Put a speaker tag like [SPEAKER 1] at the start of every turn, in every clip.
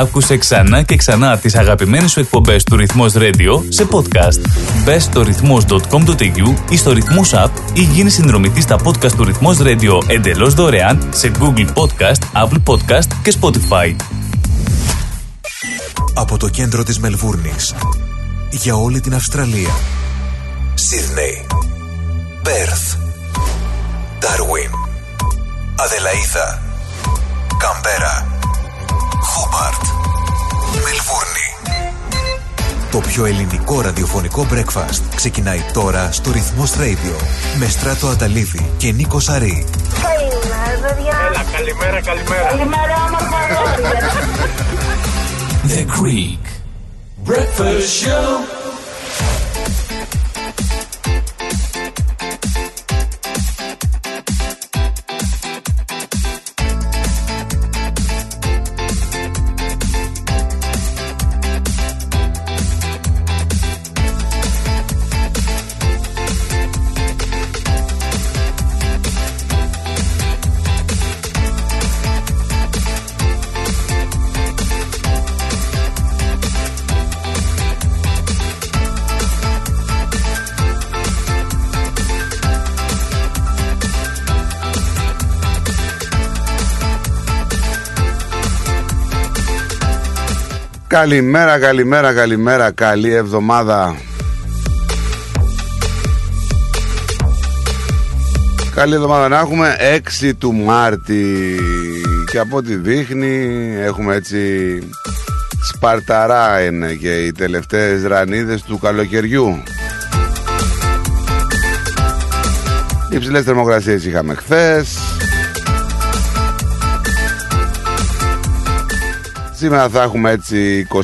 [SPEAKER 1] Άκουσε ξανά και ξανά τις αγαπημένες σου εκπομπές του Ρυθμός Radio σε podcast. Μπες στο ρυθμός.com.au ή στο Ρυθμός App ή γίνει συνδρομητής στα podcast του Ρυθμός Radio εντελώς δωρεάν σε Google Podcast, Apple Podcast και Spotify.
[SPEAKER 2] Από το κέντρο της Μελβούρνης για όλη την Αυστραλία. Σίδνεϊ, Πέρθ, Ντάρουιν, Αδελαίδα, Καμπέρα, Χόμπαρτ, Μελβούρνη. Το πιο ελληνικό ραδιοφωνικό breakfast ξεκινάει τώρα στο Ρυθμός Radio με Στράτο Αταλίδη και Νίκο Σαρή.
[SPEAKER 3] Καλημέρα, παιδιά.
[SPEAKER 4] Έλα, καλημέρα, καλημέρα.
[SPEAKER 3] Καλημέρα, όμορφα αγόρια.
[SPEAKER 1] The Creek Breakfast Show.
[SPEAKER 5] Καλημέρα, καλημέρα, καλημέρα, καλή εβδομάδα. Καλή εβδομάδα να έχουμε 6 του Μάρτη και από ό,τι δείχνει έχουμε έτσι σπαρταρά είναι και οι τελευταίες ρανίδες του καλοκαιριού. Υψηλές θερμοκρασίες είχαμε χθες Σήμερα θα έχουμε έτσι 24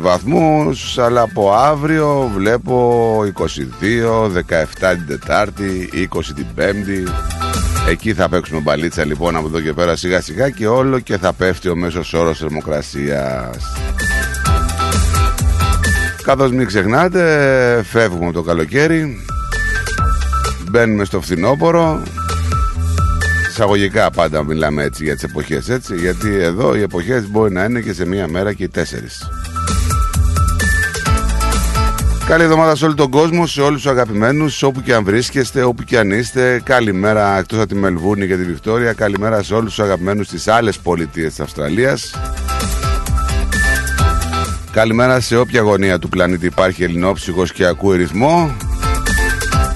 [SPEAKER 5] βαθμούς αλλά από αύριο βλέπω 22, 17 την Τετάρτη, 20 την Πέμπτη. Εκεί θα παίξουμε μπαλίτσα λοιπόν από εδώ και πέρα σιγά σιγά και όλο και θα πέφτει ο μέσος όρος θερμοκρασίας. Καθώς μην ξεχνάτε φεύγουμε το καλοκαίρι Μπαίνουμε στο φθινόπωρο εισαγωγικά πάντα μιλάμε έτσι για τις εποχές έτσι γιατί εδώ οι εποχές μπορεί να είναι και σε μία μέρα και οι τέσσερις Καλή εβδομάδα σε όλο τον κόσμο, σε όλους τους αγαπημένους, όπου και αν βρίσκεστε, όπου και αν είστε. Καλημέρα εκτός από τη Μελβούρνη και τη Βικτόρια. Καλημέρα σε όλους τους αγαπημένους στις άλλες πολιτείες της Αυστραλίας. Καλημέρα σε όποια γωνία του πλανήτη υπάρχει ελληνόψυχος και ακούει ρυθμό.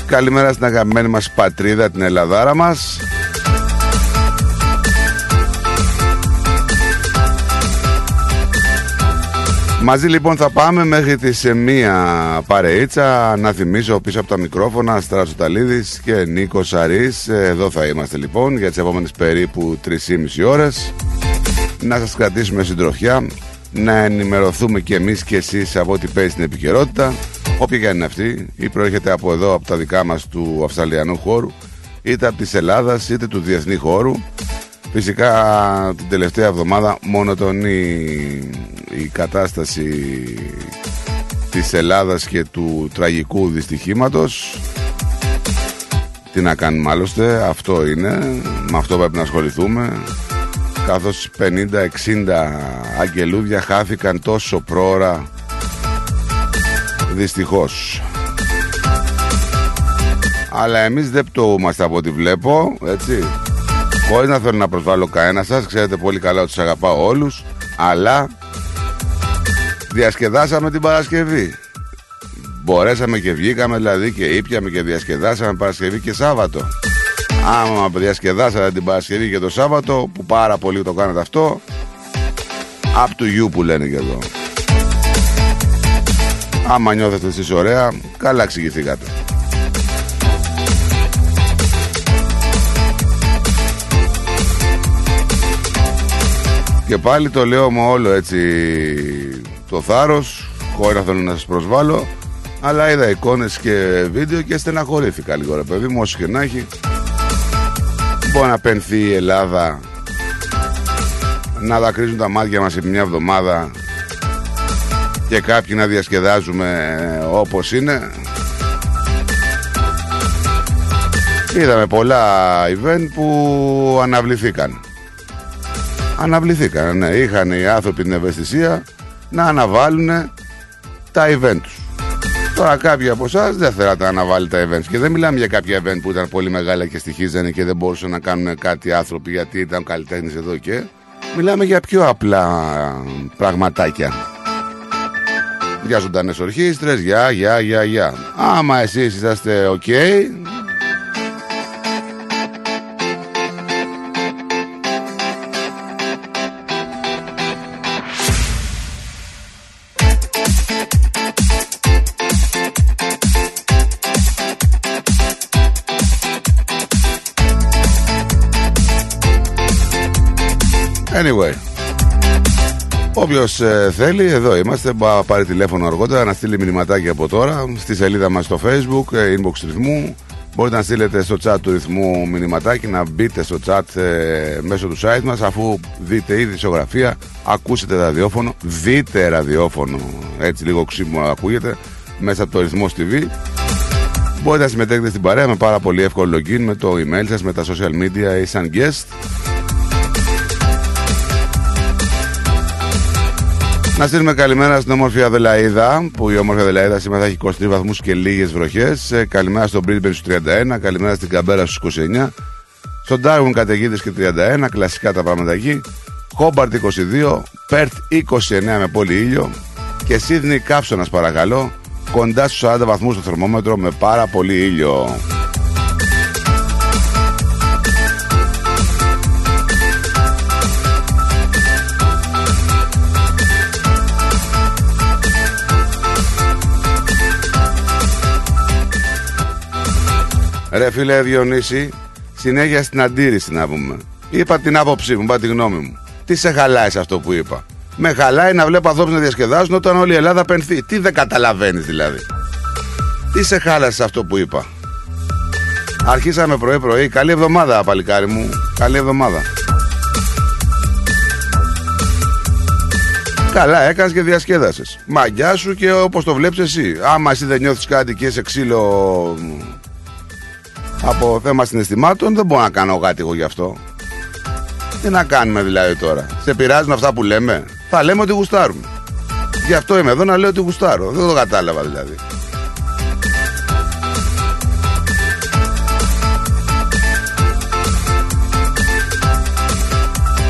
[SPEAKER 5] Καλημέρα στην αγαπημένη μας πατρίδα, την Ελλαδάρα μας. Μαζί λοιπόν θα πάμε μέχρι τις μία παρεΐτσα Να θυμίσω πίσω από τα μικρόφωνα Στράσο Ταλίδης και Νίκος Σαρής Εδώ θα είμαστε λοιπόν για τις επόμενες περίπου 3,5 ώρες. Να σας κρατήσουμε συντροφιά Να ενημερωθούμε και εμείς και εσείς από ό,τι παίζει στην επικαιρότητα. Όποια και αν είναι αυτή Ή προέρχεται από εδώ από τα δικά μας του Αυστραλιανού χώρου Είτε από της Ελλάδας είτε του διεθνή χώρου Φυσικά την τελευταία εβδομάδα μονοτονεί η κατάσταση της Ελλάδας και του τραγικού δυστυχήματος. Τι να κάνουμε άλλωστε αυτό είναι. Με αυτό πρέπει να ασχοληθούμε. Καθώς 50-60 αγγελούδια χάθηκαν τόσο πρόωρα δυστυχώς. Αλλά εμείς δεν πτωούμαστε από ό,τι βλέπω έτσι Χωρίς να θέλω να προσβάλλω κανένα σας Ξέρετε πολύ καλά ότι σας αγαπάω όλους Αλλά Διασκεδάσαμε την Παρασκευή. Μπορέσαμε και βγήκαμε δηλαδή και ήπιαμε και διασκεδάσαμε Παρασκευή και Σάββατο. Άμα διασκεδάσατε την Παρασκευή και το Σάββατο Που πάρα πολύ το κάνετε αυτό Up to you που λένε και εδώ. Άμα νιώθετε εσείς ωραία Καλά εξηγηθήκατε Και πάλι το λέω με όλο έτσι το θάρρος Χωρίς να θέλω να σας προσβάλλω Αλλά είδα εικόνες και βίντεο και στεναχωρήθηκα λίγο ρε παιδί μου Όσο και να έχει. Μπορεί να πενθεί η Ελλάδα Να δακρύζουν τα μάτια μας σε μια εβδομάδα Και κάποιοι να διασκεδάζουμε όπως είναι. Είδαμε πολλά event που αναβληθήκαν Αναβληθήκαν, ναι. Είχαν οι άνθρωποι την ευαισθησία να αναβάλουν τα event τους. Τώρα κάποιοι από εσάς δεν θέλατε να αναβάλετε τα events και δεν μιλάμε για κάποια event που ήταν πολύ μεγάλα και στοιχίζανε και δεν μπορούσαν να κάνουν κάτι άνθρωποι γιατί ήταν καλλιτέχνες εδώ και. Μιλάμε για πιο απλά πραγματάκια. Για ζωντανές ορχήστρες, για, για, για, για. Άμα εσείς είσαστε οκ, Anyway. Όποιος θέλει, εδώ είμαστε. Μπορεί να πάρει τηλέφωνο αργότερα, να στείλει μηνυματάκι από τώρα στη σελίδα μας στο facebook, ε, inbox ρυθμού. Μπορείτε να στείλετε στο chat του ρυθμού μηνυματάκι, να μπείτε στο chat ε, μέσω του site μας αφού δείτε ήδη ισογραφία, ακούσετε ραδιόφωνο, δείτε ραδιόφωνο, έτσι λίγο ξύμο ακούγεται, μέσα από το ρυθμός TV. Μπορείτε να συμμετέχετε στην παρέα με πάρα πολύ εύκολο login με το email σας, με τα social media ή σαν guest. Να στείλουμε καλημέρα στην όμορφη Αδελαίδα, που η όμορφη Αδελαίδα σήμερα θα έχει 23 βαθμούς και λίγες βροχές. Καλημέρα στον Μπρίλμπερ στους 31, καλημέρα στην Καμπέρα στους 29. Στον Ντάρβουν καταιγίδες και 31, κλασικά τα πράγματα εκεί. Χόμπαρτ 22, Πέρτ 29 με πολύ ήλιο. Και Σίδνη Κάψονα παρακαλώ, κοντά στους 40 βαθμούς στο θερμόμετρο με πάρα πολύ ήλιο. Ρε φίλε Διονύση, συνέχεια στην αντίρρηση να πούμε. Είπα την άποψή μου, είπα τη γνώμη μου. Τι σε χαλάει σε αυτό που είπα; Με χαλάει να βλέπω ανθρώπους να διασκεδάζουν όταν όλη η Ελλάδα πενθεί. Τι δεν καταλαβαίνεις δηλαδή; Τι σε χάλασε σε αυτό που είπα; Αρχίσαμε πρωί-πρωί. Καλή εβδομάδα, παλικάρι μου. Καλή εβδομάδα. Καλά, έκανες και διασκέδασες. Μαγιά σου και όπως το βλέπεις εσύ. Άμα εσύ δεν νιώθεις κάτι και είσαι ξύλο από θέμα συναισθημάτων δεν μπορώ να κάνω κάτι εγώ γι' αυτό. Τι να κάνουμε δηλαδή τώρα; Σε πειράζουν αυτά που λέμε; Θα λέμε ότι γουστάρουμε. Γι' αυτό είμαι εδώ να λέω ότι γουστάρω. Δεν το κατάλαβα δηλαδή.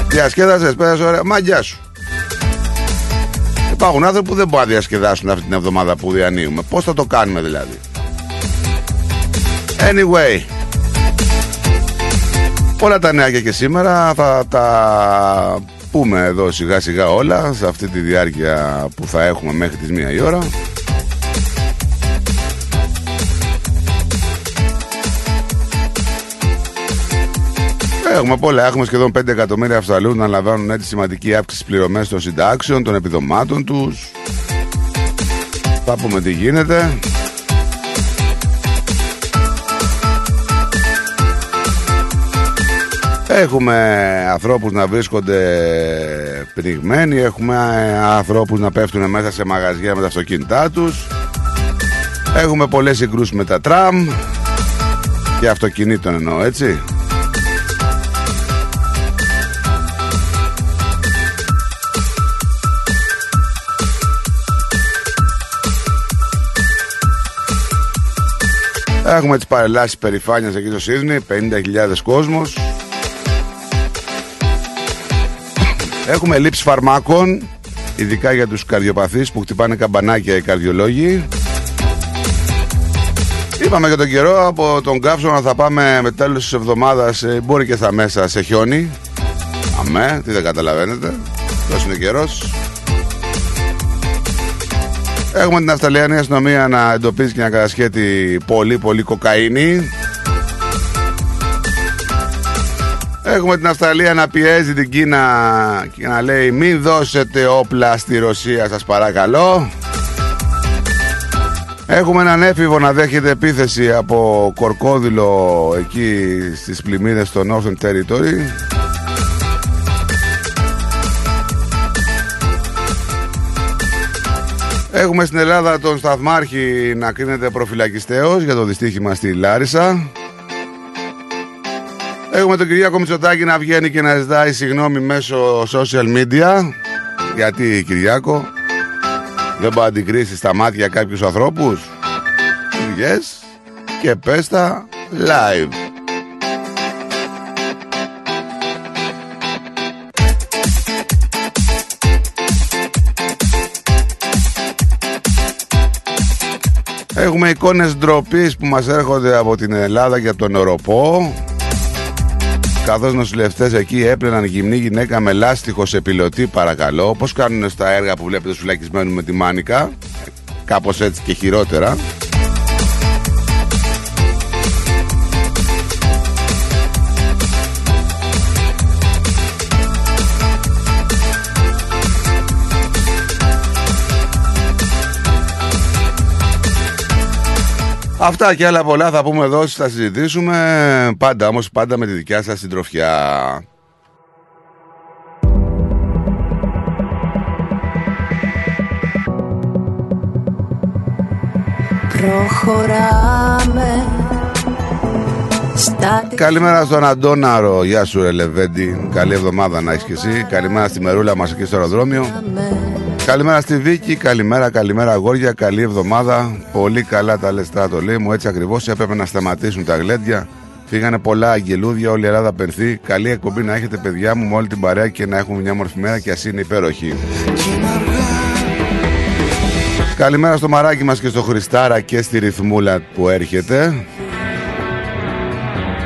[SPEAKER 5] Διασκέδασες, πέρασε ωραία. Μαγιά σου. Υπάρχουν άνθρωποι που δεν μπορούν να διασκεδάσουν αυτή την εβδομάδα που διανύουμε. Πώς θα το κάνουμε δηλαδή; Anyway, όλα τα νέα και σήμερα θα τα πούμε εδώ σιγά σιγά όλα σε αυτή τη διάρκεια που θα έχουμε μέχρι τις μία η ώρα. Έχουμε πολλά. Έχουμε σχεδόν 5 εκατομμύρια Αυστραλούς να λαμβάνουν έτσι σημαντική αύξηση πληρωμές των συντάξεων, των επιδομάτων τους. Θα πούμε τι γίνεται. Έχουμε ανθρώπους να βρίσκονται πνιγμένοι, έχουμε ανθρώπους να πέφτουν μέσα σε μαγαζιά με τα αυτοκίνητά τους. Έχουμε πολλές συγκρούσεις με τα τραμ και αυτοκινήτων εννοώ έτσι. Έχουμε τις παρελάσεις περηφάνειας εκεί στο Σίδνη, 50.000 κόσμος. Έχουμε λήψη φαρμάκων, ειδικά για τους καρδιοπαθείς που χτυπάνε καμπανάκια οι καρδιολόγοι. Είπαμε για τον καιρό από τον Κάψονα θα πάμε με τέλος της εβδομάδας, ε, μπορεί και στα μέσα, σε χιόνι. Αμέ, τι δεν καταλαβαίνετε. Τόσο είναι καιρός. Έχουμε την Αυστραλιανή αστυνομία να εντοπίζει και να κατασχέτει πολύ πολύ κοκαίνη. Έχουμε την Αυστραλία να πιέζει την Κίνα και να λέει μην δώσετε όπλα στη Ρωσία σας παρακαλώ. Έχουμε έναν έφηβο να δέχεται επίθεση από κορκόδιλο εκεί στις πλημμύρες στο Northern Territory. Έχουμε στην Ελλάδα τον Σταθμάρχη να κρίνεται προφυλακιστέως για το δυστύχημα στη Λάρισα. Έχουμε τον Κυριάκο Μητσοτάκη να βγαίνει και να ζητάει συγγνώμη μέσω social media. Γιατί Κυριάκο δεν μπορεί να αντικρίσεις στα μάτια κάποιους ανθρώπους. Yes. Και πες τα live. Έχουμε εικόνες ντροπής που μας έρχονται από την Ελλάδα και τον Ευρωπό Καθώς νοσηλευτές εκεί έπλαιναν γυμνή γυναίκα με λάστιχος σε πιλωτή παρακαλώ. Πώς κάνουν στα έργα που βλέπετε στους φυλακισμένους με τη μάνικα; Κάπως έτσι και χειρότερα Αυτά και άλλα πολλά θα πούμε εδώ, θα συζητήσουμε. Πάντα όμως, πάντα με τη δικιά σας συντροφιά.
[SPEAKER 4] Προχωράμε στα
[SPEAKER 5] Καλημέρα στον Αντώναρο. Γεια σου, ρε Λεβέντη. Καλή εβδομάδα να έχεις και εσύ. Καλημέρα στη Μερούλα μας εκεί στο αεροδρόμιο. Καλημέρα στη Βίκη. Καλημέρα, καλημέρα, αγόρια. Καλή εβδομάδα. Πολύ καλά τα λε το λέει μου. Έτσι ακριβώς έπρεπε να σταματήσουν τα γλέντια. Φύγανε πολλά αγγελούδια, όλη η Ελλάδα πενθεί. Καλή εκπομπή να έχετε, παιδιά μου, με όλη την παρέα και να έχουμε μια μορφή μέρα και ας είναι υπέροχη. Καλημέρα στο μαράκι μας και στο Χριστάρα και στη ρυθμούλα που έρχεται.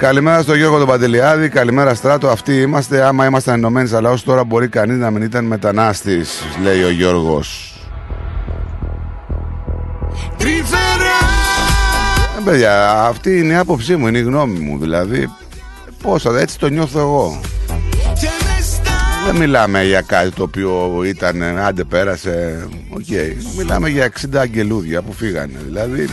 [SPEAKER 5] Καλημέρα στο Γιώργο τον Παντελιάδη, καλημέρα Στράτο. Αυτοί είμαστε. Άμα ήμασταν ενωμένοι σαν λαός, τώρα μπορεί κανείς να μην ήταν μετανάστης, λέει ο Γιώργος. Ε, παιδιά, αυτή είναι η άποψή μου, είναι η γνώμη μου. Δηλαδή, πόσα, έτσι το νιώθω εγώ. Δεν μιλάμε για κάτι το οποίο ήταν, άντε πέρασε, οκ. Μιλάμε για 60 αγγελούδια που φύγανε. Δηλαδή,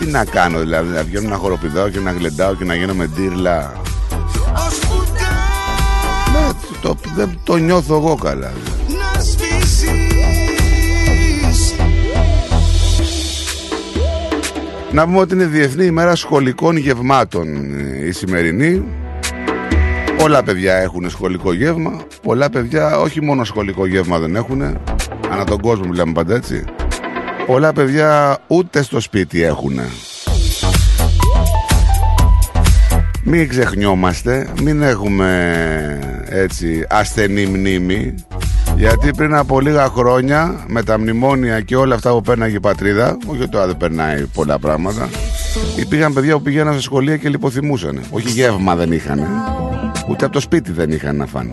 [SPEAKER 5] τι να κάνω δηλαδή, να βγαίνω να χοροπηδάω και να γλεντάω και να γίνομαι ντίρλα. Ναι, το, το, το νιώθω εγώ καλά. Να πούμε ότι είναι Διεθνή ημέρα σχολικών γευμάτων η σημερινή. Πολλά παιδιά έχουν σχολικό γεύμα. Πολλά παιδιά όχι μόνο σχολικό γεύμα δεν έχουν. Ανά τον κόσμο μιλάμε πάντα έτσι. Πολλά παιδιά ούτε στο σπίτι έχουν. Μην ξεχνιόμαστε, μην έχουμε έτσι ασθενή μνήμη. Γιατί πριν από λίγα χρόνια με τα μνημόνια και όλα αυτά που πέρναγε η πατρίδα όχι τώρα δεν περνάει πολλά πράγματα υπήρχαν παιδιά που πηγαίναν σε σχολεία και λιποθυμούσαν όχι γεύμα δεν είχαν ούτε από το σπίτι δεν είχαν να φάνε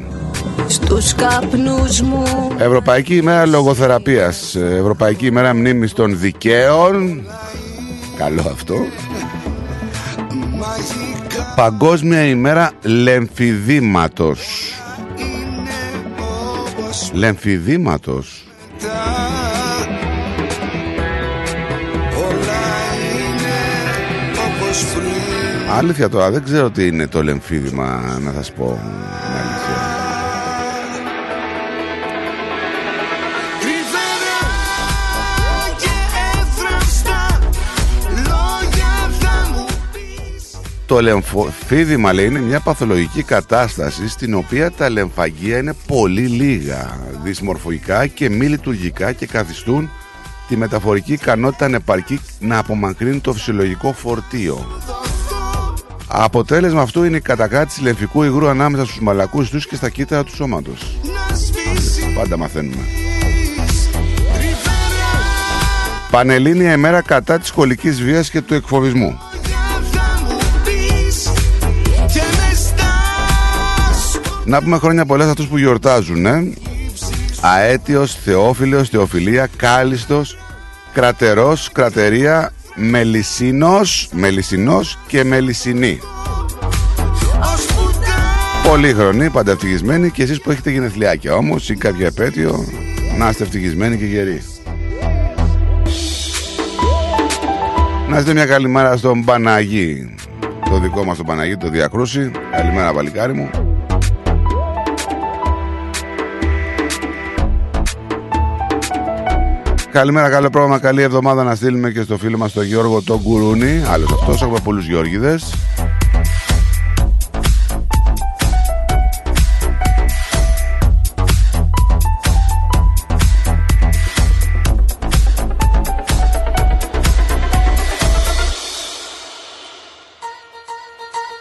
[SPEAKER 4] στους καπνούς μου.
[SPEAKER 5] Ευρωπαϊκή ημέρα λογοθεραπείας. Ευρωπαϊκή ημέρα μνήμης των δικαίων. Καλό αυτό. Παγκόσμια ημέρα λεμφιδήματος. Λεμφιδήματος. Αλήθεια τώρα δεν ξέρω τι είναι το λεμφίδημα να σας πω Το λεμφίδημα λέει είναι μια παθολογική κατάσταση στην οποία τα λεμφαγεία είναι πολύ λίγα, δυσμορφωικά και μη λειτουργικά και καθιστούν τη μεταφορική ικανότητα ανεπαρκή να απομακρύνει το φυσιολογικό φορτίο. Αποτέλεσμα αυτού είναι η κατακράτηση λεμφικού υγρού ανάμεσα στους μαλακούς τους και στα κύτταρα του σώματος. Πάντα μαθαίνουμε. Πανελλήνια ημέρα κατά της σχολικής βίας και του εκφοβισμού. Να πούμε χρόνια πολλά σε αυτούς που γιορτάζουν ε; Αέτιος, Θεόφιλος, Θεοφιλία, Κάλιστος Κρατερός, Κρατερία Μελισσίνος, Μελισσινός και Μελισσινή. Πολύ χρονή, πάντα ευτυχισμένοι Και εσείς που έχετε γενεθλιάκια. Όμως ή κάποια επέτειο Να είστε ευτυχισμένοι και γεροί. Να είστε μια καλημέρα στον Παναγί. Το δικό μας τον Παναγί, το Διακρούση Καλημέρα παλικάρι μου καλημέρα, καλό πρόγραμμα, καλή εβδομάδα να στείλουμε και στο φίλο μας τον Γιώργο τον Κουρούνη. Άλλος αυτός, έχουμε πολλούς Γιώργιδες.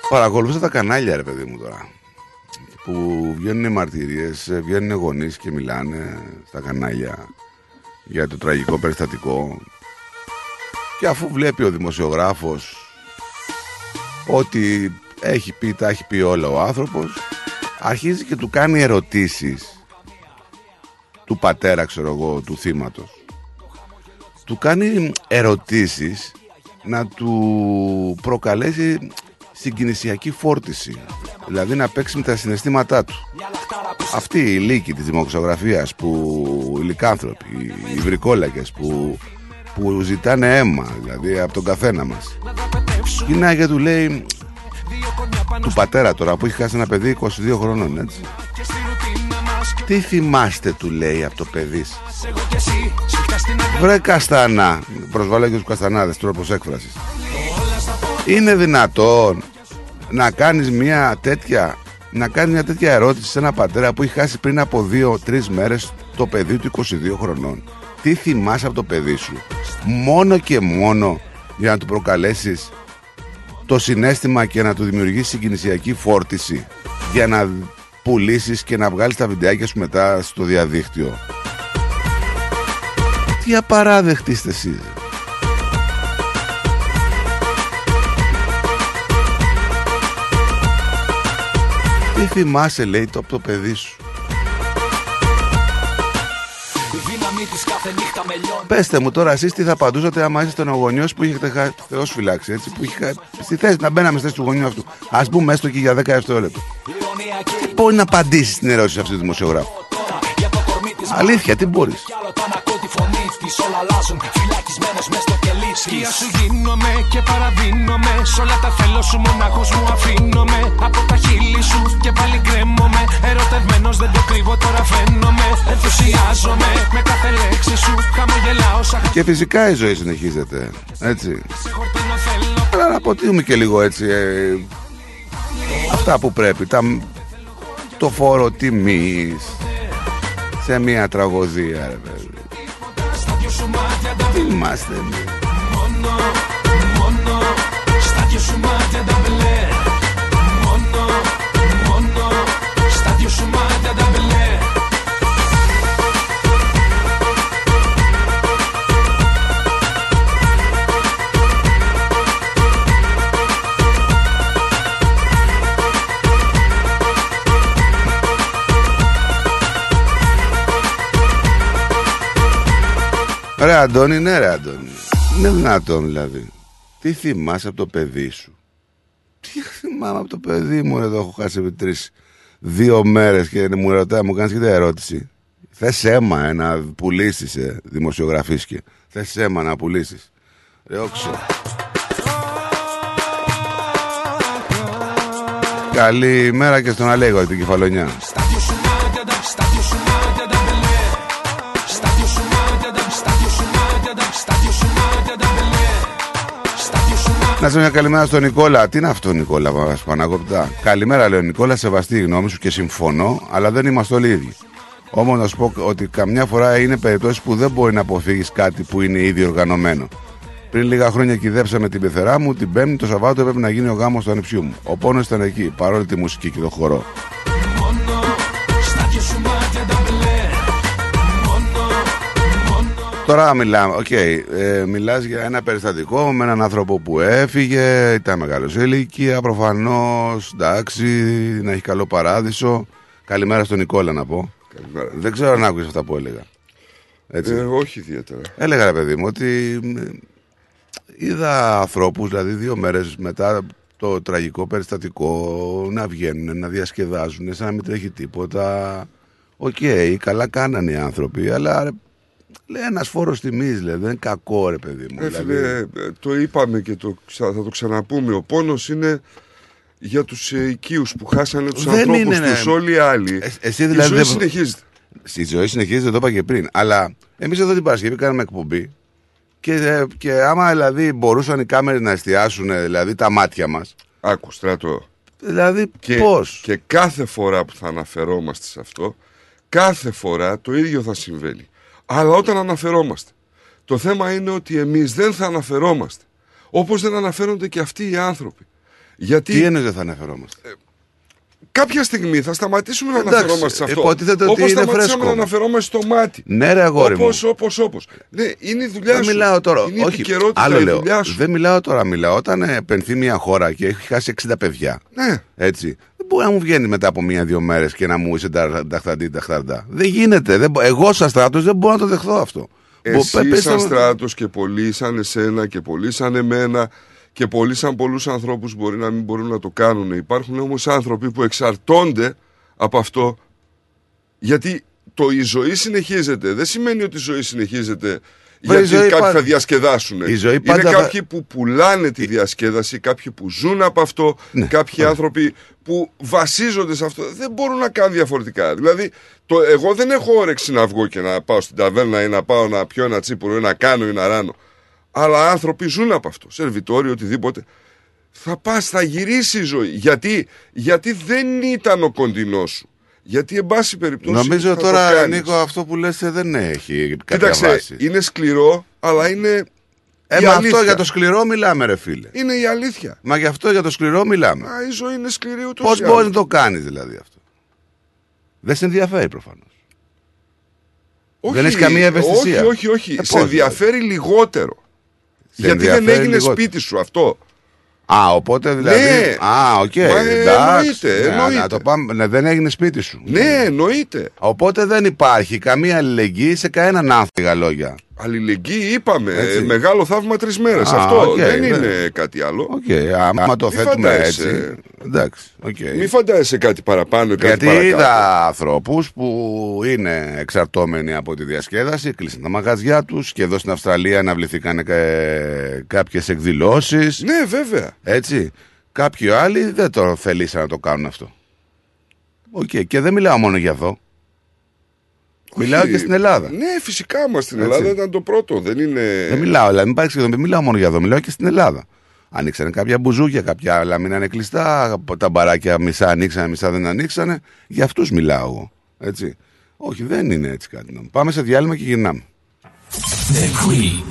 [SPEAKER 5] Παρακολουθούσα τα κανάλια, ρε παιδί μου τώρα. Που βγαίνουν οι μαρτυρίες, ε, βγαίνουν οι γονείς και μιλάνε στα κανάλια για το τραγικό περιστατικό. Και αφού βλέπει ο δημοσιογράφος ότι έχει πει, τα έχει πει όλα ο άνθρωπος, αρχίζει και του κάνει ερωτήσεις του πατέρα, ξέρω εγώ, του θύματος. Του κάνει ερωτήσεις να του προκαλέσει συγκινησιακή φόρτιση. Δηλαδή να παίξει με τα συναισθήματά του. Αυτή η λύκη της δημοξογραφίας που οι λυκάνθρωποι, οι βρικόλακες που, που ζητάνε αίμα, δηλαδή από τον καθένα μας. Γυρνάει και του λέει του πατέρα τώρα που έχει χάσει ένα παιδί 22 χρονών έτσι. Τι θυμάστε του λέει από το παιδί; Σας. Βρε Καστανά Προσβάλλω και τους Καστανάδες τρόπος έκφρασης Είναι δυνατόν Να κάνεις μια τέτοια Να κάνεις μια τέτοια ερώτηση σε ένα πατέρα Που έχει χάσει πριν από 2-3 μέρες Το παιδί του 22 χρονών Τι θυμάσαι από το παιδί σου; Μόνο και μόνο Για να του προκαλέσεις Το συνέστημα και να του δημιουργήσεις συγκινησιακή φόρτιση Για να πουλήσεις και να βγάλεις τα βιντεάκια σου μετά στο διαδίκτυο τι απαράδεκτοι είστε εσείς. Τι θυμάσαι λέει το από το παιδί σου. Πεςτε μου τώρα εσείς τι θα απαντούσατε άμα είστε ο γονιός που είχετε χάσει Θεός φυλάξει έτσι που είχε στη θέση να μπαίναμε στη θέση του γονιού αυτού ας πούμε έστω και για 10 δευτερόλεπτα Τι μπορεί να απαντήσεις στην ερώτηση αυτή του δημοσιογράφου; Αλήθεια τι μπορείς;
[SPEAKER 6] Τη όλα αλλάζουν. Φυλακισμένος μες στο κελί Σκιά σου γίνομαι και παραδίνομαι. Σ' όλα τα θέλω σου μονάχος μου αφήνομαι. Από τα χείλη σου και πάλι κρέμομαι. Ερωτευμένος δεν το κρύβω τώρα φαίνομαι. Ενθουσιάζομαι με κάθε λέξη σου. Χαμογελάω σαν
[SPEAKER 5] Και φυσικά η ζωή συνεχίζεται. Έτσι. Αλλά να αποτύχουμε και λίγο έτσι. Ε, αυτά που πρέπει. Τα, το φόρο τιμής σε μια τραγωδία ρε παιδί. Τι είμαστε εμείς.
[SPEAKER 6] Μόνο, μόνο Στα δυο σου μάτια τα
[SPEAKER 5] Ρε Αντώνη, ναι ρε Αντώνη. Είναι δυνατόν δηλαδή. Τι θυμάσαι από το παιδί σου; Τι θυμάμαι από το παιδί μου εδώ έχω χάσει τρεις δύο μέρες και μου ρωτάει, μου κάνεις και την ερώτηση. Θες αίμα ε, να πουλήσεις ε, δημοσιογραφίσκε. Θες αίμα να πουλήσεις. Ρε όξο. Καλημέρα και στον Αλέγο την Κεφαλονιά. Να σε μια καλημέρα στον Νικόλα. Τι είναι αυτό, Νικόλα, Παναγόπτα. Καλημέρα, λέει ο Νικόλα. Σεβαστή η γνώμη σου και συμφωνώ, αλλά δεν είμαστε όλοι ίδιοι. Όμως να σου πω ότι καμιά φορά είναι περιπτώσεις που δεν μπορεί να αποφύγεις κάτι που είναι ήδη οργανωμένο. Πριν λίγα χρόνια κυδέψαμε την πεθερά μου, την Πέμπτη το Σαββάτο έπρεπε να γίνει ο γάμος του ανιψιού μου. Ο πόνος ήταν εκεί, παρόλη τη μουσική και το χορό. Τώρα μιλάμε, οκ, ε, μιλάς για ένα περιστατικό με έναν άνθρωπο που έφυγε, ήταν μεγάλος σε ηλικία, προφανώς, εντάξει, να έχει καλό παράδεισο. Καλημέρα στον Νικόλα να πω.
[SPEAKER 7] Καλημέρα.
[SPEAKER 5] Δεν ξέρω αν άκουσες αυτά που έλεγα. Έτσι.
[SPEAKER 7] Ε, όχι ιδιαίτερα.
[SPEAKER 5] Έλεγα ρε παιδί μου ότι μ, είδα ανθρώπους, δηλαδή δύο μέρες μετά το τραγικό περιστατικό να βγαίνουν, να διασκεδάζουν, σαν να μην τρέχει τίποτα. Οκ, καλά κάνανε οι άνθρωποι, αλλά ρε, λέει ένας φόρος τιμής, λέει, δεν είναι κακό ρε παιδί μου.
[SPEAKER 7] Ε,
[SPEAKER 5] δηλαδή.
[SPEAKER 7] φίλε, ε, το είπαμε και το, ξα- θα το ξαναπούμε. Ο πόνος είναι για τους ε, οικείους που χάσανε τους
[SPEAKER 5] Δεν
[SPEAKER 7] ανθρώπους
[SPEAKER 5] είναι, ναι.
[SPEAKER 7] τους όλοι οι άλλοι.
[SPEAKER 5] Ε, εσύ
[SPEAKER 7] Η
[SPEAKER 5] δηλαδή
[SPEAKER 7] ζωή
[SPEAKER 5] δεν-
[SPEAKER 7] συνεχίζεται.
[SPEAKER 5] Η ζωή συνεχίζεται, το είπα και πριν. Αλλά εμείς εδώ την Παρασκευή κάναμε εκπομπή και, ε, και άμα δηλαδή μπορούσαν οι κάμερες να εστιάσουν ε, δηλαδή, τα μάτια μας.
[SPEAKER 7] Άκου στρατό.
[SPEAKER 5] Δηλαδή
[SPEAKER 7] Και,
[SPEAKER 5] πώς;
[SPEAKER 7] και κάθε φορά που θα αναφερόμαστε σε αυτό, κάθε φορά το ίδιο θα συμβαίνει. Αλλά όταν αναφερόμαστε, το θέμα είναι ότι εμείς δεν θα αναφερόμαστε. Όπως δεν αναφέρονται και αυτοί οι άνθρωποι. Γιατί
[SPEAKER 5] Τι εννοεί δεν θα αναφερόμαστε;
[SPEAKER 7] Κάποια στιγμή θα σταματήσουμε να
[SPEAKER 5] Εντάξει,
[SPEAKER 7] αναφερόμαστε σε αυτό.
[SPEAKER 5] υποτίθεται ότι
[SPEAKER 7] όπως
[SPEAKER 5] είναι
[SPEAKER 7] σταματήσαμε
[SPEAKER 5] φρέσκο.
[SPEAKER 7] να αναφερόμαστε στο μάτι.
[SPEAKER 5] Ναι, ρε αγόρι μου.
[SPEAKER 7] Όπως, όπως, όπως. Ναι, είναι η δουλειά
[SPEAKER 5] Δεν
[SPEAKER 7] σου.
[SPEAKER 5] μιλάω τώρα.
[SPEAKER 7] Είναι η
[SPEAKER 5] όχι,
[SPEAKER 7] επικαιρότητα,
[SPEAKER 5] άλλο
[SPEAKER 7] η
[SPEAKER 5] λέω.
[SPEAKER 7] δουλειά σου.
[SPEAKER 5] Δεν μιλάω τώρα. Μιλάω όταν ε, επενθεί μια χώρα και έχει χάσει 60 παιδιά.
[SPEAKER 7] Ναι.
[SPEAKER 5] Έτσι. Δεν μπορεί να μου βγαίνει μετά από μία-δύο μέρες και να μου είσαι ταχταντή, ταχταντά. Δεν γίνεται. Δεν, μπο- εγώ, σαν στράτος, δεν μπορώ να το δεχθώ αυτό. Μπο-
[SPEAKER 7] Εσύ
[SPEAKER 5] πε-
[SPEAKER 7] σαν
[SPEAKER 5] πες το-
[SPEAKER 7] στράτος και πολλοί σαν εσένα και πολλοί σαν εμένα και πολλοί σαν πολλούς ανθρώπους μπορεί να μην μπορούν να το κάνουν. Υπάρχουν όμως άνθρωποι που εξαρτώνται από αυτό γιατί το η ζωή συνεχίζεται. Δεν σημαίνει ότι η ζωή συνεχίζεται
[SPEAKER 5] Βρε, η
[SPEAKER 7] γιατί
[SPEAKER 5] ζωή
[SPEAKER 7] κάποιοι
[SPEAKER 5] πα-
[SPEAKER 7] θα διασκεδάσουν.
[SPEAKER 5] η ζωή
[SPEAKER 7] Είναι
[SPEAKER 5] πάντα θα-
[SPEAKER 7] κάποιοι που πουλάνε τη διασκέδαση, κάποιοι που ζουν από αυτό,
[SPEAKER 5] Ναι,
[SPEAKER 7] κάποιοι άνθρωποι που βασίζονται σε αυτό. Δεν μπορούν να κάνουν διαφορετικά. Δηλαδή, το, εγώ δεν έχω όρεξη να βγω και να πάω στην ταβέρνα ή να πάω να πιω ένα τσίπουρο ή να κάνω ή να ράνω. Αλλά άνθρωποι ζουν από αυτό. Σερβιτόριο, οτιδήποτε. Θα πας, θα γυρίσεις η ζωή. Γιατί, γιατί δεν ήταν ο κοντινός σου. Γιατί, εν πάση περιπτώσει.
[SPEAKER 5] Νομίζω
[SPEAKER 7] θα το
[SPEAKER 5] τώρα,
[SPEAKER 7] κάνεις.
[SPEAKER 5] Νίκο, αυτό που λες ε, δεν έχει κάποια
[SPEAKER 7] Κοίταξε,
[SPEAKER 5] βάση.
[SPEAKER 7] είναι σκληρό, αλλά είναι.
[SPEAKER 5] Ε,
[SPEAKER 7] η
[SPEAKER 5] μα
[SPEAKER 7] αλήθεια.
[SPEAKER 5] αυτό για το σκληρό μιλάμε, ρε φίλε.
[SPEAKER 7] Είναι η αλήθεια.
[SPEAKER 5] Μα γι' αυτό για το σκληρό μιλάμε.
[SPEAKER 7] Α, η ζωή είναι σκληρή ούτως
[SPEAKER 5] Πώς μπορείς να το κάνεις δηλαδή αυτό; Δεν σε ενδιαφέρει προφανώς. δεν έχεις καμία ευαισθησία.
[SPEAKER 7] Όχι, όχι, όχι.
[SPEAKER 5] Ε,
[SPEAKER 7] σε
[SPEAKER 5] πώς,
[SPEAKER 7] ενδιαφέρει λιγότερο. Γιατί δεν
[SPEAKER 5] ενδιαφέρει
[SPEAKER 7] έγινε
[SPEAKER 5] λιγότερο.
[SPEAKER 7] σπίτι σου αυτό;
[SPEAKER 5] Α, οπότε δηλαδή.
[SPEAKER 7] Ναι.
[SPEAKER 5] Α, οκ.
[SPEAKER 7] Μα, ε,
[SPEAKER 5] εντάξει.
[SPEAKER 7] εννοείται,
[SPEAKER 5] Ναι,
[SPEAKER 7] εννοείται.
[SPEAKER 5] να το πάμε. Ναι, δεν έγινε σπίτι σου.
[SPEAKER 7] Ναι, εννοείται.
[SPEAKER 5] Οπότε δεν υπάρχει καμία αλληλεγγύη σε κανέναν άνθρωπο, λίγα λόγια.
[SPEAKER 7] Αλληλεγγύη είπαμε.
[SPEAKER 5] Έτσι.
[SPEAKER 7] ε, Μεγάλο θαύμα τρεις μέρες.
[SPEAKER 5] Α,
[SPEAKER 7] Αυτό
[SPEAKER 5] οκ,
[SPEAKER 7] δεν
[SPEAKER 5] ναι.
[SPEAKER 7] είναι κάτι άλλο.
[SPEAKER 5] Οκ, άμα το
[SPEAKER 7] Μη
[SPEAKER 5] θέτουμε
[SPEAKER 7] φαντάζεσαι.
[SPEAKER 5] έτσι. Εντάξει, οκ.
[SPEAKER 7] Μην φαντάζεσαι κάτι παραπάνω ή κάτι
[SPEAKER 5] Γιατί
[SPEAKER 7] παρακάτω.
[SPEAKER 5] είδα ανθρώπους που είναι εξαρτώμενοι από τη διασκέδαση, κλείσαν τα μαγαζιά τους και εδώ στην Αυστραλία αναβληθήκαν κάποιες εκδηλώσεις.
[SPEAKER 7] Ναι, βέβαια.
[SPEAKER 5] Έτσι. Κάποιοι άλλοι δεν το θελήσαν να το κάνουν αυτό. Οκ, και δεν μιλάω μόνο για εδώ. Μιλάω
[SPEAKER 7] Όχι.
[SPEAKER 5] και στην Ελλάδα.
[SPEAKER 7] Ναι, φυσικά μα στην
[SPEAKER 5] Έτσι.
[SPEAKER 7] Ελλάδα ήταν το πρώτο. Δεν είναι.
[SPEAKER 5] Δεν μιλάω, δηλαδή, μην παρεξηγηθώ, δεν μιλάω μόνο για εδώ, μιλάω και στην Ελλάδα. Ανοίξανε κάποια μπουζούκια, κάποια άλλα μείνανε κλειστά, τα μπαράκια μισά ανοίξανε, μισά δεν ανοίξανε. Για αυτούς μιλάω εγώ. Έτσι. Όχι, δεν είναι έτσι κάτι. να- Πάμε σε διάλειμμα και γυρνάμε.
[SPEAKER 8] The Greek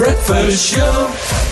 [SPEAKER 8] Breakfast Show.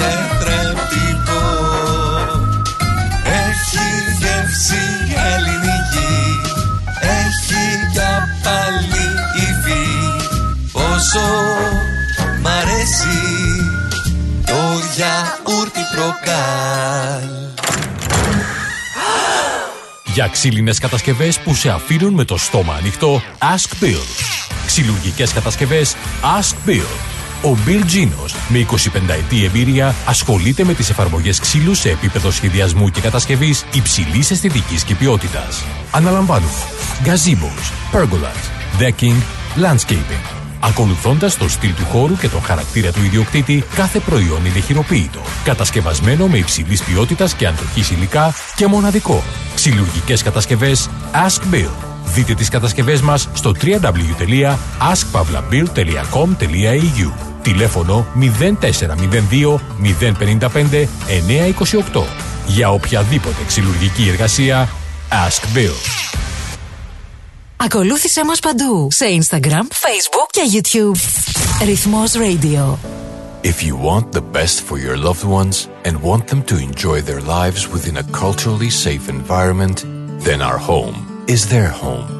[SPEAKER 8] Είναι τετρεπτικό Έχει γεύση ελληνική Έχει για πάλι υφή Όσο μ' αρέσει Το γιαούρτι προκάλ
[SPEAKER 9] Για ξύλινες κατασκευές που σε αφήνουν με το στόμα ανοιχτό, Ask Bill. Ξυλουργικές κατασκευές Ask Bill. Ο Bill Genos, με 25 ετή εμπειρία, ασχολείται με τις εφαρμογές ξύλου σε επίπεδο σχεδιασμού και κατασκευής υψηλής αισθητικής και ποιότητας. Αναλαμβάνουμε gazebos, pergolas, decking, landscaping. Ακολουθώντας το στυλ του χώρου και τον χαρακτήρα του ιδιοκτήτη, κάθε προϊόν είναι χειροποίητο. Κατασκευασμένο με υψηλής ποιότητας και αντοχής υλικά και μοναδικό. Ξυλουργικές κατασκευές Ask Bill. Δείτε τις κατασκευές μας στο www.askpavlabill.com.au Τηλέφωνο 0402 055 928 Για οποιαδήποτε ξυλουργική εργασία Ask Bill.
[SPEAKER 10] Ακολούθησέ μας παντού σε Instagram, Facebook και YouTube. Ρυθμός Radio.
[SPEAKER 11] If you want the best for your loved ones and want them to enjoy their lives within a culturally safe environment, then our home is their home.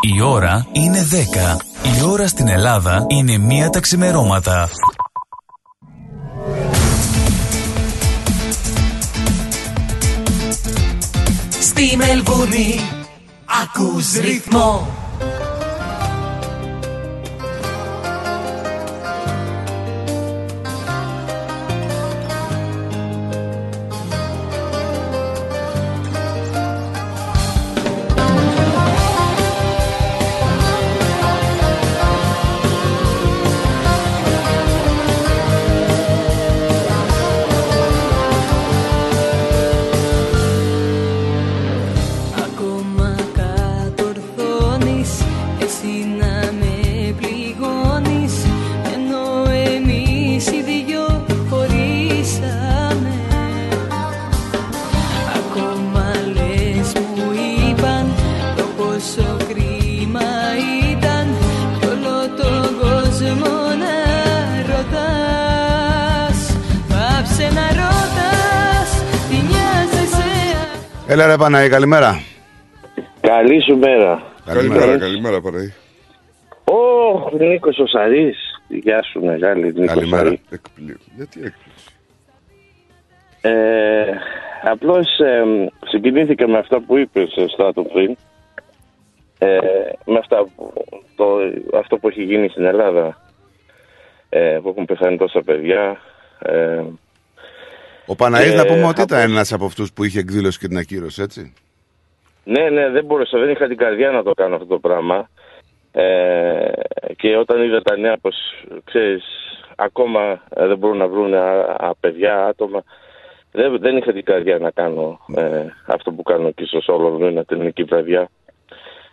[SPEAKER 1] Η ώρα είναι 10. Η ώρα στην Ελλάδα είναι μία τα ξημερώματα.
[SPEAKER 8] Στη Μελβούνι ακούς ρυθμό
[SPEAKER 5] Έλα ρε Παναή, καλημέρα.
[SPEAKER 12] Καλή σου μέρα.
[SPEAKER 7] Καλημέρα, καλημέρα Παναγή.
[SPEAKER 12] Ω, Νίκος ο Σαρής. Γεια σου μεγάλη Νίκος
[SPEAKER 7] Καλημέρα.
[SPEAKER 12] Σαρής.
[SPEAKER 7] Εκπλήρω. Γιατί έκπληξη;
[SPEAKER 12] Ε, απλώς ε, συγκινήθηκα με αυτά που είπες ε, Στράτο πριν. Ε, με αυτά που, το, αυτό που έχει γίνει στην Ελλάδα. Ε, που έχουν πεθάνει τόσα παιδιά. Ε,
[SPEAKER 5] Ο Παναής
[SPEAKER 12] Και
[SPEAKER 5] να πούμε ότι
[SPEAKER 12] θα
[SPEAKER 5] ήταν ένας από αυτούς που είχε εκδήλωση και την ακύρωση, έτσι.
[SPEAKER 12] Ναι, ναι, δεν μπορούσα, δεν είχα την καρδιά να το κάνω αυτό το πράγμα. Ε, και όταν είδα τα νέα πως, ξέρεις, ακόμα ε, δεν μπορούν να βρουν α, α, παιδιά, άτομα, δεν, δεν είχα την καρδιά να κάνω ε, αυτό που κάνω εκεί στο Σόλο, ένα τελική βραδιά.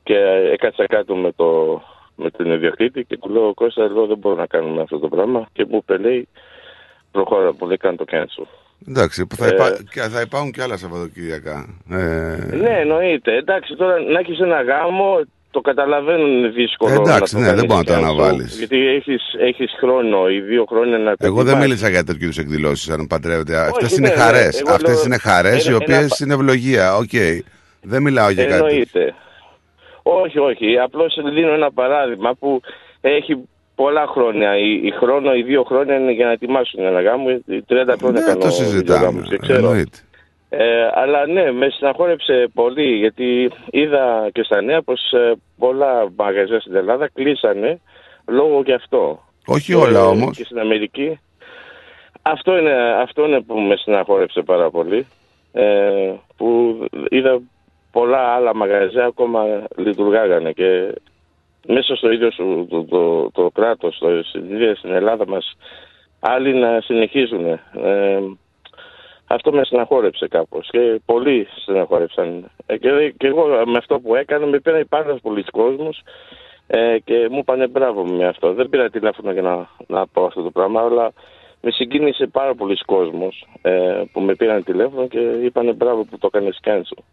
[SPEAKER 12] Και ε, έκατσα κάτω με, το, με τον ιδιοκτήτη και του λέω, Κώστα, εδώ δεν μπορώ να κάνουμε αυτό το πράγμα. Και μου είπε, λέει, προχώρα που δεν κάνω το cancel.
[SPEAKER 5] Εντάξει, που θα,
[SPEAKER 12] Ε,
[SPEAKER 5] υπά... και θα υπάρχουν και άλλα Σαββατοκύριακα. Ε...
[SPEAKER 12] Ναι, εννοείται. Εντάξει, τώρα να έχεις ένα γάμο, το καταλαβαίνω είναι δύσκολο.
[SPEAKER 5] Ε, εντάξει,
[SPEAKER 12] να το
[SPEAKER 5] ναι, δεν
[SPEAKER 12] κάνεις
[SPEAKER 5] μπορεί να το
[SPEAKER 12] cancel,
[SPEAKER 5] αναβάλεις.
[SPEAKER 12] Γιατί έχεις, έχεις χρόνο ή δύο χρόνια να το
[SPEAKER 5] Εγώ δεν
[SPEAKER 12] ετοιμάσεις.
[SPEAKER 5] μίλησα για τέτοιου είδους εκδηλώσεις, αν παντρεύετε. Αυτές
[SPEAKER 12] ναι,
[SPEAKER 5] είναι
[SPEAKER 12] ναι,
[SPEAKER 5] χαρές.
[SPEAKER 12] εγώ
[SPEAKER 5] Αυτές
[SPEAKER 12] λέω-
[SPEAKER 5] είναι χαρές οι
[SPEAKER 12] ένα-
[SPEAKER 5] οποίες
[SPEAKER 12] ένα-
[SPEAKER 5] είναι ευλογία. Οκ. Δεν μιλάω για κάτι.
[SPEAKER 12] Εννοείται. Όχι, όχι. Απλώς δίνω ένα παράδειγμα που έχει πολλά χρόνια. Η, η χρόνο, οι δύο χρόνια είναι για να ετοιμάσουν ένα γάμο. Οι 30 χρόνια
[SPEAKER 5] Δεν
[SPEAKER 12] κάνω
[SPEAKER 5] το
[SPEAKER 12] δύο
[SPEAKER 5] συζητάμε.
[SPEAKER 12] γάμους, δεν ξέρω.
[SPEAKER 5] Εννοείται.
[SPEAKER 12] Ε, αλλά ναι, με συναχώρεψε πολύ γιατί είδα και στα νέα πως ε, πολλά μαγαζιά στην Ελλάδα κλείσανε λόγω γι' αυτό.
[SPEAKER 5] Όχι όλα όμως.
[SPEAKER 12] Ε, Και στην Αμερική. Αυτό είναι, αυτό είναι που με συναχώρεψε πάρα πολύ. Ε, που είδα πολλά άλλα μαγαζιά ακόμα λειτουργάγανε και μέσα στο ίδιο σου, το, το, το κράτος, το, στην ίδια στην Ελλάδα μας, άλλοι να συνεχίζουν. Ε, αυτό με συναχώρεψε κάπως και πολλοί συναχώρεψαν. Ε, και, και εγώ με αυτό που έκανα με πήραν πάρα πολλοί κόσμος ε, και μου είπανε μπράβο με αυτό. Δεν πήρα τηλέφωνο για να, να πω αυτό το πράγμα, αλλά με συγκίνησε πάρα πολλοί κόσμος ε, που με πήραν τηλέφωνο και είπανε μπράβο που το έκανες cancel.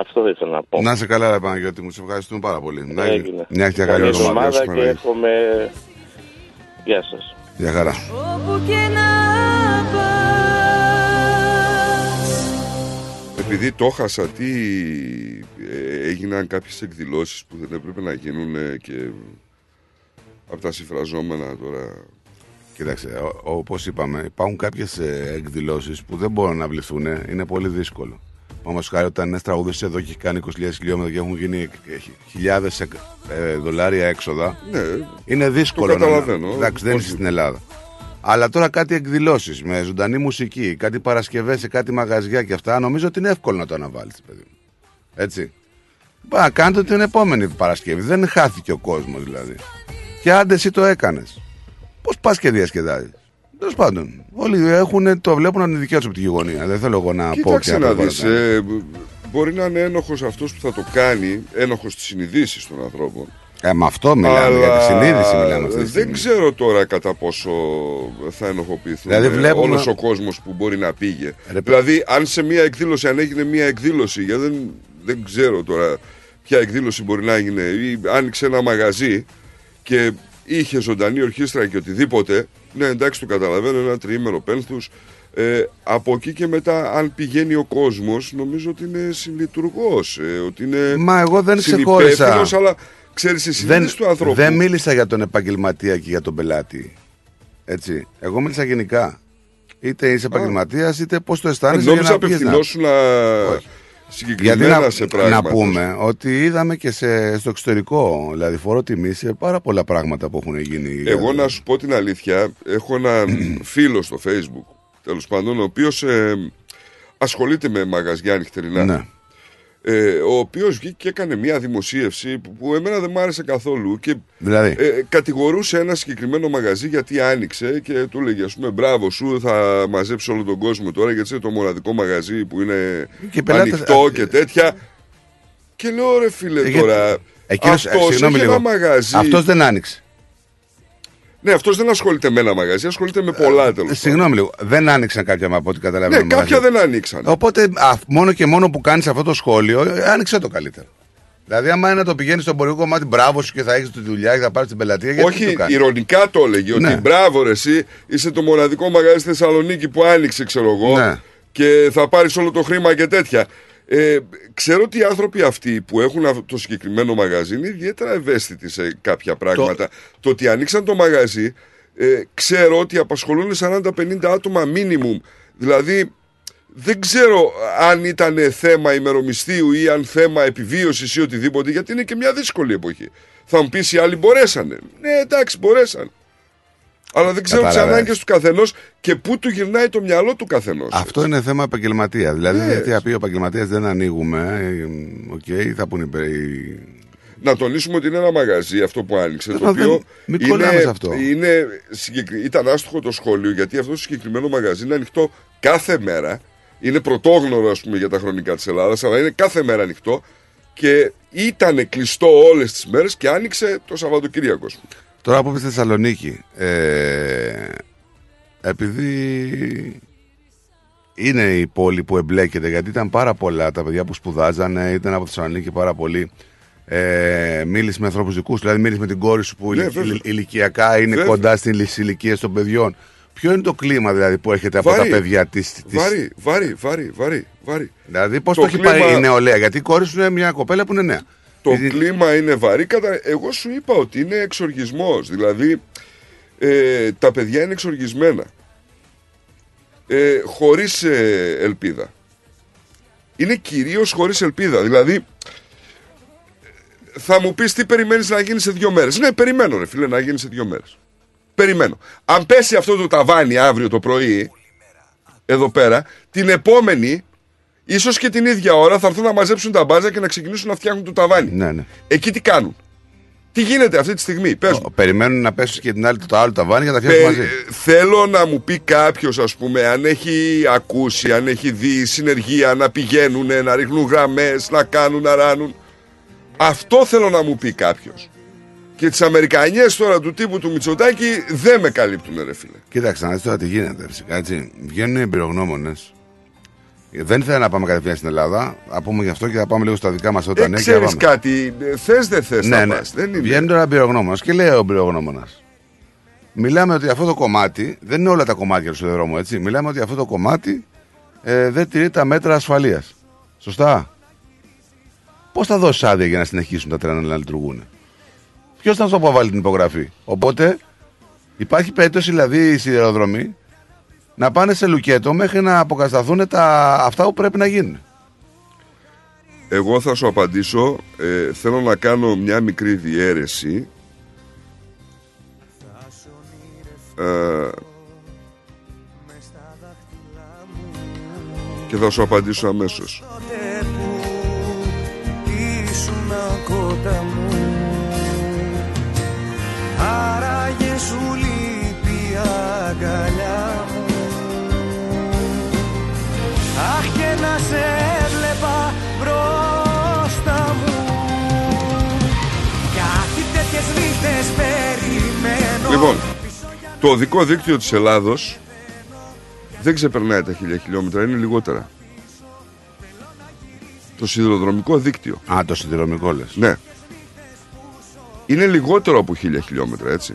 [SPEAKER 12] Αυτό δεν ήθελα να πω.
[SPEAKER 5] Να είσαι καλά, ρε Παναγιώτη μου. Σε ευχαριστούμε πάρα πολύ. Να
[SPEAKER 12] Έγινε.
[SPEAKER 5] μια και καλή
[SPEAKER 12] Καλή
[SPEAKER 5] εβδομάδα.
[SPEAKER 12] εβδομάδα
[SPEAKER 5] Σου
[SPEAKER 12] και
[SPEAKER 5] Παναγιώτη.
[SPEAKER 12] εύχομαι... Γεια σας.
[SPEAKER 5] Γεια χαρά.
[SPEAKER 4] Όπου και να πας
[SPEAKER 7] Επειδή το χάσα, τι ε, έγιναν κάποιες εκδηλώσεις που δεν έπρεπε να γίνουν ε, και από τα συμφραζόμενα τώρα.
[SPEAKER 5] Κοίταξε, ο- όπως είπαμε, υπάρχουν κάποιες ε, εκδηλώσεις που δεν μπορούν να βληθούν. Είναι πολύ δύσκολο. Όμω, χάρη όταν ένα τραγουδιστή εδώ και έχει κάνει 20.000 χιλιόμετρα και έχουν γίνει χιλιάδες δολάρια έξοδα.
[SPEAKER 7] Ναι,
[SPEAKER 5] είναι δύσκολο.
[SPEAKER 7] το
[SPEAKER 5] να-
[SPEAKER 7] καταλαβαίνω.
[SPEAKER 5] Εντάξει, δεν
[SPEAKER 7] Όχι.
[SPEAKER 5] είσαι στην Ελλάδα. Αλλά τώρα κάτι εκδηλώσεις με ζωντανή μουσική, κάτι παρασκευές σε κάτι μαγαζιά και αυτά, νομίζω ότι είναι εύκολο να το αναβάλεις, παιδί μου. Έτσι. Μπα, να κάνετε την επόμενη Παρασκευή. Δεν χάθηκε ο κόσμος δηλαδή. Και άντε εσύ το έκανες. Πώς πας και διασκεδάζεις; Τέλος πάντων, όλοι έχουν, το βλέπουν από τη δικιά τους από τη γειτονία. Δεν θέλω εγώ να πω και
[SPEAKER 7] Κοίταξε να
[SPEAKER 5] προβάλλω
[SPEAKER 7] δεις,
[SPEAKER 5] κανένα.
[SPEAKER 7] ε, μπορεί να είναι ένοχος αυτός που θα το κάνει, ένοχος της συνειδήσεις των ανθρώπων.
[SPEAKER 5] Ε, με αυτό μιλάμε, για τη συνείδηση μιλάμε αυτή τη στιγμή.
[SPEAKER 7] Δεν ξέρω τώρα κατά πόσο θα ενοχοποιηθούν
[SPEAKER 5] Δηλαδή,
[SPEAKER 7] δηλαδή,
[SPEAKER 5] βλέπουμε-
[SPEAKER 7] όλος ο κόσμος που μπορεί να πήγε. δηλαδή αν σε μια εκδήλωση, αν έγινε μια εκδήλωση, γιατί δεν, δεν ξέρω τώρα ποια εκδήλωση μπορεί να έγινε, ή άνοιξε ένα μαγαζί και είχε ζωντανή ορχήστρα και οτιδήποτε, ναι εντάξει το καταλαβαίνω, ένα τριήμερο πένθους, ε, από εκεί και μετά, αν πηγαίνει ο κόσμος, νομίζω ότι είναι συλλειτουργός, ε, ότι είναι
[SPEAKER 5] Μα εγώ δεν ξεχώρισα.
[SPEAKER 7] συνυπεύθυνος, αλλά ξέρεις, η
[SPEAKER 5] δεν,
[SPEAKER 7] συνείδηση του ανθρώπου.
[SPEAKER 5] δεν μίλησα για τον επαγγελματία και για τον πελάτη. Έτσι. Εγώ μίλησα γενικά. Είτε είσαι επαγγελματίας, είτε πώς το αισθάνεσαι. για
[SPEAKER 7] Νόμιζα
[SPEAKER 5] να πηγαίνεις να-
[SPEAKER 7] απευθυνόσουν
[SPEAKER 5] Γιατί
[SPEAKER 7] συγκεκριμένα
[SPEAKER 5] να,
[SPEAKER 7] σε πράγματα.
[SPEAKER 5] να πούμε ότι είδαμε και σε, στο εξωτερικό, δηλαδή φορό τιμή σε πάρα πολλά πράγματα που έχουν γίνει.
[SPEAKER 7] Εγώ να σου πω την αλήθεια, έχω έναν φίλο στο facebook, τέλος πάντων, ο οποίος ασχολείται με μαγαζιά νυχτερινά.
[SPEAKER 5] Ναι.
[SPEAKER 7] Ε, ο οποίος βγήκε και έκανε μια δημοσίευση που, που εμένα δεν μ' άρεσε καθόλου και
[SPEAKER 5] Δηλαδή;
[SPEAKER 7] ε, κατηγορούσε ένα συγκεκριμένο μαγαζί γιατί άνοιξε και του έλεγε ας πούμε μπράβο σου θα μαζέψεις όλο τον κόσμο τώρα γιατί είναι το μοναδικό μαγαζί που είναι
[SPEAKER 5] Και οι πελάτες-
[SPEAKER 7] ανοιχτό και τέτοια και λέω ρε φίλε
[SPEAKER 5] Ε,
[SPEAKER 7] τώρα
[SPEAKER 5] Εκείνος,
[SPEAKER 7] αυτός
[SPEAKER 5] συγγνώμη
[SPEAKER 7] έχει
[SPEAKER 5] λίγο.
[SPEAKER 7] ένα μαγαζί
[SPEAKER 5] Αυτός δεν άνοιξε.
[SPEAKER 7] Ναι, αυτός δεν ασχολείται με ένα μαγαζί, ασχολείται με πολλά τέλος.
[SPEAKER 5] Ε, Συγγνώμη λίγο. Δεν άνοιξαν κάποια από ό,τι καταλαβαίνω.
[SPEAKER 7] Ναι, κάποια δεν άνοιξαν.
[SPEAKER 5] Οπότε α, μόνο και μόνο που κάνεις αυτό το σχόλιο, ε, άνοιξε το καλύτερο. Δηλαδή, άμα είναι να το πηγαίνει στο εμπορικό κομμάτι, μπράβο σου και θα έχεις τη δουλειά και θα πάρεις την πελατεία. Γιατί
[SPEAKER 7] Όχι,
[SPEAKER 5] το κάνεις;
[SPEAKER 7] ηρωνικά το έλεγε
[SPEAKER 5] Ναι.
[SPEAKER 7] ότι μπράβο ρε, εσύ είσαι το μοναδικό μαγαζί στη Θεσσαλονίκη που άνοιξε, ξέρω εγώ,
[SPEAKER 5] Ναι.
[SPEAKER 7] και θα πάρεις όλο το χρήμα και τέτοια. Ε, ξέρω ότι οι άνθρωποι αυτοί που έχουν αυτό το συγκεκριμένο μαγαζί είναι ιδιαίτερα ευαίσθητοι σε κάποια πράγματα. Το, ότι ανοίξαν το μαγαζί, ε, ξέρω ότι απασχολούν 40-50 άτομα minimum. Δηλαδή, δεν ξέρω αν ήταν θέμα ημερομισθίου ή αν θέμα επιβίωσης ή οτιδήποτε, γιατί είναι και μια δύσκολη εποχή. Θα μου πεις οι άλλοι μπορέσανε. Ναι, εντάξει, μπορέσαν. Αλλά δεν ξέρω τις
[SPEAKER 5] Καταλαβαίνεις.
[SPEAKER 7] ανάγκες του καθενός και πού του γυρνάει το μυαλό του καθενός.
[SPEAKER 5] Αυτό είναι θέμα επαγγελματία. Δηλαδή,
[SPEAKER 7] Ναι.
[SPEAKER 5] γιατί αν πει ο επαγγελματίας δεν ανοίγουμε, ε, οκ, θα πούνε οι πε- οι-
[SPEAKER 7] Να τονίσουμε ότι είναι ένα μαγαζί αυτό που άνοιξε.
[SPEAKER 5] Ε,
[SPEAKER 7] Το
[SPEAKER 5] μα
[SPEAKER 7] οποίο
[SPEAKER 5] δεν- μην κολλάμε
[SPEAKER 7] είναι,
[SPEAKER 5] σε αυτό.
[SPEAKER 7] είναι συγκεκρι- ήταν άστοχο το σχόλιο γιατί αυτό το συγκεκριμένο μαγαζί είναι ανοιχτό κάθε μέρα. Είναι πρωτόγνωρο, ας πούμε, για τα χρονικά της Ελλάδας, αλλά είναι κάθε μέρα ανοιχτό και ήταν κλειστό όλες τις μέρες και άνοιξε το Σαββατοκύριακο. Ας πούμε.
[SPEAKER 5] Τώρα που είμαι στη Θεσσαλονίκη, ε, επειδή είναι η πόλη που εμπλέκεται, γιατί ήταν πάρα πολλά τα παιδιά που σπουδάζανε, ήταν από Θεσσαλονίκη πάρα πολύ. Ε, μίλησε με ανθρώπους δικούς, δηλαδή μίλησε με την κόρη σου που
[SPEAKER 7] Ναι,
[SPEAKER 5] ηλικ-
[SPEAKER 7] βέβαια.
[SPEAKER 5] ηλικιακά είναι
[SPEAKER 7] Βέβαια.
[SPEAKER 5] κοντά στην ηλικία των παιδιών. Ποιο είναι το κλίμα δηλαδή που έρχεται από
[SPEAKER 7] Βαρύ.
[SPEAKER 5] τα παιδιά τη.
[SPEAKER 7] Βαρύ, βαρύ, βαρύ, βαρύ, βαρύ.
[SPEAKER 5] Δηλαδή, πώς το,
[SPEAKER 7] Το
[SPEAKER 5] έχει
[SPEAKER 7] κλίμα-
[SPEAKER 5] πάει η νεολαία, Γιατί η κόρη σου είναι μια κοπέλα που είναι νέα.
[SPEAKER 7] Το
[SPEAKER 5] Η-
[SPEAKER 7] κλίμα είναι βαρύ. Κατα... Εγώ σου είπα ότι είναι εξοργισμός. Δηλαδή, ε, τα παιδιά είναι εξοργισμένα. Ε, χωρίς ε, ελπίδα. Είναι κυρίως χωρίς ελπίδα. Δηλαδή, θα μου πεις τι περιμένεις να γίνει σε δύο μέρες. Ναι, περιμένω ρε φίλε να γίνει σε δύο μέρες. Περιμένω. Αν πέσει αυτό το ταβάνι αύριο το πρωί, εδώ πέρα, την επόμενη, ίσως και την ίδια ώρα θα έρθουν να μαζέψουν τα μπάζα και να ξεκινήσουν να φτιάχνουν το ταβάνι.
[SPEAKER 5] Ναι, ναι.
[SPEAKER 7] Εκεί τι κάνουν; Τι γίνεται αυτή τη στιγμή, πες μου.
[SPEAKER 5] Περιμένουν να πέσουν και την άλλη το άλλο ταβάνι για να τα φτιάξουν
[SPEAKER 7] Πε-
[SPEAKER 5] μαζί.
[SPEAKER 7] θέλω να μου πει κάποιος, ας πούμε, αν έχει ακούσει, αν έχει δει συνεργεία να πηγαίνουν, να ρίχνουν γραμμές, να κάνουν, να ράνουν. Αυτό θέλω να μου πει κάποιος. Και τις Αμερικανιές τώρα του τύπου του Μητσοτάκη δεν με καλύπτουν, ρε φίλε.
[SPEAKER 5] Κοίταξε να δεις τώρα τι γίνεται. Φυσικά, έτσι. Βγαίνουν οι εμπειρογνώμονες. Δεν ήθελα να πάμε κατευθείαν στην Ελλάδα. Θα πούμε γι' αυτό και θα πάμε λίγο στα δικά μας όταν
[SPEAKER 7] Δεν
[SPEAKER 5] ναι, και θα
[SPEAKER 7] ξέρει
[SPEAKER 5] πάμε.
[SPEAKER 7] κάτι, θες δεν θες
[SPEAKER 5] Ναι,
[SPEAKER 7] να
[SPEAKER 5] ναι.
[SPEAKER 7] πας. Δεν είναι.
[SPEAKER 5] Βγαίνει τώρα εμπειρογνώμονα και λέει ο εμπειρογνώμονα. Μιλάμε ότι αυτό το κομμάτι, δεν είναι όλα τα κομμάτια του δρόμου, έτσι. Μιλάμε ότι αυτό το κομμάτι ε, δεν τηρεί τα μέτρα ασφαλείας. Σωστά. Πώς θα δώσεις άδεια για να συνεχίσουν τα τρένα να λειτουργούν. Ποιος θα σου αποβάλει την υπογραφή; Οπότε υπάρχει περίπτωση δηλαδή οι σιδηροδρομοί να πάνε σε λουκέτο μέχρι να αποκατασταθούν τα, αυτά που πρέπει να γίνουν.
[SPEAKER 7] Εγώ θα σου απαντήσω. Ε, θέλω να κάνω μια μικρή διαίρεση. Ε, και θα σου απαντήσω αμέσως.
[SPEAKER 6] ήσουν κότα μου Άραγε σου λείπει η αγκαλιά μου Αχ και να σε έβλεπα μπροστά μου Κάτι τέτοιες νύχτες περιμένω
[SPEAKER 7] Λοιπόν, το οδικό δίκτυο της Ελλάδος δεν ξεπερνάει τα χίλια χιλιόμετρα, είναι λιγότερα. Το σιδηροδρομικό δίκτυο.
[SPEAKER 5] Α, το σιδηροδρομικό λες.
[SPEAKER 7] Ναι. Είναι λιγότερο από χίλια χιλιόμετρα, έτσι.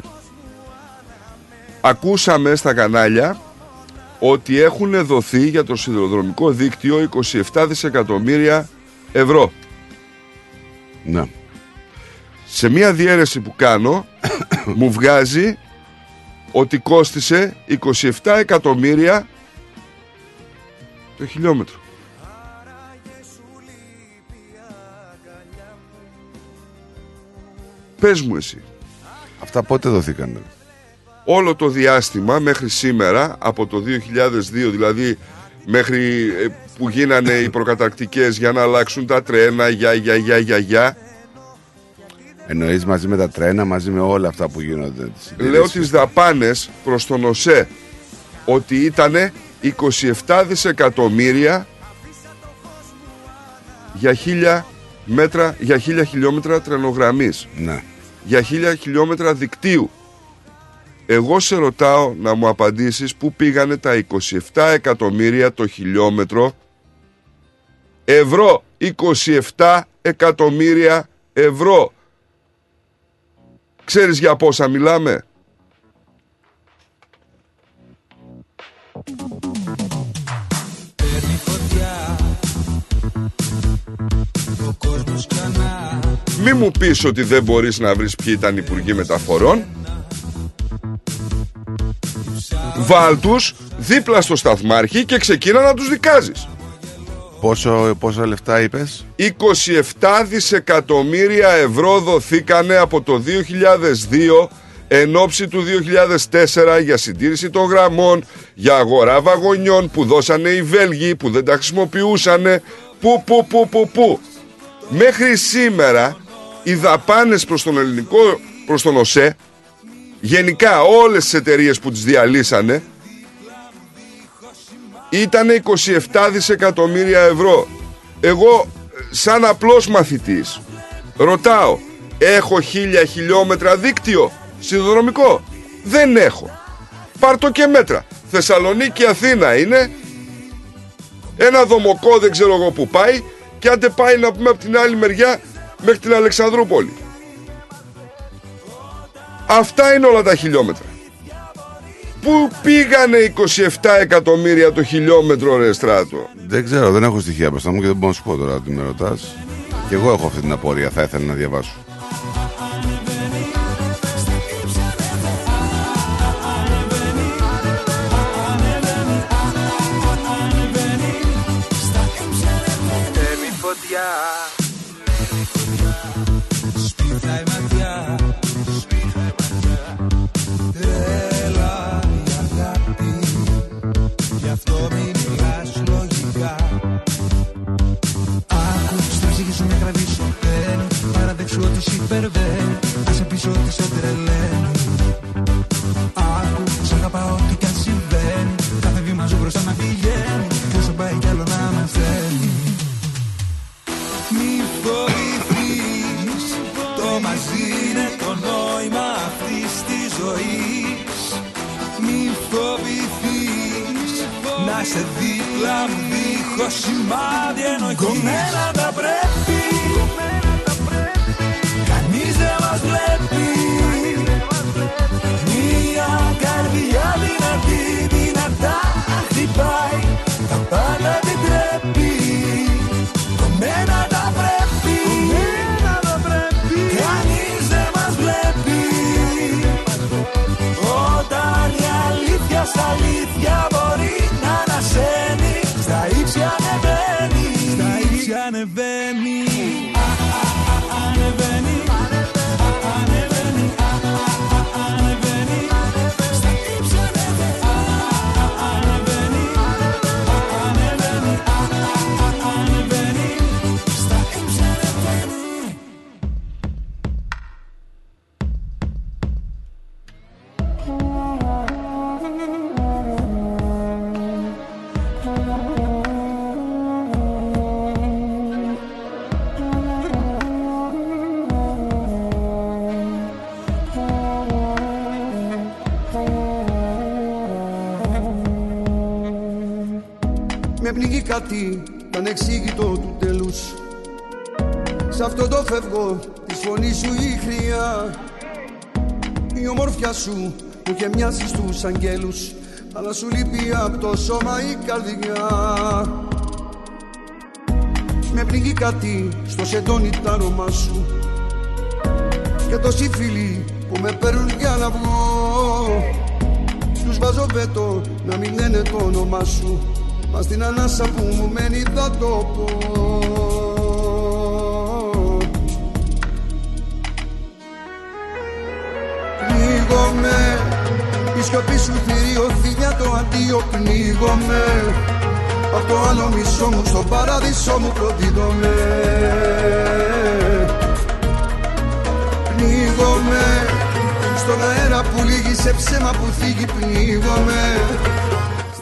[SPEAKER 7] Ακούσαμε στα κανάλια ότι έχουν δοθεί για το σιδηροδρομικό δίκτυο 27 δισεκατομμύρια ευρώ.
[SPEAKER 5] Ναι.
[SPEAKER 7] Σε μια διαίρεση που κάνω μου βγάζει ότι κόστισε 27 εκατομμύρια το χιλιόμετρο. Πες μου εσύ.
[SPEAKER 5] Αυτά πότε δοθήκαν.
[SPEAKER 7] Όλο το διάστημα μέχρι σήμερα, από το 2002 δηλαδή μέχρι ε, που γίνανε οι προκαταρκτικές για να αλλάξουν τα τρένα, για, για, για, για, για.
[SPEAKER 5] Εννοείς μαζί με τα τρένα, μαζί με όλα αυτά που γίνονται. τις συντηρήσεις.
[SPEAKER 7] Λέω τις δαπάνες προς τον ΟΣΕ ότι ήταν 27 δισεκατομμύρια για χίλια μέτρα, για χίλια χιλιόμετρα τρενογραμμής.
[SPEAKER 5] Ναι.
[SPEAKER 7] Για χίλια χιλιόμετρα δικτύου. Εγώ σε ρωτάω να μου απαντήσεις πού πήγανε τα 27 εκατομμύρια το χιλιόμετρο ευρώ. 27 εκατομμύρια ευρώ. Ξέρεις για πόσα μιλάμε; Μη μου πεις ότι δεν μπορείς να βρεις ποιοι ήταν υπουργοί μεταφορών Βάλ τους δίπλα στο σταθμάρχη και ξεκίνα να τους δικάζεις
[SPEAKER 5] Πόσο, πόσα λεφτά είπες;
[SPEAKER 7] 27 δισεκατομμύρια ευρώ δοθήκανε από το 2002 εν ώψη του 2004 για συντήρηση των γραμμών, για αγορά βαγονιών που δώσανε οι Βέλγοι που δεν τα χρησιμοποιούσανε, που, που, που, που, που. Μέχρι σήμερα οι δαπάνες προς τον ελληνικό, προς τον ΟΣΕ, γενικά όλες τις εταιρείες που τις διαλύσανε, ήταν 27 δισεκατομμύρια ευρώ. Εγώ, σαν απλός μαθητής, ρωτάω, έχω χίλια χιλιόμετρα δίκτυο σιδηροδρομικό; Δεν έχω. Πάρ' το και μέτρα. Θεσσαλονίκη Αθήνα είναι. Ένα δομοκό δεν ξέρω εγώ που πάει και άντε πάει να πούμε από την άλλη μεριά μέχρι την Αλεξανδρούπολη. Αυτά είναι όλα τα χιλιόμετρα. Πού πήγανε 27 εκατομμύρια το χιλιόμετρο ρε στράτο;
[SPEAKER 5] Δεν ξέρω, δεν έχω στοιχεία μπροστά μου και δεν μπορώ να σου πω τώρα ότι με ρωτά. Και εγώ έχω αυτή την απορία, θα ήθελα να διαβάσω.
[SPEAKER 6] Παραδέξου ότι σ' υπερβαίνει Άσε πίσω ότι σε τρελαίνει Άκου σ' αγαπάω τι κι αν συμβαίνει. Κάθε βήμα σου μπροστά να πηγαίνει. Και όσο πάει κι άλλο να με θέλει. Μη φοβηθείς Το μαζί είναι το νόημα αυτής της ζωής. Μη φοβηθείς Να σε δίπλα μου δίχως σημάδι εννοείς. Κομμένα τα πρέπει μας βλέπει. Μία
[SPEAKER 13] καρδιά δυνατή, δυνατά χτυπάει. Τα πάντα επιτρέπει Κομμένα τα πρέπει Κανείς δεν μας βλέπει. Όταν η αλήθεια στα αλήθεια μπορεί να ανασένει Στα ύψη ανεβαίνει. Στα ύψη ανεβαίνει
[SPEAKER 14] κάτι το ανεξήγητο του τέλους. Σ' αυτό το φεύγω τη φωνή σου η χρειά. Η ομορφιά σου που είχε μοιάσει στους αγγέλους Αλλά σου λείπει από το σώμα η καρδιά. Με πνίγει κάτι στο σεντόνι τ' άρωμά σου. Και τόσοι φίλοι που με παίρνουν για να βγω. Τους βάζω βέτο να μην λένε το όνομά σου Μα στην ανάσα που μου μένει θα το πω. Πνίγομαι Η σιωπή σου θηριωθεί για το αντίο Πνίγομαι. Απ' το άλλο μισό μου στο παράδεισο μου προδίδομαι. Πνίγομαι Στον αέρα που λύγει σε ψέμα που φύγει Πνίγομαι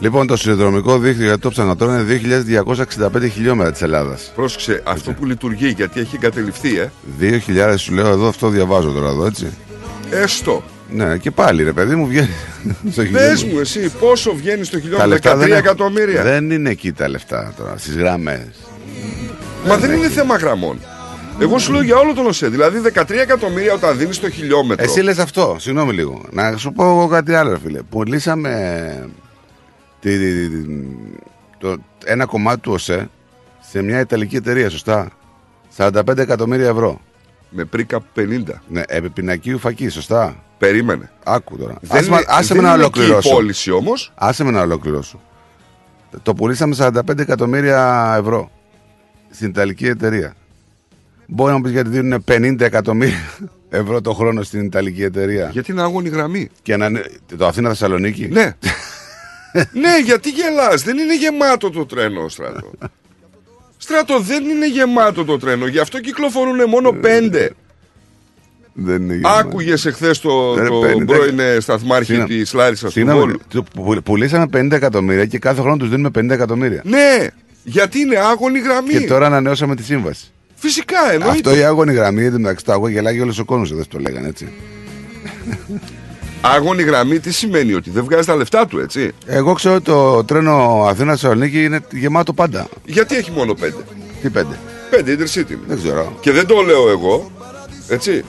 [SPEAKER 5] Λοιπόν, το συνδρομικό δίκτυο για το ψανατό είναι 2.265 χιλιόμετρα της Ελλάδας.
[SPEAKER 7] Πρόσεξε, αυτό που λειτουργεί γιατί έχει εγκατελειφθεί, ε.
[SPEAKER 5] 2.000 σου λέω εδώ, αυτό διαβάζω τώρα εδώ, έτσι.
[SPEAKER 7] Έστω.
[SPEAKER 5] Ναι, και πάλι ρε παιδί μου βγαίνει στο
[SPEAKER 7] Πες
[SPEAKER 5] χιλιόμετρο.
[SPEAKER 7] μου εσύ, πόσο βγαίνει στο
[SPEAKER 5] Τα
[SPEAKER 7] χιλιόμετρο,
[SPEAKER 5] λεφτά
[SPEAKER 7] 13
[SPEAKER 5] δεν, έχουν-
[SPEAKER 7] εκατομμύρια.
[SPEAKER 5] δεν είναι εκεί τα λεφτά τώρα, στις γραμμές.
[SPEAKER 7] Μα δεν είναι θέμα γραμμών. Εγώ σου λέω για όλο τον ΟΣΕ. Δηλαδή 13 εκατομμύρια όταν δίνεις το χιλιόμετρο.
[SPEAKER 5] Εσύ λες αυτό, συγγνώμη λίγο. Να σου πω εγώ κάτι άλλο, ρε φίλε. Πουλήσαμε τη, τη- τη- το, ένα κομμάτι του ΟΣΕ σε μια Ιταλική εταιρεία, σωστά; 45 εκατομμύρια ευρώ.
[SPEAKER 7] Με πρίκα 50.
[SPEAKER 5] Ναι, επί πινακίου φακή, σωστά;
[SPEAKER 7] Περίμενε.
[SPEAKER 5] Άκου τώρα.
[SPEAKER 7] Δεν
[SPEAKER 5] άσε,
[SPEAKER 7] είναι-
[SPEAKER 5] με- άσε
[SPEAKER 7] δεν
[SPEAKER 5] με να
[SPEAKER 7] είναι εκεί η
[SPEAKER 5] ολοκληρώσω.
[SPEAKER 7] πώληση όμως.
[SPEAKER 5] Άσε με να ολοκληρώσω. Το πουλήσαμε 45 εκατομμύρια ευρώ στην Ιταλική εταιρεία. Μπορεί να μου πεις γιατί δίνουν 50 εκατομμύρια ευρώ το χρόνο στην Ιταλική εταιρεία.
[SPEAKER 7] Γιατί είναι άγωνη γραμμή.
[SPEAKER 5] Και να είναι το Αθήνα Θεσσαλονίκη.
[SPEAKER 7] Ναι. ναι, γιατί γελάς. Δεν είναι γεμάτο το τρένο, Στράτο. Στράτο, δεν είναι γεμάτο το τρένο. Γι' αυτό κυκλοφορούν μόνο πέντε.
[SPEAKER 5] Δεν είναι γεμάτο.
[SPEAKER 7] Άκουγες εχθές το,
[SPEAKER 5] Ρε,
[SPEAKER 7] το
[SPEAKER 5] πέντε.
[SPEAKER 7] πρώην ε, σταθμάρχη
[SPEAKER 5] Συγγνώμη.
[SPEAKER 7] της Λάρισας του
[SPEAKER 5] Συγγνώμη,
[SPEAKER 7] Βόλου.
[SPEAKER 5] του- που- πουλήσαμε 50 εκατομμύρια και κάθε χρόνο τους δίνουμε 50 εκατομμύρια.
[SPEAKER 7] Ναι, γιατί είναι άγωνη γραμμή.
[SPEAKER 5] Και τώρα ανανεώσαμε τη σύμβαση.
[SPEAKER 7] Φυσικά εννοείται.
[SPEAKER 5] Αυτό η άγωνη γραμμή, εν τω μεταξύ το αγώ γελάει όλος ο κόσμος εδώ το λέγανε έτσι.
[SPEAKER 7] Άγωνη γραμμή τι σημαίνει, ότι δεν βγάζει τα λεφτά του, έτσι;
[SPEAKER 5] Εγώ ξέρω ότι το τρένο Αθήνα Θεσσαλονίκη είναι γεμάτο πάντα.
[SPEAKER 7] Γιατί έχει μόνο πέντε;
[SPEAKER 5] Τι πέντε;
[SPEAKER 7] Πέντε intercity.
[SPEAKER 5] Δεν ξέρω.
[SPEAKER 7] Και δεν το λέω εγώ, έτσι.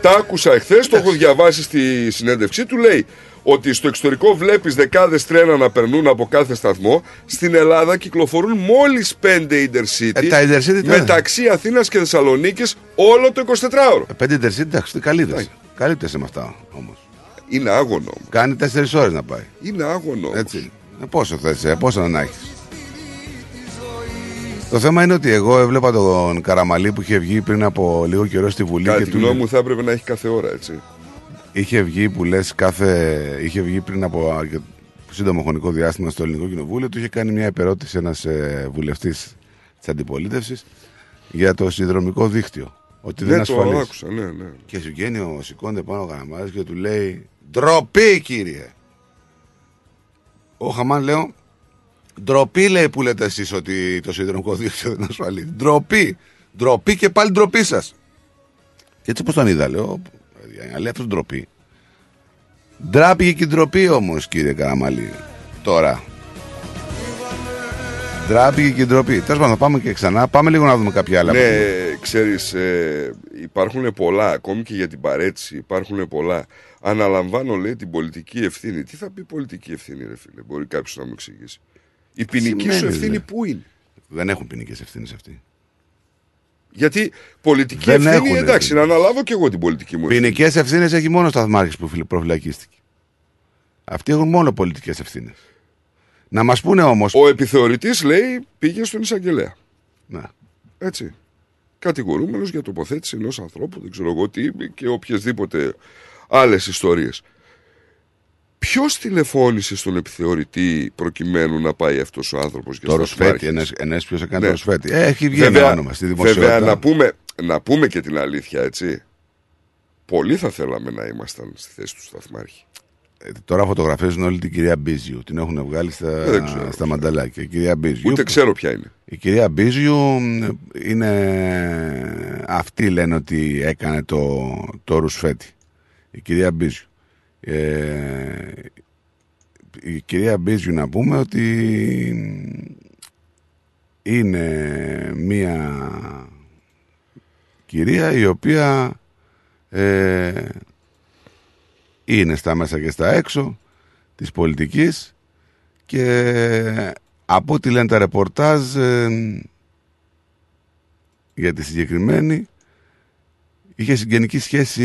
[SPEAKER 7] Τα άκουσα εχθές, το έχω διαβάσει στη συνέντευξή του. Λέει ότι στο εξωτερικό βλέπεις δεκάδες τρένα να περνούν από κάθε σταθμό. Στην Ελλάδα κυκλοφορούν μόλις πέντε intercity.
[SPEAKER 5] Ε, τα intercity τι
[SPEAKER 7] μεταξύ Αθήνας και Θεσσαλονίκης όλο το 24ωρο.
[SPEAKER 5] Πέντε intercity εντάξει, τι καλύπτεσαι. Καλύπτεσαι με αυτά όμως.
[SPEAKER 7] Είναι άγωνο.
[SPEAKER 5] Κάνει 4 ώρες να πάει.
[SPEAKER 7] Είναι άγωνο.
[SPEAKER 5] Έτσι. Ε, πόσο θες, πόσο να έχεις. Το θέμα είναι ότι εγώ έβλεπα τον Καραμαλή που είχε βγει πριν από λίγο καιρό στη Βουλή
[SPEAKER 7] Κατά
[SPEAKER 5] και
[SPEAKER 7] τη
[SPEAKER 5] του
[SPEAKER 7] γνώμη μου θα έπρεπε να έχει κάθε ώρα, έτσι.
[SPEAKER 5] είχε βγει που λες κάθε. είχε βγει πριν από αρκε- σύντομο χρονικό διάστημα στο Ελληνικό Κοινοβούλιο. Του είχε κάνει μια επερώτηση ένας ε, βουλευτής της αντιπολίτευσης για το συνδρομικό δίκτυο. Ότι δεν
[SPEAKER 7] Ναι,
[SPEAKER 5] είναι
[SPEAKER 7] το
[SPEAKER 5] ασφαλής.
[SPEAKER 7] άκουσα, ναι, ναι.
[SPEAKER 5] Και σου βγαίνει ο σηκώνεται πάνω ο Καραμαλής και του λέει Ντροπή κύριε. Ο Χαμάν λέω Ντροπή λέει που λέτε εσείς ότι το συνδρομικό δίκτυο δεν είναι ασφαλή. Ντροπή. Ντροπή και πάλι ντροπή σας. Και έτσι όπως τον είδα, λέω. παιδιά, Λέει αυτός ντροπή. Ντράπηκε και η ντροπή όμως, κύριε Καραμαλή. Τώρα. Ντράπηκε και η ντροπή. Τέλος πάντων, θα πάμε και ξανά. Πάμε λίγο να δούμε κάποια άλλα.
[SPEAKER 7] Ναι, ξέρεις, ε, υπάρχουν πολλά, ακόμη και για την παρέτηση υπάρχουν πολλά. Αναλαμβάνω, λέει, την πολιτική ευθύνη. Τι θα πει πολιτική ευθύνη, ρε φίλε, μπορεί κάποιος να μου εξηγήσει. Η ποινική σου
[SPEAKER 5] σημαίνεις,
[SPEAKER 7] ευθύνη
[SPEAKER 5] δε;
[SPEAKER 7] πού είναι;
[SPEAKER 5] Δεν έχουν ποινικές ευθύνες αυτοί.
[SPEAKER 7] Γιατί πολιτική
[SPEAKER 5] Δεν
[SPEAKER 7] ευθύνη,
[SPEAKER 5] έχουνε,
[SPEAKER 7] εντάξει,
[SPEAKER 5] ρε.
[SPEAKER 7] να αναλάβω και εγώ την πολιτική μου ευθύνη.
[SPEAKER 5] Ποινικές ευθύνες έχει μόνο ο Σταθμάρχης που φιλ- προφυλακίστηκε. Αυτοί έχουν μόνο πολιτικές ευθύνες. Να μας πούνε όμω.
[SPEAKER 7] Ο επιθεωρητής λέει πήγε στον εισαγγελέα.
[SPEAKER 5] Ναι.
[SPEAKER 7] Έτσι. Κατηγορούμενος για τοποθέτηση ενός ανθρώπου, δεν ξέρω εγώ τι, και οποιασδήποτε άλλες ιστορίες. Ποιος τηλεφώνησε στον επιθεωρητή προκειμένου να πάει αυτός ο άνθρωπος για
[SPEAKER 5] Το Ροσφέτη, ένα ποιο έκανε το Ροσφέτη. Ε, έχει βγει ένα όνομα στη δημοσιότητα.
[SPEAKER 7] Βέβαια, να πούμε, να πούμε και την αλήθεια, έτσι. Πολύ θα θέλαμε να ήμασταν στη θέση του Σταθμάρχη.
[SPEAKER 5] Ε, Τώρα φωτογραφίζουν όλη την κυρία Μπίζιου. Την έχουν βγάλει στα,
[SPEAKER 7] Δεν ξέρω.
[SPEAKER 5] στα μανταλάκια. Η κυρία Μπίζιου.
[SPEAKER 7] Ούτε ξέρω ποια είναι.
[SPEAKER 5] Η κυρία Μπίζιου μ, είναι. Αυτή λένε ότι έκανε το, το ρουσφέτη. Η κυρία Μπίζιου. Ε, η κυρία Μπίζιου να πούμε ότι είναι μία κυρία η οποία ε, είναι στα μέσα και στα έξω της πολιτικής και από ό,τι λένε τα ρεπορτάζ ε, για τη συγκεκριμένη είχε συγγενική σχέση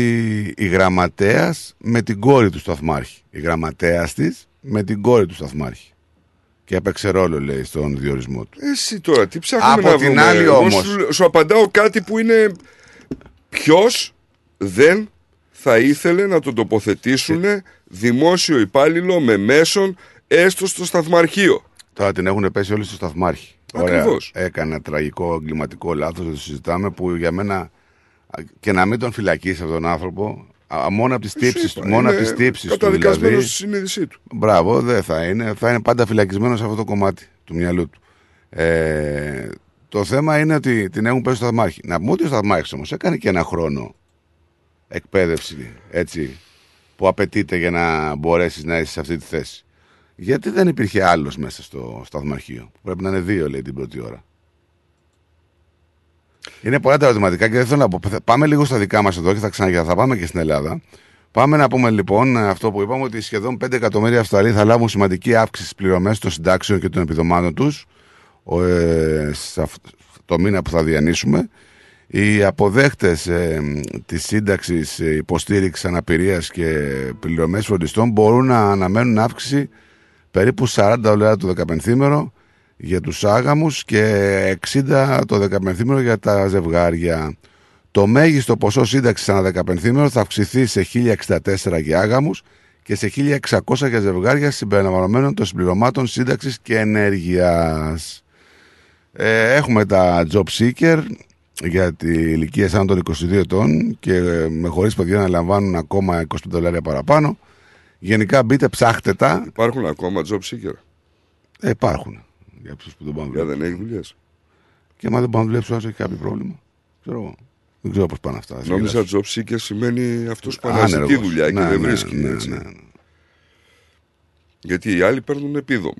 [SPEAKER 5] η γραμματέας με την κόρη του σταθμάρχη. Η γραμματέας της με την κόρη του σταθμάρχη. Και έπαιξε ρόλο λέει στον διορισμό του.
[SPEAKER 7] Εσύ τώρα, τι ψάχνουμε
[SPEAKER 5] Από
[SPEAKER 7] να
[SPEAKER 5] την
[SPEAKER 7] βρούμε.
[SPEAKER 5] άλλη
[SPEAKER 7] Εγώ
[SPEAKER 5] όμως-
[SPEAKER 7] Σου, σου απαντάω κάτι που είναι ποιος δεν θα ήθελε να τον τοποθετήσουν δημόσιο υπάλληλο με μέσον έστω στο σταθμαρχείο.
[SPEAKER 5] Τώρα την έχουν πέσει όλοι στο σταθμάρχη.
[SPEAKER 7] Ακριβώς.
[SPEAKER 5] Έκανε ένα τραγικό εγκληματικό λάθος, δεν το συζητάμε, που για μένα α, και να μην τον φυλακίσει αυτόν τον άνθρωπο, α, μόνο από τις τύψεις του, μόνο από τις τύψεις του
[SPEAKER 7] Καταδικασμένος
[SPEAKER 5] δηλαδή,
[SPEAKER 7] στη συνείδησή του.
[SPEAKER 5] Μπράβο, δεν θα είναι. Θα είναι πάντα φυλακισμένος σε αυτό το κομμάτι του μυαλού του. Ε, το θέμα είναι ότι την έχουν πέσει στο σταθμάρχη. Να πούμε ότι ο σταθμάρχη όμως έκανε και ένα χρόνο εκπαίδευση έτσι, που απαιτείται για να μπορέσεις να είσαι σε αυτή τη θέση. Γιατί δεν υπήρχε άλλος μέσα στο σταθμαρχείο. που Πρέπει να είναι δύο, λέει την πρώτη ώρα. Είναι πολλά τα ερωτηματικά και δεν θέλω να πω. Πάμε λίγο στα δικά μας εδώ και θα ξαναγίνει. Θα πάμε και στην Ελλάδα. Πάμε να πούμε λοιπόν αυτό που είπαμε ότι σχεδόν 5 εκατομμύρια Αυστραλοί θα λάβουν σημαντική αύξηση στις πληρωμές των συντάξεων και των επιδομάτων τους ε, σε αυ- το μήνα που θα διανύσουμε. Οι αποδέχτες ε, της σύνταξης ε, υποστήριξης αναπηρίας και πληρωμές φροντιστών μπορούν να αναμένουν αύξηση περίπου 40 δολάρια το 15 για τους άγαμους και 60 το 15 για τα ζευγάρια. Το μέγιστο ποσό σύνταξης ανά 15 θα αυξηθεί σε 1064 για άγαμους και σε 1600 για ζευγάρια συμπεριλαμβανομένων των συμπληρωμάτων σύνταξης και ενέργειας. Ε, έχουμε τα Job Seeker για τη ηλικία σαν των 22 ετών και ε, με χωρίς παιδιά να λαμβάνουν ακόμα 25 δολάρια παραπάνω. Γενικά μπείτε, ψάχτε τα.
[SPEAKER 7] Υπάρχουν ακόμα job seeker;
[SPEAKER 5] Ε, υπάρχουν. Για αυτούς που δεν πάνε να
[SPEAKER 7] Για
[SPEAKER 5] δουλέψουν.
[SPEAKER 7] δεν έχει δουλειές.
[SPEAKER 5] Και άμα δεν πάνε να δουλέψουν, όσο έχει κάποιο πρόβλημα. Ξέρω εγώ. Δεν ξέρω πώς πάνε αυτά.
[SPEAKER 7] Νόμιζα job seeker σημαίνει αυτός που
[SPEAKER 5] Άνεργος.
[SPEAKER 7] αναζητεί δουλειά και
[SPEAKER 5] Ναι,
[SPEAKER 7] δεν
[SPEAKER 5] ναι,
[SPEAKER 7] βρίσκει.
[SPEAKER 5] ναι,
[SPEAKER 7] έτσι.
[SPEAKER 5] ναι, ναι.
[SPEAKER 7] Γιατί οι άλλοι παίρνουν επίδομα.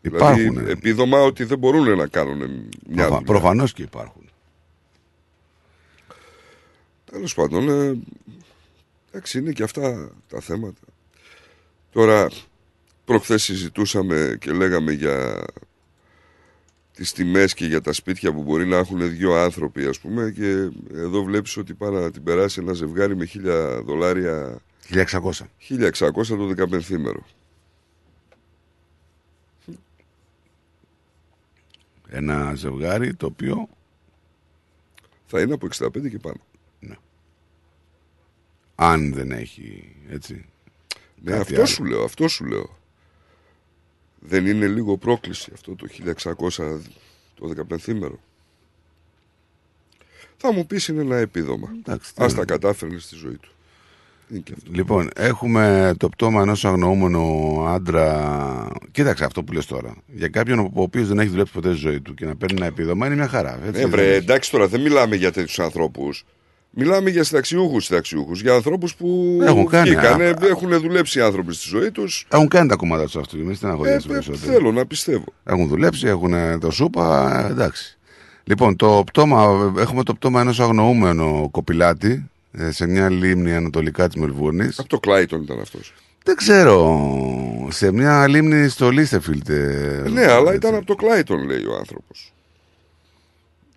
[SPEAKER 5] Υπάρχουν,
[SPEAKER 7] Δηλαδή,
[SPEAKER 5] ναι.
[SPEAKER 7] επίδομα ότι δεν μπορούν να κάνουν μια δουλειά.
[SPEAKER 5] Προφανώς και υπάρχουν.
[SPEAKER 7] Τέλος πάντων, ε, εντάξει, είναι και αυτά τα θέματα. Τώρα, προχθές συζητούσαμε και λέγαμε για τις τιμές και για τα σπίτια που μπορεί να έχουν δύο άνθρωποι, ας πούμε, και εδώ βλέπεις ότι πάει να την περάσει ένα ζευγάρι με χίλια δολάρια,
[SPEAKER 5] 1600.
[SPEAKER 7] 1600 το δεκαπενθήμερο.
[SPEAKER 5] Ένα ζευγάρι το οποίο
[SPEAKER 7] Θα είναι από 65 και πάνω.
[SPEAKER 5] αν δεν έχει έτσι.
[SPEAKER 7] Ναι,
[SPEAKER 5] κάτι
[SPEAKER 7] αυτό
[SPEAKER 5] άλλο.
[SPEAKER 7] σου λέω, αυτό σου λέω. Δεν είναι λίγο πρόκληση αυτό το 1600 το δεκαπενθήμερο. Θα μου πεις είναι ένα επίδομα.
[SPEAKER 5] Εντάξει, τι
[SPEAKER 7] Ας
[SPEAKER 5] να-
[SPEAKER 7] τα κατάφερνε στη ζωή του. Είναι και αυτό.
[SPEAKER 5] Λοιπόν, έχουμε το πτώμα ενός αγνοούμενου άντρα. Κοίταξε αυτό που λες τώρα. Για κάποιον ο οποίος δεν έχει δουλέψει ποτέ στη ζωή του και να παίρνει ένα επίδομα είναι μια χαρά. Έτσι,
[SPEAKER 7] Ναι,
[SPEAKER 5] δεν
[SPEAKER 7] βρε,
[SPEAKER 5] είναι.
[SPEAKER 7] εντάξει τώρα, δεν μιλάμε για τέτοιους ανθρώπους. Μιλάμε για συνταξιούχους συνταξιούχους. Για ανθρώπους που
[SPEAKER 5] Έχουν κάνει,
[SPEAKER 7] βγήκανε,
[SPEAKER 5] α-
[SPEAKER 7] έχουν δουλέψει οι άνθρωποι στη ζωή τους.
[SPEAKER 5] Έχουν κάνει τα κομμάτια τους αυτού. Μην στεναχωριέσαι
[SPEAKER 7] Ε,
[SPEAKER 5] περισσότερο.
[SPEAKER 7] θέλω να πιστεύω.
[SPEAKER 5] Έχουν δουλέψει, έχουν το σούπα, ε, εντάξει. Λοιπόν, το πτώμα, έχουμε το πτώμα ενός αγνοούμενου κοπηλάτη, ε, σε μια λίμνη ανατολικά της Μελβούρνης.
[SPEAKER 7] Από το Κλάιτον ήταν αυτός.
[SPEAKER 5] Δεν ξέρω. Σε μια λίμνη στο Λίστεφιλτ. ε,
[SPEAKER 7] ναι, αλλά
[SPEAKER 5] έτσι.
[SPEAKER 7] ήταν από το Κλάιτον, λέει ο άνθρωπος.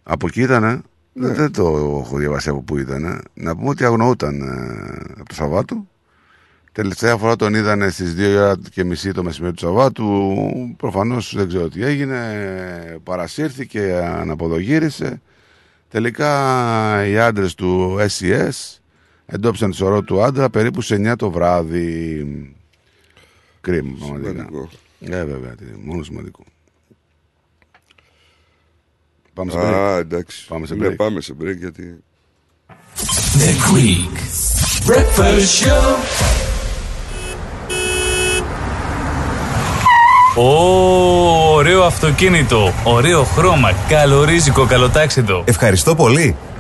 [SPEAKER 5] Από εκεί ήτανε.
[SPEAKER 7] Ναι.
[SPEAKER 5] Δεν το έχω διαβάσει από πού ήταν. Να πούμε ότι αγνοούταν ε, από το Σαββάτο. Τελευταία φορά τον είδανε στις 2 η ώρα και μισή το μεσημέρι του Σαββάτου. Προφανώς δεν ξέρω τι έγινε. Παρασύρθηκε, αναποδογύρισε. Τελικά οι άντρες του SES εντόπισαν το σωρό του άντρα περίπου σε 9 το βράδυ. Κρίμα, πραγματικά.
[SPEAKER 7] Σημαντικό.
[SPEAKER 5] Ε, βέβαια, τι, μόνο σημαντικό. Πάμε σε break.
[SPEAKER 7] Α, εντάξει.
[SPEAKER 5] Πάμε σε
[SPEAKER 7] Ναι,
[SPEAKER 5] break.
[SPEAKER 7] πάμε σε break γιατί...
[SPEAKER 8] The Greek Breakfast Show.
[SPEAKER 1] Ω, ωραίο αυτοκίνητο, ωραίο χρώμα, καλορίζικο, καλοτάξιτο.
[SPEAKER 15] Ευχαριστώ πολύ.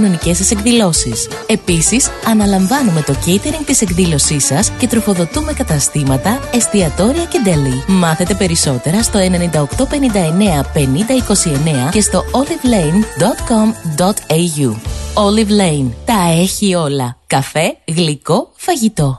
[SPEAKER 16] κοινωνικές σας εκδηλώσεις. Επίσης, αναλαμβάνουμε το catering της εκδήλωσής σας και τροφοδοτούμε καταστήματα, εστιατόρια και deli. Μάθετε περισσότερα στο 9859 5029 και στο olivelane.com.au. Olive Lane. Τα έχει όλα. Καφέ, γλυκό, φαγητό.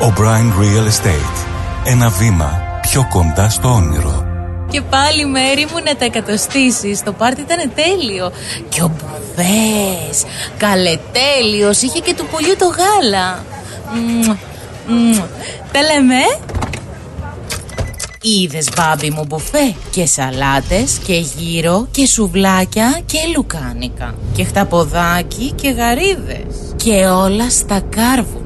[SPEAKER 17] O'Brien Real Estate. Ένα βήμα πιο κοντά στο όνειρο.
[SPEAKER 18] Και πάλι μέρη μου να τα εκατοστήσεις Το πάρτι ήταν τέλειο Και ο Μπουβές Καλετέλειος Είχε και του πουλιού το γάλα Μμμ, μμμ. Τα λέμε ε; Είδες μπάμπι μου μπουφέ; Και σαλάτες και γύρο και σουβλάκια και λουκάνικα και χταποδάκι και γαρίδες και όλα στα κάρβουνα.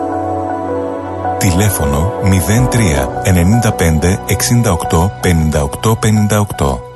[SPEAKER 17] Τηλέφωνο 03 95 68 58 58.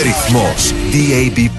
[SPEAKER 15] Ρυθμός. DAB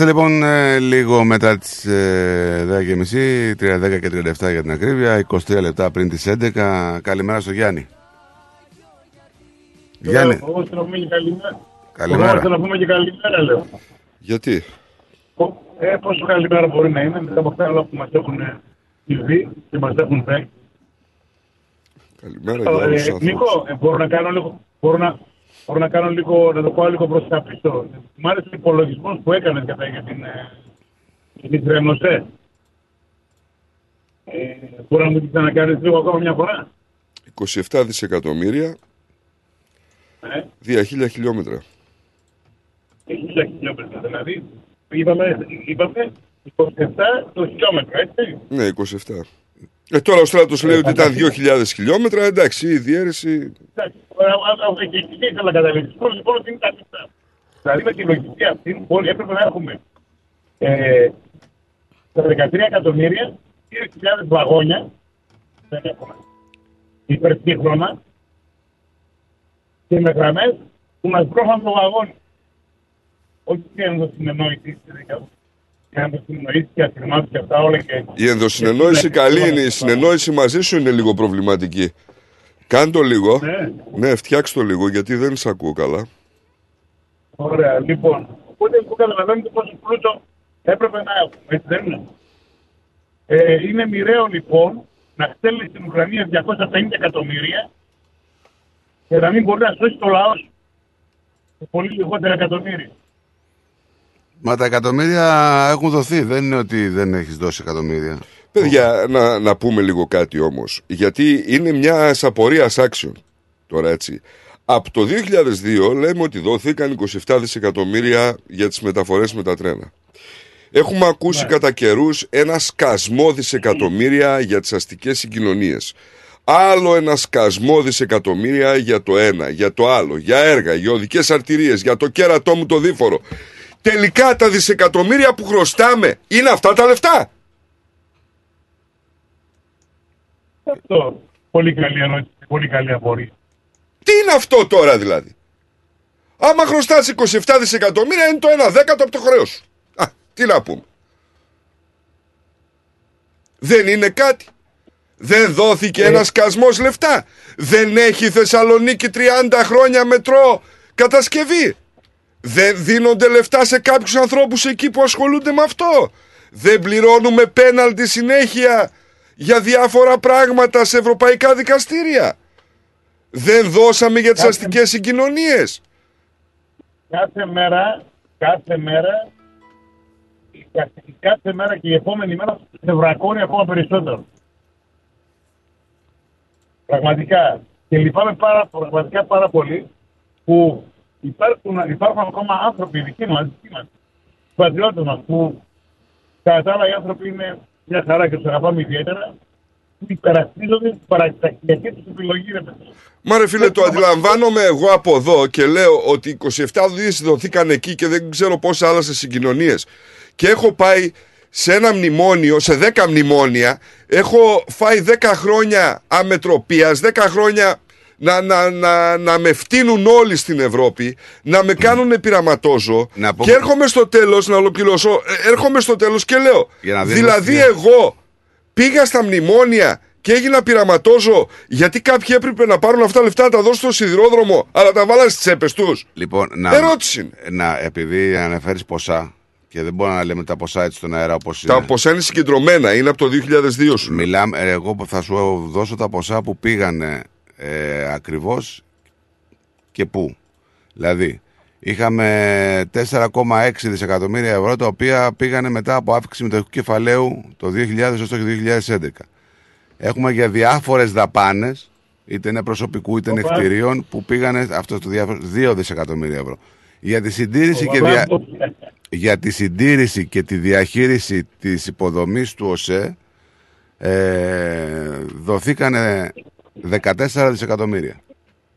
[SPEAKER 5] είμαστε λοιπόν ε, λίγο μετά τις ε, 10.30, 3, 10 και 37 για την ακρίβεια, 23 λεπτά πριν τις 11. Καλημέρα στο Γιάννη. Γιάννη,
[SPEAKER 19] Εγώ θέλω να πούμε και καλημέρα.
[SPEAKER 5] Καλημέρα.
[SPEAKER 19] Εγώ θέλω να πούμε και καλημέρα, λέω.
[SPEAKER 7] Γιατί;
[SPEAKER 19] Ε, πόσο καλημέρα μπορεί να είναι μετά από αυτά όλα που μας έχουν συμβεί και μας έχουν φέρει.
[SPEAKER 7] Καλημέρα για όλους τους
[SPEAKER 19] Ε,
[SPEAKER 7] ανθρώπους.
[SPEAKER 19] Νίκο, ε, μπορώ να κάνω λίγο, μπορώ να, μπορώ να κάνω λίγο, να το πάω λίγο προς τα πίσω. Μ' άρεσε ο υπολογισμός που έκανες κατά για την, ε, για την Τρένοσέ. Ε, μπορεί να μου την ξανακάνεις λίγο ακόμα μια φορά;
[SPEAKER 7] 27 δισεκατομμύρια
[SPEAKER 19] Ε,
[SPEAKER 7] δια χίλια χιλιόμετρα.
[SPEAKER 19] και χίλια χιλιόμετρα. Δηλαδή, είπαμε, είπαμε 27 το χιλιόμετρο, έτσι.
[SPEAKER 7] Ναι, 27. Ε, τώρα ο στράτος λέει ότι ήταν 2.000 χιλιόμετρα. Εντάξει, η διαίρεση.
[SPEAKER 19] Εντάξει, α, α, α, και εκεί ήθελα να καταλήξω. Πώς λοιπόν ότι είναι τα λεφτά. Δηλαδή με τη λογική αυτή όλοι έπρεπε να έχουμε ε, τα 13 εκατομμύρια, 2.000 βαγόνια, δεν έχουμε, υπερσύγχρονα και με γραμμές που μας πρόφαν το βαγόνι. Όχι και ενδοσυνεννόητη, και ενδοσυνεννοήσει και αφηρμάτου και αυτά όλα και
[SPEAKER 7] Η ενδοσυνεννόηση καλή είναι. Η συνεννόηση μαζί σου είναι λίγο προβληματική. Κάν το λίγο.
[SPEAKER 19] Ναι.
[SPEAKER 7] Ναι, φτιάξ το λίγο γιατί δεν σε ακούω καλά.
[SPEAKER 19] Ωραία, λοιπόν. Οπότε που καταλαβαίνετε πόσο πλούτο έπρεπε να έχουμε, έτσι δεν είναι. Ε, είναι μοιραίο λοιπόν να στέλνεις στην Ουκρανία 250 εκατομμύρια και να μην μπορεί να σώσει το λαό σου. Σε πολύ λιγότερα εκατομμύρια.
[SPEAKER 5] Μα τα εκατομμύρια έχουν δοθεί. Δεν είναι ότι δεν έχεις δώσει εκατομμύρια.
[SPEAKER 7] Παιδιά, να, να πούμε λίγο κάτι όμως. Γιατί είναι μια απορία άξιων. Τώρα έτσι. Από το 2002 λέμε ότι δόθηκαν 27 δισεκατομμύρια για τις μεταφορές με τα τρένα. Έχουμε ακούσει κατά καιρούς ένα σκασμό δισεκατομμύρια για τις αστικές συγκοινωνίες. Άλλο ένα σκασμό δισεκατομμύρια για το ένα, για το άλλο, για έργα, για οδικές αρτηρίες, για το κέρατό μου το δίφορο. Τελικά τα δισεκατομμύρια που χρωστάμε είναι αυτά τα λεφτά;
[SPEAKER 19] Αυτό. Πολύ καλή ερώτηση. Πολύ καλή απορία.
[SPEAKER 7] Τι είναι αυτό τώρα δηλαδή; Άμα χρωστάς 27 δισεκατομμύρια είναι το 1 δέκατο από το χρέος σου. Α, τι να πούμε. Δεν είναι κάτι. Δεν δόθηκε ένας σκασμός λεφτά. Δεν έχει η Θεσσαλονίκη 30 χρόνια μετρό κατασκευή. Δεν δίνονται λεφτά σε κάποιους ανθρώπους εκεί που ασχολούνται με αυτό. Δεν πληρώνουμε πέναλτι συνέχεια για διάφορα πράγματα σε ευρωπαϊκά δικαστήρια. Δεν δώσαμε για τις
[SPEAKER 19] Κάθε-
[SPEAKER 7] αστικές συγκοινωνίες.
[SPEAKER 19] Κάθε μέρα, κάθε μέρα, κάθε- κάθε μέρα και η επόμενη μέρα σε βρακώνει ακόμα περισσότερο. Πραγματικά. Και λυπάμαι πάρα, πραγματικά πάρα πολύ που υπάρχουν, υπάρχουν ακόμα άνθρωποι δικοί μας, δικοί μας, πατριώτες μας, που κατά τα άλλα οι άνθρωποι είναι μια χαρά και τους αγαπάμε ιδιαίτερα, που υπερασπίζονται την παρακτακτική τους επιλογή, ρε παιδί.
[SPEAKER 7] Μα ρε φίλε, το αντιλαμβάνομαι εγώ από εδώ και λέω ότι 27 δις δοθήκαν εκεί και δεν ξέρω πόσα άλλα σε συγκοινωνίες. Και έχω πάει σε ένα μνημόνιο, σε 10 μνημόνια, έχω φάει 10 χρόνια αμετροπίας, 10 χρόνια να, να, να, να με φτύνουν όλοι στην Ευρώπη, να με κάνουν πειραματόζω
[SPEAKER 5] πω-
[SPEAKER 7] και έρχομαι στο τέλος να ολοκληρώσω, ε, έρχομαι στο τέλος και λέω,
[SPEAKER 5] Για να δίνουμε
[SPEAKER 7] δηλαδή
[SPEAKER 5] μια-
[SPEAKER 7] εγώ πήγα στα μνημόνια και έγινα πειραματόζω γιατί κάποιοι έπρεπε να πάρουν αυτά τα λεφτά να τα δώσουν στο σιδηρόδρομο, αλλά τα βάλανε στις τσέπες τους.
[SPEAKER 5] Λοιπόν, να,
[SPEAKER 7] Ερώτηση είναι.
[SPEAKER 5] να, επειδή αναφέρεις ποσά και δεν μπορούμε να λέμε τα ποσά έτσι στον αέρα όπως
[SPEAKER 7] Τα ποσά είναι συγκεντρωμένα, είναι από το 2002 σου.
[SPEAKER 5] Μιλάμε, ε, εγώ που θα σου δώσω τα ποσά που πήγανε ε, ακριβώς και πού. Δηλαδή, είχαμε 4,6 δισεκατομμύρια ευρώ τα οποία πήγανε μετά από αύξηση μετοχικού κεφαλαίου το 2000 έως το 2011. Έχουμε για διάφορες δαπάνες, είτε είναι προσωπικού είτε είναι
[SPEAKER 19] Οπα.
[SPEAKER 5] κτηρίων, που πήγανε αυτό το διάφορο 2 δισεκατομμύρια ευρώ. Για τη συντήρηση και δια... για τη συντήρηση και τη διαχείριση της υποδομής του ΟΣΕ ε, δοθήκανε 14 δισεκατομμύρια.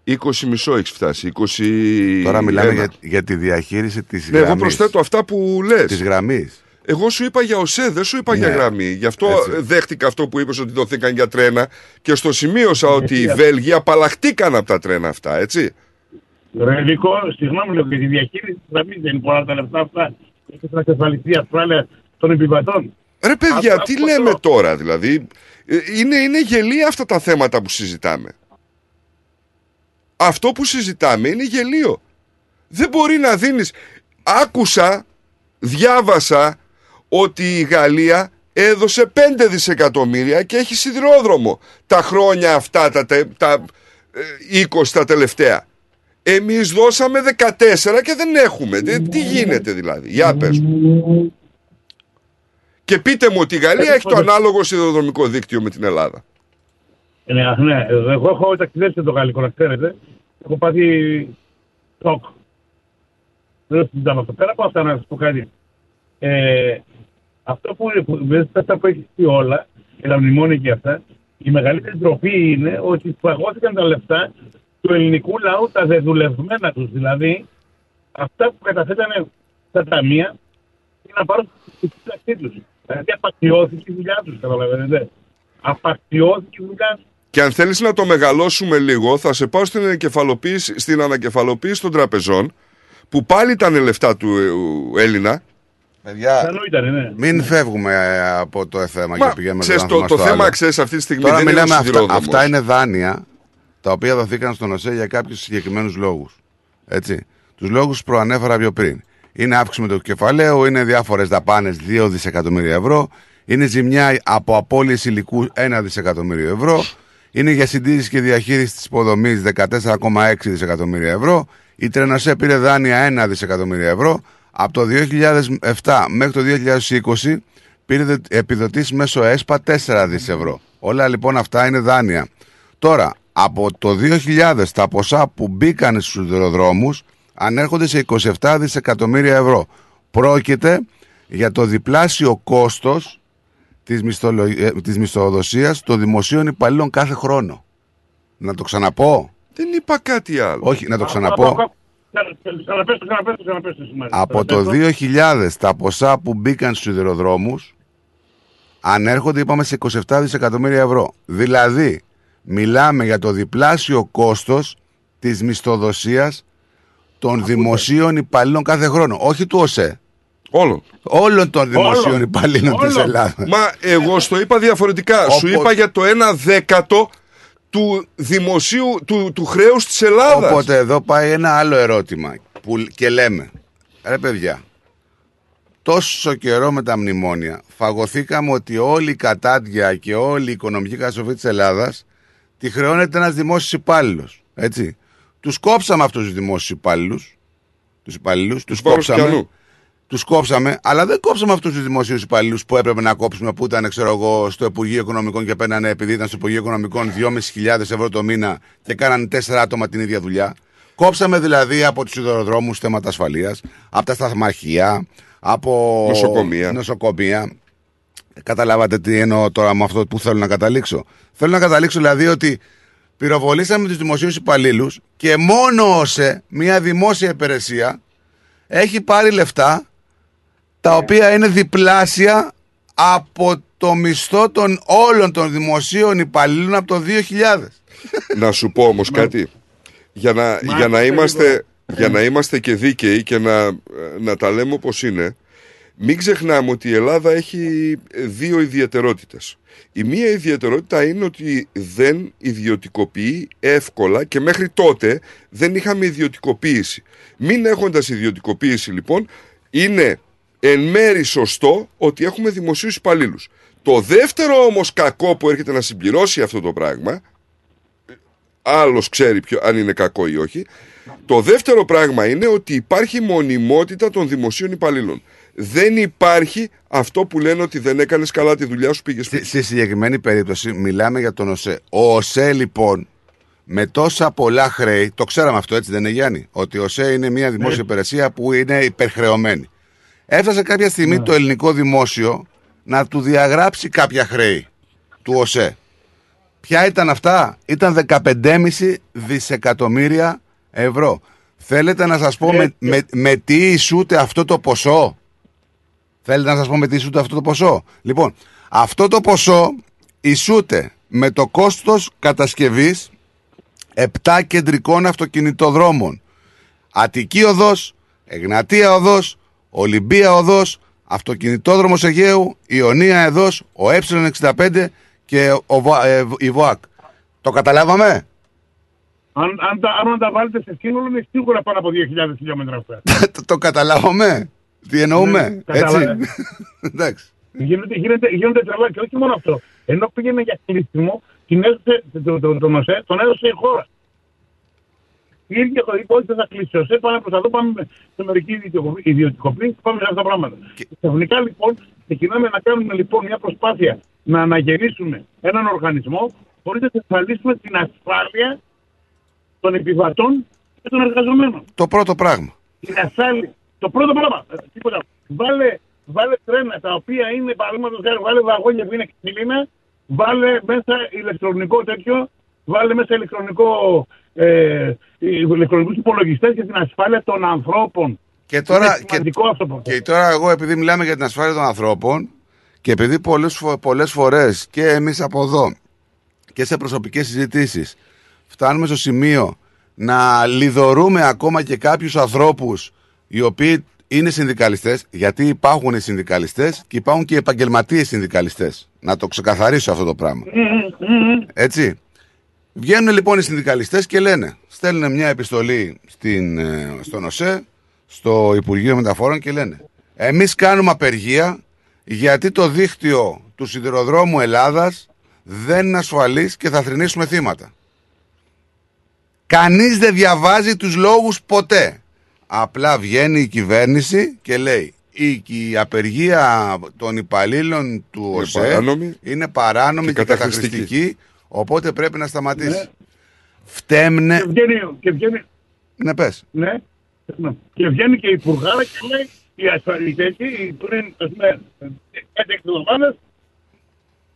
[SPEAKER 7] 20 μισό έχεις φτάσει. 20...
[SPEAKER 5] Τώρα μιλάμε
[SPEAKER 7] ένα.
[SPEAKER 5] για, για τη διαχείριση της
[SPEAKER 7] Ναι, εγώ
[SPEAKER 5] γραμμής.
[SPEAKER 7] προσθέτω αυτά που λες.
[SPEAKER 5] Της γραμμής.
[SPEAKER 7] Εγώ σου είπα για ΟΣΕ, δεν σου είπα
[SPEAKER 5] Ναι.
[SPEAKER 7] για γραμμή. Γι' αυτό
[SPEAKER 5] Έτσι.
[SPEAKER 7] δέχτηκα αυτό που είπες ότι δοθήκαν για τρένα και στο σημείωσα ότι οι Βέλγοι απαλλαχτήκαν από τα τρένα αυτά, έτσι.
[SPEAKER 19] Ρε Νίκο, συγγνώμη λέω, για τη διαχείριση της γραμμής δεν είναι πολλά τα λεφτά αυτά. Έχεις να εξασφαλιστεί η ασφάλεια των επιβατών.
[SPEAKER 7] Ρε παιδιά,
[SPEAKER 19] Αυτό-
[SPEAKER 7] τι
[SPEAKER 19] αυτό
[SPEAKER 7] λέμε
[SPEAKER 19] το-
[SPEAKER 7] τώρα, δηλαδή; Ε, Είναι, είναι γελία αυτά τα θέματα που συζητάμε. Αυτό που συζητάμε είναι γελίο. Δεν μπορεί να δίνεις... Άκουσα διάβασα ότι η Γαλλία έδωσε 5 δισεκατομμύρια και έχει σιδηρόδρομο τα χρόνια αυτά, τα, τε- τα ε, 20 τα τελευταία. Εμείς δώσαμε 14 και δεν έχουμε. Τι, τι γίνεται δηλαδή; Για πες μου. Και πείτε μου ότι η Γαλλία έχει το ανάλογο σιδηροδρομικό δίκτυο με την Ελλάδα.
[SPEAKER 19] Ε, Ναι, ναι, εγώ έχω ταξιδέψει στο γαλλικό, να ξέρετε. Έχω πάθει σοκ. Δεν συζητάμε αυτό. Πέρα από αυτά, να σα πω κάτι. Ε, αυτό που, που, μέσα σε αυτά που έχει πει όλα, και τα μνημόνια και αυτά, η μεγαλύτερη ντροπή είναι ότι παγώθηκαν τα λεφτά του ελληνικού λαού, τα δεδουλευμένα του. Δηλαδή, αυτά που καταθέτανε στα ταμεία, για να πάρουν τη σύνταξή του. Δηλαδή, απαξιώθηκε η δουλειά τους, καταλαβαίνετε. Απαξιώθηκε η δουλειά τους.
[SPEAKER 7] Και αν θέλεις να το μεγαλώσουμε λίγο, θα σε πάω στην, ανακεφαλοποίηση, στην ανακεφαλοποίηση των τραπεζών, που πάλι ήταν λεφτά του ε, Έλληνα.
[SPEAKER 5] Παιδιά,
[SPEAKER 19] Καλό ήταν, ναι.
[SPEAKER 5] μην φεύγουμε ε, από το θέμα
[SPEAKER 7] Μα,
[SPEAKER 5] και πηγαίνουμε
[SPEAKER 7] ξέρεις,
[SPEAKER 5] το,
[SPEAKER 7] το-
[SPEAKER 5] ένα
[SPEAKER 7] το
[SPEAKER 5] στο
[SPEAKER 7] θέμα,
[SPEAKER 5] άλλο.
[SPEAKER 7] ξέρεις, αυτή τη στιγμή
[SPEAKER 5] Τώρα
[SPEAKER 7] δεν είναι ο
[SPEAKER 5] μιλάμε αυτά,
[SPEAKER 7] σιδηρόδρομος.
[SPEAKER 5] αυτά είναι δάνεια τα οποία δοθήκαν στον ΟΣΕ για κάποιους συγκεκριμένους λόγους. Έτσι. Τους λόγους που προανέφερα πιο πριν. Είναι αύξηση με το κεφαλαίο, είναι διάφορες δαπάνες 2 δισεκατομμύρια ευρώ, είναι ζημιά από απώλειες υλικού 1 δισεκατομμύριο ευρώ, είναι για συντήρηση και διαχείριση της υποδομής 14,6 δισεκατομμύρια ευρώ, η Τρενοσέ πήρε δάνεια 1 δισεκατομμύρια ευρώ, από το 2007 μέχρι το 2020 πήρε δε- επιδοτήσεις μέσω ΕΣΠΑ 4 δις ευρώ. Όλα λοιπόν αυτά είναι δάνεια. Τώρα, από το 2000 τα ποσά που μπήκαν στους σιδηροδρόμους ανέρχονται σε 27 δισεκατομμύρια ευρώ. Πρόκειται για το διπλάσιο κόστος της, μισθολο... ε, της μισθοδοσίας των δημοσίων υπαλλήλων κάθε χρόνο. Να το ξαναπώ.
[SPEAKER 7] Δεν είπα κάτι άλλο.
[SPEAKER 5] Όχι, να το ξαναπώ.
[SPEAKER 19] Ξαναπες το, ξαναπες το, ξαναπες το σήμερα.
[SPEAKER 5] Από το 2000 τα ποσά που μπήκαν στους σιδηροδρόμους ανέρχονται είπαμε σε 27 δισεκατομμύρια ευρώ. Δηλαδή μιλάμε για το διπλάσιο κόστος της μισθοδοσίας των δημοσίων υπαλλήλων κάθε χρόνο. Όχι του ΟΣΕ.
[SPEAKER 7] Όλων.
[SPEAKER 5] Όλων των δημοσίων
[SPEAKER 7] Όλων.
[SPEAKER 5] υπαλλήλων της
[SPEAKER 7] Όλων.
[SPEAKER 5] Ελλάδας.
[SPEAKER 7] Μα εγώ στο είπα διαφορετικά. Σου
[SPEAKER 5] Οπό-
[SPEAKER 7] είπα για το 1 δέκατο του δημοσίου, του, του χρέους της Ελλάδας.
[SPEAKER 5] Οπότε εδώ πάει ένα άλλο ερώτημα που, και λέμε, ρε παιδιά, τόσο καιρό με τα μνημόνια φαγωθήκαμε ότι όλη η κατάντια και όλη η οικονομική καταστροφή της Ελλάδας τη χρεώνεται ένας δημόσιος υπάλληλος, έτσι. Τους κόψαμε αυτούς τους δημόσιους υπάλληλους, τους υπαλλήλους, τους
[SPEAKER 7] βάρος
[SPEAKER 5] κόψαμε,
[SPEAKER 7] πιανού.
[SPEAKER 5] τους κόψαμε, αλλά δεν κόψαμε αυτούς τους δημοσίους υπαλλήλους που έπρεπε να κόψουμε που ήταν, ξέρω εγώ, στο Υπουργείο Οικονομικών και παίρνανε επειδή ήταν στο Υπουργείο Οικονομικών 2.500 ευρώ το μήνα και κάνανε τέσσερα άτομα την ίδια δουλειά. Κόψαμε δηλαδή από τους σιδηροδρόμους θέματα ασφαλείας, από τα σταθμαρχεία, από
[SPEAKER 7] Νοσοκομεία.
[SPEAKER 5] νοσοκομεία. Καταλάβατε τι εννοώ τώρα με αυτό που θέλω να καταλήξω. Θέλω να καταλήξω δηλαδή ότι πυροβολήσαμε τους δημοσίους υπαλλήλους και μόνο όσε μια δημόσια υπηρεσία έχει πάρει λεφτά τα οποία είναι διπλάσια από το μισθό των όλων των δημοσίων υπαλλήλων από το 2000.
[SPEAKER 7] να σου πω όμως κάτι. Για να,
[SPEAKER 5] Μα,
[SPEAKER 7] για, να
[SPEAKER 5] αυτό
[SPEAKER 7] είμαστε,
[SPEAKER 5] λίγο.
[SPEAKER 7] για να είμαστε και δίκαιοι και να, να τα λέμε όπως είναι, μην ξεχνάμε ότι η Ελλάδα έχει δύο ιδιαιτερότητες. Η μία ιδιαιτερότητα είναι ότι δεν ιδιωτικοποιεί εύκολα και μέχρι τότε δεν είχαμε ιδιωτικοποίηση. Μην έχοντας ιδιωτικοποίηση λοιπόν, είναι εν μέρη σωστό ότι έχουμε δημοσίους υπαλλήλους. Το δεύτερο όμως κακό που έρχεται να συμπληρώσει αυτό το πράγμα άλλος ξέρει ποιο, αν είναι κακό ή όχι. Το δεύτερο πράγμα είναι ότι υπάρχει μονιμότητα των δημοσίων υπαλλήλων. Δεν υπάρχει αυτό που λένε ότι δεν έκανες καλά τη δουλειά σου πήγες
[SPEAKER 5] Στη, στη συγκεκριμένη περίπτωση μιλάμε για τον ΟΣΕ. Ο ΟΣΕ λοιπόν με τόσα πολλά χρέη, το ξέραμε αυτό έτσι δεν είναι Γιάννη, ότι ο ΟΣΕ είναι μια δημόσια υπηρεσία που είναι υπερχρεωμένη. Έφτασε κάποια στιγμή το ελληνικό δημόσιο να του διαγράψει κάποια χρέη του ΟΣΕ. Ποια ήταν αυτά, ήταν 15,5 δισεκατομμύρια ευρώ. Θέλετε να σας πω με, με, με τι ισούται αυτό το ποσό; Θέλετε να σας πω με τι ισούται αυτό το ποσό; Λοιπόν, αυτό το ποσό ισούται με το κόστος κατασκευής 7 κεντρικών αυτοκινητοδρόμων. Αττική οδός, Εγνατία οδός, Ολυμπία οδός, αυτοκινητόδρομος Αιγαίου, Ιωνία εδός, ο Ε65 και ο, Βα- ε, η ΒΟΑΚ. Το καταλάβαμε;
[SPEAKER 19] Αν, αν, τα, αν τα βάλετε σε σύνολο είναι σίγουρα πάνω από 2.000 χιλιόμετρα αυτά.
[SPEAKER 5] το, το καταλάβαμε; Τι εννοούμε,
[SPEAKER 19] Ναι,
[SPEAKER 5] έτσι.
[SPEAKER 19] κατάλαβα.
[SPEAKER 5] Εντάξει.
[SPEAKER 19] Γίνονται, γίνονται, γίνονται τρελά και όχι μόνο αυτό. Ενώ πήγαινε για κλείσιμο, την έδωσε, το, το, το, ΟΣΕ, τον έδωσε η χώρα. Η ίδια το είπε ότι δεν θα κλείσει ο ΟΣΕ, πάμε προς τα δω, πάμε σε μερική ιδιωτικο- ιδιωτικοποίηση, πάμε σε αυτά τα πράγματα. Και... Ξαφνικά λοιπόν ξεκινάμε να κάνουμε λοιπόν μια προσπάθεια να αναγεννήσουμε έναν οργανισμό χωρίς να εξασφαλίσουμε την ασφάλεια των επιβατών και των εργαζομένων.
[SPEAKER 5] Το πρώτο πράγμα.
[SPEAKER 19] Την ασφάλεια. Το πρώτο πράγμα. ε, Τίποτα. Βάλε, βάλε τρένα τα οποία είναι παραδείγματος χάρη, βάλε βαγόνια που είναι ξύλινα, βάλε μέσα ηλεκτρονικό τέτοιο, βάλε μέσα ηλεκτρονικό, ε, ηλεκτρονικούς υπολογιστές για την ασφάλεια των ανθρώπων.
[SPEAKER 5] Και τώρα,
[SPEAKER 19] Είναι
[SPEAKER 5] και,
[SPEAKER 19] σημαντικό αυτό που
[SPEAKER 5] και τώρα εγώ επειδή μιλάμε για την ασφάλεια των ανθρώπων και επειδή πολλές, φο- πολλές φορές και εμείς από εδώ και σε προσωπικές συζητήσεις φτάνουμε στο σημείο να λιδωρούμε ακόμα και κάποιους ανθρώπους οι οποίοι είναι συνδικαλιστές γιατί υπάρχουν οι συνδικαλιστές και υπάρχουν και οι επαγγελματίες συνδικαλιστές. Να το ξεκαθαρίσω αυτό το πράγμα. Έτσι. Βγαίνουν λοιπόν οι συνδικαλιστές και λένε, στέλνουν μια επιστολή στην, ε, στον ΟΣΕ, στο Υπουργείο Μεταφορών και λένε εμείς κάνουμε απεργία γιατί το δίκτυο του σιδηροδρόμου Ελλάδας δεν είναι ασφαλής και θα θρυνήσουμε θύματα. Κανείς δεν διαβάζει τους λόγους ποτέ. Απλά βγαίνει η κυβέρνηση και λέει η, η απεργία των υπαλλήλων του
[SPEAKER 7] Είναι
[SPEAKER 5] ΟΣΕ
[SPEAKER 7] παράνομη
[SPEAKER 5] είναι παράνομη και,
[SPEAKER 7] και καταχρηστική.
[SPEAKER 5] καταχρηστική, οπότε πρέπει να σταματήσει. Φτέμνε...
[SPEAKER 19] Και βγαίνει, και βγαίνει,
[SPEAKER 5] Ναι, πες.
[SPEAKER 19] ναι, ναι. και βγαίνει και η Υπουργάρα και λέει οι ασφαλιστές οι πριν ας πούμε, 5-6 εβδομάδες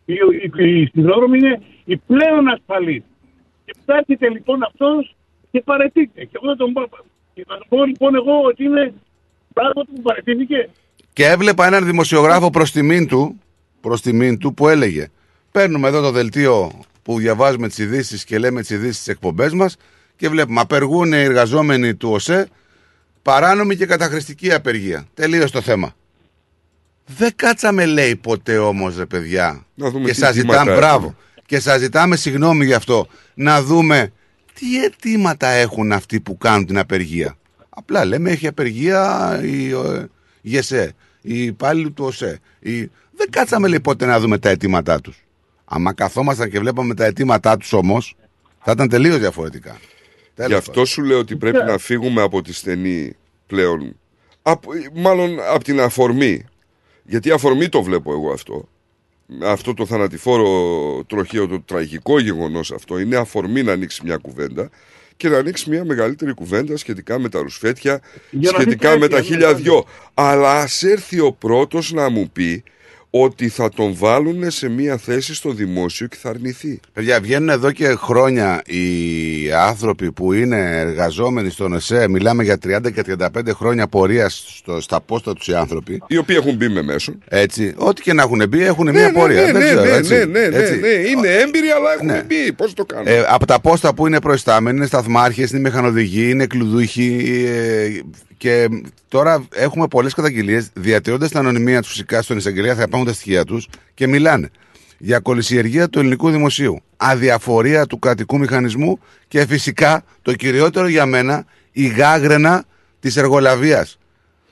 [SPEAKER 19] οι, οι, οι σιδηρόδρομοι είναι οι πλέον ασφαλείς. Και φτάσετε λοιπόν αυτός και παρετείται. Και εγώ θα τον πω, και θα τον πω λοιπόν εγώ ότι είναι πράγματι που παρετήθηκε.
[SPEAKER 5] Και έβλεπα έναν δημοσιογράφο προς τιμήν του, προς τιμήν του που έλεγε Παίρνουμε εδώ το δελτίο που διαβάζουμε τις ειδήσεις και λέμε τις ειδήσεις στις εκπομπές μας και βλέπουμε απεργούν οι εργαζόμενοι του ΟΣΕ παράνομη και καταχρηστική απεργία. Τελείωσε το θέμα. Δεν κάτσαμε λέει ποτέ όμως ρε παιδιά
[SPEAKER 7] Να δούμε
[SPEAKER 5] και
[SPEAKER 7] τι
[SPEAKER 5] σας
[SPEAKER 7] αιτήματα
[SPEAKER 5] ζητάμε
[SPEAKER 7] έχουν.
[SPEAKER 5] μπράβο και σας ζητάμε συγγνώμη γι' αυτό να δούμε τι αιτήματα έχουν αυτοί που κάνουν την απεργία; Απλά λέμε έχει απεργία η ε, ΓΕΣΕ, οι υπάλληλοι του ΟΣΕ. Η... Δεν κάτσαμε λέει ποτέ να δούμε τα αιτήματά τους. Άμα καθόμασταν και βλέπαμε τα αιτήματά τους όμως θα ήταν τελείως διαφορετικά.
[SPEAKER 7] Γι' αυτό σου λέω ότι πρέπει να φύγουμε από τη στενή πλέον. Από, μάλλον από την αφορμή. Γιατί αφορμή το βλέπω εγώ αυτό. Αυτό το θανατηφόρο τροχαίο, το τραγικό γεγονός αυτό είναι αφορμή να ανοίξει μια κουβέντα και να ανοίξει μια μεγαλύτερη κουβέντα σχετικά με τα ρουσφέτια,
[SPEAKER 19] Για να
[SPEAKER 7] σχετικά
[SPEAKER 19] μην
[SPEAKER 7] με τα
[SPEAKER 19] τρέχει,
[SPEAKER 7] χίλια
[SPEAKER 19] ναι,
[SPEAKER 7] δυο. Αλλά ας έρθει ο πρώτος να μου πει ότι θα τον βάλουν σε μια θέση στο δημόσιο και θα αρνηθεί.
[SPEAKER 5] Παιδιά, βγαίνουν εδώ και χρόνια οι άνθρωποι που είναι εργαζόμενοι στον ΕΣΕ. Μιλάμε για 30 και 35 χρόνια πορείας στο, στα πόστα τους οι άνθρωποι.
[SPEAKER 7] Οι οποίοι έχουν μπει με μέσον.
[SPEAKER 5] Έτσι. Ό,τι και να έχουν μπει, έχουν
[SPEAKER 7] Ναι,
[SPEAKER 5] μια
[SPEAKER 7] ναι,
[SPEAKER 5] πορεία.
[SPEAKER 7] ναι,
[SPEAKER 5] Δεν
[SPEAKER 7] ναι,
[SPEAKER 5] ξέρω,
[SPEAKER 7] ναι,
[SPEAKER 5] έτσι.
[SPEAKER 7] ναι, ναι, ναι,
[SPEAKER 5] Έτσι.
[SPEAKER 7] ναι. Είναι έμπειροι, αλλά έχουν
[SPEAKER 5] Ναι.
[SPEAKER 7] μπει. Πώς το κάνουν;
[SPEAKER 5] Ε, από τα πόστα που είναι προϊστάμενοι, είναι σταθμάρχες, είναι μηχανοδηγοί, είναι κλουδούχοι. ε, και τώρα έχουμε πολλές καταγγελίες διατηρώντας την ανωνυμία τους φυσικά στον εισαγγελέα, θα υπάρχουν τα στοιχεία τους και μιλάνε για κολυσιεργία του ελληνικού δημοσίου, αδιαφορία του κρατικού μηχανισμού και φυσικά το κυριότερο για μένα η γάγρενα της εργολαβίας.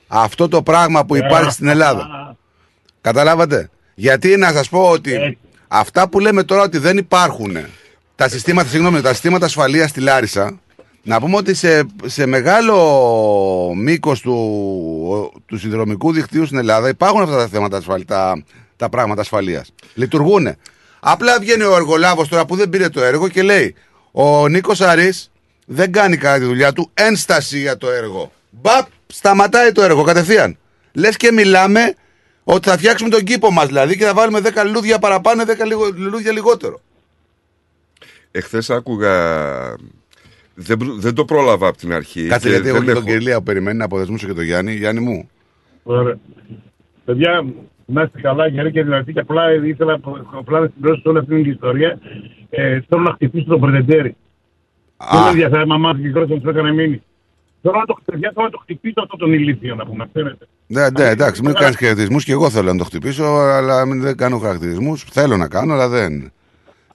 [SPEAKER 5] Αυτό το πράγμα που υπάρχει στην Ελλάδα. Καταλάβατε; Γιατί να σας πω ότι αυτά που λέμε τώρα ότι δεν υπάρχουν τα συστήματα, συγγνώμη, τα συστήματα ασφαλείας στη Λάρισα να πούμε ότι σε, σε μεγάλο μήκος του, του συνδρομικού δικτύου στην Ελλάδα υπάρχουν αυτά τα θέματα ασφαλ, τα, τα πράγματα ασφαλείας. Λειτουργούν. Απλά βγαίνει ο εργολάβος τώρα που δεν πήρε το έργο και λέει ο Νίκος Αρής δεν κάνει καλά τη δουλειά του, ένσταση για το έργο. Μπαπ, σταματάει το έργο κατευθείαν. Λες και μιλάμε ότι θα φτιάξουμε τον κήπο μας δηλαδή και θα βάλουμε 10 λουλούδια παραπάνω, 10 λιγο- λουλούδια λιγότερο.
[SPEAKER 7] Εχθές άκουγα. Δεν, προ- δεν το πρόλαβα από την αρχή.
[SPEAKER 5] Κάτσε
[SPEAKER 7] και
[SPEAKER 5] γιατί έχω
[SPEAKER 7] δεν
[SPEAKER 5] και τον
[SPEAKER 7] έχω-
[SPEAKER 5] Κυριλία που περιμένει να αποδεσμούσω και τον Γιάννη. Γιάννη μου.
[SPEAKER 19] Ωραία. Παιδιά, να είστε καλά, γεροί και δυνατοί. Και απλά ήθελα απλά να συμπληρώσω όλη αυτή την ιστορία. Ε, θέλω να χτυπήσω τον Πρεδεντέρη. Δεν με ενδιαφέρει, μαμά και κρότο του έκανε μήνυ. Θέλω να το, παιδιά, θέλω να το χτυπήσω αυτό τον ηλίθιο, να πούμε, ξέρετε.
[SPEAKER 5] Ναι, ναι, εντάξει, μην κάνεις χαρακτηρισμού και εγώ θέλω να το χτυπήσω, αλλά μην- δεν κάνω χαρακτηρισμούς. Θέλω να κάνω, αλλά δεν.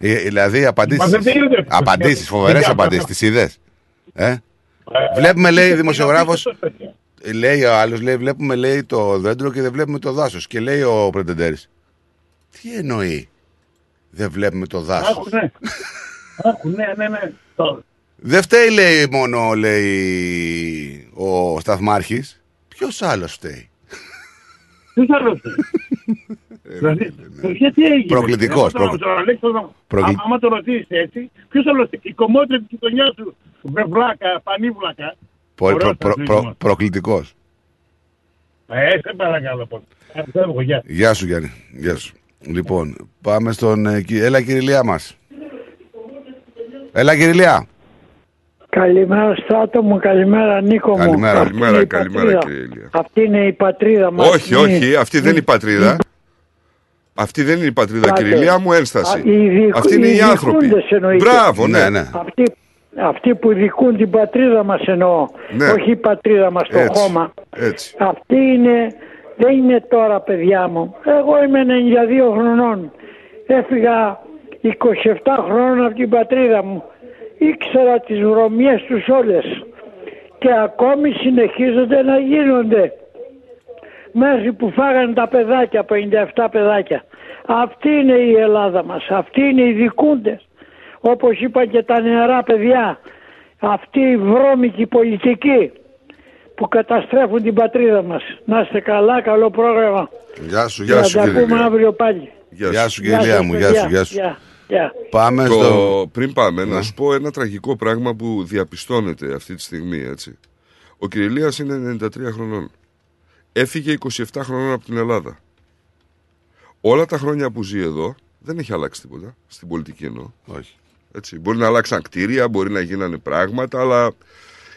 [SPEAKER 5] Ε, δηλαδή απαντήσει.
[SPEAKER 19] Μα δεν γίνεται.
[SPEAKER 5] Απαντήσει, φοβερέ
[SPEAKER 19] Παιδιά,
[SPEAKER 5] απαντήσει.
[SPEAKER 19] παιδιά.
[SPEAKER 5] Τι είδε. Ε? Βλέπουμε, λέει, δημοσιογράφο. Λέει ο άλλο, λέει, βλέπουμε λέει, το δέντρο και δεν βλέπουμε το δάσο. Και λέει ο Πρετεντέρη. Τι εννοεί, Δεν βλέπουμε το δάσο.
[SPEAKER 19] Άκου, ναι. Άκου, ναι, ναι, ναι. Το-
[SPEAKER 5] Δεν φταίει, λέει, μόνο, λέει, ο Σταθμάρχη. Ποιο άλλο φταίει.
[SPEAKER 19] Ποιος άλλος. Δηλαδή, γιατί έγινε;
[SPEAKER 5] Προκλητικός,
[SPEAKER 19] Άμα τον-
[SPEAKER 5] προκλη-
[SPEAKER 19] τον Αλέξανδρο,
[SPEAKER 5] Προκλη-
[SPEAKER 19] Άμα το ρωτήσεις έτσι, ποιος άλλο. Η κομμότρια της γειτονιάς σου, βλάκα, πανίβλακα.
[SPEAKER 5] Προ,
[SPEAKER 19] Ωραίος
[SPEAKER 5] προ, προ,
[SPEAKER 19] αθλητισμός.
[SPEAKER 5] Προκλητικός.
[SPEAKER 19] Ε, σε παρακαλώ πολύ. Ε, φεύγω, γεια.
[SPEAKER 5] Γεια σου, Γιάννη. Γεια σου. Λοιπόν, πάμε στον. ε, κυ- Έλα, Κυριλιά μας. Έλα, Κυριλιά.
[SPEAKER 20] Καλημέρα Στράτο μου, καλημέρα Νίκο μου.
[SPEAKER 5] Καλημέρα.
[SPEAKER 20] Αυτή
[SPEAKER 7] Καλημέρα,
[SPEAKER 20] είναι η
[SPEAKER 7] καλημέρα,
[SPEAKER 20] πατρίδα.
[SPEAKER 7] κύριε Ηλία.
[SPEAKER 20] Αυτή είναι η πατρίδα μας.
[SPEAKER 7] Όχι,
[SPEAKER 20] Είναι-
[SPEAKER 7] όχι, αυτή δεν είναι η πατρίδα. Αυτή δεν είναι η πατρίδα,
[SPEAKER 20] Πάτε.
[SPEAKER 7] κύριε Ηλία μου, ένσταση.
[SPEAKER 20] Α, οι δι-
[SPEAKER 7] Αυτή είναι οι άνθρωποι.
[SPEAKER 20] διοικούντες εννοείται.
[SPEAKER 7] Μπράβο, ναι.
[SPEAKER 20] Αυτοί, αυτοί που δικούν την πατρίδα μας εννοώ.
[SPEAKER 7] Ναι.
[SPEAKER 20] Όχι η πατρίδα μας, το
[SPEAKER 7] Έτσι,
[SPEAKER 20] χώμα.
[SPEAKER 7] Έτσι.
[SPEAKER 20] Αυτή είναι, δεν είναι τώρα παιδιά μου. Εγώ είμαι 92 χρονών. Έφυγα 27 χρόνων από την πατρίδα μου. Ήξερα τις βρωμιές τους όλες. Και ακόμη συνεχίζονται να γίνονται. Μέχρι που φάγανε τα παιδάκια, 57 παιδάκια. Αυτή είναι η Ελλάδα μας. Αυτοί είναι οι δικούντες. Όπως είπα και τα νεαρά παιδιά. Αυτοί οι βρώμικοι πολιτικοί που καταστρέφουν την πατρίδα μας. Να είστε καλά, καλό πρόγραμμα.
[SPEAKER 5] Γεια σου,
[SPEAKER 20] Και
[SPEAKER 5] γεια σου,
[SPEAKER 20] να τα
[SPEAKER 5] κύριε
[SPEAKER 20] πούμε
[SPEAKER 5] Ηλία.
[SPEAKER 20] αύριο πάλι.
[SPEAKER 5] Γεια σου, κύριε Ηλία
[SPEAKER 20] σας,
[SPEAKER 5] μου. Γεια
[SPEAKER 20] παιδιά.
[SPEAKER 5] σου, γεια σου.
[SPEAKER 20] Γεια, γεια.
[SPEAKER 5] Πάμε
[SPEAKER 7] Το-
[SPEAKER 5] στο.
[SPEAKER 7] Πριν πάμε, να σου πω ένα τραγικό πράγμα που διαπιστώνεται αυτή τη στιγμή, έτσι. Ο Κυριλίας είναι 93 χρονών. Έφυγε 27 χρονών από την Ελλάδα. Όλα τα χρόνια που ζει εδώ δεν έχει αλλάξει τίποτα. Στην πολιτική εννοώ.
[SPEAKER 5] Όχι.
[SPEAKER 7] Έτσι. Μπορεί να αλλάξαν κτίρια, μπορεί να γίνανε πράγματα, αλλά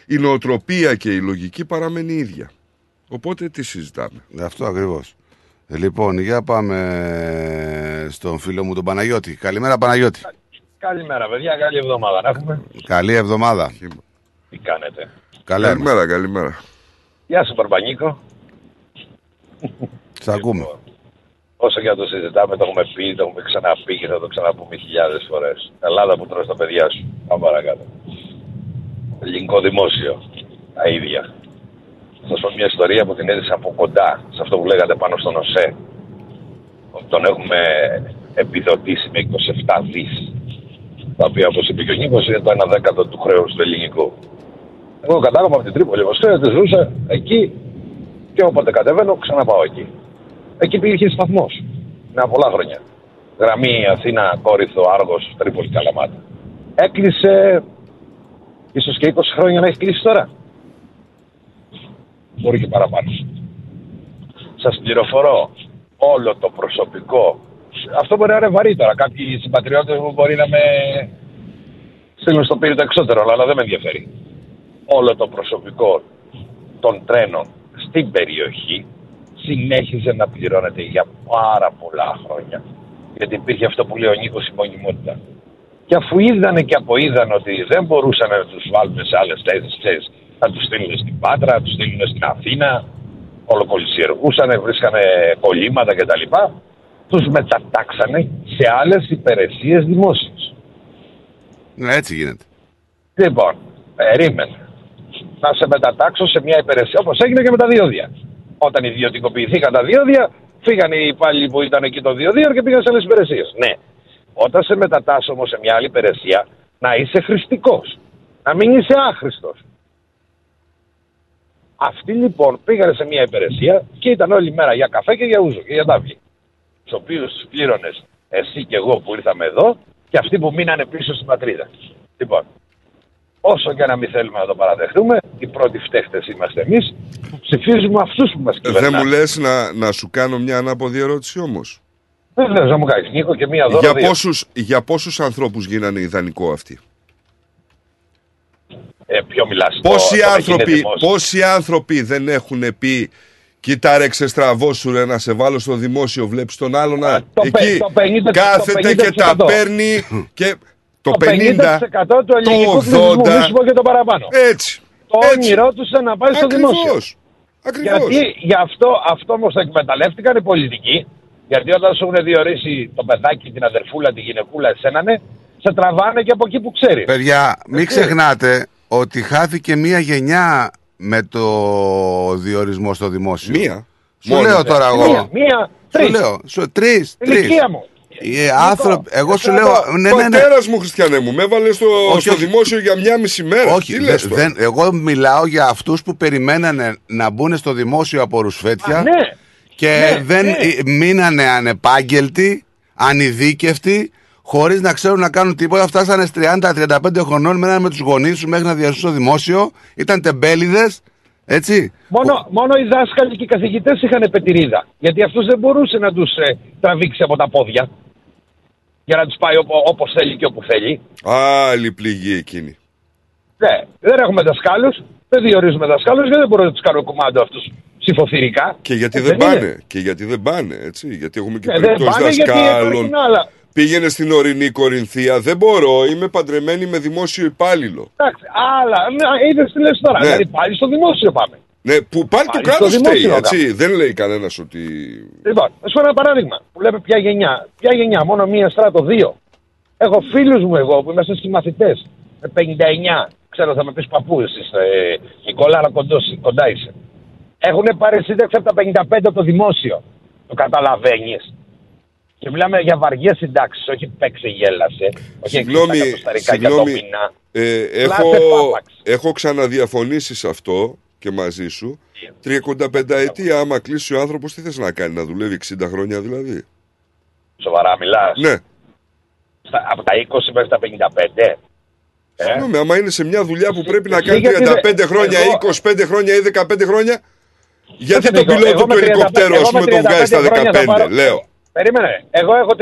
[SPEAKER 7] η νοοτροπία και η λογική παραμένει ίδια. Οπότε τι συζητάμε;
[SPEAKER 5] Αυτό ακριβώς. Λοιπόν, για πάμε στον φίλο μου τον Παναγιώτη. Καλημέρα, Παναγιώτη.
[SPEAKER 21] Καλημέρα, παιδιά. Καλή εβδομάδα να έχουμε.
[SPEAKER 5] Καλή εβδομάδα.
[SPEAKER 21] Τι κάνετε;
[SPEAKER 5] Καλά είμαστε.
[SPEAKER 7] Καλημέρα, καλημέρα.
[SPEAKER 21] Γεια σου, Παρπανίκο.
[SPEAKER 5] Σ' ακούμε.
[SPEAKER 21] Όσο και να το συζητάμε, το έχουμε πει, το έχουμε ξαναπεί και θα το ξαναπούμε χιλιάδες φορές. Ελλάδα που τρως τα παιδιά σου. Πάμε παρακάτω. Ελληνικό δημόσιο. Τα ίδια. Θα σας πω μια ιστορία που την έζησα από κοντά, σε αυτό που λέγατε πάνω στον ΟΣΕ. Ότι τον έχουμε επιδοτήσει με 27 δις. Τα οποία, όπως είπε και ο Νίκος, είναι το 1 δέκατο του χρέους του ελληνικού. Εγώ κατάγομαι από την Τρίπολη, όπω ξέρετε, ζούσα εκεί και όποτε κατεβαίνω, ξαναπάω εκεί. Εκεί υπήρχε σταθμός. Με πολλά χρόνια. Γραμμή Αθήνα, Κόρυθο, Άργος, Τρίπολη, Καλαμάτα. Έκλεισε ίσως και 20 χρόνια να έχει κλείσει τώρα. Μπορεί και παραπάνω. Σας πληροφορώ όλο το προσωπικό. Αυτό μπορεί να είναι βαρύ τώρα. Κάποιοι συμπατριώτες μου μπορεί να με στείλουν στο πύρι το εξώτερο, αλλά δεν με ενδιαφέρει. Όλο το προσωπικό των τρένων στην περιοχή συνέχιζε να πληρώνεται για πάρα πολλά χρόνια. Γιατί υπήρχε αυτό που λέει ο Νίκος η μονιμότητα. Και αφού είδανε και αποείδαν ότι δεν μπορούσαν να τους βάλουν σε άλλες θέσεις, να τους στείλουν στην Πάτρα, να τους στείλουν στην Αθήνα, ολοκολυσιεργούσαν, βρίσκανε κολλήματα κτλ. Τους μετατάξανε σε άλλες υπηρεσίες δημόσιες.
[SPEAKER 5] Ναι, έτσι γίνεται.
[SPEAKER 21] Λοιπόν, περίμενε. Να σε μετατάξω σε μια υπηρεσία όπως έγινε και με τα διόδια. Όταν ιδιωτικοποιηθήκαν τα διόδια, φύγαν οι υπάλληλοι που ήταν εκεί των διοδίων και πήγαν σε άλλες υπηρεσίες. Ναι. Όταν σε μετατάσσω όμως σε μια άλλη υπηρεσία, να είσαι χρηστικός. Να μην είσαι άχρηστος. Αυτοί λοιπόν πήγανε σε μια υπηρεσία και ήταν όλη μέρα για καφέ και για ούζο και για τάβλη. Τους οποίους τους πλήρωνες εσύ και εγώ που ήρθαμε εδώ και αυτοί που μείνανε πίσω στην πατρίδα. Λοιπόν, όσο και να μην θέλουμε να το παραδεχτούμε, οι πρώτοι φταίχτες είμαστε εμείς που ψηφίζουμε αυτούς που μας
[SPEAKER 7] Δεν
[SPEAKER 21] κυβερνάνε.
[SPEAKER 7] μου λες να, να σου κάνω μια ανάποδη ερώτηση όμως;
[SPEAKER 21] Βεβαίως, να μου κάνεις Νίκο και μία δώρο.
[SPEAKER 7] Για
[SPEAKER 21] δύο.
[SPEAKER 7] πόσους, για πόσους ανθρώπους γίνανε ιδανικό αυτοί;
[SPEAKER 21] Ε, ποιο μιλάς.
[SPEAKER 7] Πόσοι άνθρωποι, πόσοι άνθρωποι δεν έχουν πει Κοίτα ρε ξεστραβώσου ρε να σε βάλω στο δημόσιο Βλέπεις τον άλλο να
[SPEAKER 21] το πε-
[SPEAKER 7] εκεί
[SPEAKER 21] το 50%
[SPEAKER 7] κάθεται και τα
[SPEAKER 21] 50%.
[SPEAKER 7] παίρνει Και το,
[SPEAKER 21] Το
[SPEAKER 7] 50,
[SPEAKER 21] 50% του ελληνικού
[SPEAKER 7] το
[SPEAKER 21] πληθυσμού,
[SPEAKER 7] 80
[SPEAKER 21] μη σου πω και το παραπάνω.
[SPEAKER 7] Έτσι
[SPEAKER 21] Το
[SPEAKER 7] έτσι.
[SPEAKER 21] όνειρό τους ήταν να πάει στο
[SPEAKER 7] Ακριβώς.
[SPEAKER 21] δημόσιο.
[SPEAKER 7] Ακριβώς.
[SPEAKER 21] Γιατί γι' αυτό, αυτό όμως το εκμεταλλεύτηκαν οι πολιτικοί. Γιατί όταν σου έχουν διορίσει το παιδάκι, την αδερφούλα, τη γυναικούλα, εσένα, ναι, σε τραβάνε και από εκεί που ξέρεις.
[SPEAKER 5] Παιδιά, μην ξεχνάτε ότι χάθηκε μία γενιά με το διορισμό στο δημόσιο.
[SPEAKER 7] Μία.
[SPEAKER 5] Σου
[SPEAKER 7] Μόνο.
[SPEAKER 5] λέω τώρα εγώ.
[SPEAKER 21] Μία, μία,
[SPEAKER 5] Σου
[SPEAKER 21] τρεις.
[SPEAKER 5] λέω. Σου, τρεις, τρεις.
[SPEAKER 21] Ηλικία μου.
[SPEAKER 5] Ε, άνθρωποι, εγώ σου
[SPEAKER 21] εγώ
[SPEAKER 5] λέω.
[SPEAKER 21] εδώ.
[SPEAKER 5] Ναι, ναι, ναι.
[SPEAKER 7] Πατέρα μου, Χριστιανέ μου, με έβαλε στο,
[SPEAKER 5] Όχι,
[SPEAKER 7] στο
[SPEAKER 5] όχι.
[SPEAKER 7] δημόσιο για μια μισή μέρα.
[SPEAKER 5] Όχι,
[SPEAKER 7] Τι
[SPEAKER 5] δε-
[SPEAKER 7] λες τώρα;
[SPEAKER 5] δεν, εγώ μιλάω για αυτούς που περιμένανε να μπουν στο δημόσιο από ρουσφέτια
[SPEAKER 21] Α, ναι.
[SPEAKER 5] και
[SPEAKER 21] Ναι,
[SPEAKER 5] δεν
[SPEAKER 21] ναι.
[SPEAKER 5] ε, μείνανε ανεπάγγελτοι, ανειδίκευτοι, χωρίς να ξέρουν να κάνουν τίποτα. Φτάσανε 30-35 χρονών, μένανε με τους γονείς τους μέχρι να διασούν στο δημόσιο. Ήταν τεμπέληδες, έτσι.
[SPEAKER 21] Μόνο, μόνο οι δάσκαλοι και οι καθηγητές είχαν πετηρίδα. Γιατί αυτούς δεν μπορούσε να τους τραβήξει από τα πόδια για να τους πάει όπως θέλει και όπου θέλει.
[SPEAKER 7] Άλλη πληγή εκείνη.
[SPEAKER 21] Ναι, δεν έχουμε δασκάλους, δεν διορίζουμε δασκάλους γιατί δεν μπορούμε να τους κάνουμε κουμάντο αυτούς ψηφοθυρικά.
[SPEAKER 7] Και γιατί
[SPEAKER 21] Ε,
[SPEAKER 7] δεν
[SPEAKER 21] είναι.
[SPEAKER 7] πάνε. Και γιατί δεν πάνε, έτσι. Γιατί έχουμε και
[SPEAKER 21] Ναι, δεν
[SPEAKER 7] περιπτώσεις
[SPEAKER 21] πάνε γιατί
[SPEAKER 7] δασκάλων.
[SPEAKER 21] υπάρχουν άλλα.
[SPEAKER 7] Πήγαινε στην ορεινή Κορινθία. Δεν μπορώ, είμαι παντρεμένη με δημόσιο υπάλληλο.
[SPEAKER 21] Εντάξει, άλλα. Ναι, είδες τι λες τώρα.
[SPEAKER 7] Ναι.
[SPEAKER 21] Δηλαδή πάλι στο δημόσιο πάμε.
[SPEAKER 7] Ναι, που πάλι το
[SPEAKER 21] Πάλι
[SPEAKER 7] κράτος
[SPEAKER 21] στο
[SPEAKER 7] φταίει,
[SPEAKER 21] δημόσιο,
[SPEAKER 7] έτσι. Δεν λέει κανένας ότι.
[SPEAKER 21] Λοιπόν, α πω ένα παράδειγμα που λέμε ποια γενιά. Ποια γενιά, μόνο μία στράτο, δύο. Έχω φίλους μου εγώ που είμαστε συμμαθητές. Με 59. Ξέρω, θα με πεις παππού, εσύ, ε, Νικόλα, αλλά κοντός, κοντά είσαι. Έχουν πάρει σύνταξη από τα 55 από το δημόσιο. Το καταλαβαίνεις. Και μιλάμε για βαριές συντάξεις, όχι παίξε γέλασε. Όχι
[SPEAKER 7] Συγγνώμη,
[SPEAKER 21] 60 εκατοσταρικά για το
[SPEAKER 7] συγγνώμη,
[SPEAKER 21] μήνα.
[SPEAKER 7] ε,
[SPEAKER 21] Λάτε
[SPEAKER 7] έχω,
[SPEAKER 21] πάπαξ.
[SPEAKER 7] έχω ξαναδιαφωνήσει σε αυτό και μαζί σου. 35 ετία, άμα κλείσει ο άνθρωπος, τι θες να κάνει, να δουλεύει 60 χρόνια δηλαδή;
[SPEAKER 21] Σοβαρά μιλάς;
[SPEAKER 7] Ναι.
[SPEAKER 21] Από τα 20 μέχρι τα 55. Ε;
[SPEAKER 7] Συγγνώμη, άμα είναι σε μια δουλειά που πρέπει να
[SPEAKER 21] εσύ
[SPEAKER 7] κάνει
[SPEAKER 21] γιατί
[SPEAKER 7] 35
[SPEAKER 21] δεν-
[SPEAKER 7] χρόνια,
[SPEAKER 21] εγώ-
[SPEAKER 7] 25 χρόνια ή 15 χρόνια, γιατί
[SPEAKER 21] Όχι,
[SPEAKER 7] τον
[SPEAKER 21] Νίκο,
[SPEAKER 7] πιλότο
[SPEAKER 21] εγώ
[SPEAKER 7] του
[SPEAKER 21] με 35
[SPEAKER 7] ελικοπτέρου, ας
[SPEAKER 21] εγώ
[SPEAKER 7] πούμε,
[SPEAKER 21] με
[SPEAKER 7] τον βγάζει στα
[SPEAKER 21] 35 χρόνια θα
[SPEAKER 7] 15,
[SPEAKER 21] πάρω-
[SPEAKER 7] λέω.
[SPEAKER 21] Περίμενε. Εγώ έχω 33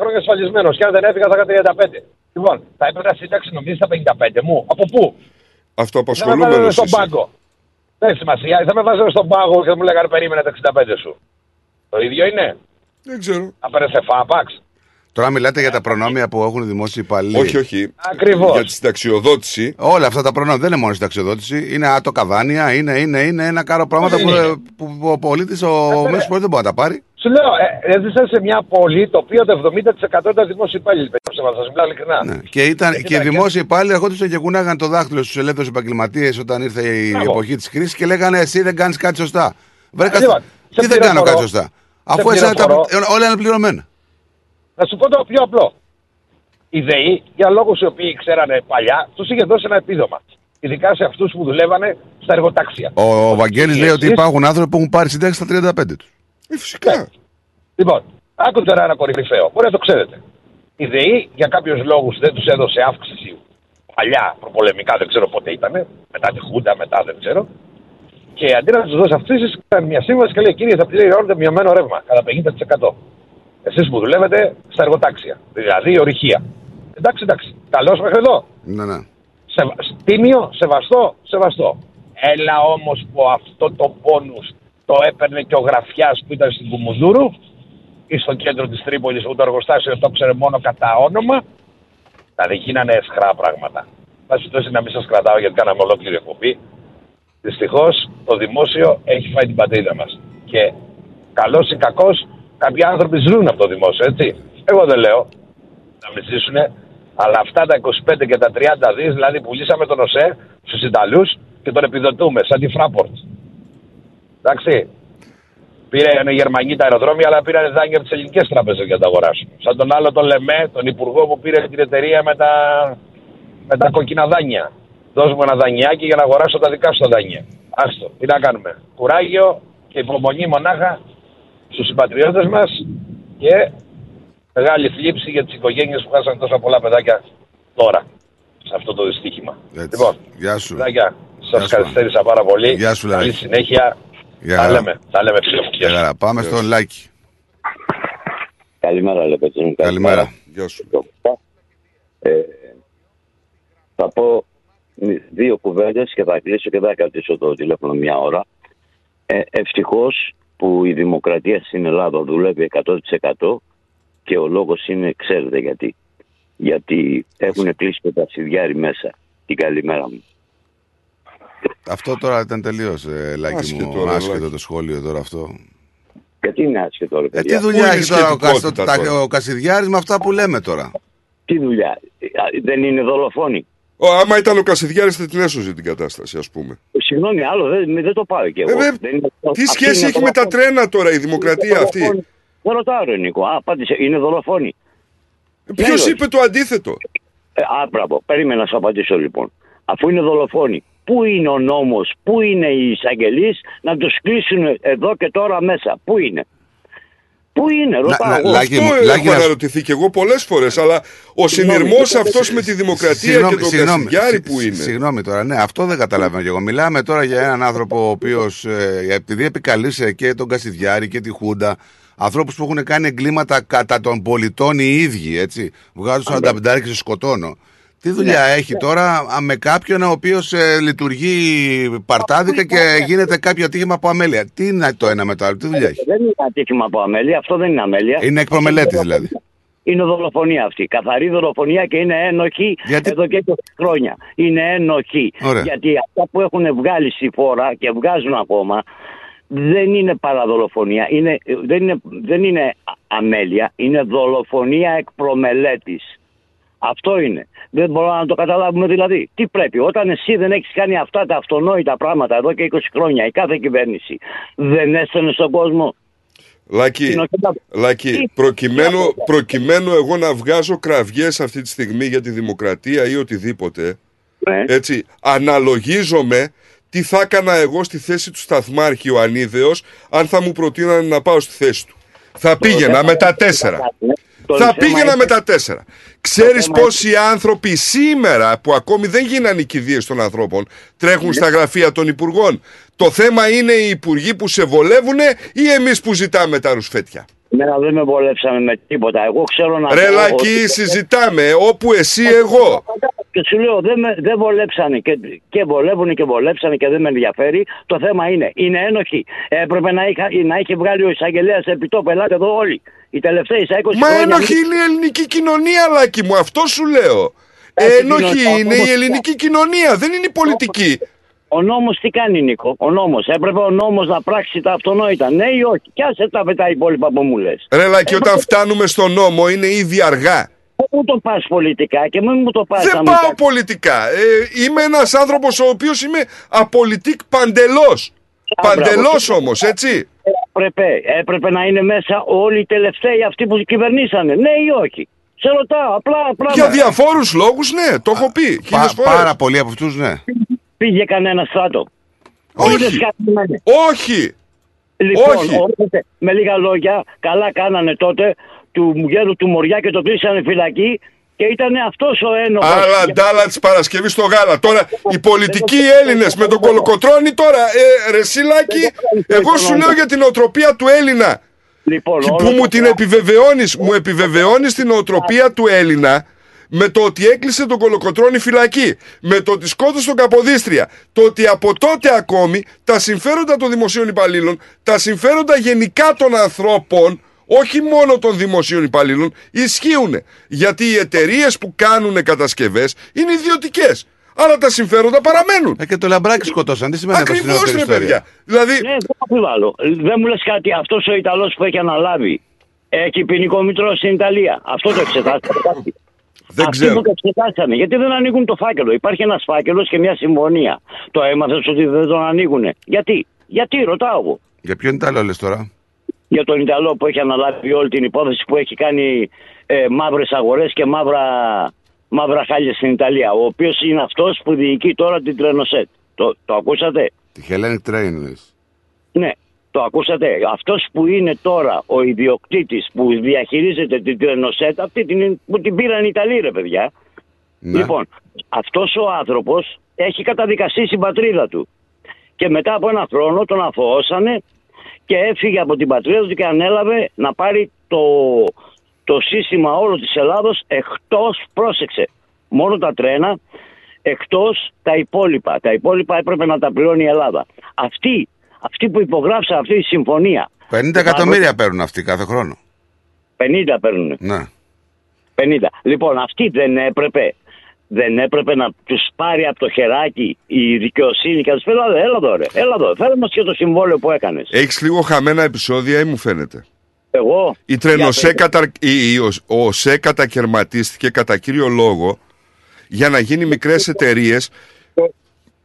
[SPEAKER 21] χρόνια ασφαλισμένος και αν δεν έφυγα θα είχα 35. Λοιπόν, θα έπρεπε να σύνταξη νομίζεις στα 55 μου. Από πού; Θα με
[SPEAKER 7] Αυτοαπασχολούμενο
[SPEAKER 21] βάζανε στον
[SPEAKER 7] είσαι.
[SPEAKER 21] πάγκο. Δεν έχει σημασία. Θα με βάζανε στον πάγκο και θα μου λέγανε περίμενε τα 65 σου. Το ίδιο είναι;
[SPEAKER 7] Δεν ξέρω.
[SPEAKER 21] Θα παίρνει σε φάπαξ.
[SPEAKER 5] Τώρα μιλάτε για τα προνόμια που έχουν οι δημόσιοι υπαλλήλοι.
[SPEAKER 7] Όχι, όχι.
[SPEAKER 21] Ακριβώς.
[SPEAKER 7] Για τη συνταξιοδότηση.
[SPEAKER 5] Όλα αυτά τα προνόμια δεν είναι μόνο η συνταξιοδότηση. Είναι άτοκα δάνεια, είναι, είναι, είναι ένα κάρο πράγματα
[SPEAKER 21] Δεν
[SPEAKER 5] που,
[SPEAKER 21] είναι.
[SPEAKER 5] που, που ο πολίτης, ο
[SPEAKER 21] ρε.
[SPEAKER 5] μέσος πολίτης δεν μπορεί να τα πάρει.
[SPEAKER 21] Σου λέω, ε, έζησα σε μια πόλη το οποίο το 70% ήταν δημόσιοι υπάλληλοι. Παιδιά, θα σας μιλάω ειλικρινά.
[SPEAKER 5] Ναι. Και, ήταν,
[SPEAKER 21] Ε,
[SPEAKER 5] και οι
[SPEAKER 21] κοίτα,
[SPEAKER 5] δημόσιοι υπάλληλοι ερχόντουσαν και κουνάγαν το δάχτυλο στους ελεύθερους επαγγελματίες όταν ήρθε η
[SPEAKER 21] Μπράβο.
[SPEAKER 5] εποχή της κρίση και λέγανε Εσύ δεν κάνεις κάτι σωστά. Βρέκα,
[SPEAKER 21] Λοιπόν, σε
[SPEAKER 5] τι δεν κάνω
[SPEAKER 21] πληροφορώ.
[SPEAKER 5] κάτι σωστά; Αφού
[SPEAKER 21] Σε
[SPEAKER 5] εσένα τα,
[SPEAKER 21] πληροφορώ.
[SPEAKER 5] όλα είναι πληρωμένα.
[SPEAKER 21] Να σου πω το πιο απλό. Η ΔΕΗ, για λόγους οι οποίοι ξέρανε παλιά, τους είχε δώσει ένα επίδομα. Ειδικά σε αυτούς που δουλεύανε στα εργοτάξια.
[SPEAKER 5] Ο, ο Βαγγέλης λέει ότι
[SPEAKER 21] εσείς-
[SPEAKER 5] υπάρχουν άνθρωποι που έχουν πάρει σύνταξη στα 35 τους.
[SPEAKER 7] Ε, φυσικά.
[SPEAKER 21] Λοιπόν, άκουτε τώρα ένα κορυφαίο. Μπορεί να το ξέρετε. Η ΔΕΗ για κάποιους λόγους δεν τους έδωσε αύξηση παλιά, προπολεμικά, δεν ξέρω πότε ήταν, μετά τη Χούντα, μετά δεν ξέρω. Και αντί να τους δώσει αυξήσεις, έκανε μια σύμβαση και λέει: Κύριε, θα πληρώνετε μειωμένο ρεύμα κατά 50%. Εσείς που δουλεύετε στα εργοτάξια, δηλαδή ορυχεία. Εντάξει, εντάξει. Καλώς μέχρι εδώ.
[SPEAKER 5] Ναι, ναι.
[SPEAKER 21] Σεβα... Τίμιο, σεβαστό, σεβαστό. Έλα όμως που αυτό το πόνους το έπαιρνε και ο γραφιάς που ήταν στην Κουμουνδούρου ή στο κέντρο της Τρίπολης που το εργοστάσιος το ξέρε μόνο κατά όνομα. Δηλαδή γίνανε εσχρά πράγματα. Πάση τόσο να μην σας κρατάω γιατί κάναμε ολόκληρη εκπομπή. Δυστυχώς το δημόσιο έχει φάει την πατρίδα μας. Και καλός ή κακός, κάποιοι άνθρωποι ζουν από το δημόσιο, έτσι. Εγώ δεν λέω να μην ζήσουνε, αλλά αυτά τα 25 και τα 30 δις, δηλαδή πουλήσαμε τον ΟΣΕ στους Ιταλούς και τον επιδοτούμε, σαν τη Fraport. Εντάξει. Πήραν οι Γερμανοί τα αεροδρόμια, αλλά πήραν δάνεια από τις ελληνικές τράπεζες για να τα αγοράσουν. Σαν τον άλλο τον Λεμέ, τον υπουργό που πήρε την εταιρεία με τα, με τα κόκκινα δάνεια. Δώσ' μου ένα δανειάκι για να αγοράσω τα δικά σου τα δάνεια. Άστο, τι να κάνουμε. Κουράγιο και υπομονή μονάχα στους συμπατριώτες μας και μεγάλη θλίψη για τις οικογένειες που χάσαν τόσα πολλά παιδάκια τώρα. Σε αυτό το δυστύχημα.
[SPEAKER 5] Έτσι.
[SPEAKER 21] Λοιπόν,
[SPEAKER 5] Γεια σου.
[SPEAKER 21] παιδάκια,
[SPEAKER 5] Γεια
[SPEAKER 21] σα
[SPEAKER 5] σου.
[SPEAKER 21] καθυστέρησα πάρα πολύ.
[SPEAKER 5] Γεια σου,
[SPEAKER 21] Καλή
[SPEAKER 5] Λάκη.
[SPEAKER 21] συνέχεια.
[SPEAKER 5] Γεια
[SPEAKER 21] Τα
[SPEAKER 5] χαρά.
[SPEAKER 21] λέμε, τα λέμε φίλε μου.
[SPEAKER 5] Γεια χαρά. Πάμε στον Λάκη.
[SPEAKER 22] Καλημέρα, Λεπέτζη μου.
[SPEAKER 5] Καλημέρα.
[SPEAKER 7] Γεια σου.
[SPEAKER 22] Ε, θα πω δύο κουβέντες και θα κλείσω και θα κρατήσω το τηλέφωνο μια ώρα. Ε, ευτυχώς που η δημοκρατία στην Ελλάδα δουλεύει 100% και ο λόγος είναι, ξέρετε γιατί. Γιατί έχουν κλείσει το ταξιδιάρι μέσα. Την καλημέρα μου.
[SPEAKER 5] Αυτό τώρα ήταν τελείως, ε, Λάκη
[SPEAKER 7] Άσχετο,
[SPEAKER 5] μου.
[SPEAKER 7] ρε,
[SPEAKER 5] Άσχετο
[SPEAKER 7] Λάκη.
[SPEAKER 5] το σχόλιο τώρα αυτό.
[SPEAKER 22] Γιατί είναι άσχετο, ρε
[SPEAKER 5] Ε,
[SPEAKER 22] παιδιά;
[SPEAKER 5] τι δουλειά
[SPEAKER 7] είναι
[SPEAKER 5] έχει τώρα ο,
[SPEAKER 7] σχετικότητα
[SPEAKER 5] Κασ- τα-
[SPEAKER 7] τώρα;
[SPEAKER 5] ο Κασιδιάρης με αυτά που λέμε τώρα;
[SPEAKER 22] Τι δουλειά; Ε, Δεν είναι δολοφόνοι.
[SPEAKER 7] Ο, άμα ήταν ο Κασιδιάρης θα την έσωζε την κατάσταση, ας πούμε.
[SPEAKER 23] συγγνώμη, άλλο δεν, δεν το πάω και εγώ.
[SPEAKER 7] Βέβαια,
[SPEAKER 23] Δεν είναι-
[SPEAKER 7] Τι
[SPEAKER 23] αυτή
[SPEAKER 7] σχέση
[SPEAKER 23] είναι
[SPEAKER 7] έχει με τα
[SPEAKER 23] δολοφόνη.
[SPEAKER 7] τρένα τώρα η δημοκρατία
[SPEAKER 23] Είναι
[SPEAKER 7] αυτή.
[SPEAKER 23] δολοφόνη. Δεν ρωτάω, ρε Νίκο. Α, απάντησε. Είναι δολοφόνοι.
[SPEAKER 7] Ποιος
[SPEAKER 23] Ναι,
[SPEAKER 7] είπε το αντίθετο;
[SPEAKER 23] Ε, α, μπράβο. Περίμενα να σου απαντήσω λοιπόν. Αφού είναι δολοφόνοι, πού είναι ο νόμος, πού είναι οι εισαγγελείς να τους κλείσουν εδώ και τώρα μέσα. Πού είναι; Πού είναι, ρωτάω
[SPEAKER 5] να-
[SPEAKER 23] εγώ.
[SPEAKER 5] Λάκη μου,
[SPEAKER 7] Αυτό
[SPEAKER 5] Λάκη,
[SPEAKER 7] έχω
[SPEAKER 5] να σου-
[SPEAKER 7] αναρωτηθεί και εγώ πολλές φορές. Αλλά ο
[SPEAKER 23] Συγγνώμη,
[SPEAKER 7] συνειρμός
[SPEAKER 23] δεν-
[SPEAKER 7] αυτός με τη δημοκρατία και τον Κασιδιάρη που είναι.
[SPEAKER 5] Συγγνώμη τώρα, ναι, αυτό δεν καταλαβαίνω κι εγώ. Μιλάμε τώρα για έναν άνθρωπο ο οποίος, επειδή επικαλείσαι και τον Κασιδιάρη και τη Χούντα, ανθρώπους που έχουν κάνει εγκλήματα κατά των πολιτών οι ίδιοι, έτσι. Βγάζω 45 και σε σκοτώνω. Τι δουλειά
[SPEAKER 23] Ναι.
[SPEAKER 5] έχει τώρα α, με κάποιον ο οποίος λειτουργεί παρτάδικα και γίνεται κάποιο ατύχημα από αμέλεια. Τι είναι το ένα με το άλλο, τι δουλειά έχει;
[SPEAKER 23] Δεν είναι ατύχημα από αμέλεια, αυτό δεν είναι αμέλεια.
[SPEAKER 5] Είναι εκ προμελέτης δηλαδή.
[SPEAKER 23] Είναι δολοφονία αυτή. Καθαρή δολοφονία και είναι ένοχη εδώ και 20 χρόνια. Είναι ένοχη.
[SPEAKER 5] Ωραία.
[SPEAKER 23] Γιατί αυτά που έχουν βγάλει στη φόρα και βγάζουν ακόμα δεν είναι παραδολοφονία. Είναι, δεν, είναι, δεν είναι α- αμέλεια. Είναι δολοφονία εκ προμελέτης. Αυτό είναι. Δεν μπορούμε να το καταλάβουμε δηλαδή. Τι πρέπει, όταν εσύ δεν έχεις κάνει αυτά τα αυτονόητα πράγματα εδώ και 20 χρόνια, η κάθε κυβέρνηση δεν έστελνε στον κόσμο.
[SPEAKER 7] Λάκη,
[SPEAKER 23] Κοινοκοίτα-
[SPEAKER 7] Λάκη προκειμένου, προκειμένου εγώ να βγάζω κραυγές αυτή τη στιγμή για τη δημοκρατία ή οτιδήποτε,
[SPEAKER 23] Ναι.
[SPEAKER 7] έτσι, αναλογίζομαι τι θα έκανα εγώ στη θέση του σταθμάρχη ο Ανίδεος αν θα μου προτείνανε να πάω στη θέση του. Θα πήγαινα με τα τέσσερα.
[SPEAKER 23] Το
[SPEAKER 7] Θα
[SPEAKER 23] θέμα
[SPEAKER 7] πήγαινα
[SPEAKER 23] είναι-
[SPEAKER 7] με τα τέσσερα. Ξέρεις
[SPEAKER 23] θέμα
[SPEAKER 7] πόσοι άνθρωποι σήμερα που ακόμη δεν γίνανε οι κηδείες των ανθρώπων τρέχουν στα γραφεία των υπουργών; Το θέμα είναι οι υπουργοί που σε βολεύουν ή εμείς που ζητάμε τα ρουσφέτια;
[SPEAKER 23] Εμένα δεν με βολέψαμε με τίποτα. Εγώ ξέρω να
[SPEAKER 7] Ρε
[SPEAKER 23] πω
[SPEAKER 7] Λάκη,
[SPEAKER 23] ότι-
[SPEAKER 7] συζητάμε όπου εσύ εγώ.
[SPEAKER 23] Και σου λέω δεν, με, δεν βολέψανε και, και βολεύουν και βολέψανε και δεν με ενδιαφέρει. Το θέμα είναι, είναι ένοχοι. Έπρεπε να, είχα, να είχε βγάλει ο εισαγγελέας επί τόπου. Ελάτε εδώ όλοι. Οι τελευταίοι στα 20
[SPEAKER 7] Μα
[SPEAKER 23] χρόνια.
[SPEAKER 7] ένοχη είναι η ελληνική κοινωνία, Λάκη μου, αυτό σου λέω.
[SPEAKER 23] Έτσι,
[SPEAKER 7] Ένοχη
[SPEAKER 23] κοινωνία,
[SPEAKER 7] είναι η
[SPEAKER 23] όμως-
[SPEAKER 7] ελληνική κοινωνία, δεν είναι η πολιτική.
[SPEAKER 23] Ο νόμος τι κάνει, Νίκο; Ο νόμος. Έπρεπε ο νόμος να πράξει τα αυτονόητα. Ναι ή όχι; Κι άσε τα με τα υπόλοιπα που μου λες.
[SPEAKER 7] Ρε Λάκη, όταν φτάνουμε στο νόμο είναι ήδη αργά.
[SPEAKER 23] Δεν μου το πας πολιτικά και μην μου το πας.
[SPEAKER 7] Δεν πάω πολιτικά. Ε, είμαι ένας άνθρωπος ο οποίος είμαι απολυτικ παντελώς. Παντελώς όμως, έτσι.
[SPEAKER 23] Έπρεπε, έπρεπε να είναι μέσα όλοι οι τελευταίοι αυτοί που κυβερνήσανε. Ναι ή όχι. Σε ρωτάω, απλά πράγματα.
[SPEAKER 7] Για διαφόρους λόγους, ναι, το έχω πει χίλιες
[SPEAKER 5] Πα-
[SPEAKER 7] φορές.
[SPEAKER 5] πάρα πολλοί από αυτούς, ναι.
[SPEAKER 23] Πήγε κανένας στράτο.
[SPEAKER 7] Όχι.
[SPEAKER 23] Είδες κάτι μένει.
[SPEAKER 7] Όχι.
[SPEAKER 23] Λοιπόν,
[SPEAKER 7] Όχι.
[SPEAKER 23] ορίστε, με λίγα λόγια, καλά κάνανε τότε του γέρου του Μοριά και το κλείσανε φυλακή και ήταν αυτός ο ένοχος.
[SPEAKER 7] Άλλα ντάλα της Παρασκευής στο γάλα. Τώρα οι πολιτικοί Έλληνες με τον κολοκοτρόνη τώρα. Ε, ρε Σιλάκη, εγώ σου λέω για την οτροπία του Έλληνα.
[SPEAKER 23] Λοιπόν,
[SPEAKER 7] Και
[SPEAKER 23] όλα
[SPEAKER 7] που μου
[SPEAKER 23] τα-
[SPEAKER 7] την επιβεβαιώνεις, μου επιβεβαιώνεις την οτροπία του Έλληνα με το ότι έκλεισε τον κολοκοτρόνη φυλακή, με το ότι σκότωσε τον Καποδίστρια, το ότι από τότε ακόμη τα συμφέροντα των δημοσίων υπαλλήλων, τα συμφέροντα γενικά των ανθρώπων, όχι μόνο των δημοσίων υπαλλήλων, ισχύουν. Γιατί οι εταιρείες που κάνουν κατασκευές είναι ιδιωτικές. Αλλά τα συμφέροντα παραμένουν.
[SPEAKER 5] Ε, και το λαμπράκι σκοτώσαν. Τι σημαίνει αυτό στην
[SPEAKER 7] Ακριβώς
[SPEAKER 5] δεύτερη
[SPEAKER 7] ρε
[SPEAKER 5] ιστορία;
[SPEAKER 7] παιδιά. Δηλαδή,
[SPEAKER 23] Ναι, δεν αμφιβάλλω. Δεν μου λες κάτι, αυτός ο Ιταλός που έχει αναλάβει έχει ποινικό μητρό στην Ιταλία. Αυτό το εξετάσατε κάτι.
[SPEAKER 7] Δεν
[SPEAKER 23] Αυτοί
[SPEAKER 7] ξέρω.
[SPEAKER 23] που το εξετάσανε, γιατί δεν ανοίγουν το φάκελο. Υπάρχει ένας φάκελος και μια συμφωνία. Το έμαθες ότι δεν τον ανοίγουν. Γιατί, γιατί, ρωτάω εγώ.
[SPEAKER 5] Για ποιον Ιταλό λες τώρα;
[SPEAKER 23] Για τον Ιταλό που έχει αναλάβει όλη την υπόθεση που έχει κάνει ε, μαύρες αγορές και μαύρα, μαύρα χάλια στην Ιταλία. Ο οποίος είναι αυτός που διοικεί τώρα την Τρενοσέτ. Το, το ακούσατε;
[SPEAKER 5] Τη Hellenic Train λες.
[SPEAKER 23] Ναι, το ακούσατε. Αυτός που είναι τώρα ο ιδιοκτήτης που διαχειρίζεται την Τρενοσέτ, αυτή την, που την πήραν οι Ιταλοί, ρε παιδιά.
[SPEAKER 5] Ναι.
[SPEAKER 23] Λοιπόν, αυτός ο άνθρωπος έχει καταδικαστεί στην πατρίδα του. Και μετά από ένα χρόνο τον αθωώσανε και έφυγε από την πατρίδα του και ανέλαβε να πάρει το, το σύστημα όλο της Ελλάδος εκτός, πρόσεξε, μόνο τα τρένα, εκτός τα υπόλοιπα. Τα υπόλοιπα έπρεπε να τα πληρώνει η Ελλάδα. Αυτοί, αυτοί που υπογράψαν αυτή τη συμφωνία,
[SPEAKER 5] 50 εκατομμύρια παίρνουν αυτοί κάθε χρόνο.
[SPEAKER 23] 50 παίρνουν.
[SPEAKER 5] Ναι.
[SPEAKER 23] 50. Λοιπόν, αυτοί δεν έπρεπε, δεν έπρεπε να τους πάρει από το χεράκι η δικαιοσύνη και να τους πει: Έλα εδώ, έλα εδώ, ρε, έλα εδώ, φέρε μας και το συμβόλαιο που έκανες.
[SPEAKER 7] Έχεις λίγο χαμένα επεισόδια ή μου φαίνεται;
[SPEAKER 23] Εγώ.
[SPEAKER 7] Η Τρενοσέ
[SPEAKER 23] Για
[SPEAKER 7] κατα... η, η- ο, ο ΣΕ κατακαιρματίστηκε κατά κύριο λόγο για να γίνει μικρές εταιρείες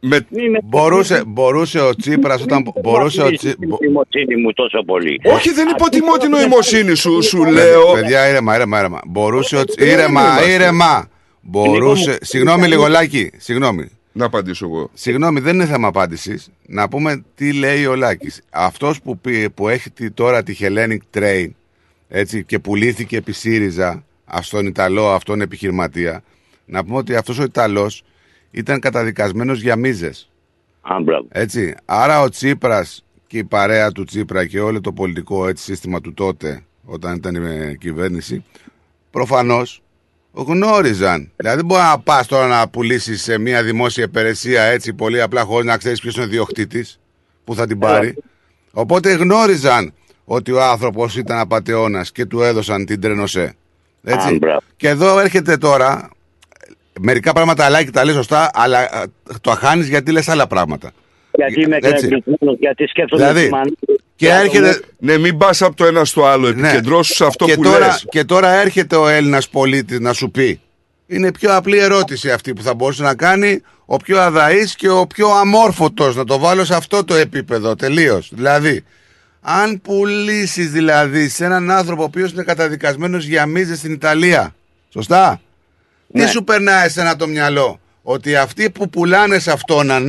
[SPEAKER 7] Με...
[SPEAKER 5] Μπορούσε, μπορούσε ο Τσίπρας όταν μπορούσε ο Τσί-
[SPEAKER 23] Την νοημοσύνη μου τόσο πολύ.
[SPEAKER 7] Όχι, δεν υποτιμώ την νοημοσύνη σου, σου
[SPEAKER 5] Παιδιά,
[SPEAKER 7] λέω.
[SPEAKER 5] Παιδιά, ήρεμα, ήρεμα, ήρεμα. Μπορούσε ο Τσι-
[SPEAKER 7] Ε,
[SPEAKER 5] Ήρεμα,
[SPEAKER 7] είμαστε.
[SPEAKER 5] ήρεμα. Μπορούσε.
[SPEAKER 7] μου,
[SPEAKER 5] Συγγνώμη,
[SPEAKER 7] είναι
[SPEAKER 5] λιγολάκι. Συγγνώμη.
[SPEAKER 7] Να απαντήσω εγώ.
[SPEAKER 5] Συγγνώμη, δεν είναι θέμα απάντησης. Να πούμε τι λέει ο Λάκης. Αυτός που, πει- που έχει τη- τώρα τη Hellenic Train έτσι, και πουλήθηκε επί ΣΥΡΙΖΑ ας, στον Ιταλό αυτόν επιχειρηματία, να πούμε ότι αυτός ο Ιταλός ήταν καταδικασμένος για μίζες. Έτσι. Άρα ο Τσίπρας και η παρέα του Τσίπρα και όλο το πολιτικό έτσι, σύστημα του τότε, όταν ήταν η κυβέρνηση, προφανώς γνώριζαν. Δηλαδή δεν μπορεί να πας τώρα να πουλήσεις σε μια δημόσια υπηρεσία έτσι πολύ απλά χωρίς να ξέρεις ποιος είναι ο διοκτήτη που θα την πάρει. Οπότε γνώριζαν ότι ο άνθρωπος ήταν απαταιώνας και του έδωσαν την τρένοσέ. Έτσι. και εδώ έρχεται τώρα. Μερικά πράγματα αλλά και τα λέει σωστά, αλλά ε, το χάνεις γιατί λες άλλα πράγματα.
[SPEAKER 23] Γιατί είμαι
[SPEAKER 5] Έτσι.
[SPEAKER 23] εκνευρισμένος, γιατί σκέφτομαι
[SPEAKER 5] Δηλαδή,
[SPEAKER 23] τη μανούλα.
[SPEAKER 5] Και έρχεται.
[SPEAKER 7] Ναι, μην πας από το ένα στο άλλο. Επικεντρώσου σε αυτό
[SPEAKER 5] και
[SPEAKER 7] που
[SPEAKER 5] τώρα,
[SPEAKER 7] λες.
[SPEAKER 5] Και τώρα έρχεται ο Έλληνας πολίτη να σου πει. Είναι πιο απλή ερώτηση αυτή που θα μπορούσε να κάνει ο πιο αδαής και ο πιο αμόρφωτος να το βάλω σε αυτό το επίπεδο τελείως. Δηλαδή, αν πουλήσεις δηλαδή σε έναν άνθρωπο ο οποίος είναι καταδικασμένος για μίζες στην Ιταλία, σωστά,
[SPEAKER 23] Ναι.
[SPEAKER 5] τι σου περνάει εσένα το μυαλό, ότι αυτοί που πουλάνε σε αυτόν να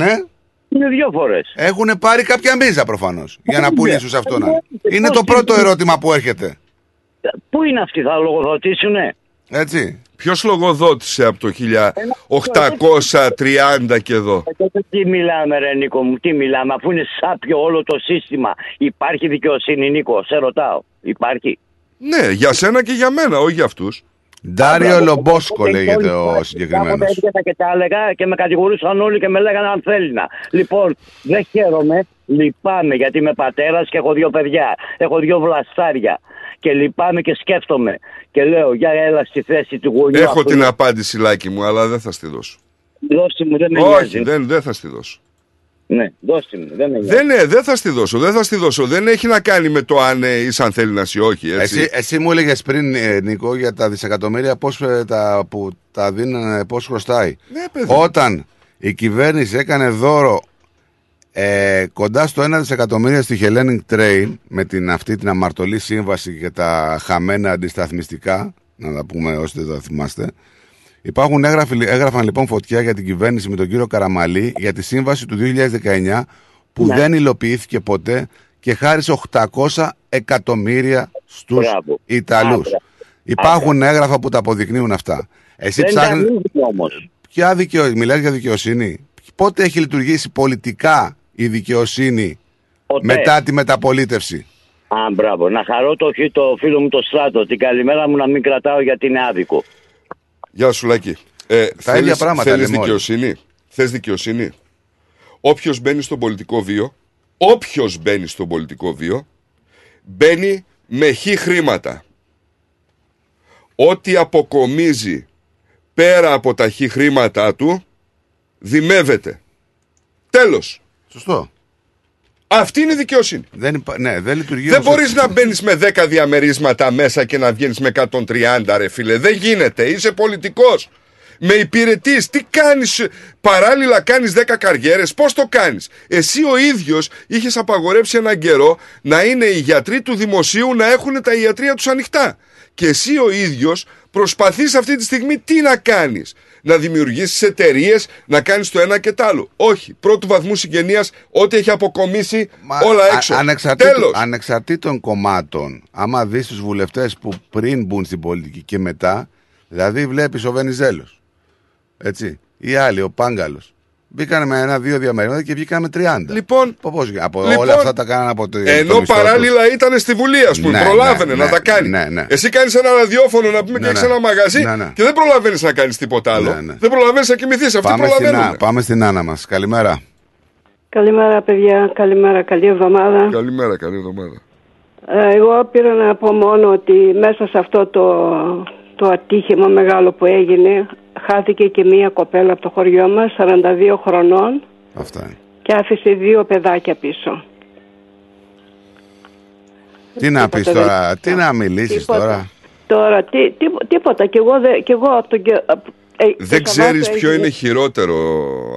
[SPEAKER 5] είναι,
[SPEAKER 23] Είναι δύο φορές.
[SPEAKER 5] έχουν πάρει κάποια μίζα προφανώς για να
[SPEAKER 23] Ναι.
[SPEAKER 5] πουλήσουν σε αυτόν.
[SPEAKER 23] Ναι.
[SPEAKER 5] Είναι το πρώτο ερώτημα που έρχεται.
[SPEAKER 23] Πού είναι αυτοί, θα λογοδοτήσουνε;
[SPEAKER 5] Έτσι.
[SPEAKER 7] Ποιος λογοδότησε από το 1830 και εδώ;
[SPEAKER 23] Τότε τι μιλάμε, ρε Νίκο μου, τι μιλάμε, αφού είναι σάπιο όλο το σύστημα. Υπάρχει δικαιοσύνη, Νίκο, σε ρωτάω. Υπάρχει.
[SPEAKER 7] Ναι, για σένα και για μένα, όχι για αυτούς.
[SPEAKER 5] Ντάριο Λομπόσκο λέγεται ο συγκεκριμένος.
[SPEAKER 23] Κάποτε έβγαινα και τα έλεγα και με κατηγορούσαν όλοι και με λέγανε αν θέλει να. Λοιπόν, δεν χαίρομαι, λυπάμαι γιατί είμαι πατέρας και έχω δύο παιδιά. Έχω δύο βλαστάρια. Και λυπάμαι και σκέφτομαι. Και λέω, για έλα στη θέση του γονιού.
[SPEAKER 7] Έχω
[SPEAKER 23] αυτού.
[SPEAKER 7] την απάντηση, Λάκη μου, αλλά δεν θα στη δώσω.
[SPEAKER 23] Δώστε μου, δεν με
[SPEAKER 7] Όχι,
[SPEAKER 23] νοιάζει.
[SPEAKER 7] δεν, δεν θα στη δώσω.
[SPEAKER 23] Ναι, δώστε μου, δεν με νοιάζει.
[SPEAKER 7] Δεν, ναι, δεν θα στη δώσω, δεν θα στη δώσω. Δεν έχει να κάνει με το αν ε, είσαι αν θέλει να είσαι ή όχι. Έτσι.
[SPEAKER 5] Εσύ, εσύ μου έλεγες πριν, ε, Νίκο, για τα δισεκατομμύρια πώς, ε, τα, που τα δίνανε, πώς χρωστάει.
[SPEAKER 7] Ναι, παιδί.
[SPEAKER 5] Όταν η κυβέρνηση έκανε δώρο ε, κοντά στο 1 δισεκατομμύρια στη Hellenic Train με την, αυτή την αμαρτωλή σύμβαση και τα χαμένα αντισταθμιστικά, να τα πούμε όσοι δεν τα θυμάστε. Υπάρχουν έγραφοι, έγραφαν λοιπόν φωτιά για την κυβέρνηση με τον κύριο Καραμαλή για τη σύμβαση του 2019 που
[SPEAKER 23] Ναι.
[SPEAKER 5] δεν υλοποιήθηκε ποτέ και χάρισε 800 εκατομμύρια στους
[SPEAKER 23] Μπράβο.
[SPEAKER 5] Ιταλούς.
[SPEAKER 23] Άντρα.
[SPEAKER 5] Υπάρχουν έγγραφα που τα αποδεικνύουν αυτά. Εσύ
[SPEAKER 23] δεν
[SPEAKER 5] ψάχνεις...
[SPEAKER 23] τα ανοίγουν όμως.
[SPEAKER 5] Ποια δικαιο... Μιλάς για δικαιοσύνη; Πότε έχει λειτουργήσει πολιτικά η δικαιοσύνη μετά τη μεταπολίτευση;
[SPEAKER 23] Α, μπράβο. Να χαρώ το, χι- το φίλο μου το στράτο. Την καλημέρα μου να μην κρατάω γιατί είναι άδικο.
[SPEAKER 7] Γεια σου, Λάκη. Ε,
[SPEAKER 5] Τα ίδια πράγματα
[SPEAKER 7] Θέλεις
[SPEAKER 5] λέμε όλοι.
[SPEAKER 7] δικαιοσύνη; Θες δικαιοσύνη; Όποιος μπαίνει στον πολιτικό βίο, όποιος μπαίνει στον πολιτικό βίο, μπαίνει με χι χρήματα. Ό,τι αποκομίζει πέρα από τα χι χρήματά του, δημεύεται. Τέλος.
[SPEAKER 5] Σωστό.
[SPEAKER 7] Αυτή είναι η δικαιοσύνη.
[SPEAKER 5] Δεν, υπα... ναι, δεν λειτουργεί
[SPEAKER 7] Δεν
[SPEAKER 5] όμως
[SPEAKER 7] μπορείς
[SPEAKER 5] έτσι.
[SPEAKER 7] να μπαίνεις με 10 διαμερίσματα μέσα και να βγαίνεις με 130, ρε φίλε. Δεν γίνεται. Είσαι πολιτικός. Με υπηρετείς. Τι κάνεις; Παράλληλα κάνεις 10 καριέρες. Πώς το κάνεις; Εσύ ο ίδιος είχες απαγορέψει έναν καιρό να είναι οι γιατροί του δημοσίου να έχουν τα ιατρία τους ανοιχτά. Και εσύ ο ίδιος προσπαθείς αυτή τη στιγμή τι να κάνεις; Να δημιουργήσεις εταιρείες, να κάνεις το ένα και το άλλο. Όχι. Πρώτου βαθμού συγγενείας, ό,τι έχει αποκομίσει, όλα
[SPEAKER 5] Α-
[SPEAKER 7] έξω.
[SPEAKER 5] ανεξαρτήτων-
[SPEAKER 7] Τέλος.
[SPEAKER 5] Ανεξαρτήτων κομμάτων, άμα δεις τους βουλευτές που πριν μπουν στην πολιτική και μετά, δηλαδή βλέπεις ο Βενιζέλος. Έτσι. Ή άλλοι, ο Πάγκαλος. Μπήκαν με ένα-δύο διαμερίσματα και βγήκαν με 30.
[SPEAKER 7] Λοιπόν,
[SPEAKER 5] Πώς, από
[SPEAKER 7] λοιπόν,
[SPEAKER 5] όλα αυτά τα κάνανε από το. το
[SPEAKER 7] Ενώ
[SPEAKER 5] μισθό
[SPEAKER 7] παράλληλα ήταν στη Βουλή, ας πούμε.
[SPEAKER 5] Ναι,
[SPEAKER 7] προλάβαινε
[SPEAKER 5] ναι,
[SPEAKER 7] να τα
[SPEAKER 5] ναι,
[SPEAKER 7] κάνει.
[SPEAKER 5] ναι, ναι.
[SPEAKER 7] Εσύ κάνεις ένα ραδιόφωνο να πούμε
[SPEAKER 5] Ναι,
[SPEAKER 7] και έχεις
[SPEAKER 5] ναι.
[SPEAKER 7] ένα μαγαζί
[SPEAKER 5] Ναι, ναι.
[SPEAKER 7] και δεν προλαβαίνεις να κάνεις τίποτα άλλο. Δεν προλαβαίνεις να κοιμηθείς. Αυτοί
[SPEAKER 5] Πάμε στην,
[SPEAKER 7] προλαβαίνουν.
[SPEAKER 5] Α- πάμε στην Άννα μας. Καλημέρα.
[SPEAKER 24] Καλημέρα παιδιά, καλημέρα, καλή εβδομάδα.
[SPEAKER 7] Καλημέρα, καλή εβδομάδα.
[SPEAKER 24] Ε, Εγώ πήρα να πω μόνο ότι μέσα σε αυτό το, το ατύχημα μεγάλο που έγινε χάθηκε και μία κοπέλα από το χωριό μας, 42 χρονών
[SPEAKER 5] Αυτά είναι.
[SPEAKER 24] και άφησε δύο παιδάκια πίσω.
[SPEAKER 5] Τι να πεις
[SPEAKER 24] Τίποτα δεν-
[SPEAKER 5] τώρα, τι να μιλήσεις
[SPEAKER 24] Τίποτα.
[SPEAKER 5] τώρα.
[SPEAKER 24] Τώρα, τι, τι, τίποτα. Και εγώ, δε, και εγώ από τον, και- απ- Ε, το
[SPEAKER 7] Δεν ξέρεις
[SPEAKER 24] Σαββάτο
[SPEAKER 7] ποιο
[SPEAKER 24] έγινε-
[SPEAKER 7] είναι χειρότερο,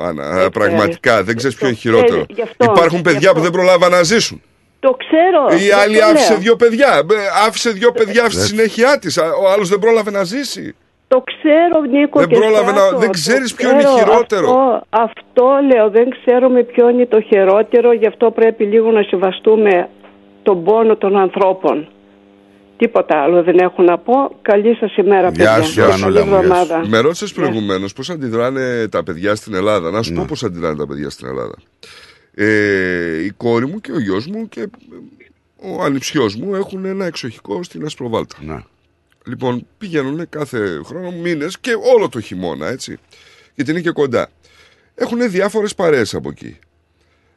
[SPEAKER 7] Άννα.
[SPEAKER 24] Ε,
[SPEAKER 7] πραγματικά. Δεν ξέρεις ποιο είναι
[SPEAKER 24] ε,
[SPEAKER 7] χειρότερο.
[SPEAKER 24] γι' αυτό,
[SPEAKER 7] Υπάρχουν
[SPEAKER 24] γι'
[SPEAKER 7] παιδιά
[SPEAKER 24] αυτό.
[SPEAKER 7] που δεν προλάβαν να ζήσουν.
[SPEAKER 24] Το ξέρω.
[SPEAKER 7] Η
[SPEAKER 24] δεν
[SPEAKER 7] άλλη
[SPEAKER 24] το
[SPEAKER 7] άφησε
[SPEAKER 24] λέω.
[SPEAKER 7] δύο παιδιά. Ε, Άφησε δύο παιδιά στη συνέχεια της. Ο άλλος δεν πρόλαβε να ζήσει.
[SPEAKER 24] Το ξέρω, Νίκο.
[SPEAKER 7] Δεν
[SPEAKER 24] και
[SPEAKER 7] πρόλαβε να-
[SPEAKER 24] Στράτο,
[SPEAKER 7] δεν
[SPEAKER 24] το
[SPEAKER 7] ξέρεις ποιο είναι
[SPEAKER 24] ξέρω.
[SPEAKER 7] χειρότερο.
[SPEAKER 24] Αυτό, αυτό λέω, δεν ξέρουμε ποιο είναι το χειρότερο, γι' αυτό πρέπει λίγο να σεβαστούμε τον πόνο των ανθρώπων. Τίποτα άλλο δεν έχω να πω. Καλή σας ημέρα,
[SPEAKER 5] Γεια
[SPEAKER 24] παιδιά.
[SPEAKER 5] σου,
[SPEAKER 24] Και καλή
[SPEAKER 5] Ανούλα μου, γεια σου.
[SPEAKER 24] εβδομάδα.
[SPEAKER 7] Με ρώτησες προηγουμένως πώς αντιδράνε τα παιδιά στην Ελλάδα. Να σου πω πώς αντιδράνε τα παιδιά στην Ελλάδα. Ε, η κόρη μου και ο γιος μου και ο ανιψιό μου έχουν ένα εξοχικό στην Ασπροβάλτα. Λοιπόν, πηγαίνουν κάθε χρόνο μήνες και όλο το χειμώνα, έτσι. Γιατί είναι και κοντά. Έχουν διάφορες παρέες από εκεί.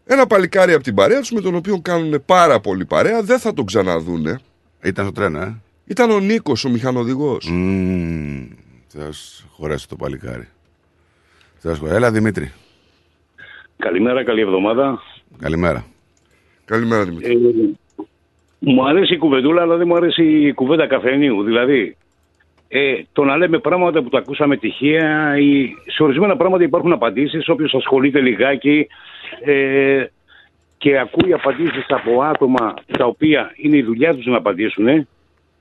[SPEAKER 7] Ένα παλικάρι από την παρέα τους με τον οποίο κάνουν πάρα πολύ παρέα, δεν θα τον ξαναδούνε.
[SPEAKER 5] Ήταν στο τρένο, ε;
[SPEAKER 7] Ήταν ο Νίκος, ο μηχανοδηγός.
[SPEAKER 5] Μμμ. Θα σου χωρέσει το παλικάρι. Θα σου χωρέσει. Έλα, Δημήτρη.
[SPEAKER 19] Καλημέρα, καλή εβδομάδα.
[SPEAKER 5] Καλημέρα.
[SPEAKER 7] Καλημέρα, Δημήτρη.
[SPEAKER 19] Ε, μου αρέσει η κουβεντούλα, αλλά δεν μου αρέσει η κουβέντα καφενείου. Δηλαδή, ε, το να λέμε πράγματα που τα ακούσαμε τυχαία, ή, σε ορισμένα πράγματα υπάρχουν απαντήσεις. Όποιος ασχολείται λιγάκι ε, και ακούει απαντήσεις από άτομα τα οποία είναι η δουλειά τους να απαντήσουν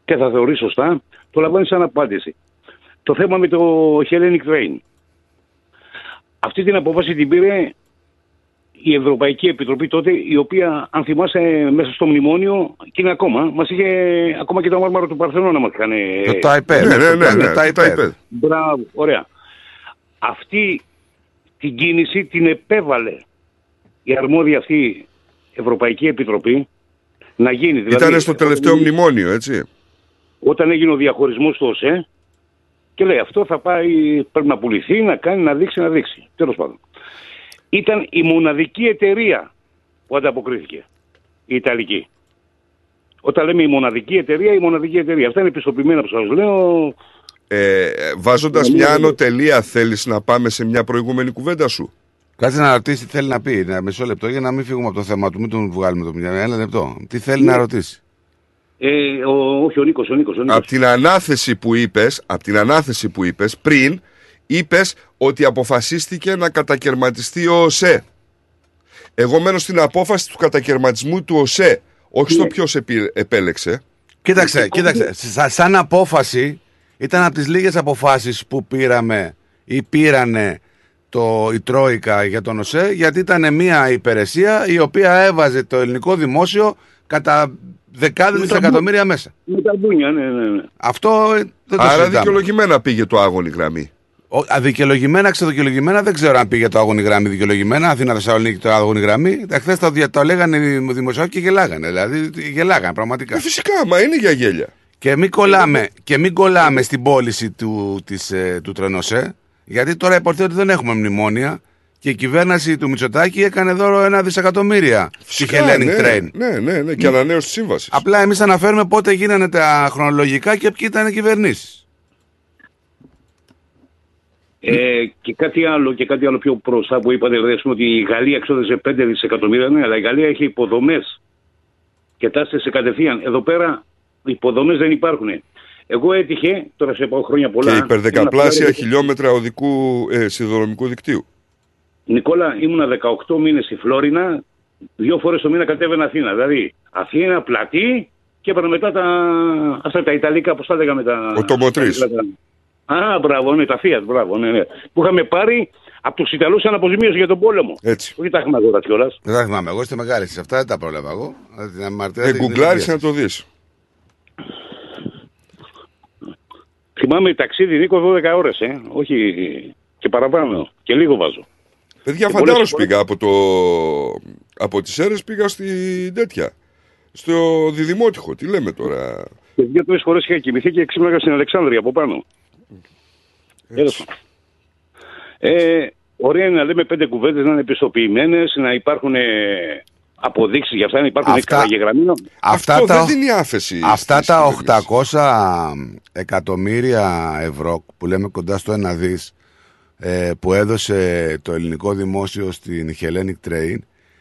[SPEAKER 19] και θα θεωρεί σωστά, το λαμβάνει σαν απάντηση. Το θέμα με το Hellenic Train. Αυτή την απόφαση την πήρε η Ευρωπαϊκή Επιτροπή τότε, η οποία, αν θυμάσαι, μέσα στο μνημόνιο και είναι ακόμα, μας είχε ακόμα και το μάρμαρο του Παρθενώνα μας είχαν.
[SPEAKER 5] Το Τάιπέδ.
[SPEAKER 7] Ναι, ναι, ναι,
[SPEAKER 5] Το
[SPEAKER 7] ναι,
[SPEAKER 5] Τάιπέδ.
[SPEAKER 7] το Τάιπέδ.
[SPEAKER 19] Μπράβο, ωραία. Αυτή την κίνηση την επέβαλε η αρμόδια αυτή Ευρωπαϊκή Επιτροπή να γίνει. Δηλαδή,
[SPEAKER 7] Ήταν στο τελευταίο μνημόνιο, έτσι.
[SPEAKER 19] όταν έγινε ο διαχωρισμός του ΟΣΕ και λέει αυτό θα πάει, πρέπει να πουληθεί, να κάνει, να δείξει, να δείξει. Τέλος πάντων. Ήταν η μοναδική εταιρεία που ανταποκρίθηκε. Η Ιταλική. Όταν λέμε η μοναδική εταιρεία, η μοναδική εταιρεία. Αυτά είναι επιστοποιημένα που σας λέω.
[SPEAKER 7] Ε, Βάζοντας
[SPEAKER 19] Ναι,
[SPEAKER 7] μια
[SPEAKER 19] ναι.
[SPEAKER 7] ανωτελεία, θέλεις να πάμε σε μια προηγούμενη κουβέντα σου;
[SPEAKER 5] Κάτσε να ρωτήσει τι θέλει να πει. Ένα μισό λεπτό για να μην φύγουμε από το θέμα του. Μην τον βγάλουμε το μυαλό. Ένα λεπτό. Τι θέλει
[SPEAKER 19] Ναι.
[SPEAKER 5] να ρωτήσει;
[SPEAKER 19] Ε, ο, όχι ο Νίκος, ο Νίκος. Ο Νίκος.
[SPEAKER 7] Από την ανάθεση που είπες, από την ανάθεση που είπες πριν, είπες ότι αποφασίστηκε να κατακαιρματιστεί ο ΟΣΕ. Εγώ μένω στην απόφαση του κατακαιρματισμού του ΟΣΕ, όχι στο ποιος επι- επέλεξε.
[SPEAKER 5] Κοίταξε, κοίταξε. Σα- σαν απόφαση ήταν από τις λίγες αποφάσεις που πήραμε ή πήρανε το, η Τρόικα για τον ΟΣΕ, γιατί ήταν μια υπηρεσία η οποία έβαζε το ελληνικό δημόσιο κατά δεκάδες
[SPEAKER 19] Με τα
[SPEAKER 5] δισεκατομμύρια μέσα.
[SPEAKER 19] Με τα μπούνια, ναι, ναι, ναι.
[SPEAKER 5] Αυτό ε, δεν το
[SPEAKER 7] Άρα
[SPEAKER 5] συζητάμε.
[SPEAKER 7] δικαιολογημένα πήγε το άγωνη γραμμή.
[SPEAKER 5] Ο- Αδικαιολογημένα, ξεδικαιολογημένα, δεν ξέρω αν πήγε το αγώνη γραμμή δικαιολογημένα. Αθήνα Θεσσαλονίκη το αγώνη γραμμή. Χθε το, δια- το λέγανε οι δημοσιογράφοι και γελάγανε. Δηλαδή γελάγανε πραγματικά.
[SPEAKER 7] Ε, φυσικά, μα είναι για γέλια.
[SPEAKER 5] Και μην κολλάμε, και μην κολλάμε στην πώληση του, της, ε, του Τρενοσέ, γιατί τώρα υποτίθεται ότι δεν έχουμε μνημόνια και η κυβέρνηση του Μητσοτάκη έκανε δώρο ένα δισεκατομμύρια στη
[SPEAKER 7] Φυσικά,
[SPEAKER 5] Hellenic
[SPEAKER 7] ναι,
[SPEAKER 5] Train.
[SPEAKER 7] Ναι, ναι, ναι, και ανανέωση της σύμβασης.
[SPEAKER 5] Απλά εμείς αναφέρουμε πότε γίνανε τα χρονολογικά και ποιοι ήταν οι κυβερνήσεις.
[SPEAKER 19] Ε, και κάτι άλλο, και κάτι άλλο πιο μπροστά που είπατε, δηλαδή, ας πούμε, ότι η Γαλλία εξόδευσε 5 δισεκατομμύρια, ναι, αλλά η Γαλλία έχει υποδομές και τάσσεται σε κατευθείαν. Εδώ πέρα υποδομές δεν υπάρχουν. Εγώ έτυχε, τώρα σε πάω χρόνια πολλά.
[SPEAKER 7] Και υπερδεκαπλάσια
[SPEAKER 19] ήμουνα-
[SPEAKER 7] χιλιόμετρα οδικού ε, σιδηροδρομικού δικτύου.
[SPEAKER 19] Νικόλα, ήμουνα 18 μήνες στη Φλόρινα, δύο φορές το μήνα κατέβαινα Αθήνα. Δηλαδή, Αθήνα, πλατή και έπαιρνα μετά τα, αυτά τα Ιταλικά, πώς τα λέγαμε τα.
[SPEAKER 7] Οτομοτρής.
[SPEAKER 19] Τα- Α, μπράβο, ναι, τα Fiat, μπράβο, ναι, ναι. Που είχαμε πάρει από τους Ιταλούς σαν αποζημίωση για τον πόλεμο.
[SPEAKER 7] Έτσι.
[SPEAKER 19] Όχι τα έχουμε αγοράσει κιόλας.
[SPEAKER 5] Δεν τα θυμάμαι. Εγώ είστε μεγάλη. Σε αυτά δεν τα πρόλαβα εγώ. Δηλαδή, την αμαρτία
[SPEAKER 7] Ε,
[SPEAKER 5] την-
[SPEAKER 7] γκουγκλάρεις
[SPEAKER 5] την-
[SPEAKER 7] να το δεις.
[SPEAKER 19] Θυμάμαι ταξίδι Νίκο 12 ώρες, ε. Όχι και παραπάνω. Και λίγο βάζω.
[SPEAKER 7] Παιδιά,
[SPEAKER 19] Και
[SPEAKER 7] φαντάρος
[SPEAKER 19] πολλές φορές-
[SPEAKER 7] πήγα από, το... από τις αίρες πήγα στην τέτοια. Στο διδημότυχο. Τι λέμε τώρα.
[SPEAKER 19] Και δύο-τρεις φορές είχα κοιμηθεί και ξύπναγα στην Αλεξάνδρεια από πάνω. Τέλος πάντων. Ε, ωραία είναι να λέμε πέντε κουβέντες να είναι επιστοποιημένες, να υπάρχουν αποδείξεις για αυτά, να υπάρχουν
[SPEAKER 5] Αυτά-
[SPEAKER 19] καταγεγραμμένα.
[SPEAKER 5] Αυτά
[SPEAKER 7] Αυτό
[SPEAKER 5] τα,
[SPEAKER 7] δεν δίνει άφεση.
[SPEAKER 5] αυτά
[SPEAKER 7] στις
[SPEAKER 5] τα
[SPEAKER 7] κυβερνήσεις.
[SPEAKER 5] 800 εκατομμύρια ευρώ που λέμε κοντά στο ένα δις ε, που έδωσε το ελληνικό δημόσιο στην Hellenic Train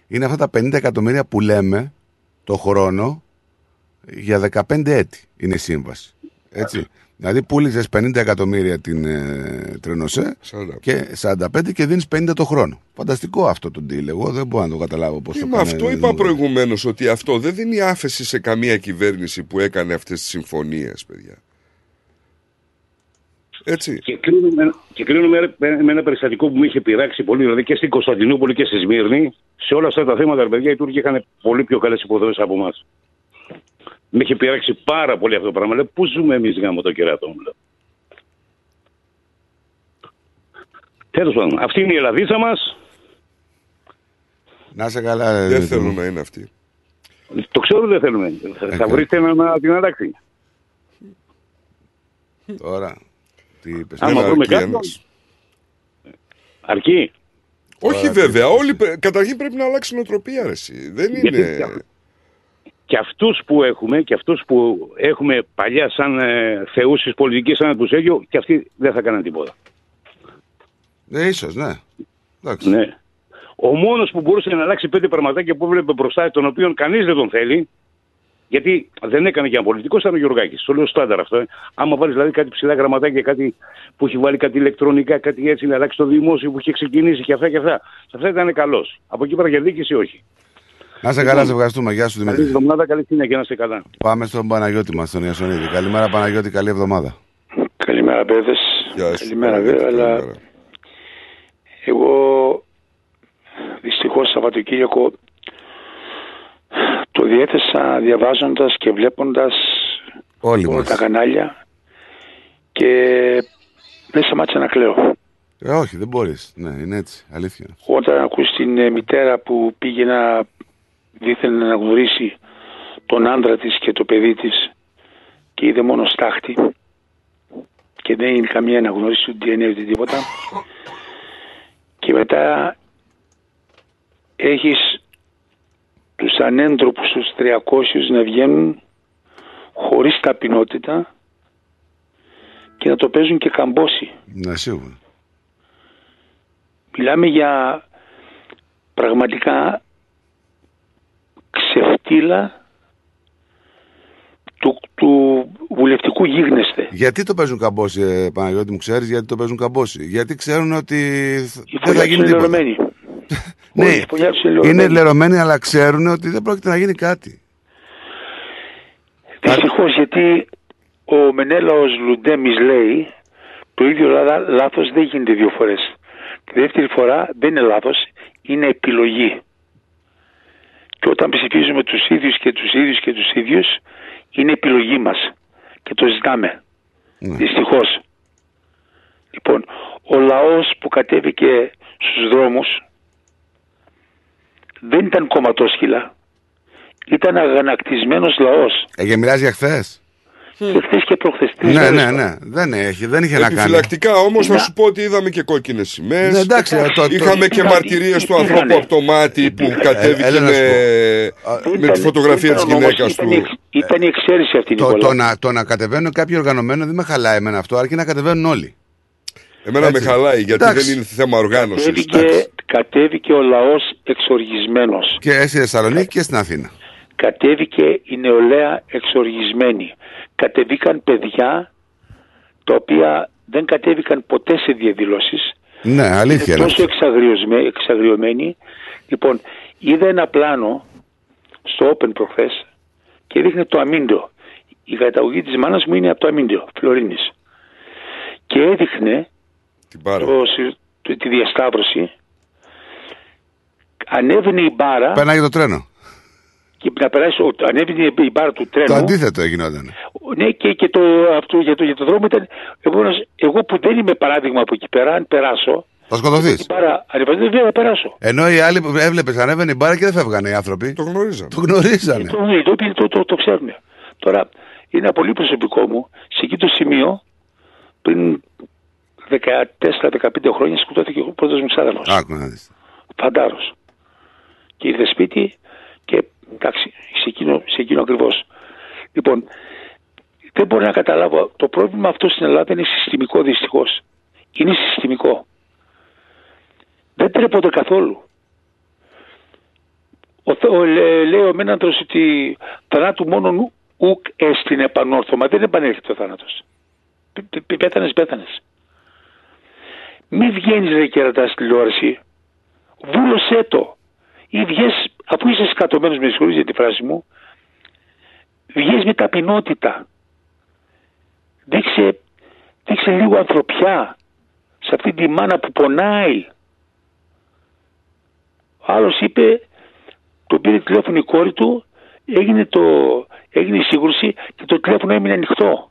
[SPEAKER 5] είναι αυτά τα 50 εκατομμύρια που λέμε το χρόνο για 15 έτη είναι η σύμβαση. Έτσι. Δηλαδή πούλησε 50 εκατομμύρια την ε, Τρενοσέ
[SPEAKER 7] 45.
[SPEAKER 5] και 45 και δίνεις 50 το χρόνο. Φανταστικό αυτό το deal. Εγώ δεν μπορώ να το καταλάβω πώς το
[SPEAKER 7] Με
[SPEAKER 5] πάνε.
[SPEAKER 7] αυτό είπα προηγουμένως ότι αυτό δεν δίνει άφεση σε καμία κυβέρνηση που έκανε αυτές τις συμφωνίες, παιδιά. Έτσι.
[SPEAKER 19] Και κλείνουμε, και κλείνουμε με, με ένα περιστατικό που μου είχε πειράξει πολύ, δηλαδή και στην Κωνσταντινούπολη και στη Σμύρνη. Σε όλα αυτά τα θέματα, ρε παιδιά, οι Τούρκοι είχαν πολύ πιο καλές υποδομέ από εμάς. Με είχε πειράξει πάρα πολύ αυτό το πράγμα. Λέω, πού ζούμε εμείς γάμο το κεράτο μου. λέω. Τέλος πάντων, αυτή είναι η Ελλαδίτσα μας.
[SPEAKER 5] Να σε καλά, ρε,
[SPEAKER 7] Δεν
[SPEAKER 5] Δημήτρη
[SPEAKER 7] θέλω
[SPEAKER 5] μου.
[SPEAKER 7] να είναι αυτή.
[SPEAKER 19] Το ξέρω ότι δεν θέλουμε. Θα- Θα βρείτε ένα να την αλλάξει.
[SPEAKER 5] Τώρα. Τι είπες.
[SPEAKER 19] Άμα
[SPEAKER 7] Δεν
[SPEAKER 19] βρούμε
[SPEAKER 7] αρκεί
[SPEAKER 19] κάποιον.
[SPEAKER 7] ένας.
[SPEAKER 19] Αρκεί.
[SPEAKER 7] Όχι βέβαια, όλοι, πρέ- καταρχήν πρέπει να αλλάξει η νοοτροπία, ρε, εσύ. Δεν
[SPEAKER 19] Γιατί
[SPEAKER 7] είναι...
[SPEAKER 19] και αυτούς που έχουμε και αυτούς που έχουμε παλιά σαν ε, θεού τη πολιτικής, σαν του Αίγιο, και αυτοί δεν θα κάνουν τίποτα.
[SPEAKER 5] Ναι, ίσως, ναι. Εντάξει.
[SPEAKER 19] Ναι. Ο μόνος που μπορούσε να αλλάξει πέντε πραγματάκια που έβλεπε μπροστά, τον οποίο κανείς δεν τον θέλει, γιατί δεν έκανε και ένα πολιτικό, ήταν ο Γιωργάκης. Το λέω στάνταρ αυτό. Ε. Άμα βάλεις δηλαδή κάτι ψηλά γραμματάκια, κάτι που έχει βάλει κάτι ηλεκτρονικά, κάτι έτσι, να αλλάξει το δημόσιο που είχε ξεκινήσει και αυτά και αυτά. Σε αυτά ήταν καλός. Από εκεί πέρα για διοίκηση όχι.
[SPEAKER 5] Να σε καλά, σε ευχαριστούμε. Γεια σου
[SPEAKER 19] Καλή
[SPEAKER 5] Δημήτρη.
[SPEAKER 19] εβδομάδα, καλή συνέχεια, να είστε καλά.
[SPEAKER 5] Πάμε στον Παναγιώτη μας, τον Ιασονίδη. Καλημέρα, Παναγιώτη, καλή εβδομάδα.
[SPEAKER 25] Καλημέρα, παιδες. Καλημέρα, βέβαια, αλλά εγώ δυστυχώς Σαββατοκύριακο το διέθεσα διαβάζοντας και βλέποντας
[SPEAKER 5] Όλοι
[SPEAKER 25] όλα
[SPEAKER 5] μας.
[SPEAKER 25] τα κανάλια και δεν σταμάτησα να κλαίω.
[SPEAKER 5] Ε, όχι, δεν μπορείς. Ναι, είναι έτσι. Αλήθεια.
[SPEAKER 25] Όταν ακούς την ε, μητέρα που πήγε να δίθεν να αναγνωρίσει τον άντρα της και το παιδί της και είδε μόνος στάχτη και δεν είναι καμία αναγνώριση του DNA ούτε τίποτα και μετά έχεις τους ανέντροπους τους 300 να βγαίνουν χωρίς ταπεινότητα και να το παίζουν και καμπόσι.
[SPEAKER 5] Ναι, σίγουρα.
[SPEAKER 25] Μιλάμε για πραγματικά ξεφτύλα του, του βουλευτικού γίγνεσθε.
[SPEAKER 5] Γιατί το παίζουν καμπόσι, ε, Παναγιώτη μου, ξέρεις γιατί το παίζουν καμπόσι; Γιατί ξέρουν ότι θ- δεν θα
[SPEAKER 25] φωλιά
[SPEAKER 5] γίνει
[SPEAKER 25] τους είναι
[SPEAKER 5] τίποτα.
[SPEAKER 25] λερωμένη.
[SPEAKER 5] Ναι,
[SPEAKER 25] Όλη η φωλιά τους είναι
[SPEAKER 5] είναι
[SPEAKER 25] λερωμένη.
[SPEAKER 5] λερωμένοι, αλλά ξέρουν ότι δεν πρόκειται να γίνει κάτι.
[SPEAKER 25] Δυστυχώς γιατί ο Μενέλαος Λουντέμις λέει το ίδιο λά- λάθος δεν γίνεται δύο φορές. Τη δεύτερη φορά δεν είναι λάθος, είναι επιλογή. Και όταν ψηφίζουμε τους ίδιους και τους ίδιους και τους ίδιους είναι επιλογή μας και το ζητάμε. Δυστυχώς. Λοιπόν, ο λαός που κατέβηκε στους δρόμους δεν ήταν κομματόσχυλα. Ήταν αγανακτισμένος λαός.
[SPEAKER 5] Ε, μιλάς για χθες.
[SPEAKER 25] Και χθες και προχθές. τρεις
[SPEAKER 5] Ναι,
[SPEAKER 25] μέρες
[SPEAKER 5] ναι,
[SPEAKER 25] τώρα.
[SPEAKER 5] ναι. Δεν, έχει, δεν είχε να κάνει.
[SPEAKER 7] Επιφυλακτικά όμως θα
[SPEAKER 25] Να-
[SPEAKER 7] σου πω ότι είδαμε και κόκκινες σημαίες.
[SPEAKER 5] Ναι, εντάξει, το- το-
[SPEAKER 7] Είχαμε και
[SPEAKER 25] Είχαν-
[SPEAKER 7] μαρτυρίες του
[SPEAKER 25] είχαν-
[SPEAKER 7] ανθρώπου από το μάτι που κατέβηκε
[SPEAKER 5] έλα να σου
[SPEAKER 7] με, με τη φωτογραφία της
[SPEAKER 25] Ήταν όμως-
[SPEAKER 7] γυναίκας
[SPEAKER 25] ήταν
[SPEAKER 7] του.
[SPEAKER 25] η εξ- Ήταν η εξαίρεση αυτή,
[SPEAKER 5] Το,
[SPEAKER 25] Νικόλα.
[SPEAKER 5] το, να, το να κατεβαίνουν κάποιοι οργανωμένοι δεν με χαλάει εμένα αυτό, αρκεί να κατεβαίνουν όλοι.
[SPEAKER 7] Εμένα
[SPEAKER 5] Έτσι.
[SPEAKER 7] με χαλάει γιατί
[SPEAKER 5] Εντάξει.
[SPEAKER 7] δεν είναι θέμα οργάνωσης.
[SPEAKER 25] Κατέβηκε, κατέβηκε ο λαός εξοργισμένος.
[SPEAKER 5] Και στη Θεσσαλονίκη και στην Αθήνα.
[SPEAKER 25] Κατέβηκε η νεολαία εξοργισμένη. Κατεβήκαν παιδιά τα οποία δεν κατέβηκαν ποτέ σε διαδηλώσεις.
[SPEAKER 5] Ναι, αλήθεια
[SPEAKER 25] είναι
[SPEAKER 5] είναι.
[SPEAKER 25] τόσο εξαγριωσμέ- εξαγριωμένοι. Λοιπόν, είδα ένα πλάνο στο Open προχθές και δείχνει το αμύντο. Η καταγωγή της μάνας μου είναι από το αμύντο, Φλωρίνης. Και έδειχνε το, συ- το- τη διασταύρωση. Ανέβαινε η μπάρα
[SPEAKER 5] Πέρναγε το τρένο.
[SPEAKER 25] Και να περάσει, ο- ανέβαινε η μπάρα του τρένου.
[SPEAKER 5] Το αντίθετο γινόταν.
[SPEAKER 25] Ναι, και, και το, αυτό, για, το, για το δρόμο ήταν. Εγώ, να σ- εγώ που δεν είμαι παράδειγμα από εκεί πέρα, αν περάσω.
[SPEAKER 5] Θα σκοτωθείς.
[SPEAKER 25] Την μπάρα ανεβαίνει, δεν θα περάσω.
[SPEAKER 5] Ενώ οι άλλοι που έβλεπες, ανέβαινε η μπάρα και δεν φεύγανε οι άνθρωποι.
[SPEAKER 7] Το γνωρίζανε.
[SPEAKER 5] Το γνωρίζανε.
[SPEAKER 25] Το, το, το, το, το ξέρουν. Τώρα είναι ένα πολύ προσωπικό μου. Σε εκεί το σημείο, πριν 14-15 χρόνια, σκοτώθηκε ο πρώτος μου ξάδερφο.
[SPEAKER 5] Άκου να δεις.
[SPEAKER 25] Φαντάρος. Και ήρθε σπίτι και εντάξει, σε εκείνο, σε εκείνο ακριβώς. Λοιπόν, δεν μπορώ να καταλάβω. Το πρόβλημα αυτό στην Ελλάδα είναι συστημικό δυστυχώς. Είναι συστημικό. Δεν τρέπονται καθόλου. Ο, Θ- ο, λέ- λέει ο Μέναντρος ότι θανάτου μόνο νου ουκ έστειν επανόρθωμα. Δεν επανέρχεται ο θάνατος. Π- π- Πέθανες, πέθανες. Μη βγαίνεις ρε κερατά στη τηλεόραση. Βούλωσέ το. Ή βγες, αφού είσαι σκατωμένος με συγχωρείς για τη φράση μου, βγες με ταπεινότητα. Δείξε, δείξε λίγο ανθρωπιά σε αυτή τη μάνα που πονάει. Ο άλλος είπε, τον πήρε τηλέφωνο η κόρη του, έγινε, το, έγινε η σύγκρουση και το τηλέφωνο έμεινε ανοιχτό.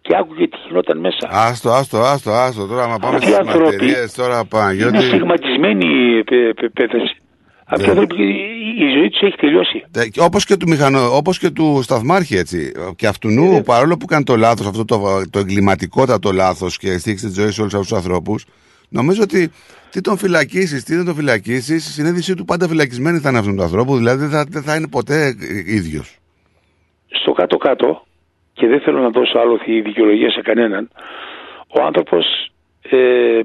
[SPEAKER 25] Και άκουγε τι γινόταν μέσα.
[SPEAKER 5] Άστο, άστο, άστο, άστο. Τώρα, μα πάμε
[SPEAKER 25] Αυτοί
[SPEAKER 5] στι
[SPEAKER 25] οι άνθρωποι
[SPEAKER 5] μαρτυρίε τώρα,
[SPEAKER 25] Είναι
[SPEAKER 5] Παναγιώτη.
[SPEAKER 25] στιγματισμένη πε- πε- πέθαση. Αυτοί οι
[SPEAKER 5] Ναι.
[SPEAKER 25] άνθρωποι, η- η ζωή τους έχει τελειώσει.
[SPEAKER 5] Όπως και του μηχανό, όπως και του σταθμάρχη έτσι. Και αυτού νου, παρόλο που κάνει το λάθος, αυτό το, το εγκληματικότατο λάθος και στήχησε τη ζωή σε όλους αυτούς τους ανθρώπους, νομίζω ότι τι τον φυλακίσεις, τι δεν τον φυλακίσεις, η συνείδησή του πάντα φυλακισμένη θα είναι αυτού του ανθρώπου, δηλαδή δεν θα, δεν θα είναι ποτέ ίδιος.
[SPEAKER 25] Στο κάτω-κάτω, και δεν θέλω να δώσω άλλο τη δικαιολογία σε κανέναν, ο άνθρωπος ε,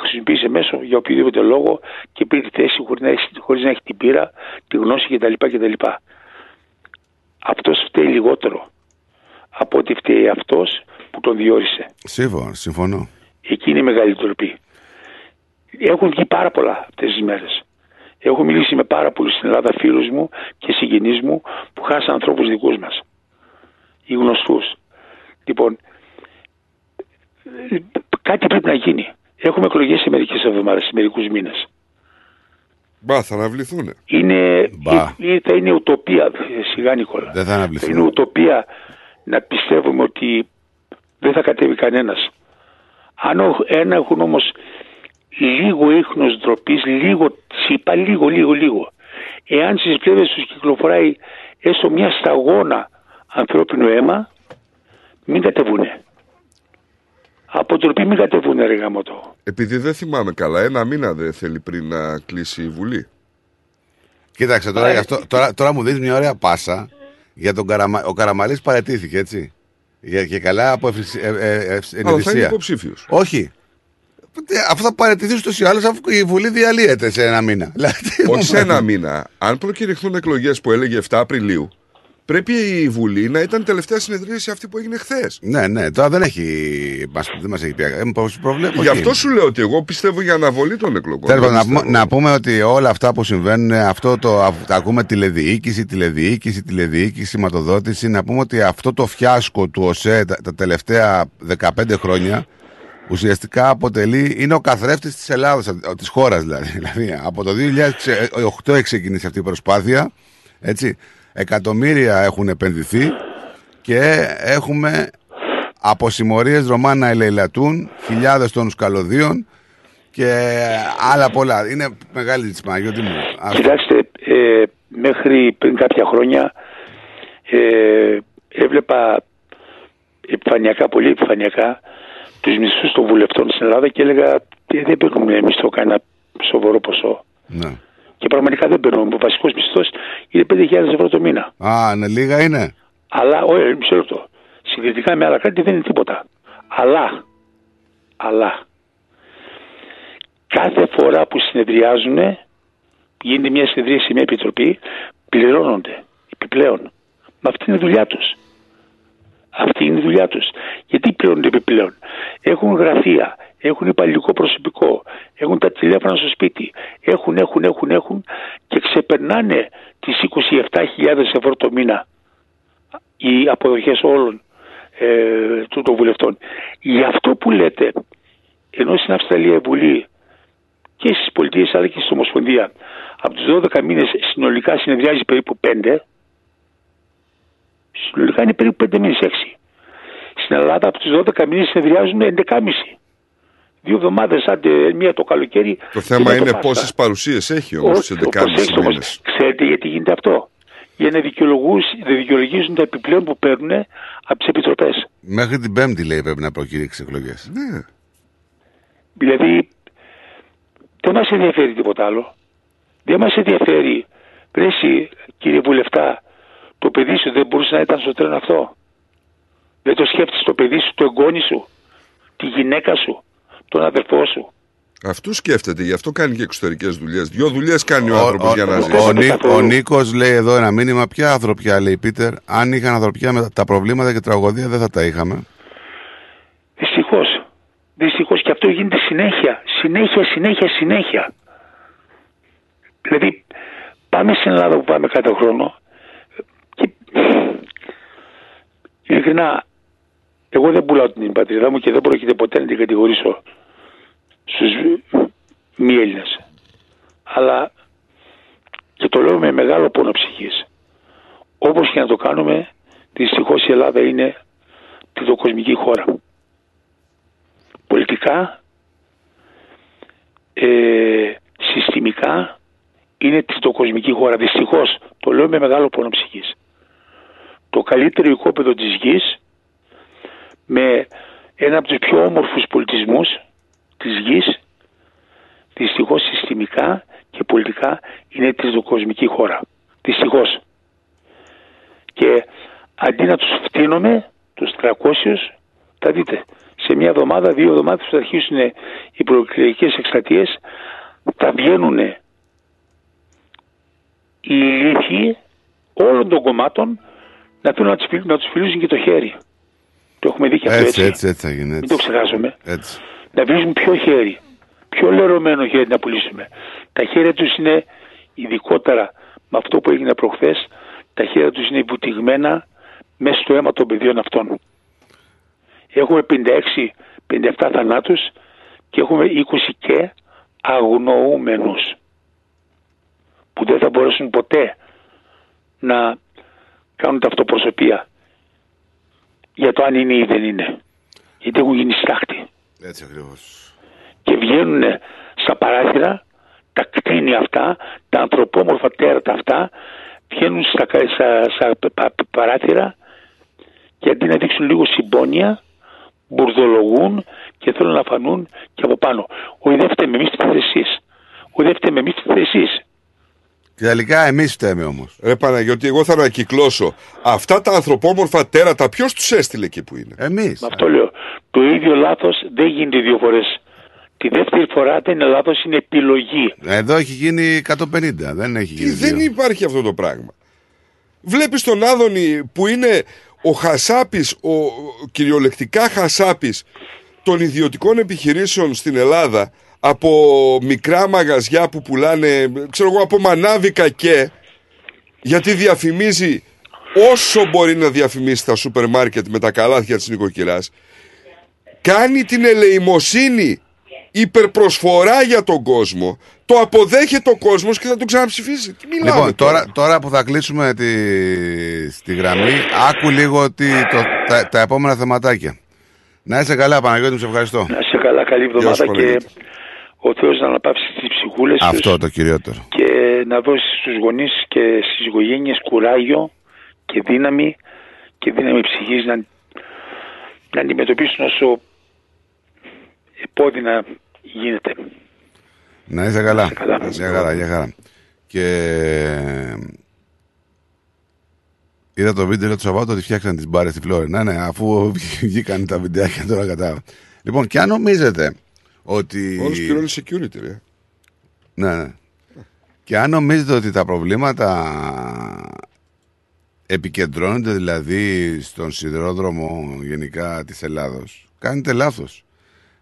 [SPEAKER 25] χρησιμοποίησε μέσο για οποιοδήποτε λόγο και πήρε τη θέση χωρίς να, έχει, χωρίς να έχει την πείρα, τη γνώση κτλ. κτλ. Αυτός φταίει λιγότερο από ότι φταίει αυτός που τον διόρισε.
[SPEAKER 5] Σύμφωνα, συμφωνώ.
[SPEAKER 25] Εκεί είναι η μεγάλη τροπή. Έχουν βγει πάρα πολλά αυτές τις μέρες. Έχω μιλήσει με πάρα πολλούς στην Ελλάδα φίλους μου και συγγενείς μου που χάσαν ανθρώπους δικούς μας. Οι γνωστούς. Λοιπόν, ε, κάτι πρέπει να γίνει. Έχουμε εκλογές σε μερικές εβδομάδες, σε μερικούς μήνες.
[SPEAKER 7] Μπα, θα αναβληθούν.
[SPEAKER 25] Είναι,
[SPEAKER 5] Μπα.
[SPEAKER 25] ε, θα είναι ουτοπία, ε, σιγά Νικόλα.
[SPEAKER 5] Δεν θα
[SPEAKER 25] Θα
[SPEAKER 5] αναβληθούν.
[SPEAKER 25] είναι ουτοπία να πιστεύουμε ότι δεν θα κατέβει κανένας. Αν ο- ένα έχουν όμως λίγο ίχνος ντροπής, λίγο τσίπα, λίγο, λίγο, λίγο. Εάν στις πλευρές τους κυκλοφοράει έστω μια σταγόνα ανθρώπινο αίμα, μην κατεβούνε. Από ντροπή μην κατεβούνε, ρε γαμώτο.
[SPEAKER 7] Επειδή δεν θυμάμαι καλά, ένα μήνα δεν θέλει πριν να κλείσει η Βουλή.
[SPEAKER 5] Κοίταξε τώρα, γι' αυτό, τώρα, τώρα μου δίνεις μια ωραία πάσα για τον Καραμα... Ο Καραμαλής παρετήθηκε, έτσι. Για, και καλά από ευσυ- ε, ε, ε, ευσυ-
[SPEAKER 7] Αλλά θα είναι
[SPEAKER 5] ενεδυσία.
[SPEAKER 7] υποψήφιος.
[SPEAKER 5] Όχι. Ε, Αυτό θα παρετηθείς ούτως ή άλλως αφού η Βουλή διαλύεται σε ένα μήνα. Δηλαδή,
[SPEAKER 7] Όχι σε ένα μήνα. Αν προκηρυχθούν εκλογές που έλεγε 7 Απριλίου, πρέπει η Βουλή να ήταν η τελευταία συνεδρίαση αυτή που έγινε χθες.
[SPEAKER 5] Ναι, ναι, τώρα δεν έχει. Μας, δεν μας έχει πει. Ε, πώς προβλέπω
[SPEAKER 7] Γι'
[SPEAKER 5] εκεί.
[SPEAKER 7] αυτό σου λέω ότι εγώ πιστεύω για αναβολή των εκλογών.
[SPEAKER 5] Τέλος
[SPEAKER 7] Δεν
[SPEAKER 5] πάντων, να,
[SPEAKER 7] πιστεύω.
[SPEAKER 5] πούμε, να πούμε ότι όλα αυτά που συμβαίνουν, αυτό το α- τα ακούμε τηλεδιοίκηση, τηλεδιοίκηση, τηλεδιοίκηση, σηματοδότηση. Να πούμε ότι αυτό το φιάσκο του ΟΣΕ τα, τα τελευταία 15 χρόνια ουσιαστικά αποτελεί, είναι ο καθρέφτης της Ελλάδας, της χώρας δηλαδή. δηλαδή από το 2008 έχει ξεκινήσει αυτή η προσπάθεια, έτσι. Εκατομμύρια έχουν επενδυθεί και έχουμε από συμμορίες Ρωμά να ελεηλατούν, χιλιάδες τόνους καλωδίων και άλλα πολλά. Είναι μεγάλη της Παναγιώτη μου. Ας-
[SPEAKER 25] Κοιτάξτε, ε, μέχρι πριν κάποια χρόνια ε, έβλεπα επιφανειακά, πολύ επιφανειακά, τους μισθούς των βουλευτών στην Ελλάδα και έλεγα «Ε, δεν παίρνουμε μισθό κανένα σοβαρό ποσό.
[SPEAKER 5] Ναι.
[SPEAKER 25] Και πραγματικά δεν παίρνουμε. Ο βασικός μισθός είναι 5.000 ευρώ το μήνα.
[SPEAKER 5] Α, ναι, λίγα είναι.
[SPEAKER 25] Αλλά, όχι, μισό λεπτό. Συγκριτικά με άλλα κράτη δεν είναι τίποτα. Αλλά, αλλά, κάθε φορά που συνεδριάζουν, γίνεται μια συνεδρία σε μια επιτροπή, πληρώνονται επιπλέον. Μα αυτή είναι η δουλειά τους. Αυτή είναι η δουλειά τους. Γιατί πληρώνονται επιπλέον; Έχουν γραφεία, έχουν υπαλληλικό προσωπικό, έχουν τα τηλέφωνα στο σπίτι, έχουν, έχουν, έχουν, έχουν και ξεπερνάνε τις 27.000 ευρώ το μήνα. Οι αποδοχές όλων ε, του- των βουλευτών. Γι' αυτό που λέτε, ενώ στην Αυστραλία η Βουλή και στις πολιτείες αλλά και στην Ομοσπονδία από τους 12 μήνες συνολικά συνεδριάζει περίπου 5 συνολικά είναι περίπου 5 μήνες 6 στην Ελλάδα από τους 12 μήνες συνεδριάζουν 11,5 δύο εβδομάδες άντε μία το καλοκαίρι
[SPEAKER 7] Το
[SPEAKER 25] και
[SPEAKER 7] θέμα
[SPEAKER 25] μετά
[SPEAKER 7] είναι
[SPEAKER 25] Πάσχα.
[SPEAKER 7] πόσες παρουσίες έχει όμως
[SPEAKER 25] Όχι,
[SPEAKER 7] στι
[SPEAKER 25] το
[SPEAKER 7] 11,5
[SPEAKER 25] προσέξτε όμως.
[SPEAKER 7] μήνες.
[SPEAKER 25] Ξέρετε γιατί γίνεται αυτό. Για να δικαιολογούς- να δικαιολογήσουν τα επιπλέον που παίρνουν από τις επιτροπές.
[SPEAKER 5] Μέχρι την Πέμπτη λέει πρέπει να προκηρύξει εκλογές.
[SPEAKER 7] Ναι.
[SPEAKER 25] Δηλαδή, δεν μας ενδιαφέρει τίποτα άλλο. Δεν μας ενδιαφέρει, ρε εσύ, κύριε Βουλευτά, το παιδί σου δεν μπορούσε να ήταν στο τρένο αυτό. Δεν το σκέφτεσαι το παιδί σου, το εγγόνι σου, τη γυναίκα σου, τον αδερφό σου.
[SPEAKER 7] Αυτό σκέφτεται, γι' αυτό κάνει και εξωτερικές δουλειές. Δύο δουλειές κάνει ο,
[SPEAKER 5] Ο,
[SPEAKER 7] άνθρωπος
[SPEAKER 5] ο,
[SPEAKER 7] για να
[SPEAKER 5] ο,
[SPEAKER 7] ζήσει.
[SPEAKER 5] ο, Νί- ο Νίκος λέει εδώ ένα μήνυμα. Ποια ανθρωπιά, λέει Πίτερ. Αν είχαν ανθρωπιά με τα προβλήματα και τραγωδία δεν θα τα είχαμε.
[SPEAKER 25] Δυστυχώς. Δυστυχώς και αυτό γίνεται συνέχεια. Συνέχεια, συνέχεια, συνέχεια. Δηλαδή, πάμε στην Ελλάδα που πάμε κάθε χρόνο και ειλικρινά, εγώ δεν πουλάω την πατρίδα μου και δεν πρόκειται ποτέ να την κατηγορήσω στους μη Έλληνες. Αλλά και το λέω με μεγάλο πόνο ψυχής. Όπως και να το κάνουμε, δυστυχώς η Ελλάδα είναι τριτοκοσμική χώρα. Πολιτικά, ε, συστημικά, είναι τριτοκοσμική χώρα. Δυστυχώς, το λέω με μεγάλο πόνο ψυχής. Το καλύτερο οικόπεδο της γης, με ένα από τους πιο όμορφους πολιτισμούς της γης, δυστυχώς συστημικά και πολιτικά είναι τριτοκοσμική χώρα. Δυστυχώς. Και αντί να τους φτύνουμε, τους 300, θα δείτε, σε μια εβδομάδα, δύο εβδομάδες που θα αρχίσουν οι προεκλογικές εκστρατείες, θα βγαίνουν οι ηλίθιοι όλων των κομμάτων να θέλουν να τους, φιλ- να τους φιλήσουν και το χέρι. Το έχουμε δει και αυτό
[SPEAKER 5] Έτσι,
[SPEAKER 25] έτσι.
[SPEAKER 5] έτσι, έτσι θα γίνει.
[SPEAKER 25] Μην το
[SPEAKER 5] Έτσι.
[SPEAKER 25] ξεχάσουμε.
[SPEAKER 5] έτσι.
[SPEAKER 25] Να βρίζουν πιο χέρι. Πιο λερωμένο χέρι να πουλήσουμε. Τα χέρια τους είναι ειδικότερα με αυτό που έγινε προχθές, τα χέρια τους είναι βουτυγμένα μέσα στο αίμα των παιδιών αυτών. Έχουμε 56-57 θανάτους και έχουμε 20 και αγνοούμενους που δεν θα μπορέσουν ποτέ να κάνουν ταυτοπροσωπία για το αν είναι ή δεν είναι. Γιατί έχουν γίνει στάχτη
[SPEAKER 5] Έτσι ακριβώς.
[SPEAKER 25] και βγαίνουν στα παράθυρα τα κτίνια αυτά, τα ανθρωπόμορφα τέρατα αυτά, βγαίνουν στα, στα, στα πα- πα- παράθυρα και αντί να δείξουν λίγο συμπόνια, μπουρδολογούν και θέλουν να φανούν και από πάνω. Οιδεύτε με εμείς τι θέτε εσείς. Οιδεύτε με εμείς τι θέτε εσείς.
[SPEAKER 5] Και τελικά εμείς φταίμε όμως.
[SPEAKER 7] Ρε Παναγιώτη, εγώ θα ανακυκλώσω. Αυτά τα ανθρωπόμορφα τέρατα, ποιος τους έστειλε εκεί που είναι;
[SPEAKER 5] Εμείς.
[SPEAKER 25] Με αυτό λέω. Το ίδιο λάθος δεν γίνεται δύο φορές. Τη δεύτερη φορά δεν είναι λάθος, είναι επιλογή.
[SPEAKER 5] Εδώ έχει γίνει 150. Δεν έχει
[SPEAKER 7] Τι
[SPEAKER 5] γίνει.
[SPEAKER 7] δεν
[SPEAKER 5] δύο.
[SPEAKER 7] υπάρχει αυτό το πράγμα. Βλέπεις τον Άδωνη που είναι ο χασάπης, ο ο κυριολεκτικά χασάπης των ιδιωτικών επιχειρήσεων στην Ελλάδα από μικρά μαγαζιά που πουλάνε, ξέρω εγώ, από μανάβικα και γιατί διαφημίζει όσο μπορεί να διαφημίσει τα σούπερ μάρκετ με τα καλάθια της νοικοκυράς κάνει την ελεημοσύνη υπερπροσφορά για τον κόσμο το αποδέχεται ο κόσμος και θα τον ξαναψηφίσει Τι μιλάμε
[SPEAKER 5] Λοιπόν, τώρα, τώρα που θα κλείσουμε τη, στη γραμμή, άκου λίγο τι, το, τα, τα επόμενα θεματάκια. Να είσαι καλά, Παναγιώτη, μου σε ευχαριστώ.
[SPEAKER 25] Να σε καλά, καλή
[SPEAKER 5] Γεια σου,
[SPEAKER 25] εβδομάδα και
[SPEAKER 5] Παναγιώτη.
[SPEAKER 25] Ο Θεός να αναπαύσει τις ψυχούλες τους
[SPEAKER 5] Αυτό το κυριότερο.
[SPEAKER 25] και να δώσει στους γονείς και στις οικογένειες κουράγιο και δύναμη και δύναμη ψυχής να, να αντιμετωπίσουν όσο επώδυνα γίνεται.
[SPEAKER 5] Να είσαι καλά.
[SPEAKER 25] καλά.
[SPEAKER 5] Για χαρά, για χαρά. Και είδα το βίντεο του Σαββάτου ότι φτιάξαν τις μπάρες στη Φλόρινα. Ναι, ναι, αφού βγήκαν τα βιντεάκια τώρα κατάλαβα. Λοιπόν, και αν νομίζετε ότι...
[SPEAKER 7] Όλος πληρώνει security ρε
[SPEAKER 5] Ναι, ναι. Και αν νομίζετε ότι τα προβλήματα επικεντρώνονται δηλαδή στον σιδηρόδρομο γενικά της Ελλάδος, κάνετε λάθος.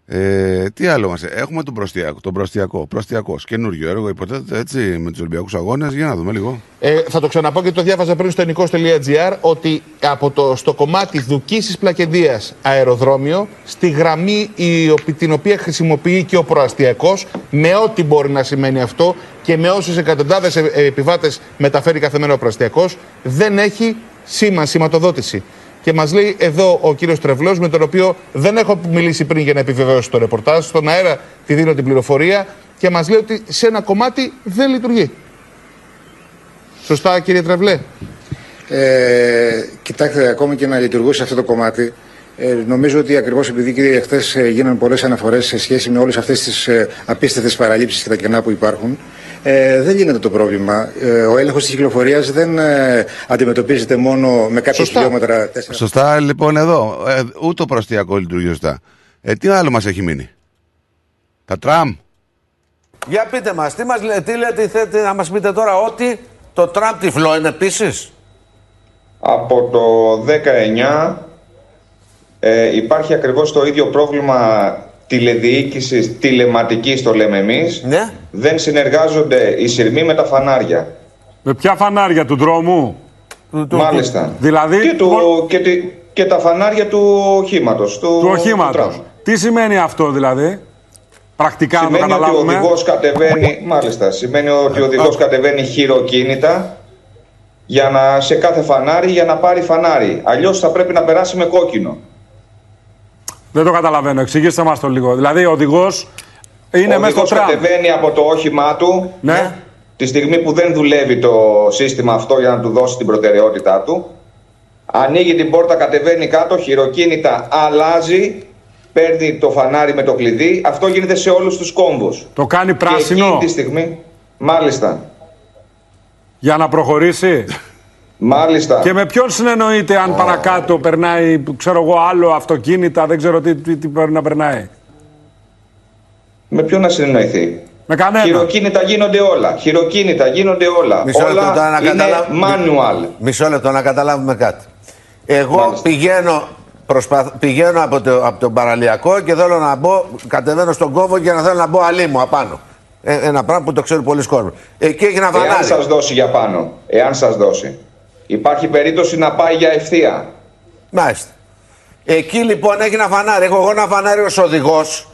[SPEAKER 5] Ε, τι άλλο μας έχουμε τον προστιακό, τον προστιακό, προστιακός, καινούριο έργο, υποτίθεται έτσι με τους Ολυμπιακούς Αγώνες, για να δούμε λίγο.
[SPEAKER 26] Ε, θα το ξαναπώ και το διάβαζα πριν στο ενικό.gr ότι από το, στο κομμάτι Δουκίσης Πλακεδίας αεροδρόμιο, στη γραμμή η, οπ- την οποία χρησιμοποιεί και ο προαστιακός, με ό,τι μπορεί να σημαίνει αυτό και με όσους εκατοντάδες ε, ε, επιβάτες μεταφέρει κάθε μέρα ο προαστιακός, δεν έχει σήμα, σηματοδότηση. Και μας λέει εδώ ο κύριος Τρευλός, με τον οποίο δεν έχω μιλήσει πριν για να επιβεβαιώσω το ρεπορτάζ. Στον αέρα τη δίνω την πληροφορία και μας λέει ότι σε ένα κομμάτι δεν λειτουργεί. Σωστά, κύριε Τρευλέ;
[SPEAKER 27] Ε, κοιτάξτε, ακόμη και να λειτουργούσε αυτό το κομμάτι, ε, νομίζω ότι ακριβώς επειδή κύριε χθες ε, γίνανε πολλές αναφορές σε σχέση με όλες αυτές τις ε, απίστευτες παραλήψεις και τα κενά που υπάρχουν, ε, δεν λύνεται το πρόβλημα. Ε, ο έλεγχος της κυκλοφορίας δεν ε, αντιμετωπίζεται μόνο με κάποια
[SPEAKER 5] Σωστά.
[SPEAKER 27] χιλιόμετρα. τέσσερα.
[SPEAKER 5] Σωστά λοιπόν εδώ, ε, ούτε το προστιακό λειτουργεί σωστά. Ε, τι άλλο μας έχει μείνει; Τα τραμ,
[SPEAKER 28] Για πείτε μας, τι, μας, λέ- τι λέτε, θέλετε να μας πείτε τώρα ότι το Τραμπ τυφλό είναι επίσης.
[SPEAKER 29] Από το 19 ε, υπάρχει ακριβώς το ίδιο πρόβλημα τηλεδιοίκησης, τηλεματικής το λέμε εμείς.
[SPEAKER 28] Ναι.
[SPEAKER 29] Δεν συνεργάζονται οι σειρμοί με τα φανάρια.
[SPEAKER 30] Με ποια φανάρια του δρόμου;
[SPEAKER 29] Μάλιστα.
[SPEAKER 30] Δηλαδή.
[SPEAKER 29] Και, του, και, τη- και τα φανάρια του οχήματος. Του,
[SPEAKER 30] Του οχήματος.
[SPEAKER 29] Τραμπ.
[SPEAKER 30] Τι σημαίνει αυτό δηλαδή; Πρακτικά να το
[SPEAKER 29] Σημαίνει ότι ο
[SPEAKER 30] καταλάβουμε.
[SPEAKER 29] οδηγός κατεβαίνει, μάλιστα, σημαίνει ότι ο οδηγός κατεβαίνει χειροκίνητα για να, σε κάθε φανάρι για να πάρει φανάρι. Αλλιώς θα πρέπει να περάσει με κόκκινο.
[SPEAKER 30] Δεν το καταλαβαίνω. Εξηγήστε μας το λίγο. Δηλαδή ο οδηγός είναι
[SPEAKER 29] ο
[SPEAKER 30] μέσα στο
[SPEAKER 29] οδηγός
[SPEAKER 30] τραμ.
[SPEAKER 29] κατεβαίνει από το όχημά του
[SPEAKER 30] Ναι.
[SPEAKER 29] τη στιγμή που δεν δουλεύει το σύστημα αυτό για να του δώσει την προτεραιότητά του. Ανοίγει την πόρτα, κατεβαίνει κάτω, χειροκίνητα, αλλάζει, παίρνει το φανάρι με το κλειδί. Αυτό γίνεται σε όλους τους κόμβους.
[SPEAKER 30] Το κάνει
[SPEAKER 29] Και
[SPEAKER 30] πράσινο;
[SPEAKER 29] εκείνη τη στιγμή, μάλιστα,
[SPEAKER 30] για να προχωρήσει;
[SPEAKER 29] Μάλιστα.
[SPEAKER 30] Και με ποιον συνεννοείται αν παρακάτω περνάει, ξέρω εγώ, άλλο αυτοκίνητα, δεν ξέρω τι, τι, τι πρέπει να περνάει.
[SPEAKER 29] Με ποιον να συνεννοηθεί;
[SPEAKER 30] Με κανένα.
[SPEAKER 29] Χειροκίνητα γίνονται όλα. Χειροκίνητα γίνονται όλα.
[SPEAKER 28] Μισό λεπτό τώρα
[SPEAKER 29] όλα
[SPEAKER 28] να
[SPEAKER 29] είναι
[SPEAKER 28] καταλάβω-
[SPEAKER 29] manual.
[SPEAKER 28] Μισό λεπτό να καταλάβουμε κάτι. Εγώ πηγαίνω, προσπαθ... πηγαίνω από, το, από τον παραλιακό και θέλω να μπω, κατεβαίνω στον κόβο και να θέλω να μπω αλή μου απάνω. Ε, ένα πράγμα που το ξέρει πολλοί κόσμοι. Εκεί έχει ένα
[SPEAKER 29] Εάν
[SPEAKER 28] φανάρι.
[SPEAKER 29] σας δώσει για πάνω. Εάν σας δώσει. Υπάρχει περίπτωση να πάει για ευθεία.
[SPEAKER 28] Μάλιστα. Εκεί λοιπόν έχει ένα φανάρι. Έχω εγώ ένα φανάρι ως οδηγός.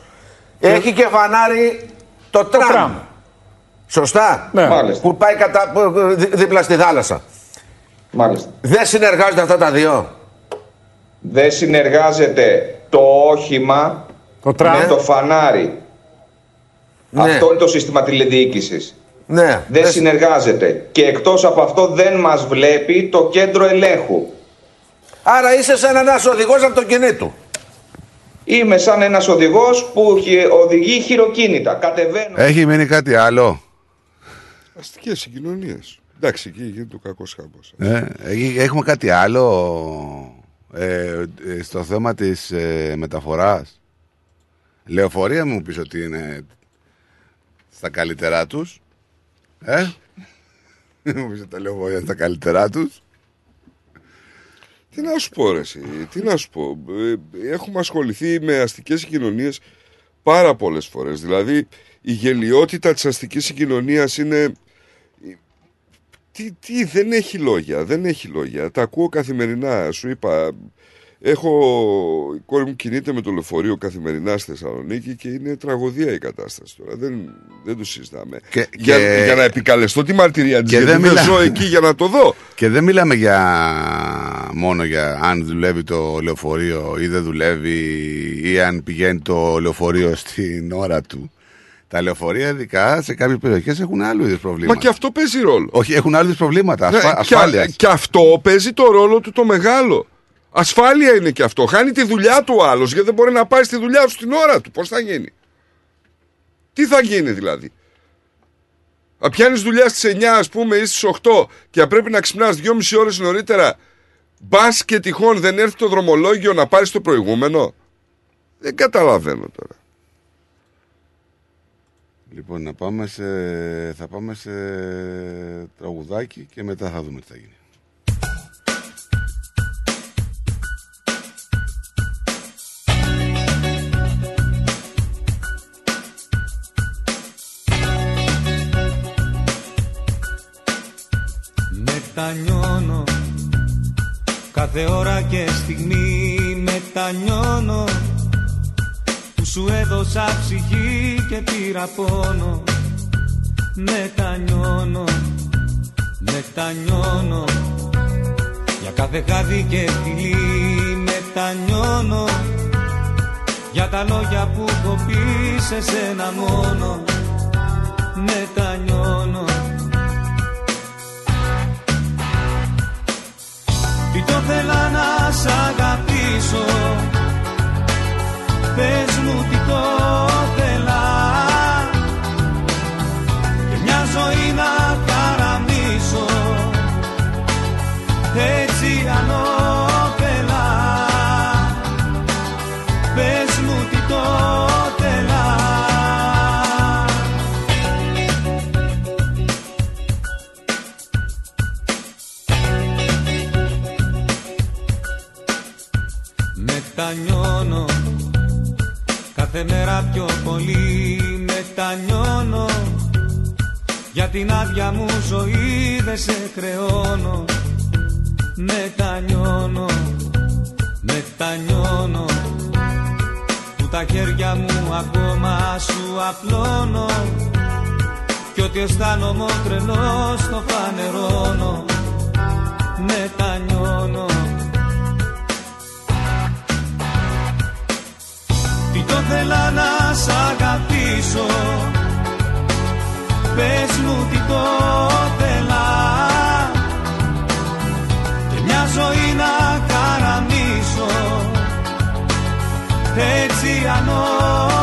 [SPEAKER 28] Έχει και φανάρι το τραμ. Σωστά;
[SPEAKER 29] Ναι. Μάλιστα.
[SPEAKER 28] Που πάει κατά, που- δι- δίπλα στη θάλασσα.
[SPEAKER 29] Μάλιστα.
[SPEAKER 28] Δεν συνεργάζονται αυτά τα δύο;
[SPEAKER 29] Δεν συνεργάζεται το όχημα
[SPEAKER 30] τραμ.
[SPEAKER 29] με το φανάρι.
[SPEAKER 28] Ναι.
[SPEAKER 29] Αυτό είναι το σύστημα τηλεδιοίκησης.
[SPEAKER 28] Ναι.
[SPEAKER 29] Δεν συνεργάζεται. Και εκτός από αυτό δεν μας βλέπει το κέντρο ελέγχου.
[SPEAKER 28] Άρα είσαι σαν ένας οδηγός αυτοκινήτου.
[SPEAKER 29] Είμαι σαν ένας οδηγός που χει- οδηγεί χειροκίνητα. Κατεβαίνω.
[SPEAKER 5] Έχει μείνει κάτι άλλο;
[SPEAKER 7] Αστικές συγκοινωνίες. Εντάξει, εκεί γίνεται ο κακός χάμπος.
[SPEAKER 5] Ε, έχει- έχουμε κάτι άλλο ε, ε, στο θέμα της ε, μεταφοράς. Λεωφορεία μου πεις ότι είναι στα καλύτερά τους. Ε; Μου πεις ότι τα λεωφορεία είναι στα καλύτερά τους.
[SPEAKER 7] Τι να σου πω ρε εσύ, τι να σου πω. Ε, Έχουμε ασχοληθεί με αστικές συγκοινωνίες πάρα πολλές φορές. Δηλαδή η γελιότητα της αστικής συγκοινωνίας είναι... Τι, τι, δεν έχει λόγια, δεν έχει λόγια. Τα ακούω καθημερινά, σου είπα. Έχω, η κόρη μου κινείται με το λεωφορείο καθημερινά στη Θεσσαλονίκη και είναι τραγωδία η κατάσταση τώρα. Δεν, δεν το συζητάμε.
[SPEAKER 5] Και-
[SPEAKER 7] για,
[SPEAKER 5] και-
[SPEAKER 7] για να επικαλεστώ τη μαρτυρία της,
[SPEAKER 5] Και
[SPEAKER 7] γιατί
[SPEAKER 5] δεν
[SPEAKER 7] δεν,
[SPEAKER 5] μιλά-
[SPEAKER 7] ζω εκεί για να το δω.
[SPEAKER 5] Και δεν μιλάμε για μόνο για αν δουλεύει το λεωφορείο ή δεν δουλεύει ή αν πηγαίνει το λεωφορείο στην ώρα του. Τα λεωφορεία, ειδικά σε κάποιες περιοχές, έχουν άλλου είδους προβλήματα.
[SPEAKER 7] Μα και αυτό παίζει ρόλο.
[SPEAKER 5] Όχι, έχουν άλλου είδους προβλήματα.
[SPEAKER 7] Ναι,
[SPEAKER 5] Ασφα...
[SPEAKER 7] και,
[SPEAKER 5] ασφάλεια.
[SPEAKER 7] και αυτό παίζει το ρόλο του το μεγάλο. Ασφάλεια είναι και αυτό. Χάνει τη δουλειά του ο άλλος γιατί δεν μπορεί να πάει στη δουλειά του στην ώρα του. Πώς θα γίνει; Τι θα γίνει δηλαδή; Αν πιάνεις δουλειά στις 9, ας πούμε, ή στις 8 και αν πρέπει να ξυπνάς 2,5 ώρες νωρίτερα, μπας και τυχόν δεν έρθει το δρομολόγιο να πάρεις το προηγούμενο; Δεν καταλαβαίνω τώρα.
[SPEAKER 5] Λοιπόν, να πάμε σε... θα πάμε σε τραγουδάκι και μετά θα δούμε τι θα γίνει.
[SPEAKER 31] Μετανιώνω. Κάθε ώρα και στιγμή μετανιώνω. Που σου έδωσα ψυχή και πήρα πόνο μετανιώνω μετανιώνω. Για κάθε χάδι και φιλί μετανιώνω. Για τα λόγια που έχω πει σε σένα μόνο. Μετανιώνω Τι το θέλα να σ' αγαπήσω. Πες μου Κάθε μέρα πιο πολύ μετανιώνω. Για την άδεια μου ζωή δεν σε χρεώνω. Μετανιώνω, μετανιώνω. Που τα χέρια μου ακόμα σου απλώνω. Κι ό,τι αισθάνομαι τρελός το φανερώνω. Μετανιώνω Τι το θέλα να σ' αγαπήσω. Πες μου τι το θέλα Και μια ζωή να καραμίσω. Έτσι ανώφελα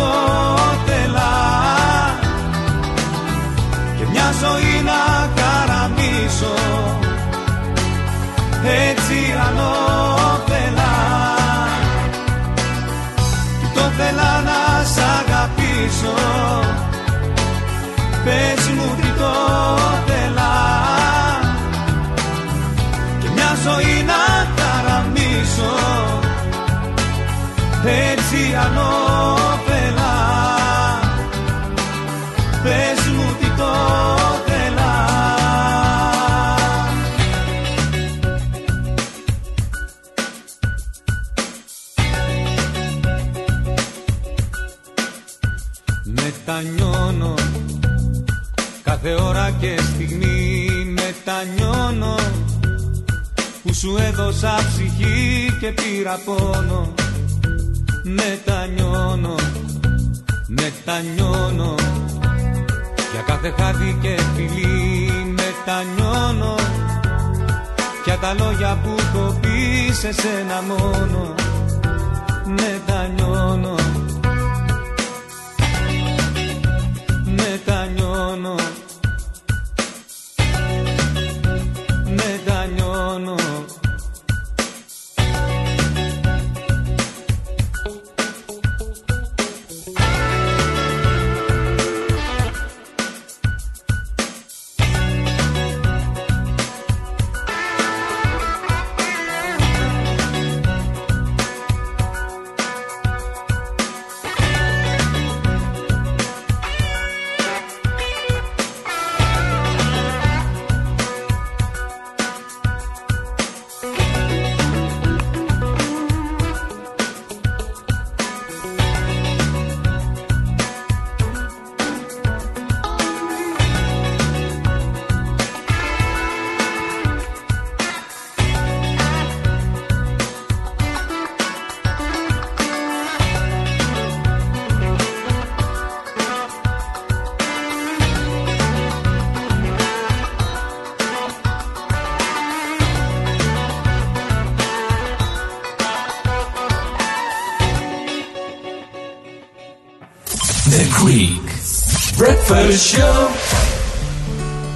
[SPEAKER 31] μου τι το θέλα Και μια ζωή να καραμίσω Έτσι ανώφελα. Τι το θέλα να σ' αγαπήσω Πες μου τι το θέλα και μια ζωή να καραμίσω έτσι ανώφελα το θέλα Μετανιώνω κάθε ώρα και στιγμή. Μετανιώνω που σου έδωσα ψυχή και πήρα πόνο. Μετανιώνω, μετανιώνω Για κάθε χάδι και φιλί μετανιώνω. Για τα λόγια που έχω πεις σε σένα μόνο Μετανιώνω Μετανιώνω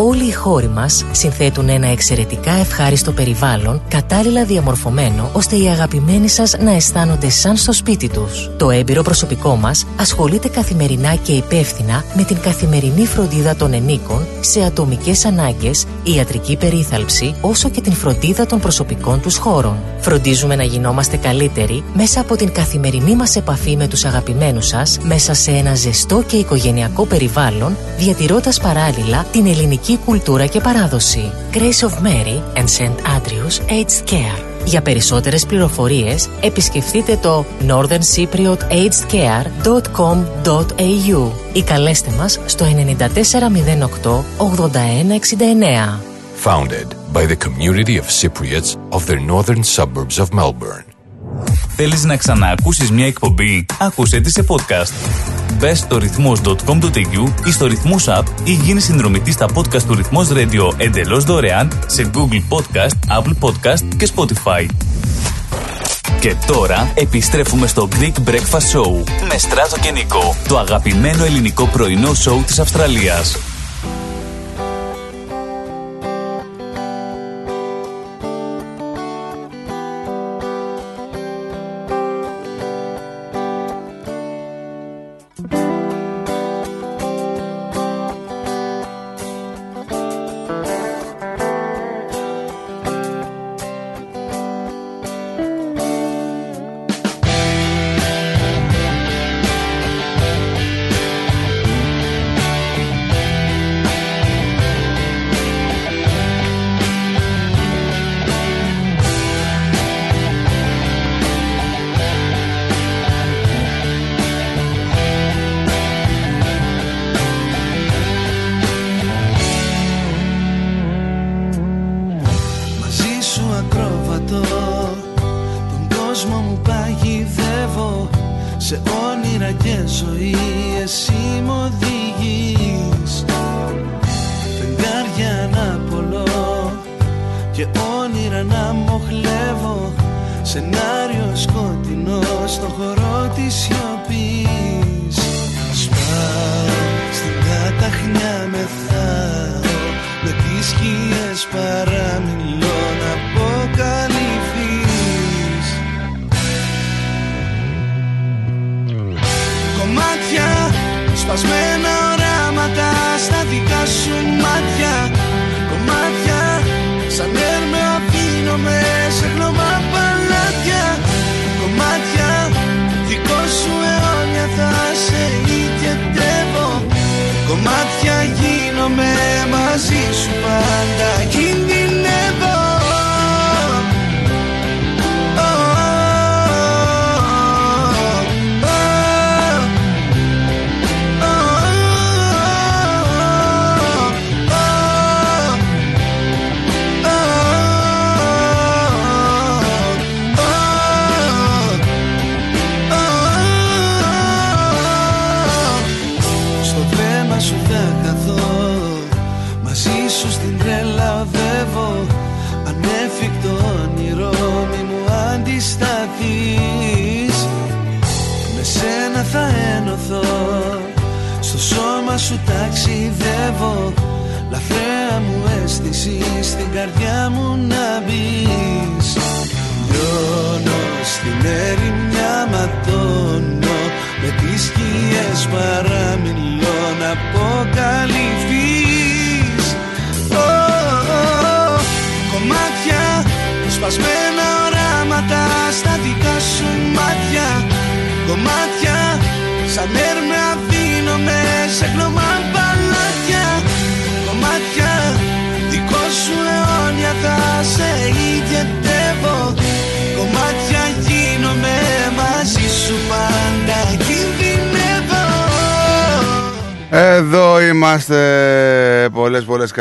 [SPEAKER 16] Όλοι οι χώροι μας συνθέτουν ένα εξαιρετικά ευχάριστο περιβάλλον, κατάλληλα διαμορφωμένο, ώστε οι αγαπημένοι σας να αισθάνονται σαν στο σπίτι τους. Το έμπειρο προσωπικό μας ασχολείται καθημερινά και υπεύθυνα με την καθημερινή φροντίδα των ενίκων σε ατομικές ανάγκες, ιατρική περίθαλψη, όσο και την φροντίδα των προσωπικών τους χώρων. Φροντίζουμε να γινόμαστε καλύτεροι μέσα από την καθημερινή μας επαφή με τους αγαπημένους σας, μέσα σε ένα ζεστό και οικογενειακό περιβάλλον, διατηρώντας παράλληλα την ελληνική κουλτούρα και παράδοση. Grace of Mary and St. Andrews Aged Care. Για περισσότερες πληροφορίες επισκεφτείτε το northerncypriotagedcare.com.au ή καλέστε μας στο 9408 8169.
[SPEAKER 11] Founded by the community of Cypriots of the northern suburbs of Melbourne.
[SPEAKER 14] Θέλεις να ξαναακούσεις μια εκπομπή; Άκουσέ τη σε podcast. Μπες στο ρυθμός.com.au ή στο ρυθμός app ή γίνεις συνδρομητής στα podcast του ρυθμός radio εντελώς δωρεάν σε Google Podcast, Apple Podcast και Spotify. Και τώρα επιστρέφουμε στο Greek Breakfast Show με Στράτο και Νικό, το αγαπημένο ελληνικό πρωινό σοου της Αυστραλίας.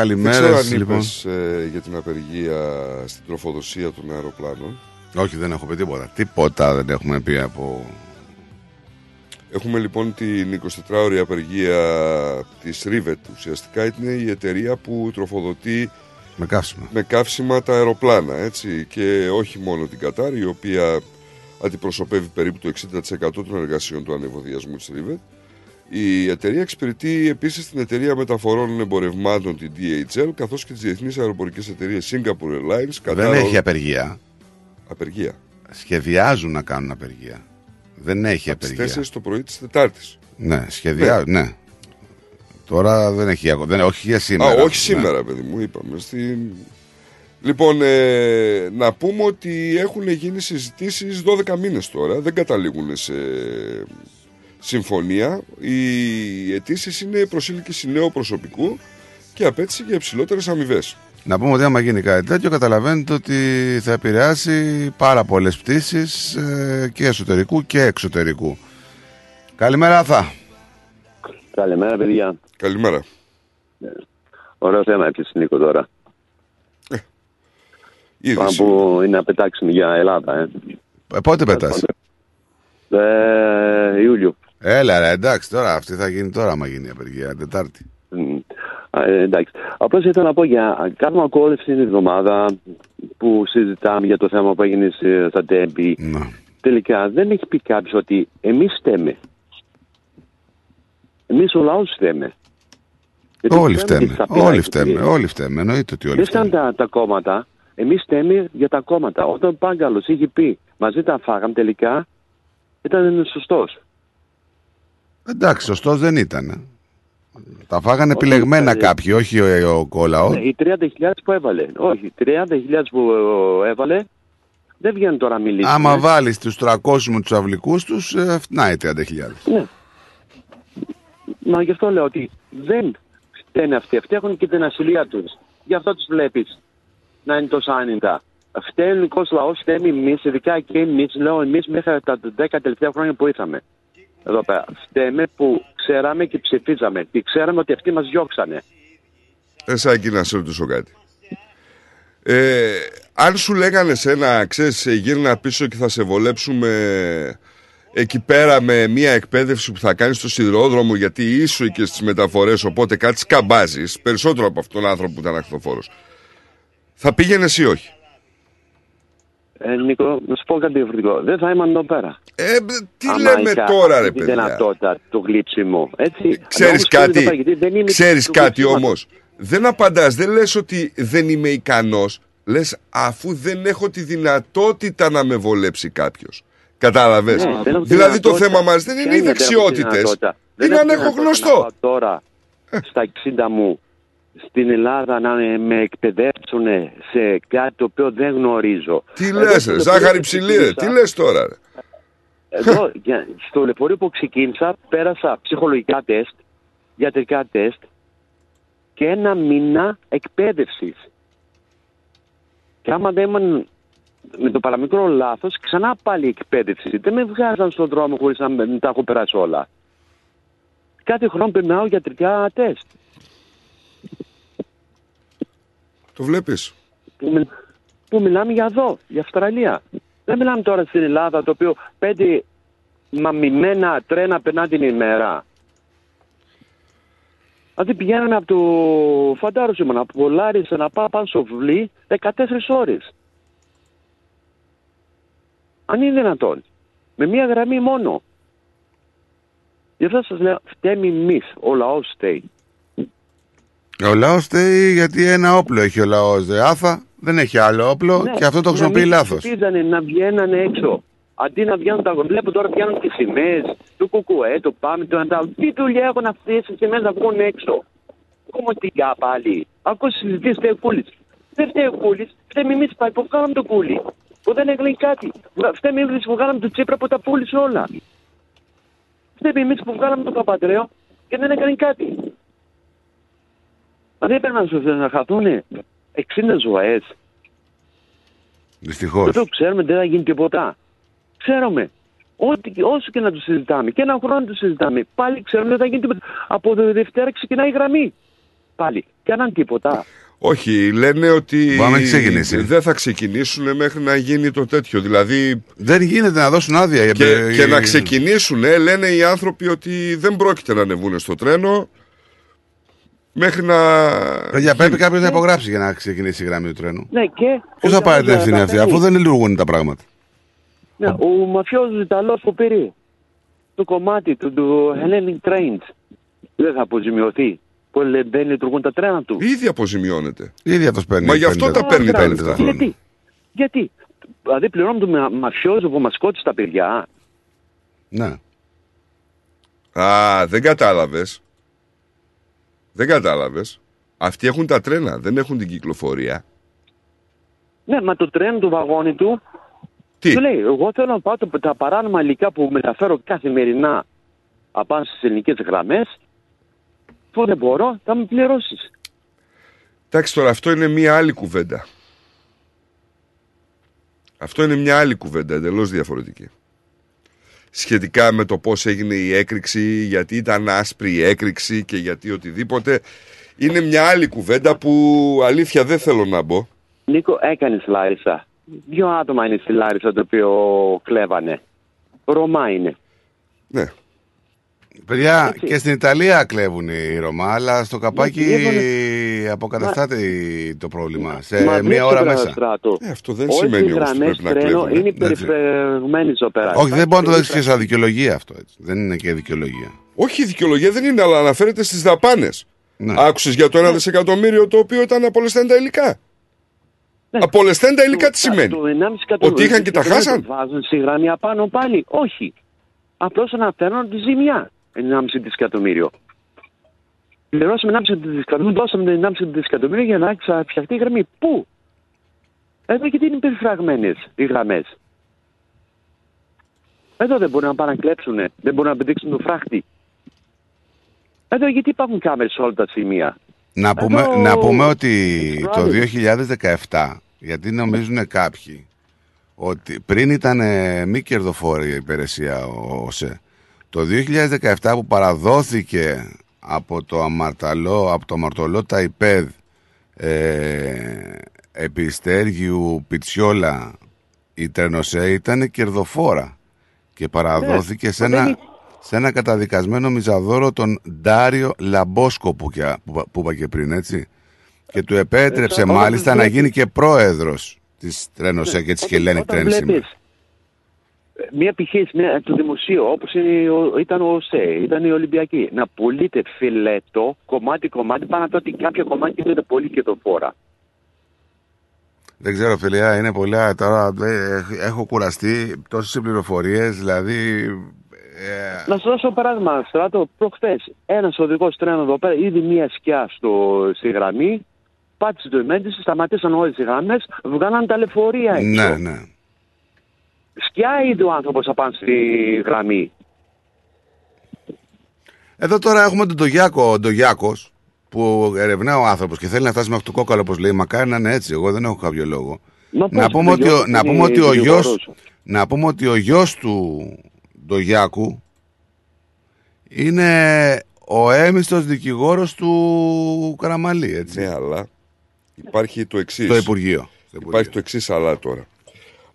[SPEAKER 5] Πολλές πολλές
[SPEAKER 7] Δεν ξέρω
[SPEAKER 5] καλημέρες.
[SPEAKER 7] αν
[SPEAKER 5] Λοιπόν.
[SPEAKER 7] είπες, ε, για την απεργία στην τροφοδοσία των αεροπλάνων.
[SPEAKER 5] Όχι, δεν έχω πει τίποτα. Τίποτα δεν έχουμε πει από.
[SPEAKER 7] Έχουμε λοιπόν την 24ωρη απεργία της Rivet. Ουσιαστικά είναι η εταιρεία που τροφοδοτεί
[SPEAKER 5] με καύσιμα,
[SPEAKER 7] με καύσιμα τα αεροπλάνα. Έτσι. Και όχι μόνο την Κατάρ, η οποία αντιπροσωπεύει περίπου το 60% των εργασιών του ανεβοδιασμού της Rivet. Η εταιρεία εξυπηρετεί επίσης την εταιρεία μεταφορών εμπορευμάτων, την DHL, καθώς και τις διεθνείς αεροπορικές εταιρείες Singapore Airlines.
[SPEAKER 5] Δεν
[SPEAKER 7] Qatar
[SPEAKER 5] έχει απεργία.
[SPEAKER 7] Απεργία.
[SPEAKER 5] Σχεδιάζουν να κάνουν απεργία. Δεν έχει
[SPEAKER 7] Από τις
[SPEAKER 5] απεργία.
[SPEAKER 7] 4 το πρωί της Τετάρτης.
[SPEAKER 5] Ναι, σχεδιάζουν. Ναι. Τώρα δεν έχει ακόμα. Δεν, όχι για σήμερα.
[SPEAKER 7] Α, όχι
[SPEAKER 5] Ναι.
[SPEAKER 7] σήμερα, παιδί μου, είπαμε. Στην... Λοιπόν, ε, να πούμε ότι έχουν γίνει συζητήσεις 12 μήνες τώρα, δεν καταλήγουν σε συμφωνία. Οι αιτήσεις είναι προσήλκηση νέου προσωπικού και απέτηση για υψηλότερες αμοιβές.
[SPEAKER 5] Να πούμε ότι άμα γίνει κάτι τέτοιο, καταλαβαίνετε ότι θα επηρεάσει πάρα πολλές πτήσεις και εσωτερικού και εξωτερικού. Καλημέρα, Αθά.
[SPEAKER 32] Καλημέρα, παιδιά.
[SPEAKER 7] Καλημέρα.
[SPEAKER 32] Ωραίος θέμα έπιασες Νίκο τώρα.
[SPEAKER 7] είδες,
[SPEAKER 32] Πάνω που είναι απετάξιμη για Ελλάδα, ε.
[SPEAKER 5] Ε, πότε πετάς;
[SPEAKER 32] Ε, Ιούλιο.
[SPEAKER 5] Έλα ρε, εντάξει τώρα, αυτή θα γίνει τώρα άμα γίνει η απεργία, Τετάρτη.
[SPEAKER 32] Μμ. Ε, εντάξει. Απλώς ήθελα να πω για κάνουμε ακόμα την εβδομάδα που συζητάμε για το θέμα που έγινε σε- στα Τέμπη.
[SPEAKER 5] Ναι.
[SPEAKER 32] Τελικά δεν έχει πει κάποιος ότι εμείς φταίμε. Εμείς ο λαός φταίμε. Γιατί
[SPEAKER 5] Όλοι
[SPEAKER 32] φταίμε
[SPEAKER 5] φταίμε,
[SPEAKER 32] στα
[SPEAKER 5] όλοι
[SPEAKER 32] πειράκια,
[SPEAKER 5] φταίμε,
[SPEAKER 32] κύριε.
[SPEAKER 5] όλοι φταίμε, εννοείται ότι όλοι
[SPEAKER 32] Δεν
[SPEAKER 5] φταίμε.
[SPEAKER 32] φτάνουν τα, τα κόμματα. Εμείς φταίμε για τα κόμματα. Όταν ο Πάγκαλος είχε πει μαζί τα φάγαμε τελικά, ήταν σωστός.
[SPEAKER 5] Εντάξει, σωστός δεν ήταν. Τα φάγανε επιλεγμένα
[SPEAKER 32] ε,
[SPEAKER 5] κάποιοι, όχι ο, ο, ο λαός.
[SPEAKER 32] Ναι, οι 30.000 που έβαλε. Όχι, οι 30.000 που ε, έβαλε δεν βγαίνουν τώρα να μιλήσουν.
[SPEAKER 5] Άμα βάλεις τους 300 με τους αυλικούς τους, ε, φτάνει 30.000.
[SPEAKER 32] Ναι. Μα γι' αυτό λέω ότι δεν φταίνε αυτοί. Αυτοί έχουν και την ασυλία τους. Γι' αυτό τους βλέπεις να είναι τόσο άνετα. Φταίει ο ελληνικό λαό, φταίμε εμείς, ειδικά και εμείς, λέω εμείς μέχρι τα 10 τελευταία χρόνια που ήρθαμε. Εδώ πέρα. Φταίμε που ξέραμε και ψηφίζαμε. Και ξέραμε ότι αυτοί μας διώξανε.
[SPEAKER 7] Εσάκι να σε ρωτήσω κάτι. Ε, αν σου λέγανε σένα, ξέρεις, ε, γύρνα πίσω και θα σε βολέψουμε εκεί πέρα με μια εκπαίδευση που θα κάνεις στο σιδηρόδρομο γιατί είσαι και στις μεταφορές οπότε κάτι σκαμπάζεις περισσότερο από αυτόν τον άνθρωπο που ήταν ακτοφόρος. Θα πήγαινε ή όχι;
[SPEAKER 32] Ε, Νίκο, να σου πω κάτι διαφορετικό. Δεν θα ήμουν εδώ πέρα.
[SPEAKER 7] Ε, τι
[SPEAKER 32] Άμα
[SPEAKER 7] λέμε
[SPEAKER 32] είχα
[SPEAKER 7] τώρα, ρε
[SPEAKER 32] τη
[SPEAKER 7] παιδιά;
[SPEAKER 32] δυνατότητα του γλύψιμου. Έτσι.
[SPEAKER 7] Ξέρεις
[SPEAKER 32] Όμως,
[SPEAKER 7] κάτι,
[SPEAKER 32] δεν θα πάει, γιατί δεν είμαι
[SPEAKER 7] ξέρεις
[SPEAKER 32] του
[SPEAKER 7] κάτι
[SPEAKER 32] γλύψιματος.
[SPEAKER 7] όμως. Δεν απαντάς, δεν λες ότι δεν είμαι ικανός. Λες αφού δεν έχω τη δυνατότητα να με βολέψει κάποιος. Κατάλαβες;
[SPEAKER 32] Ναι, δεν έχω τη
[SPEAKER 7] δηλαδή το
[SPEAKER 32] δυνατότητα.
[SPEAKER 7] θέμα μας δεν είναι οι
[SPEAKER 32] Ποια είναι δεν έχω τη
[SPEAKER 7] δεξιότητες.
[SPEAKER 32] δυνατότητα; Δεν
[SPEAKER 7] Είναι αν
[SPEAKER 32] τη
[SPEAKER 7] έχω
[SPEAKER 32] δυνατότητα
[SPEAKER 7] γνωστό.
[SPEAKER 32] να πάω τώρα στα 60 μου στην Ελλάδα να με εκπαιδεύσουν σε κάτι το οποίο δεν γνωρίζω.
[SPEAKER 7] Τι
[SPEAKER 32] Εδώ
[SPEAKER 7] λες
[SPEAKER 32] στο
[SPEAKER 7] ρε,
[SPEAKER 32] λεωφορείο
[SPEAKER 7] ζάχαρη
[SPEAKER 32] που
[SPEAKER 7] ψηλή ρε,
[SPEAKER 32] ξεκίνησα-
[SPEAKER 7] τι λες τώρα ρε;
[SPEAKER 32] Εδώ, για- στο λεωφορείο που ξεκίνησα, πέρασα ψυχολογικά τεστ, ιατρικά τεστ και ένα μήνα εκπαίδευσης. Και άμα δεν ήμουν με το παραμικρό λάθος, ξανά πάλι εκπαίδευση. Δεν με βγάζαν στον δρόμο χωρίς να με- τα έχω περάσει όλα. Κάθε χρόνο περνάω ιατρικά τεστ.
[SPEAKER 7] Το βλέπεις;
[SPEAKER 32] Που, μι- που μιλάμε για εδώ, για Αυστραλία. Δεν μιλάμε τώρα στην Ελλάδα, το οποίο πέντε μαμημένα τρένα περνά την ημέρα. Δηλαδή πηγαίναμε από το φαντάρο ήμουν, από Λάρισα να πάω πάνω στο βιβλί 14 ώρες. Αν είναι δυνατόν. Με μία γραμμή μόνο. Γι' αυτό σας λέω, φταίμε εμείς, ο λαός φταίει.
[SPEAKER 5] Ο λαός φταίει γιατί ένα όπλο έχει ο λαός. Άφα δεν έχει άλλο όπλο
[SPEAKER 32] Ναι,
[SPEAKER 5] και αυτό το
[SPEAKER 32] να
[SPEAKER 5] χρησιμοποιεί
[SPEAKER 32] μην
[SPEAKER 5] λάθος.
[SPEAKER 32] ψηφίζανε, να βγαίνανε έξω. Αντί να βγαίνουν τα Βλέπω τώρα βγαίνουν τι σημαίες του Κουκουέ, το Πάμε, το Αντάου. Τι δουλειά έχουν αυτέ οι σημαίες να βγουν έξω; Κομμωτικά πάλι. Ακούω συζητήσεις φταίει ο Κούλης. Δεν φταίει ο Κούλης, φταίμε εμεί που βγάλαμε τον Κούλη. Που δεν έκανε κάτι. Φταίμε εμεί που βγάλαμε τον Τσίπρα που τα πούλησε όλα. Φταίμε εμεί που βγάλαμε τον Παπαντρέο και δεν έκανε κάτι. Μα δεν έπρεπε να σου- να χαθούν 60 ζωές.
[SPEAKER 5] Δυστυχώς.
[SPEAKER 32] Εδώ ξέρουμε δεν θα γίνει τίποτα. Ξέρουμε. Ό,τι, όσο και να το συζητάμε, και ένα χρόνο το συζητάμε, πάλι ξέρουμε δεν θα γίνει τίποτα. Από τη Δευτέρα ξεκινάει η γραμμή. Πάλι. Και αν τίποτα.
[SPEAKER 7] Όχι, λένε ότι
[SPEAKER 5] Μπορεί να μην ξεκινήσει.
[SPEAKER 7] δεν θα ξεκινήσουν μέχρι να γίνει το τέτοιο. Δηλαδή.
[SPEAKER 5] Δεν γίνεται να δώσουν άδεια.
[SPEAKER 7] Και,
[SPEAKER 5] Ε,
[SPEAKER 7] και
[SPEAKER 5] ε,
[SPEAKER 7] να ξεκινήσουν, λένε οι άνθρωποι ότι δεν πρόκειται να ανεβούν στο τρένο μέχρι να.
[SPEAKER 5] Παιδιά, πρέπει κάποιος να υπογράψει για να ξεκινήσει η γραμμή του τρένου.
[SPEAKER 32] Ναι, και.
[SPEAKER 5] Ποιο θα πάρει την ευθύνη αυτή, αφού δεν λειτουργούν τα πράγματα.
[SPEAKER 32] Ναι, ο μαφιόζος Ιταλός που πήρε το κομμάτι του, του Hellenic Trains δεν θα αποζημιωθεί που λέ- δεν λειτουργούν τα τρένα του.
[SPEAKER 7] Ήδη αποζημιώνεται.
[SPEAKER 5] Ήδη αυτός παίρνει.
[SPEAKER 7] Μα γι' αυτό
[SPEAKER 5] 50
[SPEAKER 7] τα παίρνει τα
[SPEAKER 5] 50
[SPEAKER 7] λεφτά.
[SPEAKER 5] χρόνια.
[SPEAKER 32] Γιατί, γιατί, δηλαδή πληρώνουμε το μα- μαφιόζο που μας σκότωσε τα παιδιά.
[SPEAKER 5] Ναι.
[SPEAKER 7] Α, δεν κατάλαβες. Δεν κατάλαβες. Αυτοί έχουν τα τρένα, δεν έχουν την κυκλοφορία.
[SPEAKER 32] Ναι, μα το τρένο του βαγόνι του
[SPEAKER 7] Τι;
[SPEAKER 32] του λέει, εγώ θέλω να πάω το- τα παράνομα υλικά που μεταφέρω καθημερινά απάνω στις ελληνικές γραμμές που δεν μπορώ, θα με πληρώσεις.
[SPEAKER 7] Εντάξει τώρα, αυτό είναι μια άλλη κουβέντα. Αυτό είναι μια άλλη κουβέντα, εντελώς διαφορετική. Σχετικά με το πώς έγινε η έκρηξη, γιατί ήταν άσπρη η έκρηξη και γιατί οτιδήποτε. Είναι μια άλλη κουβέντα που αλήθεια δεν θέλω να μπω.
[SPEAKER 32] Νίκο, έκανες Λάρισα Δύο άτομα είναι στη Λάρισα το οποίο κλέβανε. Ρωμά είναι.
[SPEAKER 7] Ναι.
[SPEAKER 5] Παιδιά, και στην Ιταλία κλέβουν οι Ρωμά, αλλά στο καπάκι
[SPEAKER 32] Ναι,
[SPEAKER 5] αποκαταστάται το πρόβλημα. Σε
[SPEAKER 32] Μα
[SPEAKER 5] μία
[SPEAKER 32] βλέπεις
[SPEAKER 5] ώρα
[SPEAKER 32] το
[SPEAKER 5] μέσα.
[SPEAKER 32] Στράτο.
[SPEAKER 7] Ε, αυτό δεν
[SPEAKER 32] Όλες
[SPEAKER 7] σημαίνει
[SPEAKER 32] οι
[SPEAKER 7] όμως ότι
[SPEAKER 32] γραμμές
[SPEAKER 7] πρέπει να
[SPEAKER 32] τρένο
[SPEAKER 7] κλέβουν.
[SPEAKER 32] είναι περιφραγμένες οπεράσεις.
[SPEAKER 5] Όχι, δεν μπορεί να το δει και σαν δικαιολογία αυτό. Έτσι. Δεν είναι και δικαιολογία.
[SPEAKER 7] Όχι, η δικαιολογία δεν είναι, αλλά αναφέρεται στις δαπάνες.
[SPEAKER 5] Ναι.
[SPEAKER 7] Άκουσες για το ένα δισεκατομμύριο το οποίο ήταν απολεσθέντα υλικά;
[SPEAKER 32] Ναι.
[SPEAKER 7] Απολεσθέντα υλικά τι σημαίνει;
[SPEAKER 32] Το 1,5 εκατομμύριο
[SPEAKER 7] Ότι είχαν και τα
[SPEAKER 32] δεν
[SPEAKER 7] χάσαν;
[SPEAKER 32] το Βάζουν στη γραμμή απάνω πάλι. Όχι. Απλώς αναφέρουν τη ζημιά. 1,5 δισεκατομμύριο. Πληρώσαμε 1,5 δισεκατομμύριο, δώσαμε 1,5 δισεκατομμύριο για να φτιαχτεί η γραμμή. Πού; Εδώ γιατί είναι περιφραγμένε οι γραμμές. Εδώ δεν μπορούν να πάνε να κλέψουν, δεν μπορούν να πηδήξουν το φράχτη. Εδώ γιατί υπάρχουν κάμερες σε όλα τα σημεία.
[SPEAKER 5] Να πούμε,
[SPEAKER 32] Εδώ-
[SPEAKER 5] να πούμε ότι το
[SPEAKER 32] Ράδι.
[SPEAKER 5] 2017, γιατί νομίζουν κάποιοι ότι πριν ήταν ε, μη κερδοφόρη η υπηρεσία ο ΟΣΕ, το 2017 που παραδόθηκε από το αμαρταλό, από το αμαρτωλό Ταϊπέδ ε, επί Στέργιου Πιτσιόλα η Τρενοσέ ήταν κερδοφόρα και παραδόθηκε σε,
[SPEAKER 32] μα δεν
[SPEAKER 5] ένα,
[SPEAKER 32] είναι-
[SPEAKER 5] σε ένα καταδικασμένο μιζαδόρο τον Ντάριο Λαμπόσκο που, και- που, που είπα και πριν έτσι. Και του επέτρεψε
[SPEAKER 32] Ε, όταν
[SPEAKER 5] μάλιστα να
[SPEAKER 32] βλέπεις-
[SPEAKER 5] γίνει και πρόεδρος της Τρενοσέ και της Hellenic
[SPEAKER 32] Όταν
[SPEAKER 5] Train
[SPEAKER 32] βλέπεις
[SPEAKER 5] σήμερα.
[SPEAKER 32] ε, μια επιχείρηση μια, του δημοσίου, όπως είναι ο- ήταν ο ΟΣΕ, ήταν η Ολυμπιακή, να πουλείται φιλέτο, κομμάτι-κομμάτι, πάνω από το ότι κάποια κομμάτια είναι πολύ κερδοφόρα.
[SPEAKER 5] Δεν ξέρω, φιλιά, είναι πολλά. Τώρα ε, έχω κουραστεί τόσες πληροφορίες, δηλαδή. ε,
[SPEAKER 32] Να σου δώσω παράδειγμα, Στράτο, προχθέ ένας οδηγός τρένο εδώ πέρα είδε μια σκιά στο, στη γραμμή, πάτησε το εμέντηση, σταματήσαν όλες οι γραμμές, βγάλαν τα λεωφορεία έξω.
[SPEAKER 5] ναι, ναι.
[SPEAKER 32] Σκιά είδε ο άνθρωπο απάνω στη γραμμή.
[SPEAKER 5] Εδώ τώρα έχουμε τον Ντογιάκο, ο Ντογιάκος, που ερευνά ο άνθρωπος και θέλει να φτάσει μέχρι το κόκαλο, όπως λέει. Μακάρι να είναι έτσι. Εγώ δεν έχω κάποιο λόγο.
[SPEAKER 32] Μα
[SPEAKER 5] να,
[SPEAKER 32] πώς,
[SPEAKER 5] πούμε ότι, ο-
[SPEAKER 32] Ντογιάκος
[SPEAKER 5] να,
[SPEAKER 32] είναι
[SPEAKER 5] πούμε ότι ο
[SPEAKER 32] δικηγόρος.
[SPEAKER 5] γιος, να πούμε ότι ο γιος του Ντογιάκου είναι ο έμιστος δικηγόρος του Καραμαλή, έτσι.
[SPEAKER 7] Ναι, αλλά υπάρχει το εξής.
[SPEAKER 5] Στο Υπουργείο. Στο
[SPEAKER 7] Υπάρχει το εξής αλλά τώρα.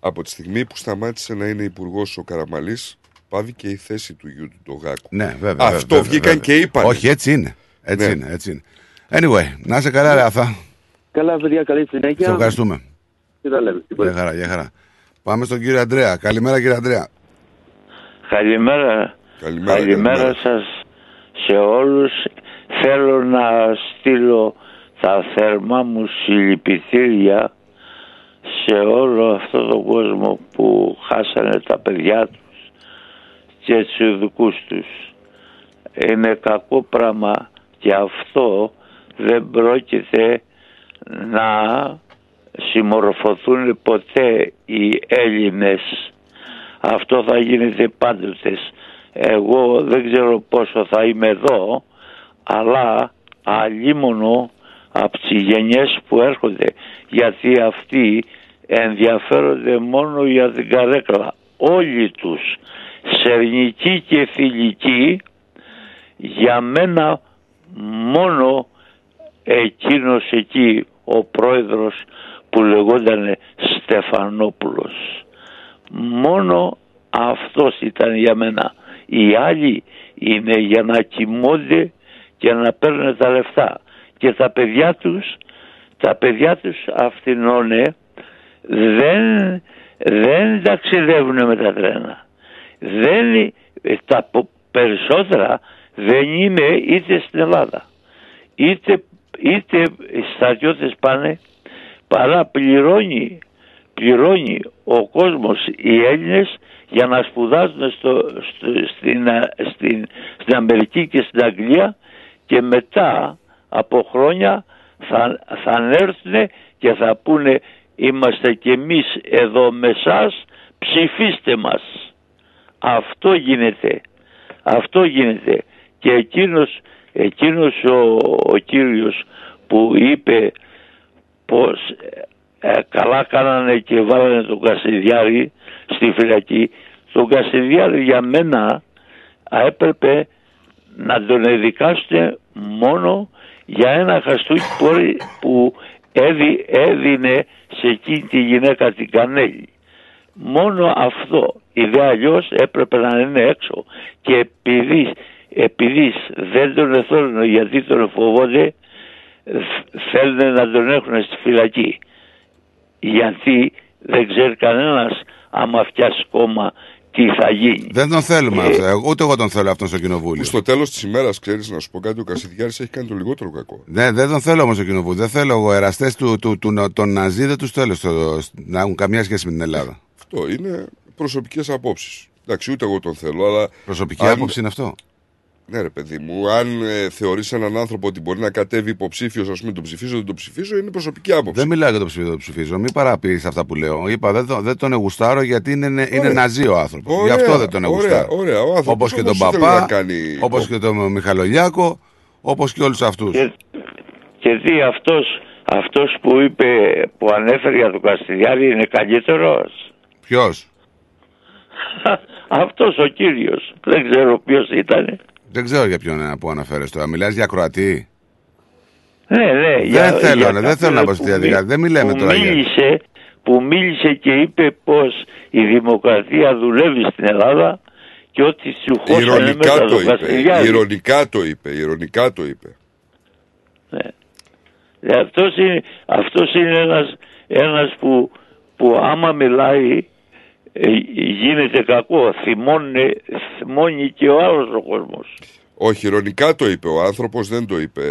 [SPEAKER 7] Από τη στιγμή που σταμάτησε να είναι υπουργός ο Καραμαλής, πάβει και η θέση του γιου του Ντογάκου.
[SPEAKER 5] Ναι, βέβαια.
[SPEAKER 7] Αυτό
[SPEAKER 5] βέβαια,
[SPEAKER 7] βγήκαν
[SPEAKER 5] βέβαια.
[SPEAKER 7] και είπαν.
[SPEAKER 5] Όχι, έτσι είναι. Έτσι
[SPEAKER 7] Ναι.
[SPEAKER 5] είναι, έτσι είναι. Anyway, να είσαι καλά, ρε Αθά.
[SPEAKER 32] Καλά, παιδιά, καλή συνέχεια.
[SPEAKER 5] Σε ευχαριστούμε.
[SPEAKER 32] Και τα λέμε.
[SPEAKER 5] Γεια χαρά, γεια χαρά. Πάμε στον κύριο Αντρέα. Καλημέρα, κύριε Αντρέα.
[SPEAKER 33] Καλημέρα.
[SPEAKER 7] Καλημέρα,
[SPEAKER 33] καλημέρα σας σε όλους. Θέλω να στείλω τα θερμά μου συλληπιτήρια σε όλο αυτό τον κόσμο που χάσανε τα παιδιά τους και τους δικούς τους. Είναι κακό πράγμα και αυτό δεν πρόκειται να συμμορφωθούν ποτέ οι Έλληνες αυτό θα γίνεται πάντοτε. Εγώ δεν ξέρω πόσο θα είμαι εδώ, αλλά αλλήμωνο από τις γενιές που έρχονται, γιατί αυτοί ενδιαφέρονται μόνο για την καρέκλα. Όλοι τους, σερνικοί και θηλυκοί, για μένα μόνο εκείνος εκεί ο πρόεδρος που λεγόταν Στεφανόπουλος. Μόνο αυτός ήταν για μένα. Οι άλλοι είναι για να κοιμώνται και να παίρνουν τα λεφτά. Και τα παιδιά τους τα παιδιά τους αυτινώνε δεν, δεν ταξιδεύουν με τα τρένα. Δεν, τα πο- περισσότερα δεν είναι είτε στην Ελλάδα. Είτε, είτε οι στρατιώτες πάνε παρά πληρώνει πληρώνει ο κόσμος οι Έλληνες για να σπουδάζουν στο, στο, στην, α, στην, στην Αμερική και στην Αγγλία και μετά από χρόνια θα, θα έρθουν και θα πούνε είμαστε κι εμείς εδώ με σας ψηφίστε μας αυτό γίνεται. Αυτό γίνεται. Και εκείνος, εκείνος ο, ο κύριος που είπε πως ε, καλά κάνανε και βάλανε τον Κασιδιάρη στη φυλακή. Τον Κασιδιάρη για μένα α, έπρεπε να τον εδικάσουν μόνο για ένα χαστούκι που, που έδι, έδινε σε εκείνη τη γυναίκα την Κανέλη. Μόνο αυτό. Ιδε αλλιώς έπρεπε να είναι έξω. Και επειδή, επειδή δεν τον εθώρουν γιατί τον φοβόνται, θ- θέλουν να τον έχουν στη φυλακή. Γιατί δεν ξέρει κανένας άμα φτιάσει κόμμα τι θα γίνει.
[SPEAKER 5] Δεν τον θέλουμε
[SPEAKER 33] Ε,
[SPEAKER 5] αυτό. Εγώ- Ούτε εγώ τον θέλω αυτόν στο κοινοβούλιο.
[SPEAKER 7] Που στο τέλος της ημέρας, ξέρεις να σου πω κάτι, ο Κασιδιάρης έχει κάνει το λιγότερο κακό.
[SPEAKER 5] Ναι, δεν τον θέλω όμως στο κοινοβούλιο. Δεν θέλω εγώ εραστές του, του, του, των Ναζί, δεν τους θέλω στο, να έχουν καμία σχέση με την Ελλάδα.
[SPEAKER 7] Αυτό είναι προσωπικές απόψεις. Εντάξει, ούτε εγώ τον θέλω, αλλά.
[SPEAKER 5] Προσωπική άποψη είναι αυτό.
[SPEAKER 7] Ναι, ρε παιδί μου, αν ε, θεωρείς έναν άνθρωπο ότι μπορεί να κατέβει υποψήφιος, ας πούμε, τον ψηφίζω, δεν τον ψηφίζω, είναι προσωπική άποψη.
[SPEAKER 5] Δεν μιλάω για το ψηφίζω, το ψηφίζω. Μην παραποιείς αυτά που λέω. Είπα δεν, τον- δεν τον εγουστάρω γιατί είναι, είναι
[SPEAKER 7] Ωραία.
[SPEAKER 5] ναζί ο άνθρωπος. Γι'
[SPEAKER 7] Ωραία,
[SPEAKER 5] αυτό δεν τον
[SPEAKER 7] ωραία,
[SPEAKER 5] εγουστάρω.
[SPEAKER 7] ωραία. Ο άνθρωπος
[SPEAKER 5] Όπως και
[SPEAKER 7] όμως
[SPEAKER 5] τον
[SPEAKER 7] ήθελε
[SPEAKER 5] Παπά,
[SPEAKER 7] να κάνει
[SPEAKER 5] όπως και τον Μιχαλολιάκο, όπως και όλους αυτούς.
[SPEAKER 33] Και δει αυτός, αυτός που είπε, που ανέφερε για τον Καστιδιάρη είναι καλύτερος.
[SPEAKER 5] Ποιος;
[SPEAKER 33] αυτός ο κύριος. Δεν ξέρω ποιος ήταν.
[SPEAKER 5] Δεν ξέρω για ποιον ε, που αναφέρεις τώρα. Μιλάς για Κροατή.
[SPEAKER 33] Ναι, ναι.
[SPEAKER 5] Δεν
[SPEAKER 33] για-
[SPEAKER 5] θέλω,
[SPEAKER 33] για
[SPEAKER 5] ναι, δεν
[SPEAKER 33] κάποιον
[SPEAKER 5] θέλω να πω
[SPEAKER 33] που
[SPEAKER 5] στη διαδικασία.
[SPEAKER 33] μι-
[SPEAKER 5] Δεν μιλάμε
[SPEAKER 33] που
[SPEAKER 5] τώρα για-
[SPEAKER 33] Μίλησε, που μίλησε και είπε πως η δημοκρατία δουλεύει στην Ελλάδα και ότι σου χώσανε
[SPEAKER 7] Ηρωνικά
[SPEAKER 33] μέσα
[SPEAKER 7] το
[SPEAKER 33] τον
[SPEAKER 7] είπε.
[SPEAKER 33] Καστιδιάρη.
[SPEAKER 7] Ηρωνικά το είπε. Ηρωνικά το είπε.
[SPEAKER 33] Ε, Αυτός είναι, αυτός είναι ένας, ένας που, που άμα μιλάει ε, γίνεται κακό. Θυμώνει, θυμώνει και ο άλλος ο κόσμος.
[SPEAKER 7] Όχι, ηρωνικά το είπε. Ο άνθρωπος δεν το είπε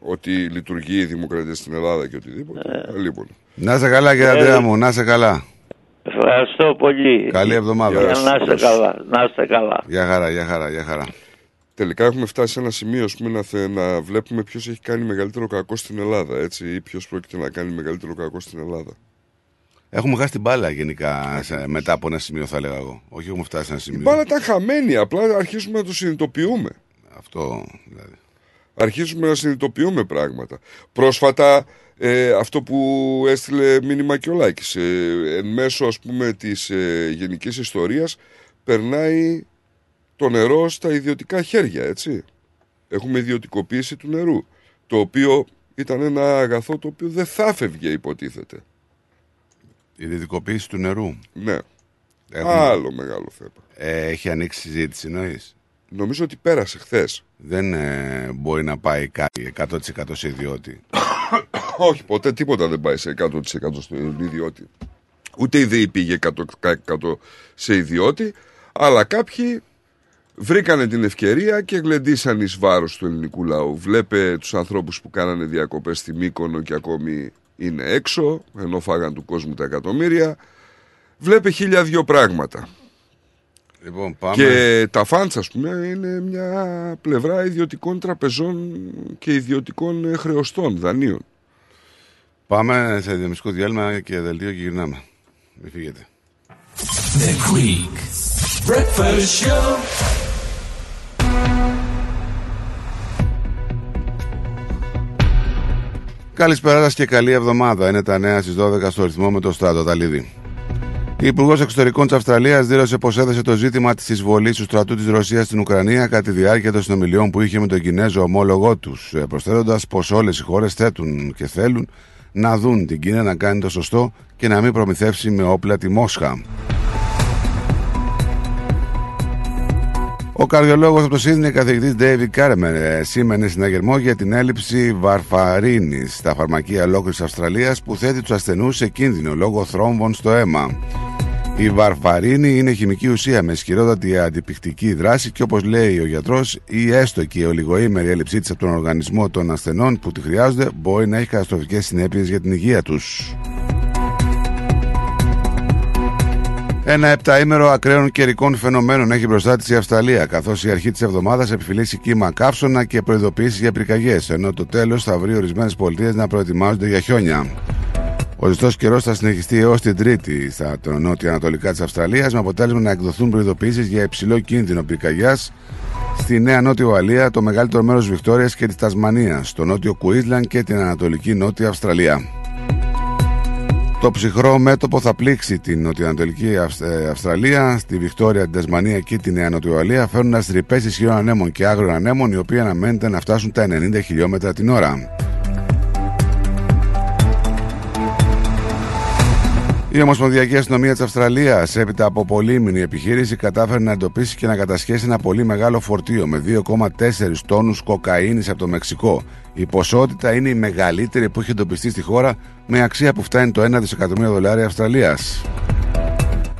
[SPEAKER 7] ότι λειτουργεί η δημοκρατία στην Ελλάδα και οτιδήποτε.
[SPEAKER 33] Ε.
[SPEAKER 7] Λοιπόν.
[SPEAKER 5] Να σε καλά, κύριε
[SPEAKER 33] Ε,
[SPEAKER 5] Αντρέα μου, να σε καλά.
[SPEAKER 33] Ευχαριστώ πολύ.
[SPEAKER 5] Καλή εβδομάδα.
[SPEAKER 33] Για να είστε καλά. Να είστε καλά.
[SPEAKER 5] Γεια χαρά, γεια χαρά, γεια χαρά.
[SPEAKER 7] Τελικά έχουμε φτάσει σε ένα σημείο ας πούμε, να, θε, να βλέπουμε ποιος έχει κάνει μεγαλύτερο κακό στην Ελλάδα. Έτσι, ή ποιος πρόκειται να κάνει μεγαλύτερο κακό στην Ελλάδα.
[SPEAKER 5] Έχουμε χάσει την μπάλα γενικά σε- μετά από ένα σημείο, θα έλεγα εγώ. Όχι, έχουμε φτάσει σε ένα
[SPEAKER 7] Η
[SPEAKER 5] σημείο.
[SPEAKER 7] μπάλα ήταν χαμένη. Απλά αρχίζουμε να το συνειδητοποιούμε.
[SPEAKER 5] Αυτό δηλαδή.
[SPEAKER 7] Αρχίζουμε να συνειδητοποιούμε πράγματα. Πρόσφατα ε, αυτό που έστειλε μήνυμα και ο Λάκης, ε, εν μέσω ας πούμε της ε, γενικής ιστορίας περνάει το νερό στα ιδιωτικά χέρια, έτσι. Έχουμε ιδιωτικοποίηση του νερού, το οποίο ήταν ένα αγαθό το οποίο δεν θα φεύγε υποτίθεται.
[SPEAKER 5] Η διδικοποίηση του νερού.
[SPEAKER 7] Ναι.
[SPEAKER 5] Έχουμε-
[SPEAKER 7] Άλλο μεγάλο θέμα.
[SPEAKER 5] Ε, έχει ανοίξει συζήτηση, εννοείς;
[SPEAKER 7] Νομίζω ότι πέρασε χθες.
[SPEAKER 5] Δεν ε, μπορεί να πάει κάτι 100% σε ιδιώτη.
[SPEAKER 7] Όχι, ποτέ τίποτα δεν πάει σε 100% στον ιδιώτη. Ούτε η ΔΕΗ πήγε 100% σε ιδιώτη, αλλά κάποιοι βρήκανε την ευκαιρία και γλεντήσαν εις βάρος του ελληνικού λαού. Βλέπε τους ανθρώπους που κάνανε διακοπές στη Μύκονο και ακόμη είναι έξω, ενώ φάγαν του κόσμου τα εκατομμύρια. Βλέπε χίλια δυο πράγματα.
[SPEAKER 5] Λοιπόν, πάμε.
[SPEAKER 7] Και τα φάντσα, ας πούμε, είναι μια πλευρά ιδιωτικών τραπεζών και ιδιωτικών ε, χρεωστών, δανείων.
[SPEAKER 5] Πάμε σε διαμιστικό διάλειμμα και δελτίο και γυρνάμε. Μην φύγετε.
[SPEAKER 34] The Greek Breakfast Show.
[SPEAKER 5] Καλησπέρα σας και καλή εβδομάδα. Είναι τα νέα στις 12 στο ρυθμό με το Στράτο Ταλίδη. Η Υπουργός Εξωτερικών της Αυστραλίας δήλωσε πως έδωσε το ζήτημα της εισβολής του στρατού της Ρωσίας στην Ουκρανία κατά τη διάρκεια των συνομιλιών που είχε με τον Κινέζο ομόλογό τους, προσθέτοντας πως όλες οι χώρες θέτουν και θέλουν να δουν την Κίνα να κάνει το σωστό και να μην προμηθεύσει με όπλα τη Μόσχα. Ο καρδιολόγος από το Σίδνεϊ, καθηγητής David Kármer, ε, σήμαινε συναγερμό για την έλλειψη βαρφαρίνης στα φαρμακεία ολόκληρης Αυστραλίας που θέτει τους ασθενούς σε κίνδυνο λόγω θρόμβων στο αίμα. Η βαρφαρίνη είναι χημική ουσία με ισχυρότατη αντιπικτική δράση και όπως λέει ο γιατρός, ή έστω και η ολιγοήμερη έλλειψή της από τον οργανισμό των ασθενών που τη χρειάζονται μπορεί να έχει καταστροφικές συνέπειες για την υγεία τους. Ένα επταήμερο ακραίων καιρικών φαινομένων έχει μπροστά της η Αυστραλία, καθώς η αρχή της εβδομάδας επιφυλήσει κύμα καύσωνα και προειδοποιήσεις για πυρκαγιές, ενώ το τέλος θα βρει ορισμένες πολιτείες να προετοιμάζονται για χιόνια. Ο ζεστός καιρός θα συνεχιστεί έως την Τρίτη στα το νότια-ανατολικά της Αυστραλία, με αποτέλεσμα να εκδοθούν προειδοποιήσεις για υψηλό κίνδυνο πυρκαγιάς στη Νέα Νότιο Ουαλία, το μεγαλύτερο μέρος Βικτόριας και της Τασμανίας, στο νότιο Κουίσλαν και την Ανατολική Νότια Αυστραλία. Το ψυχρό μέτωπο θα πλήξει την νοτιοανατολική Αυς- ε, Αυστραλία, στη Βικτόρια, την Τασμανία και τη Νέα Νοτιοαλία, φέρνοντας τρυπέ ισχυρών ανέμων και άγριων ανέμων, οι οποίοι αναμένεται να φτάσουν τα 90 χιλιόμετρα την ώρα. Η Ομοσπονδιακή Αστυνομία της Αυστραλίας, έπειτα από πολύμηνη επιχείρηση, κατάφερε να εντοπίσει και να κατασχέσει ένα πολύ μεγάλο φορτίο με 2,4 τόνους κοκαίνης από το Μεξικό. Η ποσότητα είναι η μεγαλύτερη που έχει εντοπιστεί στη χώρα, με αξία που φτάνει το 1 δισεκατομμύριο δολάρια Αυστραλίας.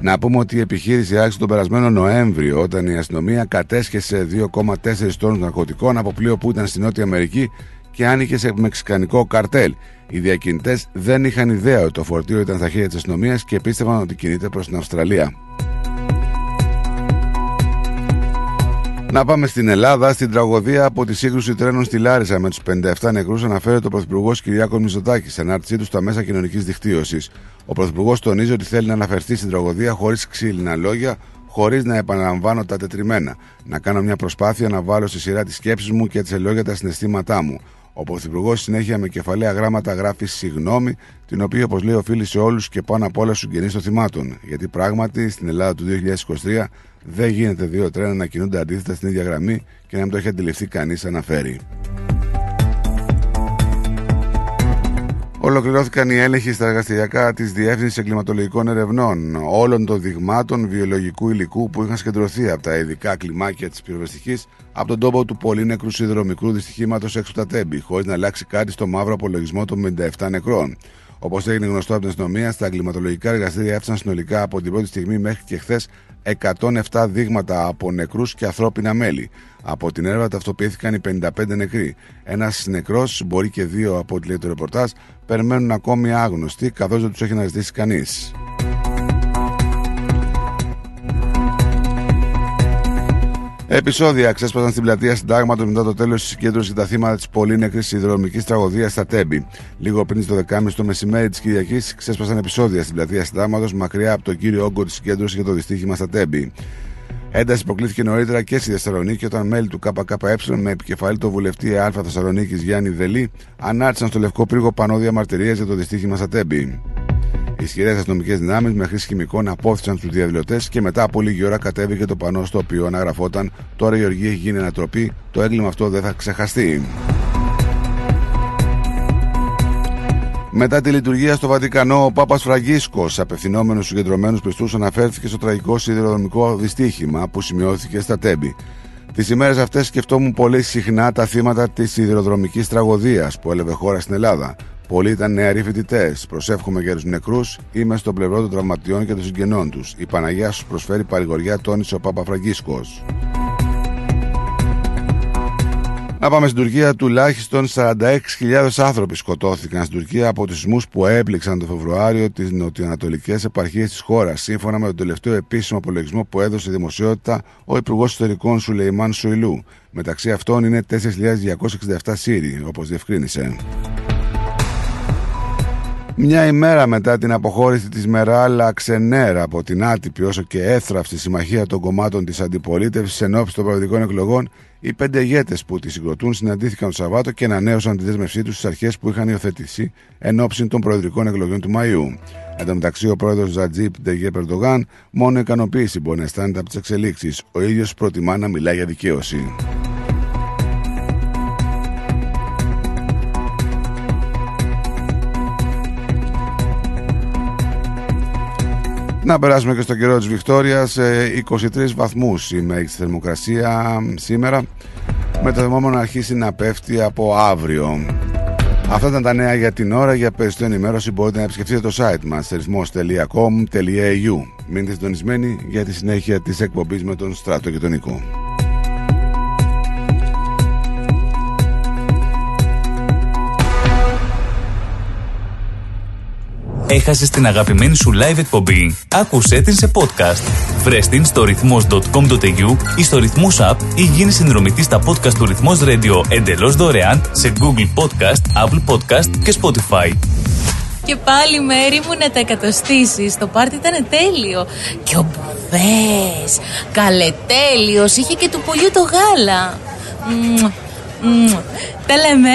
[SPEAKER 5] Να πούμε ότι η επιχείρηση άρχισε τον περασμένο Νοέμβριο, όταν η αστυνομία κατέσχεσε 2,4 τόνους ναρκωτικών από πλοίο που ήταν στη Νότια Αμερική και άνοιγε σε μεξικανικό καρτέλ. Οι διακινητές δεν είχαν ιδέα ότι το φορτίο ήταν στα χέρια της αστυνομίας και πίστευαν ότι κινείται προς την Αυστραλία. Να πάμε στην Ελλάδα. Στην τραγωδία από τη σύγκρουση τρένων στη Λάρισα με τους 57 νεκρούς αναφέρεται ο Πρωθυπουργός Κυριάκος Μητσοτάκης σε ανάρτησή του στα μέσα κοινωνικής δικτύωσης. Ο Πρωθυπουργός τονίζει ότι θέλει να αναφερθεί στην τραγωδία χωρίς ξύλινα λόγια, χωρίς να επαναλαμβάνω τα τετριμένα. Να κάνω μια προσπάθεια να βάλω στη σειρά τη σκέψη μου και τις ελόγια τα συναισθήματά μου. Ο Πρωθυπουργός συνέχεια με κεφαλαία γράμματα γράφει συγγνώμη, την οποία όπως λέει οφείλει σε όλους και πάνω απ' όλα στους συγγενείς των θυμάτων. Γιατί πράγματι στην Ελλάδα του 2023 δεν γίνεται δύο τρένα να κινούνται αντίθετα στην ίδια γραμμή και να μην το έχει αντιληφθεί κανείς, αναφέρει. Ολοκληρώθηκαν οι έλεγχοι στα εργαστηριακά της Διεύθυνσης Εγκληματολογικών Ερευνών όλων των δειγμάτων βιολογικού υλικού που είχαν σκεντρωθεί από τα ειδικά κλιμάκια της πυροβεστικής από τον τόπο του πολύ νεκρού σιδηρομικρού δυστυχήματος έξω τα τέμπη, χωρίς να αλλάξει κάτι στο μαύρο απολογισμό των 57 νεκρών. Όπως έγινε γνωστό από την αστυνομία, στα εγκληματολογικά εργαστήρια έφτασαν συνολικά από την πρώτη στιγμή μέχρι και χθες 107 δείγματα από νεκρούς και ανθρώπινα μέλη. Από την έρευνα ταυτοποιήθηκαν οι 55 νεκροί. Ένας νεκρός, μπορεί και δύο από ό,τι λέει το ρεπορτάζ, περιμένουν ακόμη άγνωστοι, καθώς δεν τους έχει αναζητήσει κανείς. Επισόδια ξέσπασαν στην πλατεία Συντάγματος μετά το τέλος της συγκέντρωσης για τα θύματα της πολύ νεκρής συνδρομικής τραγωδίας στα Τέμπη. Λίγο πριν το 10.30 το μεσημέρι της Κυριακής ξέσπασαν επεισόδια στην πλατεία Συντάγματος μακριά από τον κύριο όγκο της συγκέντρωσης για το δυστύχημα στα Τέμπη. Ένταση υποκλήθηκε νωρίτερα και στη Θεσσαλονίκη όταν μέλη του ΚΚΕ με επικεφαλή το βουλευτή Α Θεσσαλονίκης Γιάννη Δελή ανάρτησαν στο Λευκό Πρίγο πανόδια μαρτυρία για το δυστύχημα στα Τέμπη. Ισχυρές αστυνομικές δυνάμεις με χρήση χημικών απόθυσαν τους διαδηλωτές και μετά από λίγη ώρα κατέβηκε το πανό στο οποίο αναγραφόταν Τώρα η οργή έχει γίνει ανατροπή, το έγκλημα αυτό δεν θα ξεχαστεί. Μετά τη λειτουργία στο Βατικανό, ο Πάπας Φραγκίσκος, απευθυνόμενος στους κεντρωμένους πιστούς, αναφέρθηκε στο τραγικό σιδηροδρομικό δυστύχημα που σημειώθηκε στα Τέμπη. Τις ημέρες αυτές σκεφτόμουν πολύ συχνά τα θύματα της σιδηροδρομικής τραγωδίας που έλαβε χώρα στην Ελλάδα. Πολλοί ήταν νεαροί φοιτητές. Προσεύχομαι για τους νεκρούς. Είμαι στο πλευρό των τραυματιών και των συγγενών τους. Η Παναγία σου προσφέρει παρηγοριά, τόνισε ο Πάπα Φραγκίσκος. Να πάμε στην Τουρκία. Τουλάχιστον 46.000 άνθρωποι σκοτώθηκαν στην Τουρκία από του σεισμού που έπληξαν το Φεβρουάριο τις νοτιοανατολικές επαρχίες της χώρας, σύμφωνα με τον τελευταίο επίσημο απολογισμό που έδωσε δημοσιότητα ο Υπουργός Ιστορικών Σουλεϊμάν Σουηλού. Μεταξύ αυτών είναι 4.267 Σύριοι, όπως διευκρίνησε. Μια ημέρα μετά την αποχώρηση της Μεράλα Ξενέρα από την άτυπη όσο και έθραυστη συμμαχία των κομμάτων της αντιπολίτευσης εν ώψη των προεδρικών εκλογών, οι πέντε ηγέτες που τη συγκροτούν συναντήθηκαν το Σαββάτο και ανανέωσαν τη δέσμευσή τους στις αρχές που είχαν υιοθετήσει εν ώψη των προεδρικών εκλογών του Μαΐου. Εν τω μεταξύ, ο πρόεδρος Ζατζίπ Ντεγέ Περντογάν μόνο ικανοποίηση μπορεί να αισθάνεται από τις εξελίξεις. Ο ίδιος προτιμά να μιλά για δικαίωση. Να περάσουμε και στο καιρό της Βικτόριας 23 βαθμούς η μέγιστη θερμοκρασία σήμερα με το θερμόμενο να αρχίσει να πέφτει από αύριο Αυτά ήταν τα νέα για την ώρα. Για περισσότερη ενημέρωση μπορείτε να επισκεφτείτε το site μας ρυθμός.com.au Μείνετε συντονισμένοι για τη συνέχεια της εκπομπής με τον Στράτο και τον Νικό.
[SPEAKER 14] Έχασες την αγαπημένη σου live εκπομπή. Άκουσέ την σε podcast. Βρες την στο ρυθμός.com.au ή στο ρυθμός app ή γίνει συνδρομητής στα podcast του ρυθμός radio εντελώς δωρεάν σε Google Podcast, Apple Podcast και Spotify.
[SPEAKER 18] Και πάλι μέρη μου να τα εκατοστήσεις. Το πάρτι ήταν τέλειο. Και ο Μπουβές, καλετέλειος, είχε και του πολιού το γάλα. Μμμ, μμμ. Τα λέμε.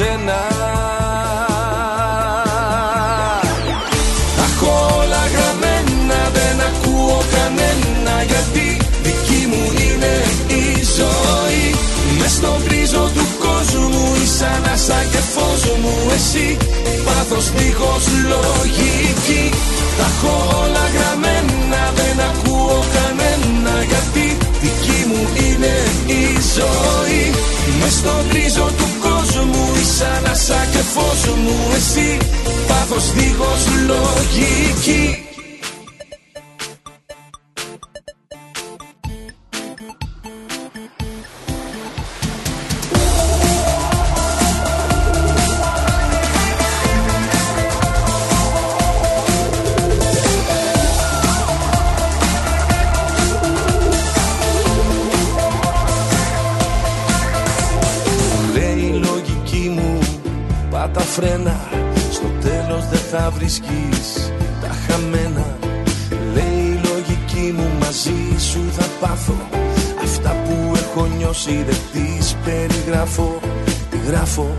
[SPEAKER 35] Σένα Τα έχω όλα γραμμένα δεν ακούω κανένα Γιατί δική μου είναι η ζωή. Μες στον γκρίζο του κόσμου είσαι ανάσα και φως μου Εσύ πάθος δίχως λογική. Τα έχω όλα γραμμένα δεν ακούω κανένα Γιατί δική μου είναι η ζωή. Μες στον γκρίζο του κόσμου είσαι ανάσα και φως μου Εσύ πάθος δίχως λογική δεν θα βρίσκεις Τα χαμένα. Λέει η λογική μου Μαζί σου θα πάθω Αυτά που έχω νιώσει Δεν τις περιγράφω Τι γράφω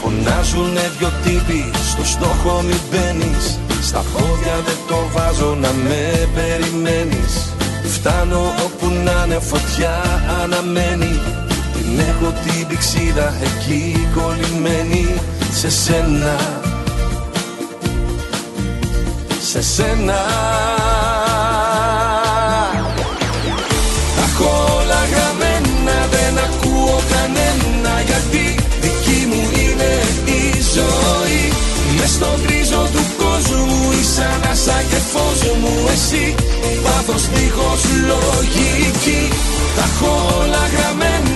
[SPEAKER 35] Φωνάζουνε δυο τύποι Στο στόχο μη μπαίνεις. Στα πόδια δεν το βάζω Να με περιμένεις. Φτάνω όπου να είναι φωτιά αναμένη Την έχω την πηξίδα εκεί κολλημένη Σε σένα. Σε σένα. Τα έχω όλα γραμμένα δεν ακούω κανένα Γιατί δική μου είναι η ζωή. Μες στον γκρίζο του κόσμου είσαι ανάσα και φως μου Εσύ πάθος δίχως λογική. Τα έχω όλα γραμμένα δεν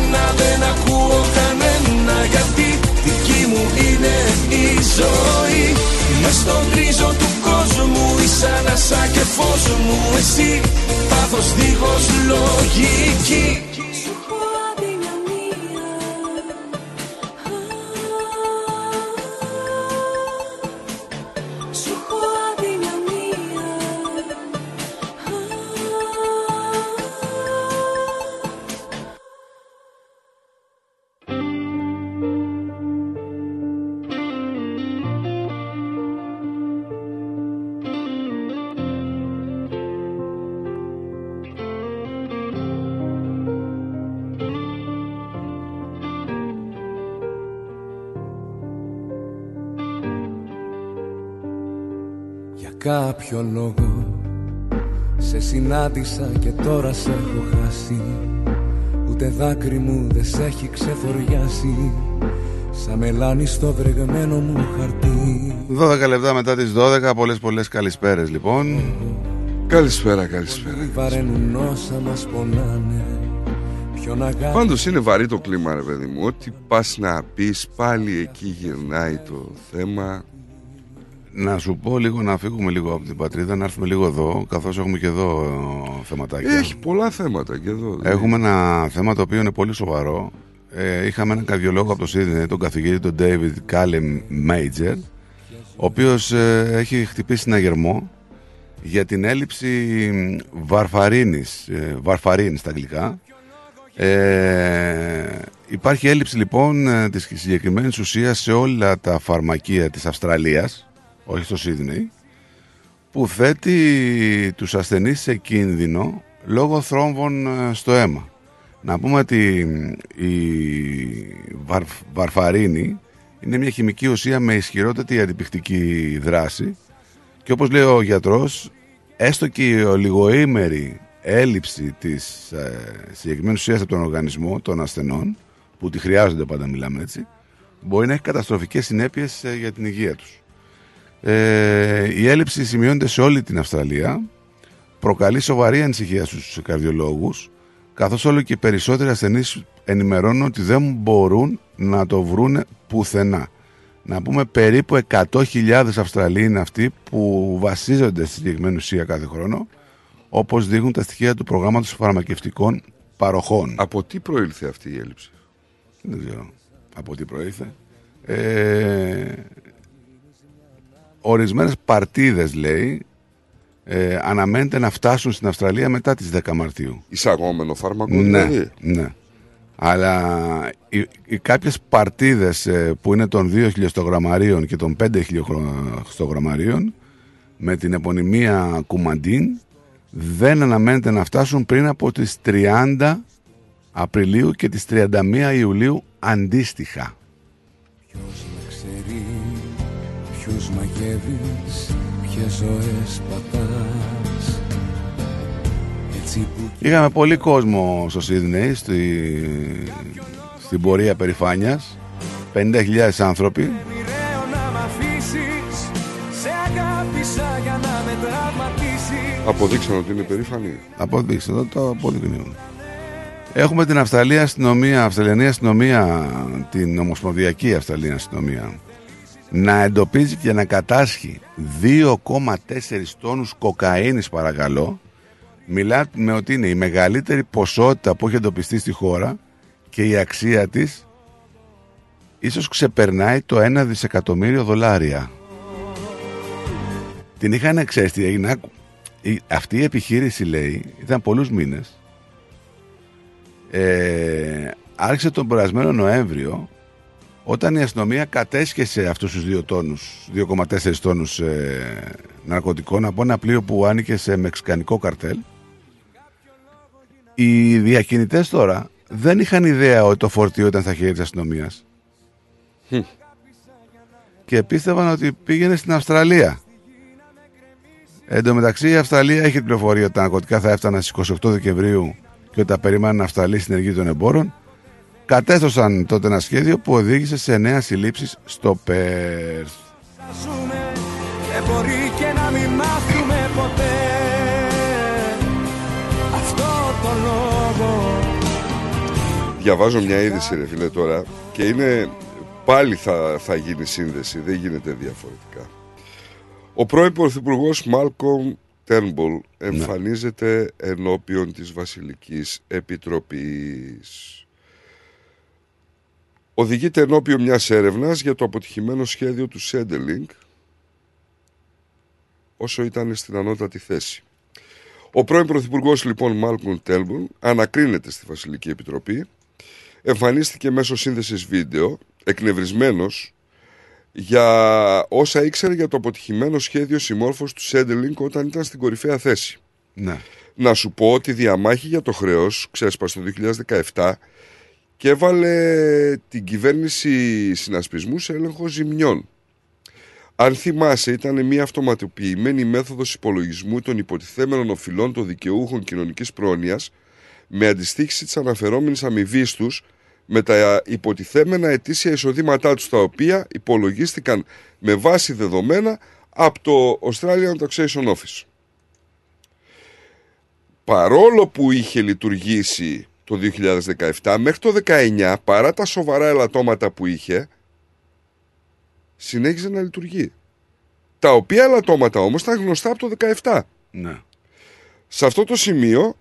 [SPEAKER 35] ακούω κανένα Γιατί δική μου είναι η ζωή. Μες στον γκρίζο του κόσμου είσαι ανάσα και φως μου. Εσύ πάθος δίχως λογική κάποιο λόγο. Σε
[SPEAKER 31] Σε συνάντησα και τώρα σε έχω χάσει. Ούτε δάκρυ μου δεν σε έχει ξεφοριάσει. Σαν μελάνι στο βρεγμένο μου χαρτί.
[SPEAKER 5] 12 λεπτά μετά τις 12, πολλές πολλές καλησπέρες λοιπόν.
[SPEAKER 7] Καλησπέρα, καλησπέρα.
[SPEAKER 31] Βαραίνουν όσα μας πονάνε. Ποιον αγάπη
[SPEAKER 7] Πάντως είναι βαρύ το κλίμα ρε παιδί μου. Ό,τι πας να πεις πάλι εκεί γυρνάει το θέμα
[SPEAKER 5] Να σου πω λίγο να φύγουμε λίγο από την πατρίδα, να έρθουμε λίγο εδώ, καθώς έχουμε και εδώ ε, θεματάκια.
[SPEAKER 7] Έχει πολλά θέματα και εδώ δηλαδή.
[SPEAKER 5] Έχουμε ένα θέμα το οποίο είναι πολύ σοβαρό. Ε, είχαμε έναν καρδιολόγο από το Σίδνεϊ, τον καθηγητή τον David Callum Major, ο οποίος ε, έχει χτυπήσει ένα γερμό για την έλλειψη βαρφαρίνης, ε, βαρφαρίνης στα αγγλικά. Ε, υπάρχει έλλειψη λοιπόν ε, της συγκεκριμένης ουσίας σε όλα τα φαρμακεία της Αυστραλίας, όχι στο Σίδνεϊ, που θέτει τους ασθενείς σε κίνδυνο λόγω θρόμβων ε, στο αίμα. Να πούμε ότι η βαρ- βαρφαρίνη είναι μια χημική ουσία με ισχυρότατη αντιπιχτική δράση και όπως λέει ο γιατρός, έστω και η ολιγοήμερη έλλειψη της ε, συγκεκριμένης ουσίας από τον οργανισμό των ασθενών, που τη χρειάζονται πάντα μιλάμε έτσι, μπορεί να έχει καταστροφικές συνέπειες ε, για την υγεία τους. Ε, η έλλειψη σημειώνεται σε όλη την Αυστραλία, προκαλεί σοβαρή ανησυχία στους καρδιολόγους, καθώς όλο και οι περισσότεροι ασθενείς ενημερώνουν ότι δεν μπορούν να το βρούνε πουθενά. Να πούμε περίπου 100.000 Αυστραλοί είναι αυτοί που βασίζονται στη συγκεκριμένη ουσία κάθε χρόνο, όπως δείχνουν τα στοιχεία του προγράμματος φαρμακευτικών παροχών.
[SPEAKER 7] Από τι προήλθε αυτή η έλλειψη;
[SPEAKER 5] Δεν ξέρω από τι προήλθε. Ε, ορισμένες παρτίδες, λέει, ε, αναμένεται να φτάσουν στην Αυστραλία μετά τις 10 Μαρτίου.
[SPEAKER 7] Εισαγόμενο φάρμακο
[SPEAKER 5] Ναι,
[SPEAKER 7] δηλαδή
[SPEAKER 5] ναι. Αλλά οι, οι κάποιες παρτίδες ε, που είναι των 2 χιλιοστογραμμαρίων και των 5 χιλιοστογραμμαρίων με την επωνυμία Κουμαντίν δεν αναμένεται να φτάσουν πριν από τις 30 Απριλίου και τις 31 Ιουλίου αντίστοιχα.
[SPEAKER 31] Ξέρει Ποιους μαγεύεις, ποιες ζωές πατάς. Έτσι που
[SPEAKER 5] Είχαμε πολύ κόσμο στο Σίδνεϊ στη, στην πορεία περηφάνειας. 50.000 άνθρωποι.
[SPEAKER 31] Μοιραίο να μ' αφήσεις. Σε αγάπησα για να με τραυματίσεις.
[SPEAKER 7] Αποδείξαν ότι είναι περήφανοι.
[SPEAKER 5] Αποδείξτε εδώ το αποδεικνύουν. Έχουμε την Αυστραλία αστυνομία, Αυστραλιανή αστυνομία, την Ομοσπονδιακή Αυστραλιανή αστυνομία, να εντοπίζει και να κατάσχει 2,4 τόνους κοκαίνης παρακαλώ. Μιλάμε ότι είναι η μεγαλύτερη ποσότητα που έχει εντοπιστεί στη χώρα και η αξία της ίσως ξεπερνάει το 1 δισεκατομμύριο δολάρια. Την είχαν ξέρεις τι έγινε. άκου. Η- Αυτή η επιχείρηση λέει ήταν πολλούς μήνες. Ε, άρχισε τον περασμένο Νοέμβριο όταν η αστυνομία κατέσχεσε αυτούς τους δύο τόνους, 2,4 τόνους ε, ναρκωτικών από ένα πλοίο που άνοιγε σε μεξικανικό καρτέλ. Οι διακινητές τώρα δεν είχαν ιδέα ότι το φορτίο ήταν στα χέρια της αστυνομίας. Και πίστευαν ότι πήγαινε στην Αυστραλία. Εν τω μεταξύ η Αυστραλία έχει την πληροφορία ότι τα ναρκωτικά θα έφταναν στις 28 Δεκεμβρίου και ότι τα περιμένουν να Αυστραλοί στην ενεργή των εμπόρων. Κατέστωσαν τότε ένα σχέδιο που οδήγησε σε νέα συλλήψεις στο Πέρθ.
[SPEAKER 31] ζούμε Και μπορεί και να μην μάθουμε ποτέ. Αυτό το λόγο.
[SPEAKER 7] Διαβάζω μια είδηση ρε φίλε τώρα Και είναι πάλι θα, θα γίνει σύνδεση Δεν γίνεται διαφορετικά. Ο πρώην Πρωθυπουργός Μάλκομ Τέρμπολ εμφανίζεται ενώπιον της Βασιλικής Επιτροπής. Οδηγείται ενώπιον μιας έρευνας για το αποτυχημένο σχέδιο του Σέντελινγκ όσο ήταν στην ανώτατη θέση. Ο πρώην Πρωθυπουργός λοιπόν Μάλκομ Τέρμπολ ανακρίνεται στη Βασιλική Επιτροπή εμφανίστηκε μέσω σύνδεσης βίντεο εκνευρισμένος για όσα ήξερε για το αποτυχημένο σχέδιο συμμόρφωσης του Σέντελινγκ όταν ήταν στην κορυφαία θέση.
[SPEAKER 5] Ναι.
[SPEAKER 7] Να σου πω ότι η διαμάχη για το χρέος ξέσπασε το 2017 και έβαλε την κυβέρνηση συνασπισμού σε έλεγχο ζημιών. Αν θυμάσαι, ήταν μια αυτοματοποιημένη μέθοδος υπολογισμού των υποτιθέμενων οφειλών των δικαιούχων κοινωνικής πρόνοιας με αντιστοίχηση της αναφερόμενης αμοιβής τους με τα υποτιθέμενα ετήσια εισοδήματά τους τα οποία υπολογίστηκαν με βάση δεδομένα από το Australian Taxation Office. Παρόλο που είχε λειτουργήσει το 2017, μέχρι το 19, παρά τα σοβαρά ελαττώματα που είχε, συνέχιζε να λειτουργεί. Τα οποία ελαττώματα όμως ήταν γνωστά από το 17.
[SPEAKER 5] Ναι.
[SPEAKER 7] Σε αυτό το σημείο,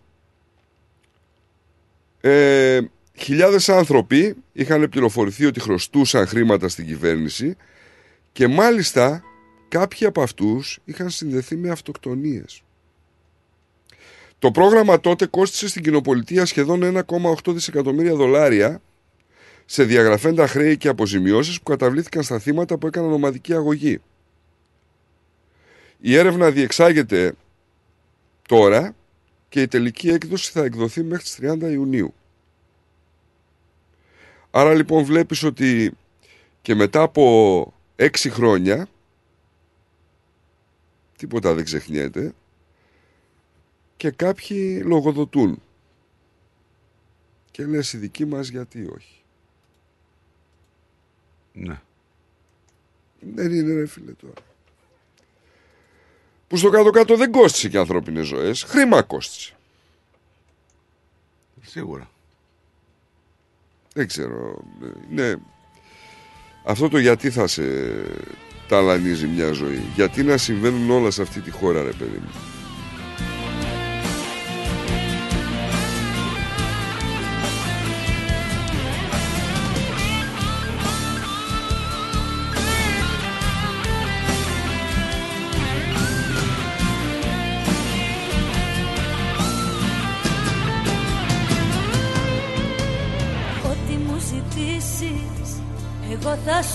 [SPEAKER 7] ε, χιλιάδες άνθρωποι είχαν πληροφορηθεί ότι χρωστούσαν χρήματα στην κυβέρνηση και μάλιστα κάποιοι από αυτούς είχαν συνδεθεί με αυτοκτονίες. Το πρόγραμμα τότε κόστισε στην κοινοπολιτεία σχεδόν 1,8 δισεκατομμύρια δολάρια σε διαγραφέντα χρέη και αποζημιώσεις που καταβλήθηκαν στα θύματα που έκαναν ομαδική αγωγή. Η έρευνα διεξάγεται τώρα και η τελική έκδοση θα εκδοθεί μέχρι τις 30 Ιουνίου. Άρα λοιπόν βλέπεις ότι και μετά από έξι χρόνια τίποτα δεν ξεχνιέται και κάποιοι λογοδοτούν. Και λες οι δικοί μας γιατί όχι;
[SPEAKER 5] Ναι.
[SPEAKER 7] Δεν είναι ρε φίλε τώρα. Που στο κάτω-κάτω δεν κόστησε και ανθρώπινες ζωές. Χρήμα κόστησε.
[SPEAKER 5] Σίγουρα.
[SPEAKER 7] Δεν ξέρω. Ναι. Αυτό το γιατί θα σε ταλανίζει μια ζωή. Γιατί να συμβαίνουν όλα σε αυτή τη χώρα ρε παιδί μου.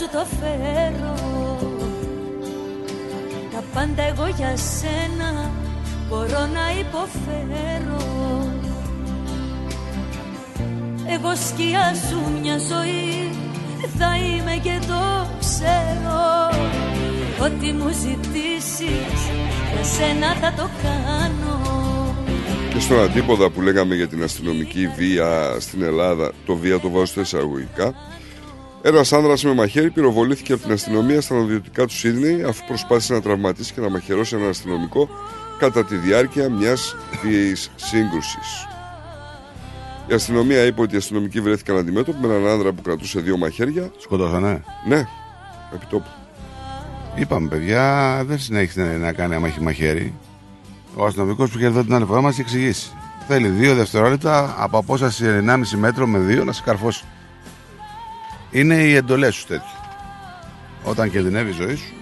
[SPEAKER 36] Σου το φέρω. Τα πάντα εγώ για σένα μπορώ να υποφέρω. Εγώ σκιά σου μια ζωή θα είμαι και το ξέρω. Ό,τι μου ζητήσεις για σένα θα το κάνω.
[SPEAKER 7] Και στον αντίποδα που λέγαμε για την αστυνομική βία στην Ελλάδα, το βία το βάζω στα εισαγωγικά, ένας άνδρας με μαχαίρι πυροβολήθηκε από την αστυνομία στα νοτιωτικά του Σίδνεϊ αφού προσπάθησε να τραυματίσει και να μαχαιρώσει έναν αστυνομικό κατά τη διάρκεια μιας βίαιης σύγκρουσης. Η αστυνομία είπε ότι οι αστυνομικοί βρέθηκαν αντιμέτωποι με έναν άνδρα που κρατούσε δύο μαχαίρια.
[SPEAKER 5] Σκοτώσανε.
[SPEAKER 7] Ναι, επιτόπου.
[SPEAKER 5] Είπαμε, παιδιά, δεν συνέχισε να- να κάνει άμα έχει μαχαίρι. Ο αστυνομικός που είχε εδώ την άλλη φορά μας έχει εξηγήσει. Θέλει δύο δευτερόλεπτα από απόσταση 1,5 μέτρο με δύο να σε καρφώσει. Είναι οι εντολές σου τέτοιοι. Όταν κινδυνεύει η ζωή σου,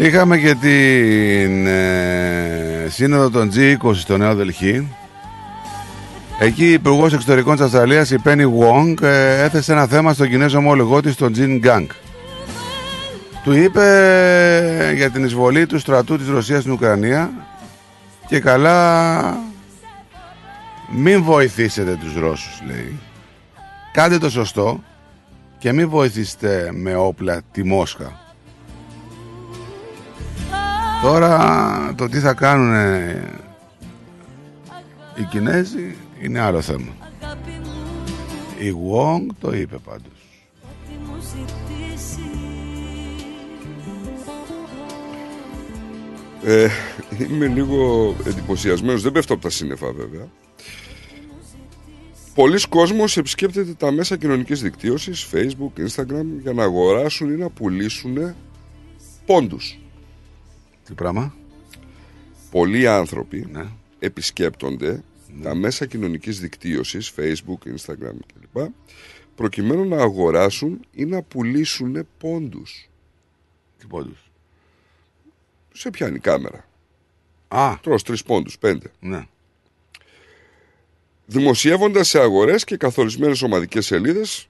[SPEAKER 5] Είχαμε και την ε, σύνοδο των G20 στο Νέο Δελχή. Εκεί η Υπουργός Εξωτερικών της Αυστραλίας, η Penny Wong, ε, έθεσε ένα θέμα στον Κινέζο ομολογό της, τον Τζιν Γκάνγκ. Του είπε για την εισβολή του στρατού της Ρωσίας στην Ουκρανία και καλά μην βοηθήσετε τους Ρώσους, λέει. Κάντε το σωστό και μην βοηθήσετε με όπλα τη Μόσχα. Τώρα το τι θα κάνουν οι Κινέζοι είναι άλλο θέμα. Η Wong το είπε πάντως.
[SPEAKER 36] τι μου ζητήσεις
[SPEAKER 7] Ε, είμαι λίγο εντυπωσιασμένος, δεν πέφτω από τα σύννεφα βέβαια. Πολλοί κόσμος επισκέπτεται τα μέσα κοινωνικής δικτύωσης, facebook, instagram, για να αγοράσουν ή να πουλήσουν πόντους.
[SPEAKER 5] Τι πράγμα;
[SPEAKER 7] Πολλοί άνθρωποι
[SPEAKER 5] Ναι.
[SPEAKER 7] επισκέπτονται τα μέσα κοινωνικής δικτύωσης, facebook, instagram κλπ. προκειμένου να αγοράσουν ή να πουλήσουν πόντους.
[SPEAKER 5] Τι πόντους;
[SPEAKER 7] Σε πιάνει η κάμερα.
[SPEAKER 5] Α.
[SPEAKER 7] Τρως τρεις πόντους, πέντε.
[SPEAKER 5] Ναι.
[SPEAKER 7] Δημοσιεύοντας σε αγορές και καθορισμένες ομαδικές σελίδες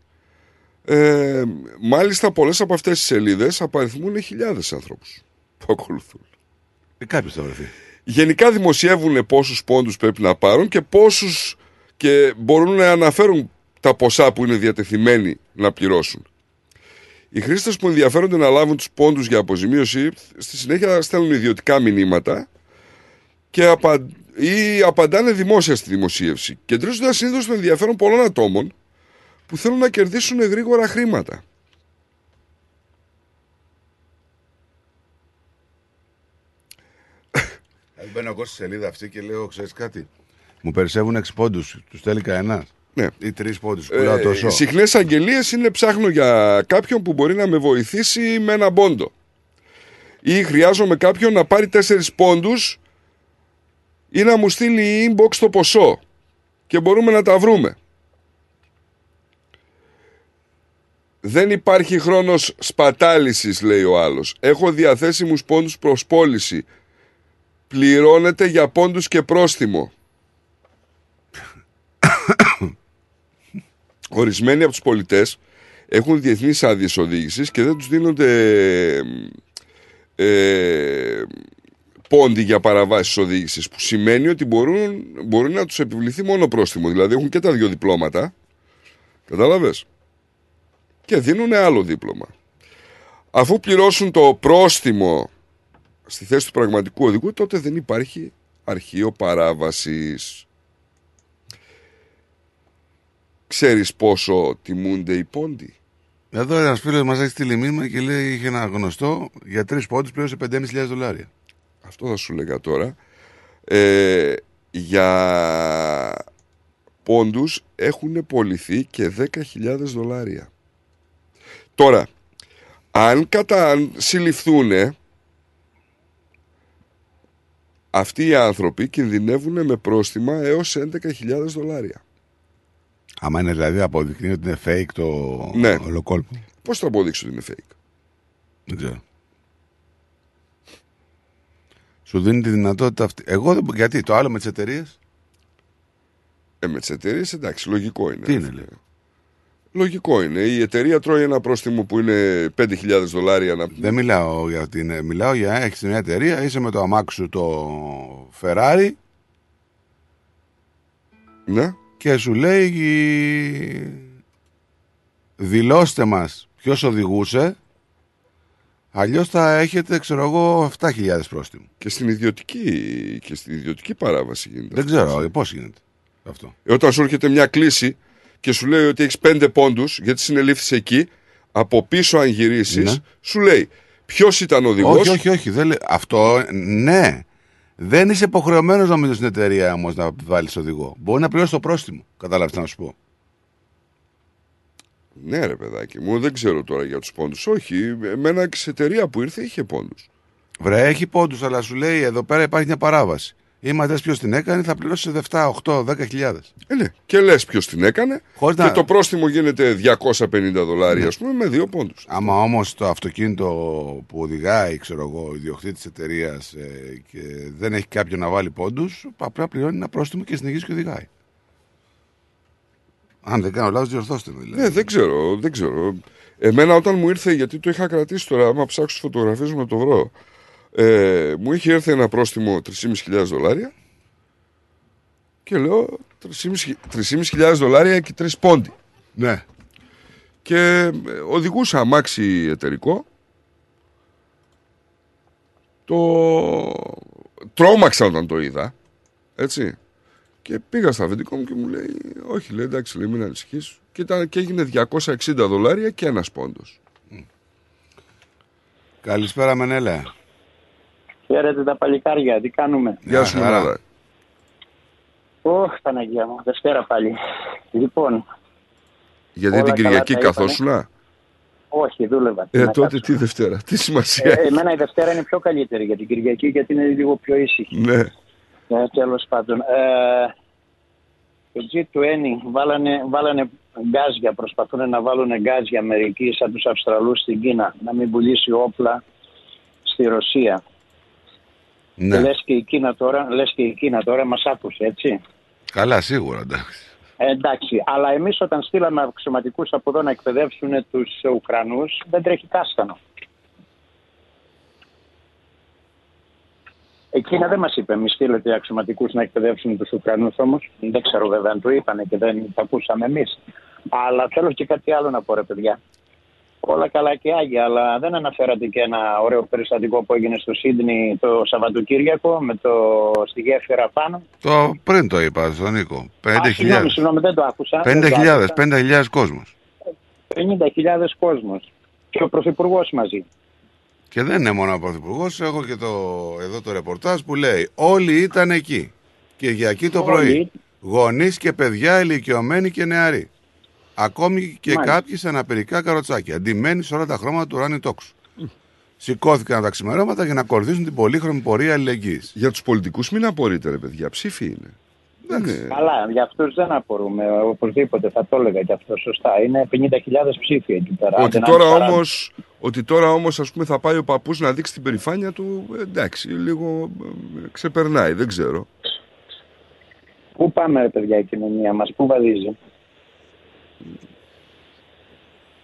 [SPEAKER 7] ε, μάλιστα πολλές από αυτές τις σελίδες απαριθμούν χιλιάδες ανθρώπους που ακολουθούν.
[SPEAKER 5] Ε, κάποιος θα βρεθεί.
[SPEAKER 7] Γενικά δημοσιεύουν πόσους πόντους πρέπει να πάρουν και πόσους και μπορούν να αναφέρουν τα ποσά που είναι διατεθειμένοι να πληρώσουν. Οι χρήστες που ενδιαφέρονται να λάβουν τους πόντους για αποζημίωση στη συνέχεια στέλνουν ιδιωτικά μηνύματα και απα... ή απαντάνε δημόσια στη δημοσίευση. Κεντρίζονται συνήθω στο ενδιαφέρον πολλών ατόμων που θέλουν να κερδίσουν γρήγορα χρήματα.
[SPEAKER 5] Μπαίνω εγώ στη σελίδα αυτή και λέω, ξέρεις κάτι. Μου περισσεύουν 6 πόντους. Τους στέλνει κανένας;
[SPEAKER 7] Ναι.
[SPEAKER 5] Ή 3 πόντους. Πουλάω τόσο;
[SPEAKER 7] Ε, Συχνές αγγελίες είναι ψάχνω για κάποιον που μπορεί να με βοηθήσει με ένα πόντο. Ή χρειάζομαι κάποιον να πάρει 4 πόντους ή να μου στείλει inbox το ποσό. Και μπορούμε να τα βρούμε. Δεν υπάρχει χρόνος σπατάλησης, λέει ο άλλος. Έχω διαθέσιμους πόντους προς πώληση. Πληρώνεται για πόντους και πρόστιμο. Ορισμένοι από τους πολιτές έχουν διεθνείς άδειες οδήγησης και δεν τους δίνονται ε, πόντι για παραβάσεις οδήγησης που σημαίνει ότι μπορούν, μπορεί να τους επιβληθεί μόνο πρόστιμο. Δηλαδή έχουν και τα δύο διπλώματα. Κατάλαβες; Και δίνουν άλλο δίπλωμα. Αφού πληρώσουν το πρόστιμο στη θέση του πραγματικού οδηγού, τότε δεν υπάρχει αρχείο παράβασης. Ξέρεις πόσο τιμούνται οι πόντοι;
[SPEAKER 5] Εδώ ένας φίλος μας έχει στείλει μήνυμα και λέει: Είχε ένα γνωστό για τρεις πόντους πλήρωσε 5.500 δολάρια.
[SPEAKER 7] Αυτό θα σου λέγα τώρα. Ε, για πόντους έχουν πολιθεί και 10.000 δολάρια. Τώρα, αν κατά αν συλληφθούν αυτοί οι άνθρωποι κινδυνεύουν με πρόστιμα έως 11.000 δολάρια.
[SPEAKER 5] Άμα είναι δηλαδή αποδεικνύει ότι είναι fake το
[SPEAKER 7] Ναι.
[SPEAKER 5] ολοκόλπο.
[SPEAKER 7] Πώς θα αποδείξω ότι είναι fake;
[SPEAKER 5] Δεν ξέρω. Σου δίνει τη δυνατότητα αυτή. Εγώ δεν μπο- Γιατί το άλλο με τις εταιρείες;
[SPEAKER 7] Ε, με τις εταιρείες εντάξει, λογικό είναι.
[SPEAKER 5] Τι είναι, λέει;
[SPEAKER 7] Λογικό είναι. Η εταιρεία τρώει ένα πρόστιμο που είναι 5.000 δολάρια να
[SPEAKER 5] Δεν μιλάω για την. Μιλάω για έχεις μια εταιρεία, είσαι με το αμάξι σου το Ferrari
[SPEAKER 7] Ναι.
[SPEAKER 5] και σου λέει δηλώστε μας ποιος οδηγούσε αλλιώς θα έχετε ξέρω εγώ 7.000 πρόστιμο.
[SPEAKER 7] Και στην ιδιωτική, και στην ιδιωτική παράβαση γίνεται.
[SPEAKER 5] Δεν ξέρω ε, πώς γίνεται αυτό;
[SPEAKER 7] Ε, Όταν σου έρχεται μια κλίση και σου λέει ότι έχεις πέντε πόντους, γιατί συνελήφθη εκεί, από πίσω, αν γυρίσεις,
[SPEAKER 5] Ναι.
[SPEAKER 7] σου λέει ποιος ήταν ο οδηγός;
[SPEAKER 5] Όχι, όχι, όχι. Δεν λέ- Αυτό ναι. Δεν είσαι υποχρεωμένος νομίζω στην εταιρεία όμως να βάλεις οδηγό. Μπορεί να πληρώσεις το πρόστιμο. Κατάλαβες τι να σου πω.
[SPEAKER 7] Ναι, ρε παιδάκι μου, δεν ξέρω τώρα για τους πόντους. Όχι, εμένα και σε εταιρεία που ήρθε είχε πόντους.
[SPEAKER 5] Βρε, έχει πόντους, αλλά σου λέει εδώ πέρα υπάρχει μια παράβαση. Ή μα ποιος την έκανε, θα πληρώσεις 7, 8, 10.000.
[SPEAKER 7] Ε, ναι. Και λες ποιος την έκανε.
[SPEAKER 5] Χωρίς
[SPEAKER 7] και
[SPEAKER 5] να- Ναι.
[SPEAKER 7] το πρόστιμο γίνεται 250 δολάρια, ας πούμε, με δύο πόντους.
[SPEAKER 5] Άμα όμως το αυτοκίνητο που οδηγάει, ξέρω εγώ, ο ιδιοκτήτης τη εταιρείας ε, και δεν έχει κάποιον να βάλει πόντους, απλά πληρώνει ένα πρόστιμο και συνεχίζει και οδηγάει. Αν δεν κάνω λάθος, διορθώστε με δηλαδή.
[SPEAKER 7] Ναι, δεν ξέρω, δεν ξέρω. Εμένα όταν μου ήρθε, γιατί το είχα κρατήσει τώρα, άμα ψάξω τις φωτογραφίες μου να το βρω. Ε, μου είχε έρθει ένα πρόστιμο 3.500 δολάρια και λέω 3.500 δολάρια και 3 πόντι.
[SPEAKER 5] Ναι.
[SPEAKER 7] Και ε, οδηγούσα αμάξι εταιρικό. Το τρόμαξα όταν το είδα. Έτσι. Και πήγα στα αφεντικό μου και μου λέει, Όχι, λέει εντάξει, λέει, μην ανησυχείς. Και, ήταν- και έγινε 260 δολάρια και ένας πόντος.
[SPEAKER 5] Καλησπέρα, Μενέλα.
[SPEAKER 37] Χαίρετε τα παλικάρια, τι κάνουμε.
[SPEAKER 7] Γεια σου,
[SPEAKER 5] χαρά.
[SPEAKER 7] Μανάδα.
[SPEAKER 37] Ωχ, Παναγία μου, Δευτέρα πάλι. Λοιπόν,
[SPEAKER 7] Γιατί
[SPEAKER 37] Όλα
[SPEAKER 7] την
[SPEAKER 37] καλά
[SPEAKER 7] Κυριακή
[SPEAKER 37] τα είπανε.
[SPEAKER 7] καθόσουνα;
[SPEAKER 37] όχι, δούλευα. Τι
[SPEAKER 7] Ε,
[SPEAKER 37] να
[SPEAKER 7] τότε
[SPEAKER 37] κάτσω.
[SPEAKER 7] τι Δευτέρα, τι σημασία
[SPEAKER 37] Ε,
[SPEAKER 7] έχει.
[SPEAKER 37] εμένα η Δευτέρα είναι πιο καλύτερη για την Κυριακή γιατί είναι λίγο πιο ήσυχη.
[SPEAKER 7] Ναι.
[SPEAKER 37] Ε, Τέλος πάντων. Ε, το G20 βάλανε, βάλανε γκάζια, προσπαθούν να βάλουν γκάζια μερικοί σαν τους Αυστραλούς στην Κίνα, να μην πουλήσει όπλα στη Ρωσία.
[SPEAKER 5] Ναι.
[SPEAKER 37] Και λες και η Κίνα τώρα, λες και η Κίνα τώρα μας άκουσε, έτσι.
[SPEAKER 5] Καλά, σίγουρα, εντάξει.
[SPEAKER 37] Ε, εντάξει, αλλά εμείς όταν στείλαμε αξιωματικούς από εδώ να εκπαιδεύσουν τους Ουκρανούς, δεν τρέχει κάσκανο. Η Κίνα δεν μας είπε, μη στείλετε αξιωματικούς να εκπαιδεύσουν τους Ουκρανούς όμως. Δεν ξέρω βέβαια αν το είπανε και δεν το ακούσαμε εμείς. Αλλά θέλω και κάτι άλλο να πω ρε παιδιά. Όλα καλά και άγια, αλλά δεν αναφέρατε και ένα ωραίο περιστατικό που έγινε στο Σίδνη το Σαββατοκύριακο με το στη γέφυρα πάνω.
[SPEAKER 5] Το πριν το είπα στον Νίκο.
[SPEAKER 37] Α, συγγνώμη,
[SPEAKER 5] 50.000.
[SPEAKER 37] συγγνώμη, δεν το άκουσα. δεν το
[SPEAKER 5] 50.000,
[SPEAKER 37] άκουσα.
[SPEAKER 5] 50.000 κόσμος.
[SPEAKER 37] 50.000 κόσμος. Και ο Πρωθυπουργός μαζί.
[SPEAKER 5] Και δεν είναι μόνο ο Πρωθυπουργός, έχω και το, εδώ το ρεπορτάζ που λέει Όλοι ήταν εκεί. Κυριακή το
[SPEAKER 37] Όλοι.
[SPEAKER 5] πρωί. Γονείς και παιδιά, ηλικιωμένοι και νεαροί. Ακόμη και
[SPEAKER 37] Μάλιστα.
[SPEAKER 5] κάποιοι σε αναπηρικά καροτσάκια. Αντιμένοι σε όλα τα χρώματα του ουράνιου τόξου. Σηκώθηκαν τα ξημερώματα για να ακολουθήσουν την πολύχρωμη πορεία αλληλεγγύης.
[SPEAKER 7] Για τους πολιτικούς μην απορείτε, ρε παιδιά. Ψήφοι είναι. Δεν είναι.
[SPEAKER 37] Καλά, για αυτούς δεν απορούμε. Οπωσδήποτε θα το έλεγα και αυτό σωστά. Είναι 50.000 ψήφοι εκεί πέρα.
[SPEAKER 7] Ότι
[SPEAKER 37] Άντε να
[SPEAKER 7] τώρα
[SPEAKER 37] είναι παρά-
[SPEAKER 7] όμως, ότι τώρα όμως ας πούμε θα πάει ο παππούς να δείξει την περηφάνεια του, ε, εντάξει, λίγο ε, ξεπερνάει, δεν ξέρω.
[SPEAKER 37] Πού πάμε, ρε παιδιά, η κοινωνία μας, πού βαδίζει;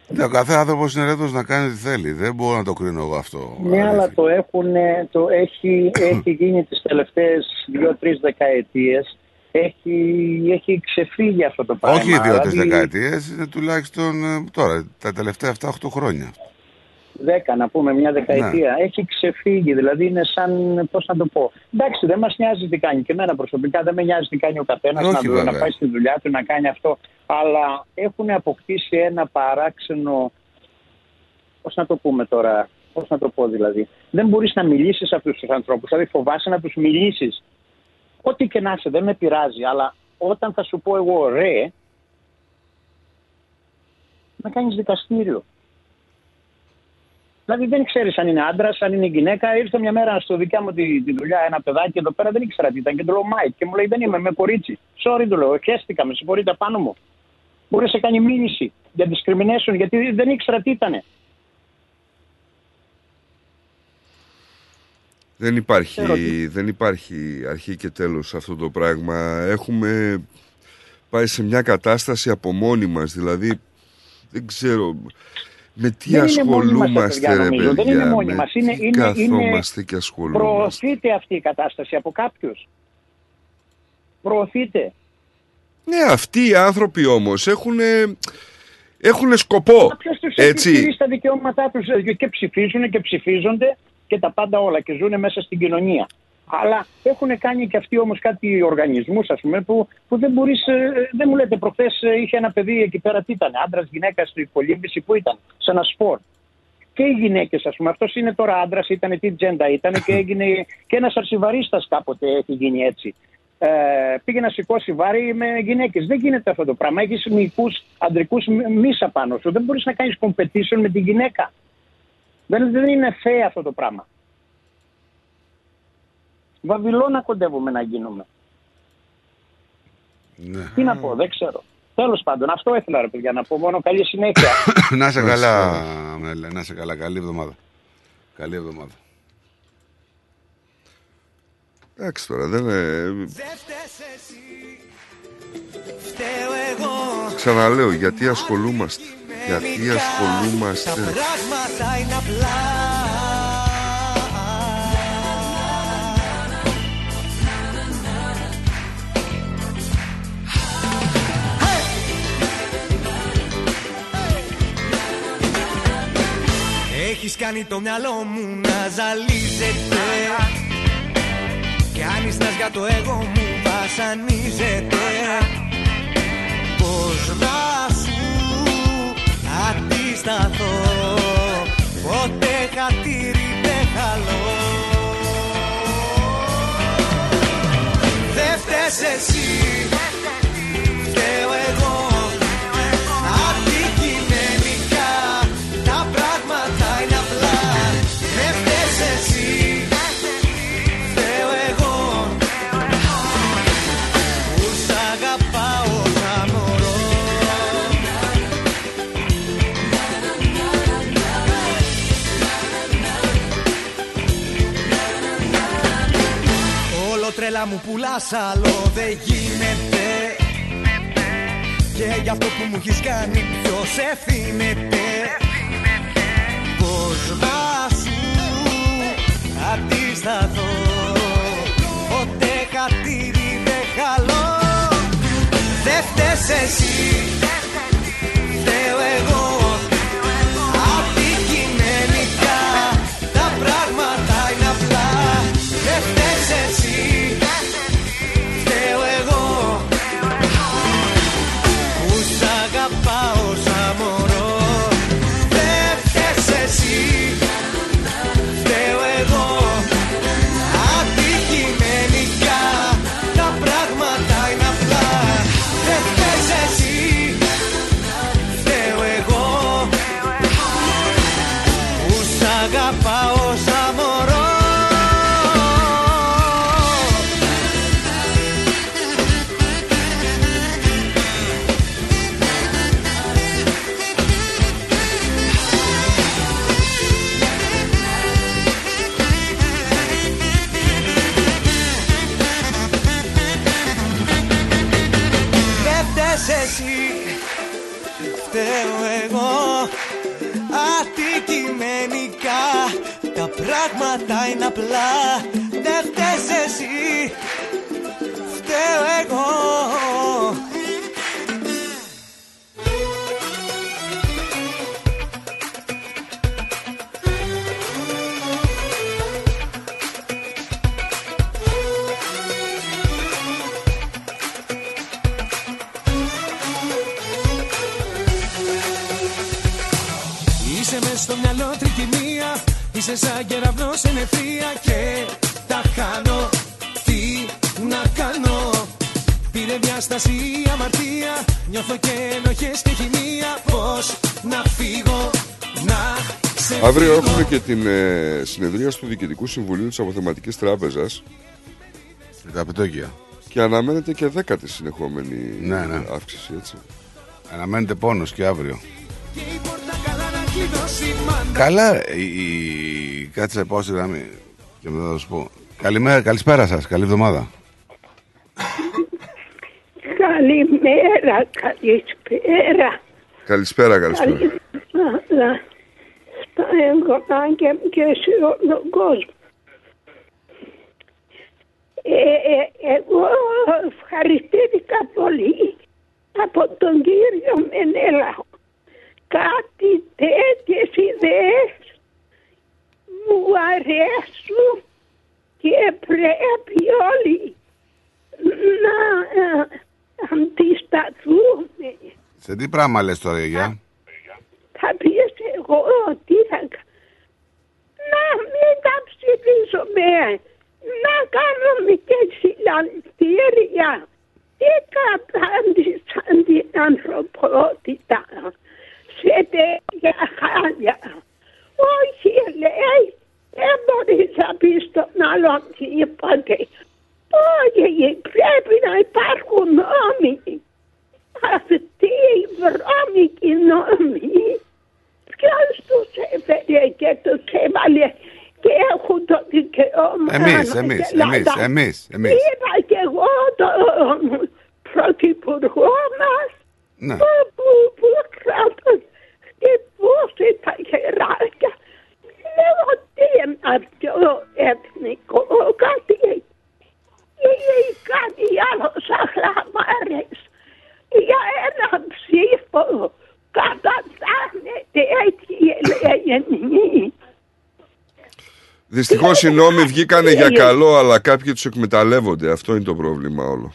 [SPEAKER 5] Ναι, ο κάθε άνθρωπος είναι έτοιμο να κάνει τι θέλει. Δεν μπορώ να το κρίνω εγώ αυτό.
[SPEAKER 37] Ναι, αλλά το έχουν, το έχει, έχει γίνει τις τελευταίες δύο-τρεις δεκαετίες. Έχει, έχει ξεφύγει αυτό το πράγμα.
[SPEAKER 5] Όχι οι δύο-τρεις
[SPEAKER 37] Δηλαδή,
[SPEAKER 5] δεκαετίες, είναι τουλάχιστον ε, τώρα, τα τελευταία 7-8 χρόνια.
[SPEAKER 37] Δέκα, να πούμε, μια δεκαετία.
[SPEAKER 5] Ναι.
[SPEAKER 37] Έχει ξεφύγει, δηλαδή είναι σαν, πώς να το πω. Εντάξει, δεν μας νοιάζει τι κάνει. Και εμένα προσωπικά δεν με νοιάζει τι κάνει ο καθένας
[SPEAKER 5] Όχι,
[SPEAKER 37] να, δω-
[SPEAKER 5] βέβαια.
[SPEAKER 37] να πάει στη δουλειά του, να κάνει αυτό. Αλλά έχουν αποκτήσει ένα παράξενο. Πώς να το πούμε τώρα, πώς να το πω δηλαδή. Δεν μπορείς να μιλήσεις σε αυτούς τους ανθρώπους. Δηλαδή φοβάσαι να τους μιλήσεις. Ό,τι και να είσαι, δεν με πειράζει. Αλλά όταν θα σου πω εγώ ρε, να κάνεις δικαστήριο. Δηλαδή δεν ξέρεις αν είναι άντρας, αν είναι γυναίκα. Ήρθε μια μέρα στο δικιά μου τη, τη δουλειά ένα παιδάκι εδώ πέρα, δεν ήξερα τι ήταν και του λέω mate. Και μου λέει Δεν είμαι, είμαι κορίτσι. Sorry, του λέω, χαίστηκα, με συγχωρείτε πάνω μου. Μπορείς να κάνει μήνυση για discrimination γιατί δεν ήξερα τι ήταν.
[SPEAKER 7] Δεν υπάρχει, δεν υπάρχει αρχή και τέλος σε αυτό το πράγμα. Έχουμε πάει σε μια κατάσταση από μόνοι μας, δηλαδή δεν ξέρω με τι
[SPEAKER 37] Δεν είναι μόνοι μας τα
[SPEAKER 7] ασχολούμαστε
[SPEAKER 37] παιδιά,
[SPEAKER 7] ρε
[SPEAKER 37] νομίζω.
[SPEAKER 7] παιδιά.
[SPEAKER 37] Δεν είναι μόνοι
[SPEAKER 7] με
[SPEAKER 37] μας. Είναι-
[SPEAKER 7] τι
[SPEAKER 37] είναι-
[SPEAKER 7] καθόμαστε
[SPEAKER 37] είναι-
[SPEAKER 7] και ασχολούμαστε.
[SPEAKER 37] Προωθείται αυτή η κατάσταση από κάποιους; Προωθείται.
[SPEAKER 7] Ναι, αυτοί οι άνθρωποι όμως έχουν, έχουν σκοπό.
[SPEAKER 37] Ποιος τους έχει
[SPEAKER 7] Έτσι.
[SPEAKER 37] στηρίσει τα δικαιώματά τους και ψηφίζουν και ψηφίζονται και τα πάντα όλα και ζουν μέσα στην κοινωνία. Αλλά έχουν κάνει και αυτοί όμως κάτι οργανισμούς, ας πούμε, που, που δεν μπορείς. Δεν μου λέτε, προχθές είχε ένα παιδί εκεί πέρα, τι ήταν, άντρας, γυναίκας στην υπολείμβηση, που ήταν, σε ένα σπορ. Και οι γυναίκες, ας πούμε, αυτός είναι τώρα άντρας, ήταν τι τζέντα ήταν και έγινε και ένας αρσιβαρίστας κάποτε έχει γίνει έτσι. Ε, πήγε να σηκώσει βάρη με γυναίκες. Δεν γίνεται αυτό το πράγμα. Έχεις μυϊκούς αντρικούς μίσα πάνω σου. Δεν μπορείς να κάνεις competition με τη γυναίκα. Δεν, δεν είναι φαία αυτό το πράγμα. Βαβυλώνα κοντεύουμε να γίνουμε.
[SPEAKER 5] Ναι.
[SPEAKER 37] Τι να πω, δεν ξέρω. Τέλος πάντων, αυτό ήθελα ρε παιδιά να πω. Μόνο καλή συνέχεια.
[SPEAKER 5] να είσαι καλά, Μέλε, να είσαι καλά. Καλή εβδομάδα. Καλή εβδομάδα.
[SPEAKER 7] Εντάξει τώρα, δεν είναι...
[SPEAKER 35] Φταίω εγώ
[SPEAKER 7] Ξαναλέω, γιατί ασχολούμαστε. Γιατί
[SPEAKER 35] Τα
[SPEAKER 7] ασχολούμαστε.
[SPEAKER 35] πράγματα είναι απλά Έχεις κάνει το μυαλό μου να ζαλίζεται. Κι αν ήσνας για το εγώ μου βασανίζεται. Πώς να σου αντισταθώ Ποτέ χατήρι δεν χαλώ. Δεν φταίς εσύ
[SPEAKER 6] Έλα μου πουλάς άλλο δεν γίνεται. Και για αυτό που μου έχεις κάνει ποιος ευθύνεται Πώς να σου αντισταθώ Ποτέ χατήρι δεν χαλώ. Δεν φταίς εσύ Φταίω εγώ πράγματα είναι απλά Είσαι σαν κεραυνός σε νεφρία Και τα χάνω Τι να κάνω; Πήρε διάσταση η αμαρτία Νιώθω και ενοχές και χημεία Πώς να φύγω Να σε
[SPEAKER 7] Αύριο
[SPEAKER 6] φύγω.
[SPEAKER 7] έχουμε και την ε, συνεδρία του Διοικητικού Συμβουλίου της Αποθεματικής Τράπεζας.
[SPEAKER 5] Τα επιτόκια.
[SPEAKER 7] Και αναμένεται και δέκατη συνεχόμενη
[SPEAKER 5] Ναι, ναι.
[SPEAKER 7] αύξηση, έτσι.
[SPEAKER 5] Αναμένεται πόνος και αύριο.
[SPEAKER 6] Καλά να κλειδώσει μάντα
[SPEAKER 5] Καλά, ρε, η, η... κάτσε πάω στη γραμμή και μετά θα σου πω. Καλημέρα, καλησπέρα σας, καλή εβδομάδα.
[SPEAKER 38] Καλημέρα, καλησπέρα.
[SPEAKER 7] Καλησπέρα, καλησπέρα.
[SPEAKER 38] Καλησπέρα στα εγγονάκια μου και σε όλο τον κόσμο. Ε, ε, εγώ ευχαριστήθηκα πολύ από τον κύριο Μενέλα. Κάτι τέτοιες ιδέες μου αρέσουν και πρέπει όλοι να ε, αντισταθούμε.
[SPEAKER 5] Σε τι πράγμα λες τώρα, για.
[SPEAKER 38] Θα πεις εγώ τι θα κα- Να μην τα ψηφίσουμε. Να κάνουμε και συλλαλητήρια. Τι κατάντησαν την ανθρωπότητα σε τέτοια χάλια. Όχι λέει, δεν μπορείς να πεις στον άλλον τίποτε. Όχι, πρέπει να υπάρχουν νόμοι. Αυτοί οι βρώμικοι νόμοι ποιος τους έφερε και τους έβαλε και έχουν το δικαίωμα
[SPEAKER 5] Εμείς,
[SPEAKER 38] να
[SPEAKER 5] εμείς,
[SPEAKER 38] Ελλάδα.
[SPEAKER 5] εμείς, εμείς, εμείς.
[SPEAKER 38] Είδα και εγώ τον πρωθυπουργό μας
[SPEAKER 5] Ναι.
[SPEAKER 38] που, που, που κράτος χτυπούσε τα χεράκια. Λέω τι είναι αυτό εθνικό, κάτι ή κάτι άλλο σαν χλαμάρες για ένα ψήφο κατατάνεται έτσι έλεγε
[SPEAKER 7] Δυστυχώς οι νόμοι βγήκανε για καλό, αλλά κάποιοι τους εκμεταλλεύονται. Αυτό είναι το πρόβλημα όλο.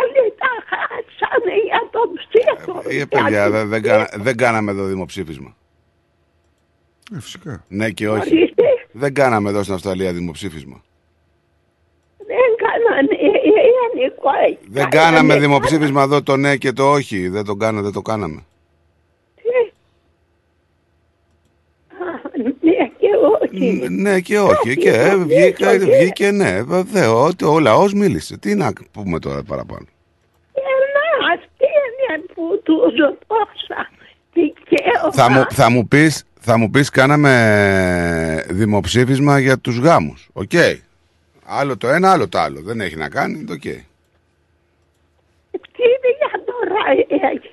[SPEAKER 38] Όλοι τα χάσανε για το ψήφο.
[SPEAKER 5] Ε, παιδιά, δεν, δεν, κάνα- δεν κάναμε εδώ δημοψήφισμα.
[SPEAKER 7] Ε, φυσικά.
[SPEAKER 5] Ναι και όχι.
[SPEAKER 38] Ορίστε.
[SPEAKER 5] Δεν κάναμε εδώ στην Αυστραλία δημοψήφισμα.
[SPEAKER 38] Δεν κάνανε, ε, ε, Νικόλη.
[SPEAKER 5] Δεν κάναμε δημοψήφισμα εδώ το ναι και το όχι. Δεν το κάναμε, δεν το κάναμε.
[SPEAKER 38] Ναι και όχι.
[SPEAKER 5] Ναι και όχι. Και ε, βγήκα, βγήκε ναι. Βέβαια, ότι ο λαός μίλησε. Τι να πούμε τώρα παραπάνω.
[SPEAKER 38] Να, αυτή είναι που τους δώσα δικαίωμα.
[SPEAKER 5] Θα μου, θα μου πεις, θα μου πεις κάναμε δημοψήφισμα για τους γάμους. Οκ. Άλλο το ένα, άλλο το άλλο. Δεν έχει να κάνει, το οκ.
[SPEAKER 38] Τι δουλειά τώρα έχει.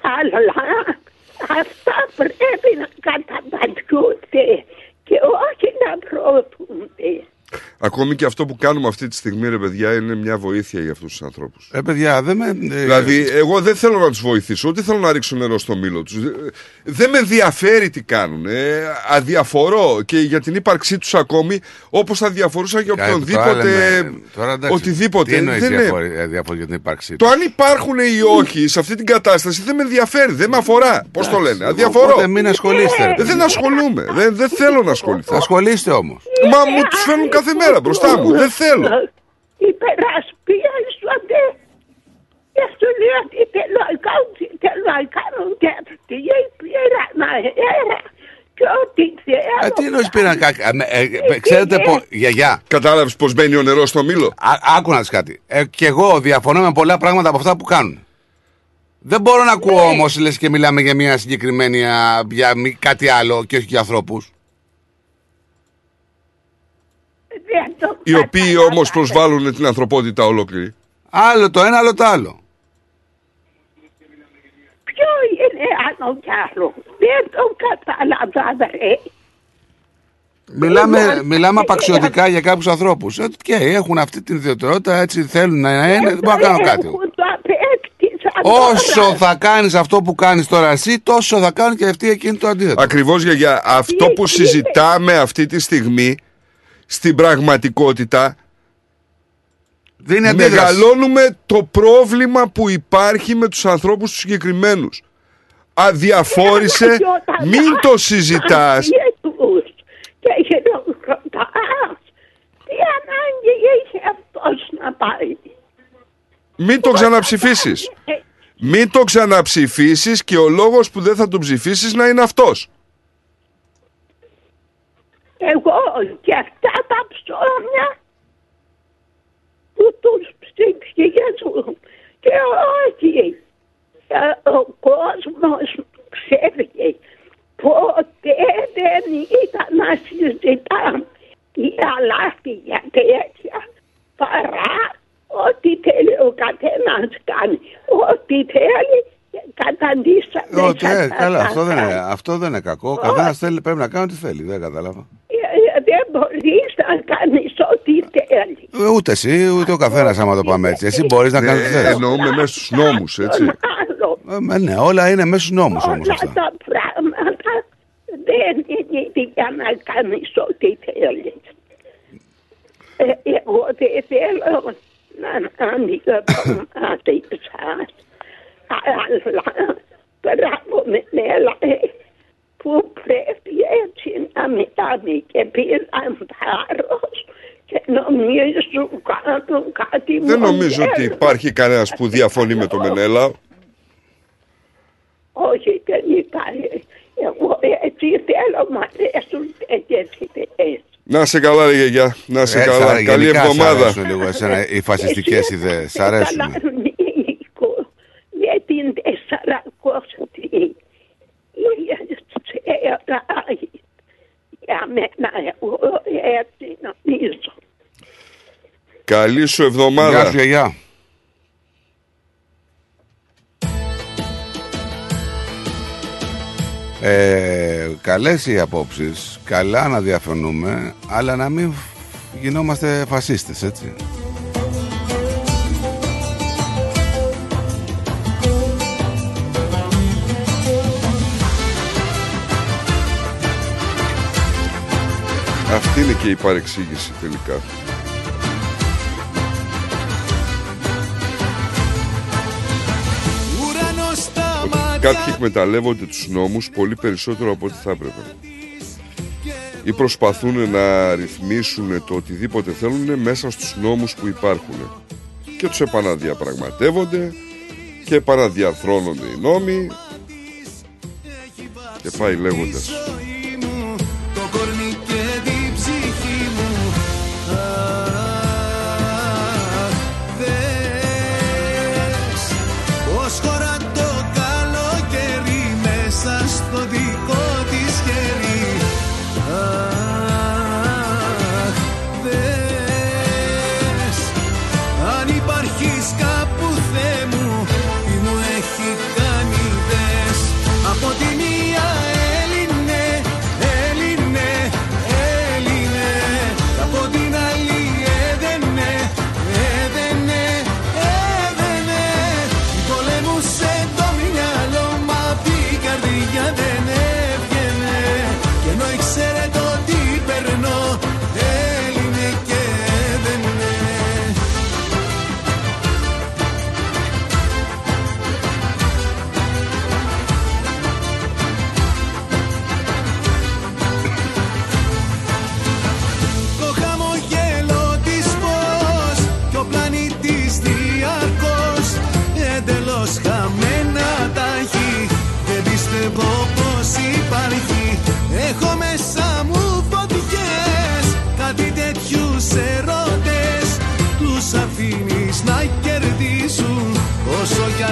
[SPEAKER 38] Αλλά αυτά πρέπει να καταπατιούνται και όχι να προωθούνται.
[SPEAKER 7] Ακόμη και αυτό που κάνουμε αυτή τη στιγμή, ρε παιδιά, είναι μια βοήθεια για αυτούς τους ανθρώπους.
[SPEAKER 5] Ε, παιδιά, δεν με. ε,
[SPEAKER 7] Δηλαδή, εγώ δεν θέλω να τους βοηθήσω, ούτε θέλω να ρίξω νερό στο μήλο τους. Δεν με ενδιαφέρει τι κάνουν. Ε, αδιαφορώ και για την ύπαρξή τους ακόμη, όπως θα διαφορούσα και
[SPEAKER 5] Κάτι, τώρα
[SPEAKER 7] οποιονδήποτε.
[SPEAKER 5] λέμε- τώρα εντάξει,
[SPEAKER 7] οτιδήποτε.
[SPEAKER 5] Τι εννοείς
[SPEAKER 7] Δεν είναι-
[SPEAKER 5] διαφορε- ε, διαφορε- για την ύπαρξή
[SPEAKER 7] Το
[SPEAKER 5] τους;
[SPEAKER 7] αν υπάρχουν ή όχι σε αυτή την κατάσταση δεν με ενδιαφέρει, δεν με αφορά. Πώς το λένε, αδιαφορώ.
[SPEAKER 5] Οπότε μην ασχολείστε, ρε
[SPEAKER 7] Ε, δεν ασχολούμαι. Δεν, δεν θέλω να ασχοληθώ.
[SPEAKER 5] Ασχολείστε όμως.
[SPEAKER 7] Μα μου τους φέρνουν κάθε μέρα μπροστά μου. Δεν θέλω.
[SPEAKER 38] Υπερασπίζονται και σου λέω ότι θέλω να κάνω, τι θέλω να κάνω και αυτή πήρα να αέρα και ό,τι θέλω.
[SPEAKER 5] Ε, τι εννοείς πήραν κάκα. Ε, ε, ε, ξέρετε πω, γιαγιά.
[SPEAKER 7] Κατάλαβες πώ μπαίνει ο νερός στο μήλο;
[SPEAKER 5] Άκου να δεις κάτι. Ε, και εγώ διαφωνώ με πολλά πράγματα από αυτά που κάνουν. Δεν μπορώ να
[SPEAKER 38] Ναι.
[SPEAKER 5] ακούω όμως, λες και μιλάμε για μια συγκεκριμένη, α, για μη- κάτι άλλο και όχι για ανθρώπους.
[SPEAKER 38] Δεν το
[SPEAKER 7] Οι οποίοι όμως προσβάλλουν την ανθρωπότητα ολόκληρη.
[SPEAKER 5] Άλλο το ένα, άλλο το άλλο.
[SPEAKER 38] Ποιο είναι άλλο κι άλλο; Δεν το κατάλαβα ρε.
[SPEAKER 5] Μιλάμε, μιλάμε απαξιωτικά για κάποιους ανθρώπους. Ε, και έχουν αυτή την ιδιαιτερότητα, έτσι θέλουν να είναι, δεν μπορώ να κάνω κάτι.
[SPEAKER 38] Που το απέκτησα
[SPEAKER 5] Όσο θα κάνεις αυτό που κάνεις τώρα εσύ, τόσο θα κάνουν και αυτοί εκείνοι το αντίθετο.
[SPEAKER 7] Ακριβώς για αυτό που συζητάμε αυτή τη στιγμή στην πραγματικότητα.
[SPEAKER 5] είναι αντίδραση.
[SPEAKER 7] μεγαλώνουμε το πρόβλημα που υπάρχει με τους ανθρώπους τους συγκεκριμένους. Αδιαφόρησε, μην το συζητάς.
[SPEAKER 38] Και χειροκροτάς. Τι ανάγκη είχε αυτός να πάει;
[SPEAKER 7] Μην το ξαναψηφίσεις. Μην το ξαναψηφίσεις και ο λόγος που δεν θα τον ψηφίσεις να είναι αυτός.
[SPEAKER 38] Εγώ και αυτά τα ψώνια που τους ψηφίζουν και όχι ε, ο κόσμος ξέρει ποτέ δεν ήταν να συζητάμε η αλήθεια τέτοια παρά ό,τι θέλει ο καθένας κάνει ό,τι θέλει και καταντήσαμε
[SPEAKER 5] Ότι, ε,
[SPEAKER 38] σαν
[SPEAKER 5] καλά,
[SPEAKER 38] τα
[SPEAKER 5] αυτό δεν, είναι,
[SPEAKER 38] πράγματα.
[SPEAKER 5] αυτό δεν είναι κακό. Ο καθένας θέλει, πρέπει να κάνει ό,τι θέλει. Δεν κατάλαβα.
[SPEAKER 38] Ε, Δεν μπορείς να κάνεις ό,τι θέλεις.
[SPEAKER 5] Ε, Ούτε εσύ, ούτε ο καθένας, άμα το πάμε έτσι. Εσύ μπορείς να κάνεις ό,τι
[SPEAKER 7] Ναι,
[SPEAKER 5] θέλεις.
[SPEAKER 7] εννοούμε μέσα στους νόμους, έτσι.
[SPEAKER 38] Άλλο.
[SPEAKER 5] Ε, ναι, όλα είναι μέσα στους νόμους όμως
[SPEAKER 38] Όλα
[SPEAKER 5] αυτά.
[SPEAKER 38] τα πράγματα δεν είναι για να κάνεις ό,τι θέλεις. Ε, εγώ δεν θέλω να αντικατομάτι σας. Αλλά μπράβο με μέλα που πρέπει έτσι να μιλάμε και πήραν θάρρος και νομίζουν κάνουν κάτι
[SPEAKER 7] Δεν νομίζω ότι
[SPEAKER 38] μοντέρνο.
[SPEAKER 7] υπάρχει κανένας που διαφωνεί με το Μενέλα.
[SPEAKER 38] Όχι, δεν υπάρχει. Εγώ έτσι θέλω, μ' αρέσουν τέτοιες ιδέες.
[SPEAKER 7] Να σε καλά, ρε γιαγιά. Να σε
[SPEAKER 5] Έτσι,
[SPEAKER 7] καλά.
[SPEAKER 5] άρα,
[SPEAKER 7] Καλή
[SPEAKER 5] γενικά σ'
[SPEAKER 7] εβδομάδα.
[SPEAKER 5] αρέσουν λίγο εσένα οι φασιστικές ιδέες. Σ' αρέσουν;
[SPEAKER 38] Νίκο, με την 400 για μένα εγώ έτσι νομίζω.
[SPEAKER 7] Καλή σου εβδομάδα.
[SPEAKER 5] Γεια σου, γιαγιά. Ε, καλές οι απόψεις, καλά να διαφωνούμε, αλλά να μην γινόμαστε φασίστες, έτσι.
[SPEAKER 7] Αυτή είναι και η παρεξήγηση τελικά. Κάποιοι εκμεταλλεύονται τους νόμους πολύ περισσότερο από ό,τι θα έπρεπε. Ή προσπαθούν να ρυθμίσουν το οτιδήποτε θέλουν μέσα στους νόμους που υπάρχουν. Και τους επαναδιαπραγματεύονται και επαναδιαρθρώνονται οι νόμοι και πάει λέγοντας.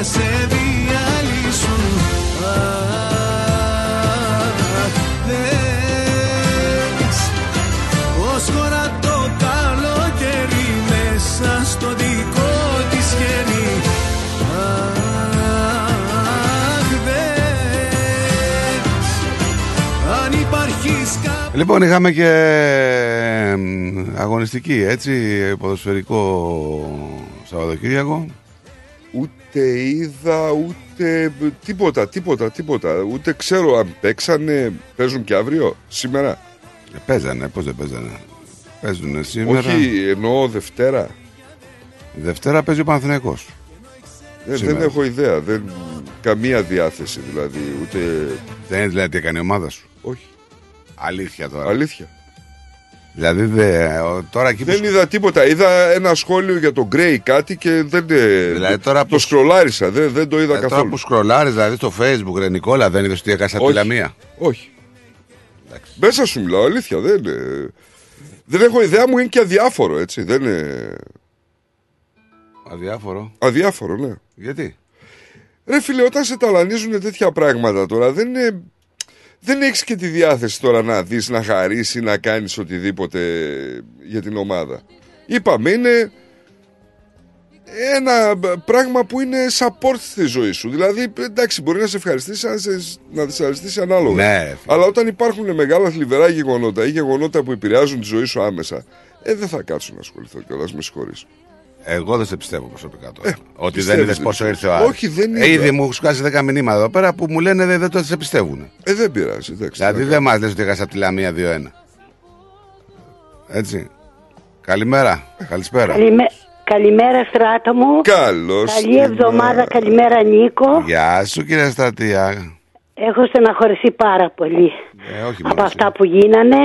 [SPEAKER 14] Να σε διαλύσουν Αχ, δες. Πως χωρά το καλοκαίρι μέσα στο δικό της χέρι. Αχ, δες. Αν υπάρχεις κάπου
[SPEAKER 5] Λοιπόν, είχαμε και εμ, αγωνιστική, έτσι, ποδοσφαιρικό Σαββατοκύριακο.
[SPEAKER 7] Ούτε είδα, ούτε τίποτα, τίποτα, τίποτα. Ούτε ξέρω αν παίξανε, παίζουν και αύριο, σήμερα.
[SPEAKER 5] Ε, παίζανε, πώς δεν παίζανε. Παίζουνε σήμερα.
[SPEAKER 7] Όχι, εννοώ Δευτέρα.
[SPEAKER 5] Δευτέρα παίζει ο Παναθηναϊκός.
[SPEAKER 7] Ε, δεν
[SPEAKER 5] Σήμερα.
[SPEAKER 7] έχω ιδέα, δεν, καμία διάθεση δηλαδή, ούτε...
[SPEAKER 5] Δεν είναι δηλαδή τι έκανε η ομάδα σου.
[SPEAKER 7] Όχι.
[SPEAKER 5] Αλήθεια τώρα.
[SPEAKER 7] Αλήθεια.
[SPEAKER 5] Δηλαδή δε, ο- τώρα εκεί που
[SPEAKER 7] Δεν είδα τίποτα. Είδα ένα σχόλιο για τον Γκρέι κάτι και δεν ε,
[SPEAKER 5] Δηλαδή τώρα
[SPEAKER 7] το
[SPEAKER 5] που-
[SPEAKER 7] σκρολάρισα. Δεν, δεν το είδα
[SPEAKER 5] Ε, τώρα
[SPEAKER 7] καθόλου.
[SPEAKER 5] που σκρολάρεις δηλαδή στο facebook ρε Νικόλα δεν είδες ότι έκασα από τη
[SPEAKER 7] Όχι.
[SPEAKER 5] Λαμία.
[SPEAKER 7] Όχι. Μέσα σου μιλάω, αλήθεια. Δεν, ε, δεν έχω ιδέα μου, είναι και αδιάφορο έτσι. Δεν είναι...
[SPEAKER 5] Αδιάφορο.
[SPEAKER 7] Αδιάφορο, ναι.
[SPEAKER 5] Γιατί;
[SPEAKER 7] Ρε φίλε, όταν σε ταλανίζουν τέτοια πράγματα τώρα, δεν είναι... Δεν έχεις και τη διάθεση τώρα να δεις, να χαρίσεις ή να κάνεις οτιδήποτε για την ομάδα. Είπαμε, είναι ένα πράγμα που είναι support στη ζωή σου. Δηλαδή, εντάξει, μπορεί να σε ευχαριστήσει, να σε, να σε ευχαριστήσει ανάλογα.
[SPEAKER 5] Ναι,
[SPEAKER 7] Αλλά όταν υπάρχουν μεγάλα θλιβερά γεγονότα ή γεγονότα που επηρεάζουν τη ζωή σου άμεσα, ε, δεν θα κάτσω να ασχοληθώ κιόλας, με συγχωρείς.
[SPEAKER 5] Εγώ δεν σε πιστεύω προσωπικά τώρα. ότι δεν
[SPEAKER 7] πιστεύεις,
[SPEAKER 5] είδες
[SPEAKER 7] δεν
[SPEAKER 5] πόσο
[SPEAKER 7] πιστεύω.
[SPEAKER 5] ήρθε ο Άρης.
[SPEAKER 7] Όχι, δεν
[SPEAKER 5] Ε,
[SPEAKER 7] είδα.
[SPEAKER 5] Ήδη μου σου κάνει 10 μηνύματα εδώ πέρα που μου λένε δεν, δεν το σε πιστεύουν.
[SPEAKER 7] Ε, δεν πειράζει, εντάξει.
[SPEAKER 5] Δηλαδή δεν μας λες ότι έχασα από τη Λαμία 2-1. Έτσι. Καλημέρα. Καλησπέρα.
[SPEAKER 39] Καλημέ... Καλημέρα στράτο μου.
[SPEAKER 7] Καλώς.
[SPEAKER 39] Καλή εβδομάδα. Καλημέρα Νίκο.
[SPEAKER 5] Γεια σου κύριε Στρατεία.
[SPEAKER 39] Έχω στεναχωρηθεί πάρα πολύ
[SPEAKER 5] Ε, όχι
[SPEAKER 39] από
[SPEAKER 5] μόνο
[SPEAKER 39] αυτά που γίνανε.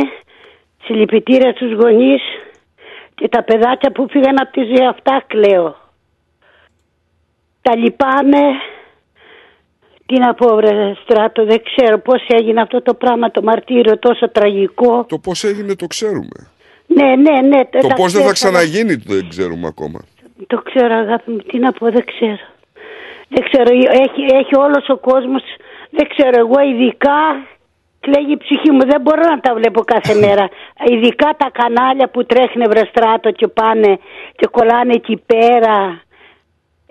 [SPEAKER 39] Συλληπιτήρια στους γονείς και τα παιδάκια που φύγαν από τη ζωή αυτά κλαίω. Τα λυπάμαι. Τι να πω βρε στράτο, δεν ξέρω πώς έγινε αυτό το πράγμα, το μαρτύριο τόσο τραγικό.
[SPEAKER 7] Το πώς έγινε το ξέρουμε.
[SPEAKER 39] Ναι, ναι, ναι.
[SPEAKER 7] Το
[SPEAKER 39] τα
[SPEAKER 7] πώς δεν θα
[SPEAKER 39] ξέρω,
[SPEAKER 7] ξαναγίνει δεν ξέρουμε ακόμα.
[SPEAKER 39] Το ξέρω αγάπη μου, τι να πω, δεν ξέρω. Δεν ξέρω, έχει, έχει όλος ο κόσμος, δεν ξέρω, εγώ ειδικά κλαίγει η ψυχή μου, δεν μπορώ να τα βλέπω κάθε μέρα. Ειδικά τα κανάλια που τρέχουν βρεστράτο και πάνε και κολλάνε εκεί πέρα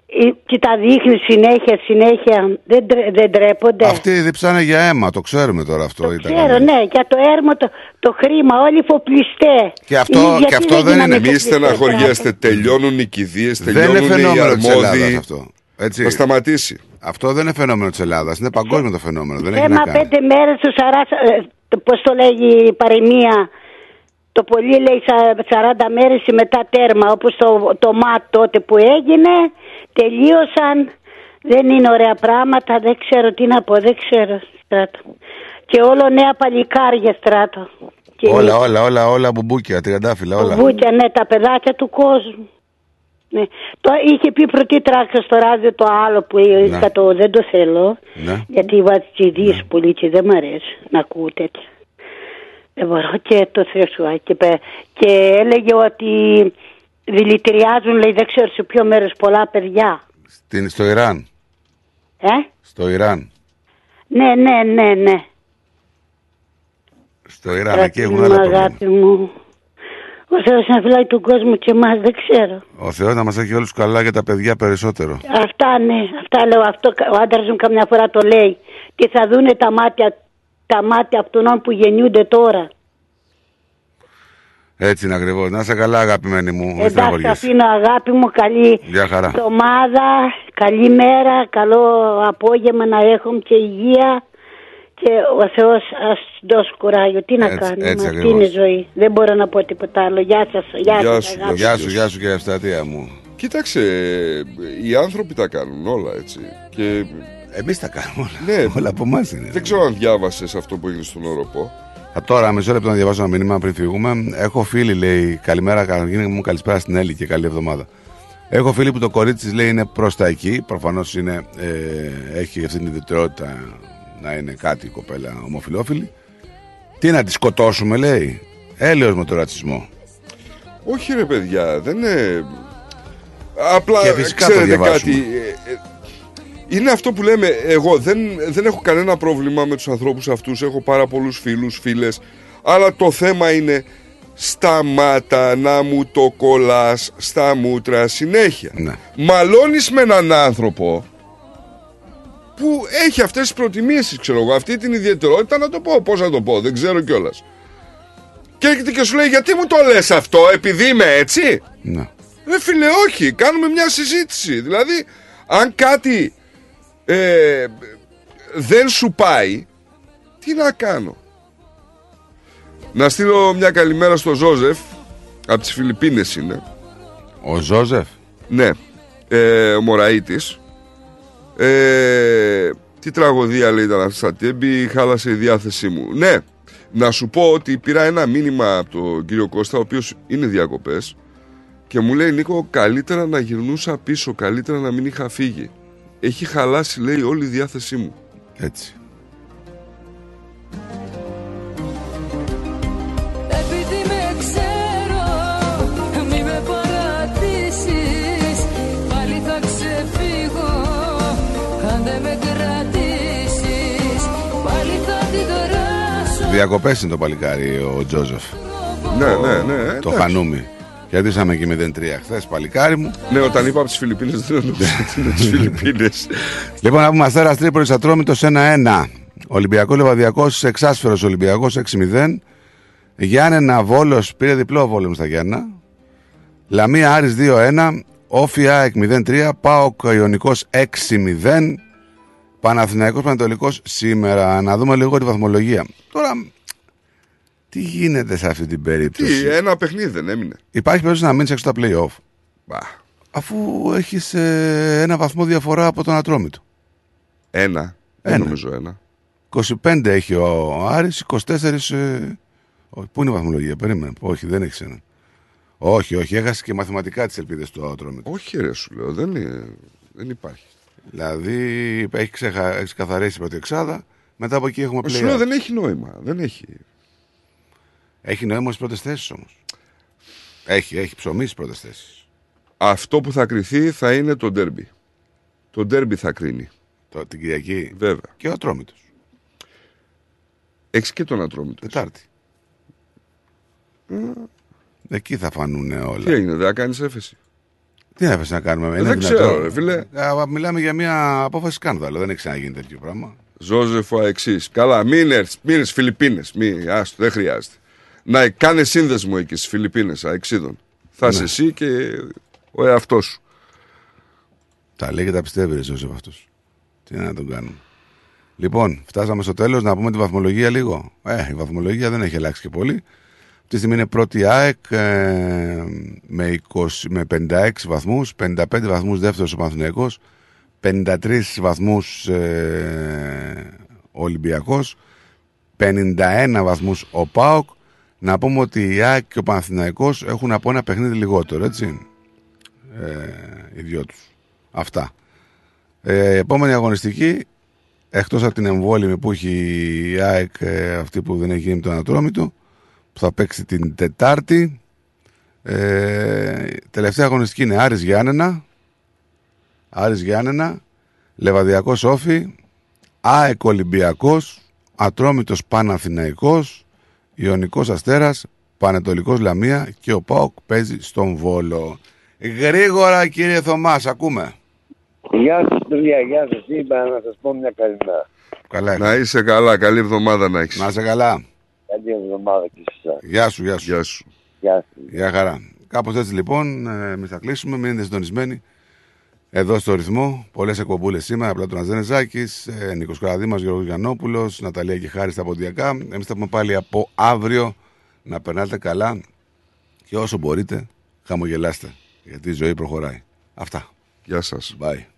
[SPEAKER 39] ε, και τα δείχνει συνέχεια, συνέχεια, δεν, τρε- δεν τρέπονται.
[SPEAKER 5] Αυτοί διψάνε για αίμα, το ξέρουμε τώρα αυτό. ήταν.
[SPEAKER 39] Ξέρω, ναι, για το έρμο, το, το χρήμα, όλοι οι φοπλιστέ.
[SPEAKER 5] Και αυτό-
[SPEAKER 39] Εμείς
[SPEAKER 5] και
[SPEAKER 39] γιατί
[SPEAKER 5] αυτό δεν
[SPEAKER 39] γίναμε
[SPEAKER 5] είναι-
[SPEAKER 7] Μη
[SPEAKER 39] φοπλιστές,
[SPEAKER 7] στεναχωριέστε,
[SPEAKER 39] στράτο;
[SPEAKER 7] τελειώνουν οι κηδείες,
[SPEAKER 5] Δεν είναι
[SPEAKER 7] τελειώνουν οι
[SPEAKER 5] φαινόμενο της Ελλάδας
[SPEAKER 7] αρμόδιοι.
[SPEAKER 5] αυτό. Έτσι.
[SPEAKER 7] Θα σταματήσει.
[SPEAKER 5] Αυτό δεν είναι φαινόμενο της Ελλάδας. Είναι παγκόσμιο το φαινόμενο. Δεν έχει
[SPEAKER 39] Θέμα
[SPEAKER 5] να κάνει.
[SPEAKER 39] πέντε μέρες του Σαράσα, ε, το- πώς το λέγει η παροιμία, το πολύ λέει σα- 40 μέρες και μετά τέρμα, όπως το, το ΜΑΤ τότε που έγινε, τελείωσαν, δεν είναι ωραία πράγματα, δεν ξέρω τι να πω, δεν ξέρω στράτο. Και όλο νέα παλικάρια στράτο. Και
[SPEAKER 5] Όλα, όλα, όλα, όλα μπουμπούκια, τριαντάφυλλα, όλα.
[SPEAKER 39] Βούτια, ναι, τα παιδάκια του κόσμου. Ναι. Το είχε πει πρωτήτραξα στο ράδιο το άλλο που είχα το δεν το θέλω.
[SPEAKER 5] Ναι.
[SPEAKER 39] Γιατί βάζει τσιδίες πολύ και δεν μ' αρέσει να ακούω τέτοια. Δεν μπορώ και το Θεό σου α, και, πε- και έλεγε ότι δηλητηριάζουν λέει δεν ξέρω σε ποιο μέρος πολλά παιδιά.
[SPEAKER 5] Στην, στο Ιράν.
[SPEAKER 39] Ε;
[SPEAKER 5] Στο Ιράν.
[SPEAKER 39] Ναι, ναι, ναι, ναι.
[SPEAKER 5] Στο Ιράν, εκεί έχουν
[SPEAKER 39] μου,
[SPEAKER 5] άλλα προβλήματα.
[SPEAKER 39] αγάπη μου. Ο Θεός να φυλάει τον κόσμο και εμάς δεν ξέρω.
[SPEAKER 5] Ο Θεός να μας έχει όλους καλά και τα παιδιά περισσότερο.
[SPEAKER 39] Αυτά ναι, αυτά λέω. Αυτό ο άντρας μου καμιά φορά το λέει. Και θα δούνε τα μάτια, τα μάτια αυτών που γεννιούνται τώρα.
[SPEAKER 5] Έτσι είναι ακριβώς. Να είσαι καλά, αγαπημένη μου. Μην
[SPEAKER 39] Εντάξει,
[SPEAKER 5] στεναχωριέσαι.
[SPEAKER 39] αφήνω αγάπη μου. Καλή
[SPEAKER 5] Γεια χαρά.
[SPEAKER 39] εβδομάδα, καλή μέρα, καλό απόγευμα να έχουμε και υγεία. Και ο Θεός ας δώσει κουράγιο. Τι να
[SPEAKER 5] Έτσι,
[SPEAKER 39] κάνουμε,
[SPEAKER 5] έτσι
[SPEAKER 39] αυτή
[SPEAKER 5] ακριβώς.
[SPEAKER 39] είναι η ζωή. Δεν μπορώ να πω τίποτα άλλο. Γεια σας, γεια,
[SPEAKER 7] Γεια
[SPEAKER 39] σας
[SPEAKER 7] σου,
[SPEAKER 39] αγάπη.
[SPEAKER 5] Γεια σου, γεια σου και ευστατεία μου.
[SPEAKER 7] Κοίταξε, οι άνθρωποι τα κάνουν όλα έτσι. Και...
[SPEAKER 5] Εμείς τα κάνουμε όλα.
[SPEAKER 7] Ναι,
[SPEAKER 5] Όλα από εμάς είναι.
[SPEAKER 7] δεν ξέρω αν διάβασες αυτό που έγινε στον Οροπό.
[SPEAKER 5] Α, τώρα, μισό λεπτό να διαβάσω ένα μήνυμα πριν φύγουμε. Έχω φίλη, λέει, καλημέρα, καλή μου καλησπέρα στην Έλλη και καλή εβδομάδα. Έχω φίλη που το κορίτσι της λέει είναι προς τα εκεί. Προφανώς ε, έχει αυτή την ιδιαιτερότητα να είναι κάτι η κοπέλα ομοφυλόφιλη. Τι να τη σκοτώσουμε, λέει. Έλεος με το ρατσισμό.
[SPEAKER 7] Όχι ρε παιδιά, δεν είναι... Απλά
[SPEAKER 5] Και φυσικά το
[SPEAKER 7] ξέρετε
[SPEAKER 5] διαβάζουμε.
[SPEAKER 7] κάτι, ε, ε, είναι αυτό που λέμε. Εγώ δεν, δεν έχω κανένα πρόβλημα με τους ανθρώπους αυτούς. Έχω πάρα πολλούς φίλους, φίλες. Αλλά το θέμα είναι σταμάτα να μου το κολλάς στα μούτρα συνέχεια.
[SPEAKER 5] Ναι.
[SPEAKER 7] Μαλώνεις με έναν άνθρωπο που έχει αυτές τις προτιμήσεις, ξέρω εγώ, αυτή την ιδιαιτερότητα να το πω, πώς να το πω, δεν ξέρω κιόλας. Και έρχεται και σου λέει γιατί μου το λες αυτό, επειδή είμαι έτσι;
[SPEAKER 5] Ναι.
[SPEAKER 7] Ρε φίλε, όχι, κάνουμε μια συζήτηση. Δηλαδή, αν κάτι ε, δεν σου πάει, τι να κάνω; Να στείλω μια καλημέρα στο Ζόζεφ, από τις Φιλιππίνες είναι.
[SPEAKER 5] Ο Ζόζεφ.
[SPEAKER 7] Ναι, ε, ο Μωραΐτης. Ε, τι τραγωδία λέει ήταν αυτή στα τέμπη, χάλασε η διάθεσή μου. Ναι, να σου πω ότι πήρα ένα μήνυμα από τον κύριο Κώστα, ο οποίος είναι διακοπές και μου λέει Νίκο καλύτερα να γυρνούσα πίσω, καλύτερα να μην είχα φύγει. Έχει χαλάσει λέει όλη η διάθεσή μου.
[SPEAKER 5] Έτσι. Διακοπές είναι το παλικάρι ο Τζόζεφ.
[SPEAKER 7] Ναι, ναι, ναι.
[SPEAKER 5] Το
[SPEAKER 7] εντάξει.
[SPEAKER 5] χανούμι. Κερδίσαμε και 0-3 χθες, παλικάρι μου.
[SPEAKER 7] Ναι, όταν είπα από τις Φιλιππίνες, δεν εννοούσα ότι είναι τις Φιλιππίνες.
[SPEAKER 5] Λοιπόν, να πούμε Αστέρας Τρίπολης Ατρόμητος 1-1. Ολυμπιακό Λεβαδιακός εξάσφαιρο Ολυμπιακός 6-0. Γιάννενα Βόλο πήρε διπλό βόλεμο στα Γιάννα. Λαμία Άρης 2-1. Όφη ΑΕΚ 0-3. Πάοκ Ιωνικός 6-0. Παναθηναϊκός Πανατολικός σήμερα. Να δούμε λίγο τη βαθμολογία. Τώρα, τι γίνεται σε αυτή την περίπτωση;
[SPEAKER 7] Τι, ένα παιχνίδι δεν έμεινε.
[SPEAKER 5] Υπάρχει περίπτωση να μείνεις έξω από τα play-off;
[SPEAKER 7] Μπα.
[SPEAKER 5] Αφού έχεις ένα βαθμό διαφορά από τον Ατρόμητο.
[SPEAKER 7] Ένα. Δεν
[SPEAKER 5] Ένα.
[SPEAKER 7] νομίζω ένα.
[SPEAKER 5] 25 έχει ο Άρης, 24. Ε... όχι, Πού είναι η βαθμολογία, περίμενε. Όχι, δεν έχεις ένα. Όχι, όχι, έχασε και μαθηματικά τις ελπίδες του Ατρόμητο.
[SPEAKER 7] Όχι, ρε, σου λέω. Δεν, είναι, δεν υπάρχει.
[SPEAKER 5] Δηλαδή έχει, ξεχα... έχεις καθαρίσει η πρώτη εξάδα, μετά από εκεί έχουμε
[SPEAKER 7] Σου λέω
[SPEAKER 5] play
[SPEAKER 7] δεν έχει νόημα. Δεν έχει.
[SPEAKER 5] Έχει νόημα στις πρώτες θέσεις όμως. Έχει, έχει ψωμί στις πρώτες θέσεις.
[SPEAKER 7] Αυτό που θα κρυθεί θα είναι το ντέρμπι. Το ντέρμπι θα κρίνει.
[SPEAKER 5] Το, την Κυριακή.
[SPEAKER 7] Βέβαια.
[SPEAKER 5] Και ο Ατρόμητος.
[SPEAKER 7] Έχεις και τον Ατρόμητος.
[SPEAKER 5] Τετάρτη. Εκεί θα φανούν όλα.
[SPEAKER 7] Τι έγινε, δεν θα κάνεις έφεση.
[SPEAKER 5] Τι έφεση να κάνουμε, είναι
[SPEAKER 7] Δεν
[SPEAKER 5] δυνατόν.
[SPEAKER 7] ξέρω, ρε φίλε.
[SPEAKER 5] Α, Μιλάμε για μια απόφαση σκάνδαλο. Δεν έχει ξαναγίνει τέτοιο πράγμα.
[SPEAKER 7] Ζώζεφ ο εξή. Καλά, μην έρθεις, μην έρθεις Φιλιππίνες. Μη, άστο, δεν χρειάζεται. Να κάνει σύνδεσμο εκεί στις Φιλιππίνες, αεξίδων. Θα είσαι
[SPEAKER 5] Ναι.
[SPEAKER 7] εσύ και ο εαυτός σου.
[SPEAKER 5] Τα λέει και τα πιστεύει, ρε Ζώσεφ αυτός. Τι να τον κάνουμε. Λοιπόν, φτάσαμε στο τέλος να πούμε τη βαθμολογία λίγο. Ε, η βαθμολογία δεν έχει αλλάξει και πολύ. Αυτή τη στιγμή είναι πρώτη ΑΕΚ ε, με, 20, με 56 βαθμούς, 55 βαθμούς δεύτερος ο Παναθηναϊκός, 53 βαθμούς ε, ο Ολυμπιακός, 51 βαθμούς ο ΠΑΟΚ. Να πούμε ότι η ΑΕΚ και ο Παναθηναϊκός έχουν από ένα παιχνίδι λιγότερο, έτσι. Ε, οι δυο τους. Αυτά. Ε, επόμενη αγωνιστική, εκτός από την εμβόλυμη που έχει η ΑΕΚ, ε, αυτή που δεν έχει γίνει με τον Ατρόμητο, που θα παίξει την Τετάρτη. Ε, τελευταία αγωνιστική είναι Άρης Γιάννενα. Άρης Γιάννενα. Λεβαδιακός Όφη. ΑΕΚ Ολυμπιακός. Ατρόμητος Παναθηναϊκός. Ιωνικός Αστέρας. Πανετολικός Λαμία. Και ο ΠΑΟΚ παίζει στον Βόλο. Γρήγορα κύριε Θωμάς, ακούμε.
[SPEAKER 40] Γεια σας παιδιά, γεια σας. Είπα να σας πω μια καλημέρα.
[SPEAKER 5] Καλά.
[SPEAKER 7] Να είσαι καλά, καλή εβδομάδα να έχεις.
[SPEAKER 5] Να είσαι καλά.
[SPEAKER 40] Καλή εβδομάδα και σε εσάς.
[SPEAKER 5] Γεια σου, γεια σου.
[SPEAKER 7] Γεια σου.
[SPEAKER 40] Γεια σου.
[SPEAKER 5] Γεια χαρά. Κάπως έτσι λοιπόν, ε, εμείς θα κλείσουμε. Μείνετε συντονισμένοι εδώ στο ρυθμό. Πολλές εκπομπούλες σήμερα. Απλά τον Αζένε ε, Νίκος Καραδίμα, Γιώργος Γιαννόπουλος, Ναταλία και Χάρη στα ποντιακά. Εμείς θα πούμε πάλι από αύριο. Να περνάτε καλά και όσο μπορείτε, χαμογελάστε. Γιατί η ζωή προχωράει. Αυτά.
[SPEAKER 7] Γεια σας.
[SPEAKER 5] Bye.